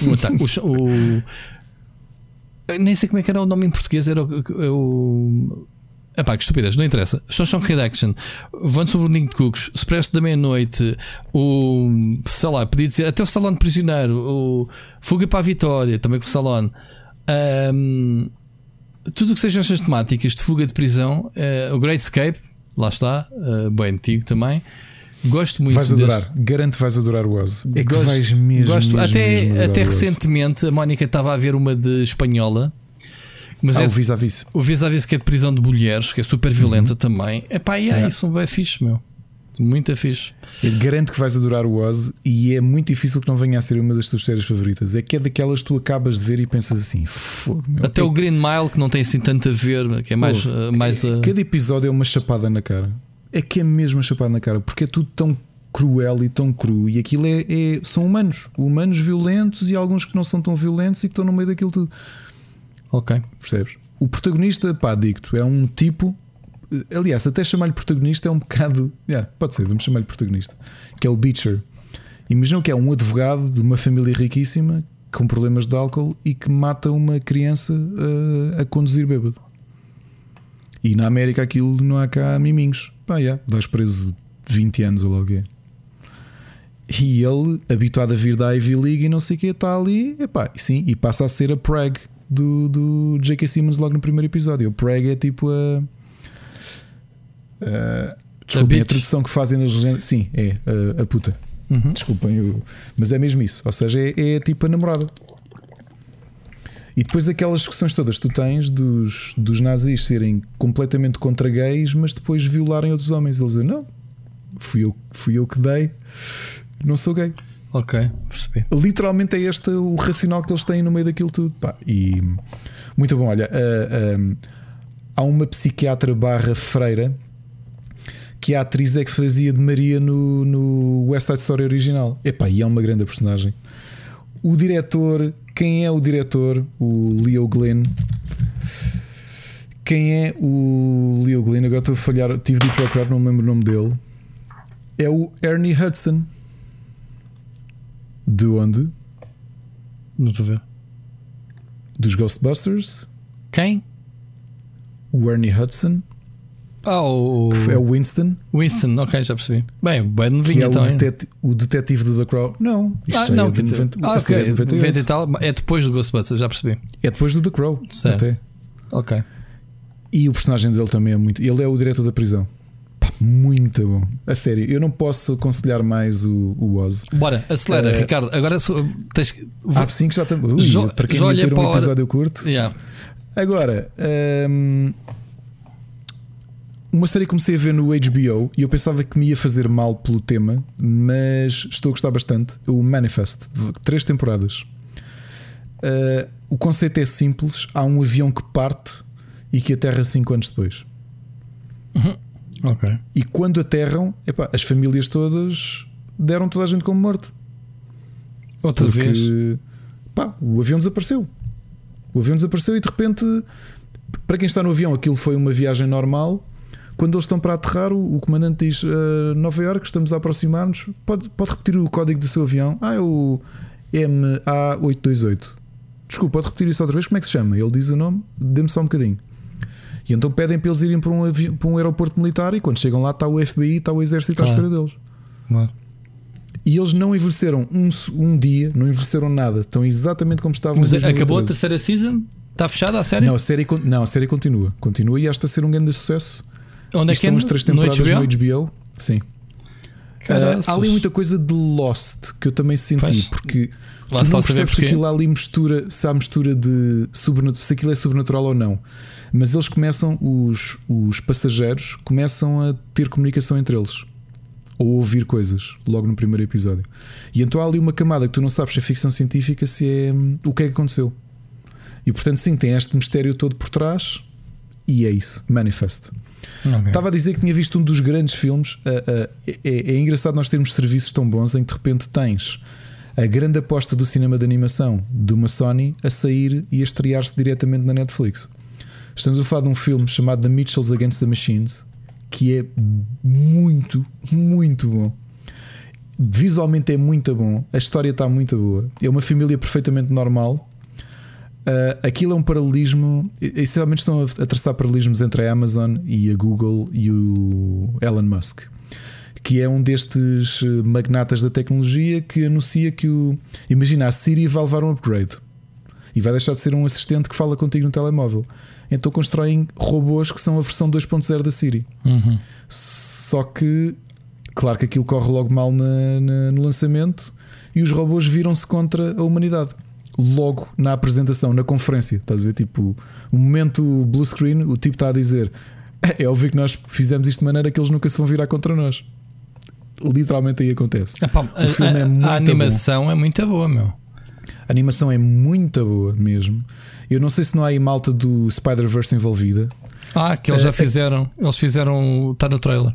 Speaker 2: um ataque. O, o- nem sei como é que era o nome em português, era o. o Epá, que estupidez, não interessa. Shawshank Redemption, Vão sobre o Ninho de Cucos, Expresso da Meia-Noite, o. sei lá, podia dizer, até o Salão de Prisioneiro, o Fuga para a Vitória, também com o Salão. Ahm, tudo o que sejam estas temáticas de fuga de prisão, eh, o Great Escape, lá está, eh, bem antigo também. Gosto muito
Speaker 1: Vais adorar, garanto que vais adorar o Oz. É que
Speaker 2: Gosto-
Speaker 1: vais mesmo.
Speaker 2: gosto.
Speaker 1: mesmo,
Speaker 2: até
Speaker 1: mesmo
Speaker 2: até recentemente a Mónica estava a ver uma de espanhola, mas
Speaker 1: Ah,
Speaker 2: é
Speaker 1: o vis a vis.
Speaker 2: o vis-a-vis que é de prisão de mulheres, que é super violenta também. É pá, e é,
Speaker 1: Yeah.
Speaker 2: isso é fixe, meu. Muito fixe.
Speaker 1: Eu garanto que vais adorar o Oz e é muito difícil que não venha a ser uma das tuas séries favoritas. É que é daquelas que tu acabas de ver e pensas assim: meu.
Speaker 2: Até
Speaker 1: é
Speaker 2: o Green Mile, que não tem assim tanto a ver, que é mais.
Speaker 1: Ouve,
Speaker 2: uh, mais uh,
Speaker 1: Cada episódio é uma chapada na cara. É que é mesmo uma chapada na cara, porque é tudo tão cruel e tão cru. E aquilo é, é- são humanos, humanos violentos e alguns que não são tão violentos e que estão no meio daquilo tudo.
Speaker 2: Ok.
Speaker 1: Percebes? O protagonista, pá, digo-te, é um tipo. Aliás, até chamar-lhe protagonista é um bocado. Yeah, pode ser, vamos chamar-lhe protagonista. Que é o Beecher. Imagina que é um advogado de uma família riquíssima com problemas de álcool e que mata uma criança uh, a conduzir bêbado. E na América aquilo não há cá miminhos. Pá, yeah, vais preso 20 anos ou logo é. E ele, habituado a vir da Ivy League e não sei o que, está ali, epá, sim, e passa a ser a prag. Do, do J.K. Simmons logo no primeiro episódio. O Preg é tipo a. a desculpem, a,
Speaker 2: bitch.
Speaker 1: tradução que fazem nas legendas. Sim, é a, a puta.
Speaker 2: Uhum.
Speaker 1: Desculpem, eu- mas é mesmo isso. Ou seja, é, é tipo a namorada. E depois aquelas discussões todas que tu tens dos, dos nazis serem completamente contra gays, mas depois violarem outros homens. Eles dizem: Não, fui eu, fui eu que dei, não sou gay.
Speaker 2: Ok, percebi.
Speaker 1: Literalmente é este o racional que eles têm no meio daquilo tudo. Pá, e muito bom. Olha, ah, ah, há uma psiquiatra barra freira que a atriz é que fazia de Maria no, no West Side Story original. Epá, e é uma grande personagem. O diretor, quem é o diretor? O Leo Glenn. Quem é o Leo Glenn? Agora estou a falhar, tive de procurar, não me lembro o nome dele. É o Ernie Hudson. De onde?
Speaker 2: Não estou a ver.
Speaker 1: Dos Ghostbusters.
Speaker 2: Quem?
Speaker 1: O Ernie Hudson.
Speaker 2: Ah, o
Speaker 1: que é o Winston.
Speaker 2: Winston, ok, já percebi. Bem, bem
Speaker 1: Que
Speaker 2: novinho
Speaker 1: é o,
Speaker 2: então.
Speaker 1: deteti- o detetive do The Crow. Não, isto
Speaker 2: Ah,
Speaker 1: já
Speaker 2: não,
Speaker 1: é
Speaker 2: quer
Speaker 1: de
Speaker 2: dizer.
Speaker 1: 90,
Speaker 2: Ah,
Speaker 1: série é
Speaker 2: ok,
Speaker 1: de 98.
Speaker 2: 90 e tal. É depois do Ghostbusters, já percebi.
Speaker 1: É depois do The Crow.
Speaker 2: Certo.
Speaker 1: Até.
Speaker 2: Ok.
Speaker 1: E o personagem dele também é muito. Ele é o diretor da prisão. Muito bom. A sério, eu não posso aconselhar mais o, o Oz.
Speaker 2: Bora, acelera,
Speaker 1: Eh,
Speaker 2: Ricardo. Agora só, tens que.
Speaker 1: Ah, sim, que já estamos.
Speaker 2: Jo-
Speaker 1: para quem
Speaker 2: olhei
Speaker 1: ter um
Speaker 2: hora.
Speaker 1: episódio curto.
Speaker 2: Yeah.
Speaker 1: Agora, hum, uma série que comecei a ver no HBO e eu pensava que me ia fazer mal pelo tema, mas estou a gostar bastante. O Manifest, três temporadas. Uh, o conceito é simples: há um avião que parte e que aterra cinco anos depois.
Speaker 2: Ok.
Speaker 1: E quando aterram, epá, as famílias todas deram toda a gente como morto.
Speaker 2: Outra vez.
Speaker 1: Porque pá, o avião desapareceu. O avião desapareceu e de repente, para quem está no avião, aquilo foi uma viagem normal. Quando eles estão para aterrar, o, o comandante diz: "Ah, Nova York, estamos a aproximar-nos. Pode, pode repetir o código do seu avião? Ah, é o MA828. Desculpa, pode repetir isso outra vez? Como é que se chama? Ele diz o nome, dê-me só um bocadinho. E então pedem para eles irem para um, para um aeroporto militar e quando chegam lá está o FBI, está o exército à
Speaker 2: Claro.
Speaker 1: espera deles.
Speaker 2: Claro.
Speaker 1: E eles não envelheceram um, um dia, não envelheceram nada, estão exatamente como estavam
Speaker 2: Mas acabou a
Speaker 1: 2013.
Speaker 2: terceira season? Está fechada a série?
Speaker 1: Não, a série, não, a série continua. Continua e acha a ser um grande sucesso.
Speaker 2: Onde é que
Speaker 1: Estão
Speaker 2: é?
Speaker 1: as três
Speaker 2: No
Speaker 1: temporadas
Speaker 2: HBO?
Speaker 1: no HBO. Sim. Ah, há ali muita coisa de Lost que eu também senti,
Speaker 2: Pois.
Speaker 1: porque
Speaker 2: Lá
Speaker 1: tu não percebes se aquilo ali mistura, se há mistura de sobrenat- se aquilo é sobrenatural ou não. Mas eles começam, os, os passageiros começam a ter comunicação entre eles ou ouvir coisas logo no primeiro episódio. E então há ali uma camada que tu não sabes se é ficção científica, se é hum, o que é que aconteceu. E portanto, sim, tem este mistério todo por trás, e é isso, Manifest.
Speaker 2: Ok.
Speaker 1: Estava a dizer que tinha visto um dos grandes filmes. é- é engraçado nós termos serviços tão bons em que de repente tens a grande aposta do cinema de animação de uma Sony a sair e a estrear-se diretamente na Netflix. Estamos a falar de um filme chamado The Mitchells Against the Machines que é muito, muito bom. Visualmente é muito bom, a história está muito boa. É uma família perfeitamente normal. Uh, aquilo é um paralelismo. Essencialmente estão a, traçar paralelismos entre a Amazon e a Google e o Elon Musk, que é um destes uh, magnatas da tecnologia que anuncia que o. Imagina, a Siri vai levar um upgrade e vai deixar de ser um assistente que fala contigo no telemóvel. Então constroem robôs que são a versão 2.0 da Siri.
Speaker 2: Uhum.
Speaker 1: Só que, claro que aquilo corre logo mal na- na- no lançamento e os robôs viram-se contra a humanidade. Logo na apresentação, na conferência, estás a ver? Tipo, o momento blue screen, o tipo está a dizer: É óbvio que nós fizemos isto de maneira que eles nunca se vão virar contra nós. Literalmente aí acontece.
Speaker 2: Epá,
Speaker 1: O filme
Speaker 2: a,
Speaker 1: é
Speaker 2: a-
Speaker 1: muito
Speaker 2: a animação é muito boa, meu.
Speaker 1: A animação é muito boa mesmo. Eu não sei se não há aí malta do Spider-Verse envolvida.
Speaker 2: Ah, que eles
Speaker 1: É,
Speaker 2: já fizeram. Eles fizeram. Está no trailer.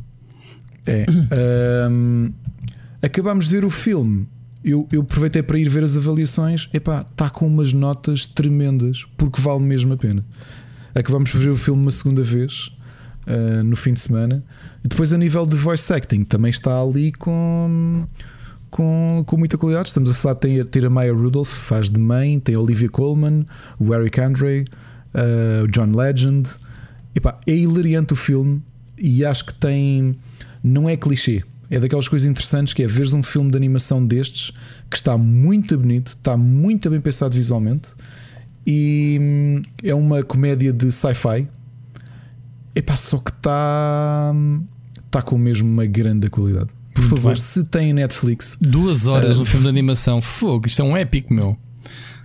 Speaker 1: É. Ahm, acabámos de ver o filme. Eu, eu aproveitei para ir ver as avaliações. Epá, está com umas notas tremendas, porque vale mesmo a pena. Acabámos de ver o filme uma segunda vez ah, no fim de semana. E depois, a nível de voice acting, também está ali com, com, com muita qualidade. Estamos a falar de ter, ter a Maya Rudolph, faz de mãe, tem a Olivia Colman, o Eric Andre, ah, o John Legend. Epá, é hilariante o filme e acho que tem. Não é clichê. É daquelas coisas interessantes que é veres um filme de animação destes que está muito bonito, está muito bem pensado visualmente E hum, é uma comédia de sci-fi. Epá, só que está tá com mesmo uma grande qualidade. Por
Speaker 2: Muito
Speaker 1: favor,
Speaker 2: bem.
Speaker 1: se tem Netflix,
Speaker 2: Duas horas
Speaker 1: Ah,
Speaker 2: no filme de animação. Fogo, isto é um épico, meu.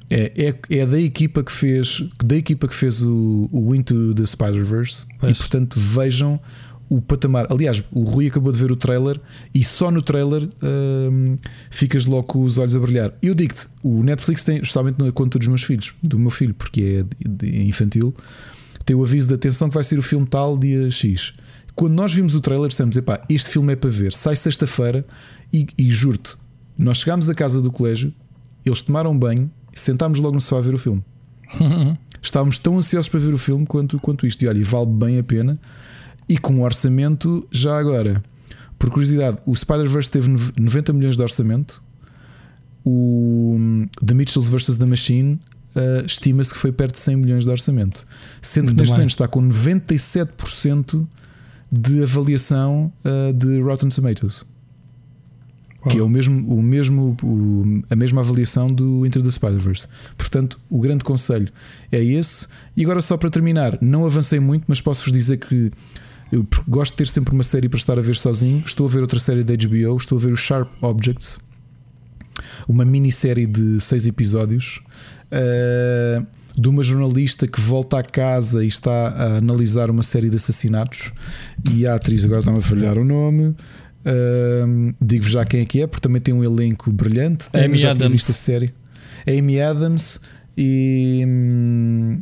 Speaker 1: é, é, é da equipa que fez da equipa que fez o, o Into the Spider-Verse e portanto vejam o patamar. Aliás, o Rui acabou de ver o trailer e só no trailer hum, ficas logo com os olhos a brilhar. Eu digo-te, o Netflix tem, justamente na conta dos meus filhos, do meu filho, porque é infantil, tem o aviso de atenção que vai ser o filme tal dia X. Quando nós vimos o trailer, dissemos: epá, este filme é para ver, sai sexta-feira e, e juro-te, nós chegámos à casa do colégio, eles tomaram banho, sentámos logo no sofá a ver o filme. Estávamos tão ansiosos para ver o filme quanto, quanto isto. E olha, e vale bem a pena. E com o orçamento, já agora, por curiosidade, o Spider-Verse teve nove- 90 milhões de orçamento. O hum, The Mitchells vs. The Machine uh, estima-se que foi perto de 100 milhões de orçamento. Sendo que neste momento está com 97% de avaliação uh, de Rotten Tomatoes. Que é o mesmo, o mesmo, o- a mesma avaliação do Into the Spider-Verse. Portanto, o grande conselho é esse. E agora, só para terminar, não avancei muito, mas posso-vos dizer que eu gosto de ter sempre uma série para estar a ver sozinho. Estou a ver outra série da HBO, estou a ver o Sharp Objects, uma minissérie de seis episódios. Eh, de uma jornalista que volta à casa e está a analisar uma série de assassinatos. E a atriz, agora está-me a falhar o nome. Ahm, Digo-vos já quem é que é, porque também tem um elenco brilhante. A
Speaker 2: Amy
Speaker 1: já
Speaker 2: Adams.
Speaker 1: visto a série. Amy Adams e hum,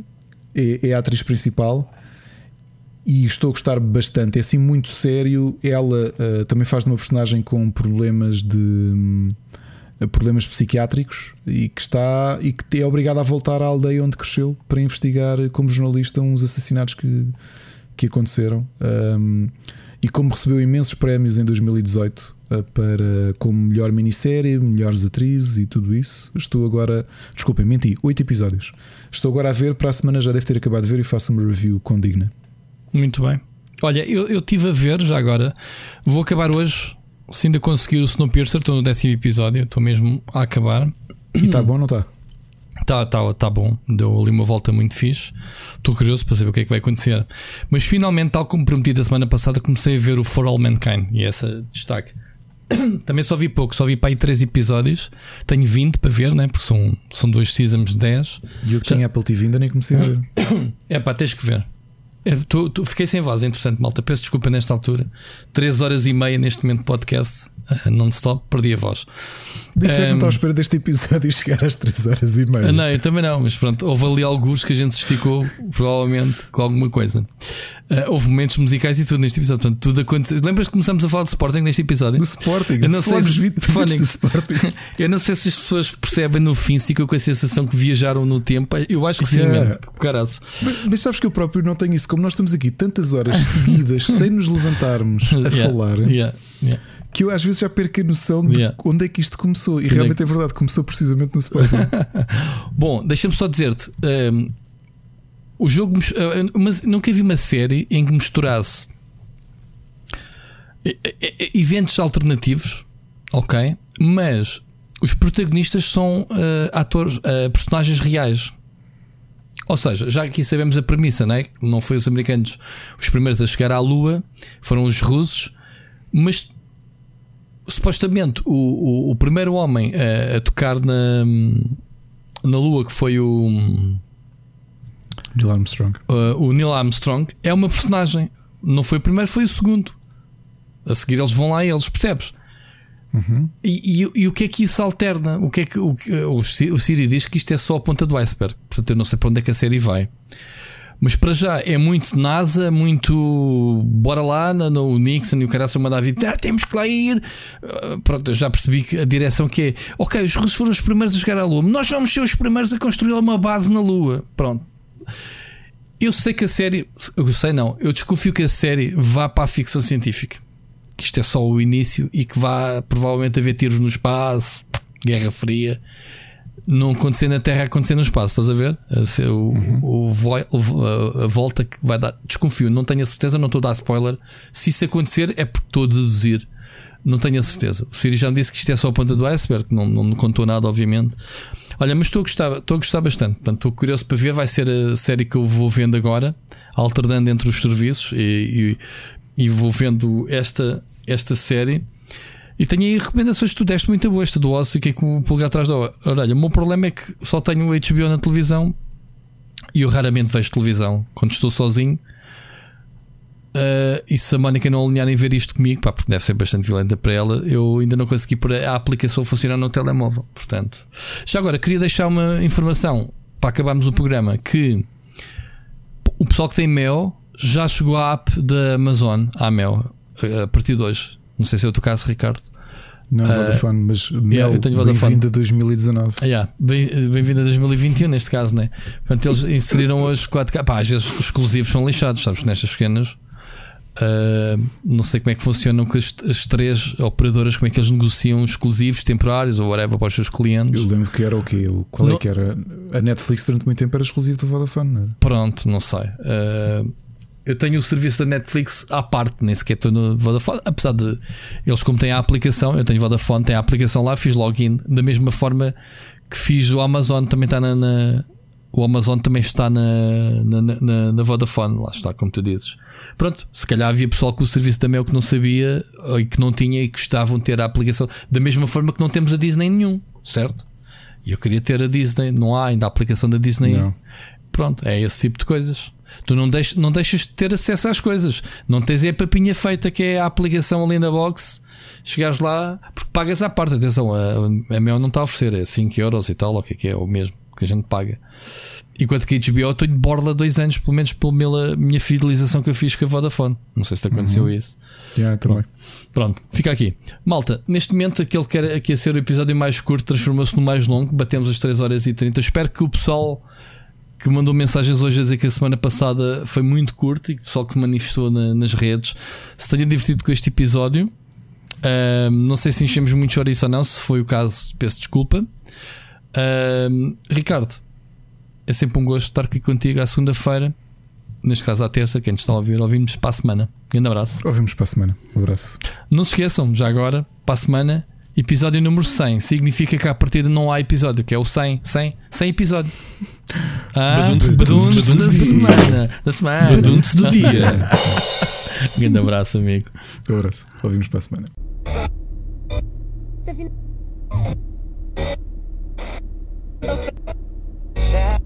Speaker 1: é, é a atriz principal. E estou a gostar bastante. É assim muito sério. Ela ah, também faz de uma personagem com problemas de hum, problemas psiquiátricos e que está e que é obrigada a voltar à aldeia onde cresceu para investigar como jornalista uns assassinatos que, que aconteceram. Um, e como recebeu imensos prémios em 2018 uh, para como melhor minissérie, melhores atrizes e tudo isso. Estou agora, desculpem, menti, oito episódios. Estou agora a ver, para a semana já deve ter acabado de ver e faço uma review condigna.
Speaker 2: Muito bem. Olha, eu eu estive a ver já agora. Vou acabar hoje. Se ainda conseguir o Snowpiercer, estou no décimo episódio. Estou mesmo a acabar.
Speaker 1: E está bom, não está?
Speaker 2: Tá, tá, tá bom. Deu ali uma volta muito fixe. Estou curioso para saber o que é que vai acontecer. Mas finalmente, tal como prometido a semana passada, comecei a ver o For All Mankind. E essa destaque. Também só vi pouco, só vi para aí 3 episódios. Tenho 20 para ver, né? porque são, são dois seasons de 10.
Speaker 1: E eu que tenho Apple TV ainda nem comecei a ver.
Speaker 2: É pá, tens que ver. É, tu, fiquei sem voz, é interessante, malta. Peço desculpa nesta altura. 3 horas e meia neste momento de podcast, ah, non-stop, perdi a voz.
Speaker 1: Digo já que não
Speaker 2: Um,
Speaker 1: estou à espera deste episódio chegar às 3 horas e meia.
Speaker 2: Não, eu também não, mas pronto, houve ali alguns que a gente se esticou, provavelmente com alguma coisa. Ah, houve momentos musicais e tudo neste episódio, portanto, tudo aconteceu. Lembras que começamos a falar do Sporting neste episódio?
Speaker 1: Do Sporting,
Speaker 2: Eu não sei se-
Speaker 1: 20 minutos
Speaker 2: Funny.
Speaker 1: do Sporting.
Speaker 2: Eu não sei se as pessoas percebem no fim, se ficam com a sensação que viajaram no tempo. Eu acho que sim,
Speaker 1: Yeah. Mas, mas sabes que eu próprio não tenho isso. Como nós estamos aqui tantas horas seguidas sem nos levantarmos a
Speaker 2: Yeah,
Speaker 1: falar,
Speaker 2: yeah, yeah.
Speaker 1: Que eu às vezes já perco a noção de
Speaker 2: Yeah.
Speaker 1: onde é que isto começou. E
Speaker 2: é
Speaker 1: realmente
Speaker 2: que-
Speaker 1: é verdade, começou precisamente no Sporting.
Speaker 2: Bom, deixa-me só dizer-te: hum, o jogo. mis- ah, mas nunca vi uma série em que misturasse eh, eh, eventos alternativos, ok? Mas os protagonistas são ah, atores, ah, personagens reais. Ou seja, já aqui sabemos a premissa, não é? Não foi os americanos os primeiros a chegar à Lua, foram os russos, mas supostamente o, o, o primeiro homem a, a tocar na, na Lua, que foi o,
Speaker 1: Neil Armstrong.
Speaker 2: uh, o Neil Armstrong, é uma personagem. Não foi o primeiro, foi o segundo. A seguir eles vão lá e eles, percebes? E, e- e o que é que isso alterna? O que é que o, o, o Siri diz que isto é só a ponta do iceberg. Portanto, eu não sei para onde é que a série vai. Mas para já é muito NASA, muito bora lá, no, no Nixon e o cara mandar vir, ah, temos que lá ir. Ah, pronto, eu já percebi que a direção que é, ok, os russos foram os primeiros a chegar à Lua, nós vamos ser os primeiros a construir uma base na Lua. Pronto. Eu sei que a série, eu sei não, eu desconfio que a série vá para a ficção científica. Que isto é só o início e que vá provavelmente haver tiros no espaço, Guerra Fria. Não acontecer na Terra, acontecer no espaço, estás a ver? O, o voi- o vo- a- a volta que vai dar. Desconfio, não tenho a certeza, não estou a dar spoiler. Se isso acontecer, é porque estou a deduzir. Não tenho a certeza. O Siri já me disse que isto é só a ponta do iceberg, não, não me contou nada, obviamente. Olha, mas estou a gostar, estou a gostar bastante. Portanto, estou curioso para ver. Vai ser a série que eu vou vendo agora, alternando entre os serviços e, e, e vou vendo esta, esta série. E tenho aí recomendações que tu deste muito boa. Esta do Oz, fiquei com o pulgar atrás da orelha. O meu problema é que só tenho o HBO na televisão e eu raramente vejo televisão quando estou sozinho. Uh, e se a Mónica não alinhar em ver isto comigo, pá, porque deve ser bastante violenta para ela, eu ainda não consegui pôr a aplicação a funcionar no telemóvel. Portanto, já agora queria deixar uma informação para acabarmos o programa: que o pessoal que tem Mel já chegou à app da Amazon, à Mel, a partir de hoje. Não sei se é o teu caso, Ricardo.
Speaker 1: Não, Vodafone, mas Mel,
Speaker 2: eu tenho Vodafone.
Speaker 1: bem-vindo a 2019.
Speaker 2: Ah, yeah. Bem- Bem-vindo a 2021, neste caso, né? Portanto, eles inseriram hoje 4K. Pá, às vezes os exclusivos são lixados, sabes? Nestas cenas. ah, não sei como é que funcionam com as, as três operadoras, como é que eles negociam exclusivos temporários ou whatever para os seus clientes.
Speaker 1: Eu lembro que era o quê? Qual é que era? A Netflix durante muito tempo era exclusivo do Vodafone, não era?
Speaker 2: Pronto, não sei. Ah, eu tenho o serviço da Netflix à parte, nem sequer estou no Vodafone. Apesar de eles, como têm a aplicação, eu tenho Vodafone, tem a aplicação lá, fiz login da mesma forma que fiz o Amazon, também está na. na- o Amazon também está na, na, na, na Vodafone, lá está, como tu dizes. Pronto, se calhar havia pessoal com o serviço da Mel que não sabia e que não tinha e gostavam de ter a aplicação, da mesma forma que não temos a Disney nenhum, certo? E eu queria ter a Disney, não há ainda a aplicação da Disney.
Speaker 1: Não.
Speaker 2: Pronto, é esse tipo de coisas. Tu não, deixas, não deixas de ter acesso às coisas. Não tens é a papinha feita que é a aplicação ali na box. Chegares lá, porque pagas à parte. Atenção, a, a Mel não está a oferecer, é 5 euros e tal, ou o que é que é, o mesmo que a gente paga. Enquanto que a HBO eu estou de borla dois anos, pelo menos pela minha fidelização que eu fiz com a Vodafone. Não sei se te aconteceu isso.
Speaker 1: Yeah, também.
Speaker 2: Pronto, fica aqui. Malta, neste momento aquele que era que ia ser o episódio mais curto transformou-se no mais longo. Batemos as 3 horas e 30. Espero que o pessoal que mandou mensagens hoje a dizer que a semana passada foi muito curto e que o pessoal que se manifestou na- nas redes se tenha divertido com este episódio. Ahm, não sei se enchemos muito chouriço ou não. Se foi o caso, peço desculpa. Ahm, Ricardo, é sempre um gosto estar aqui contigo à segunda-feira. Neste caso, à terça, quem nos está a ouvir, ouvimos para a semana. Grande abraço.
Speaker 1: Ouvimos para a semana. Um abraço.
Speaker 2: Não se esqueçam, já agora, para a semana, Episódio número 100 significa que à partida não há episódio, que é o 100, 100, 100 episódio. Ah,
Speaker 1: badunce
Speaker 2: da semana. Da semana.
Speaker 1: Badunce do dia.
Speaker 2: um grande abraço, amigo.
Speaker 1: Um abraço. Ouvimos para a semana. Tá That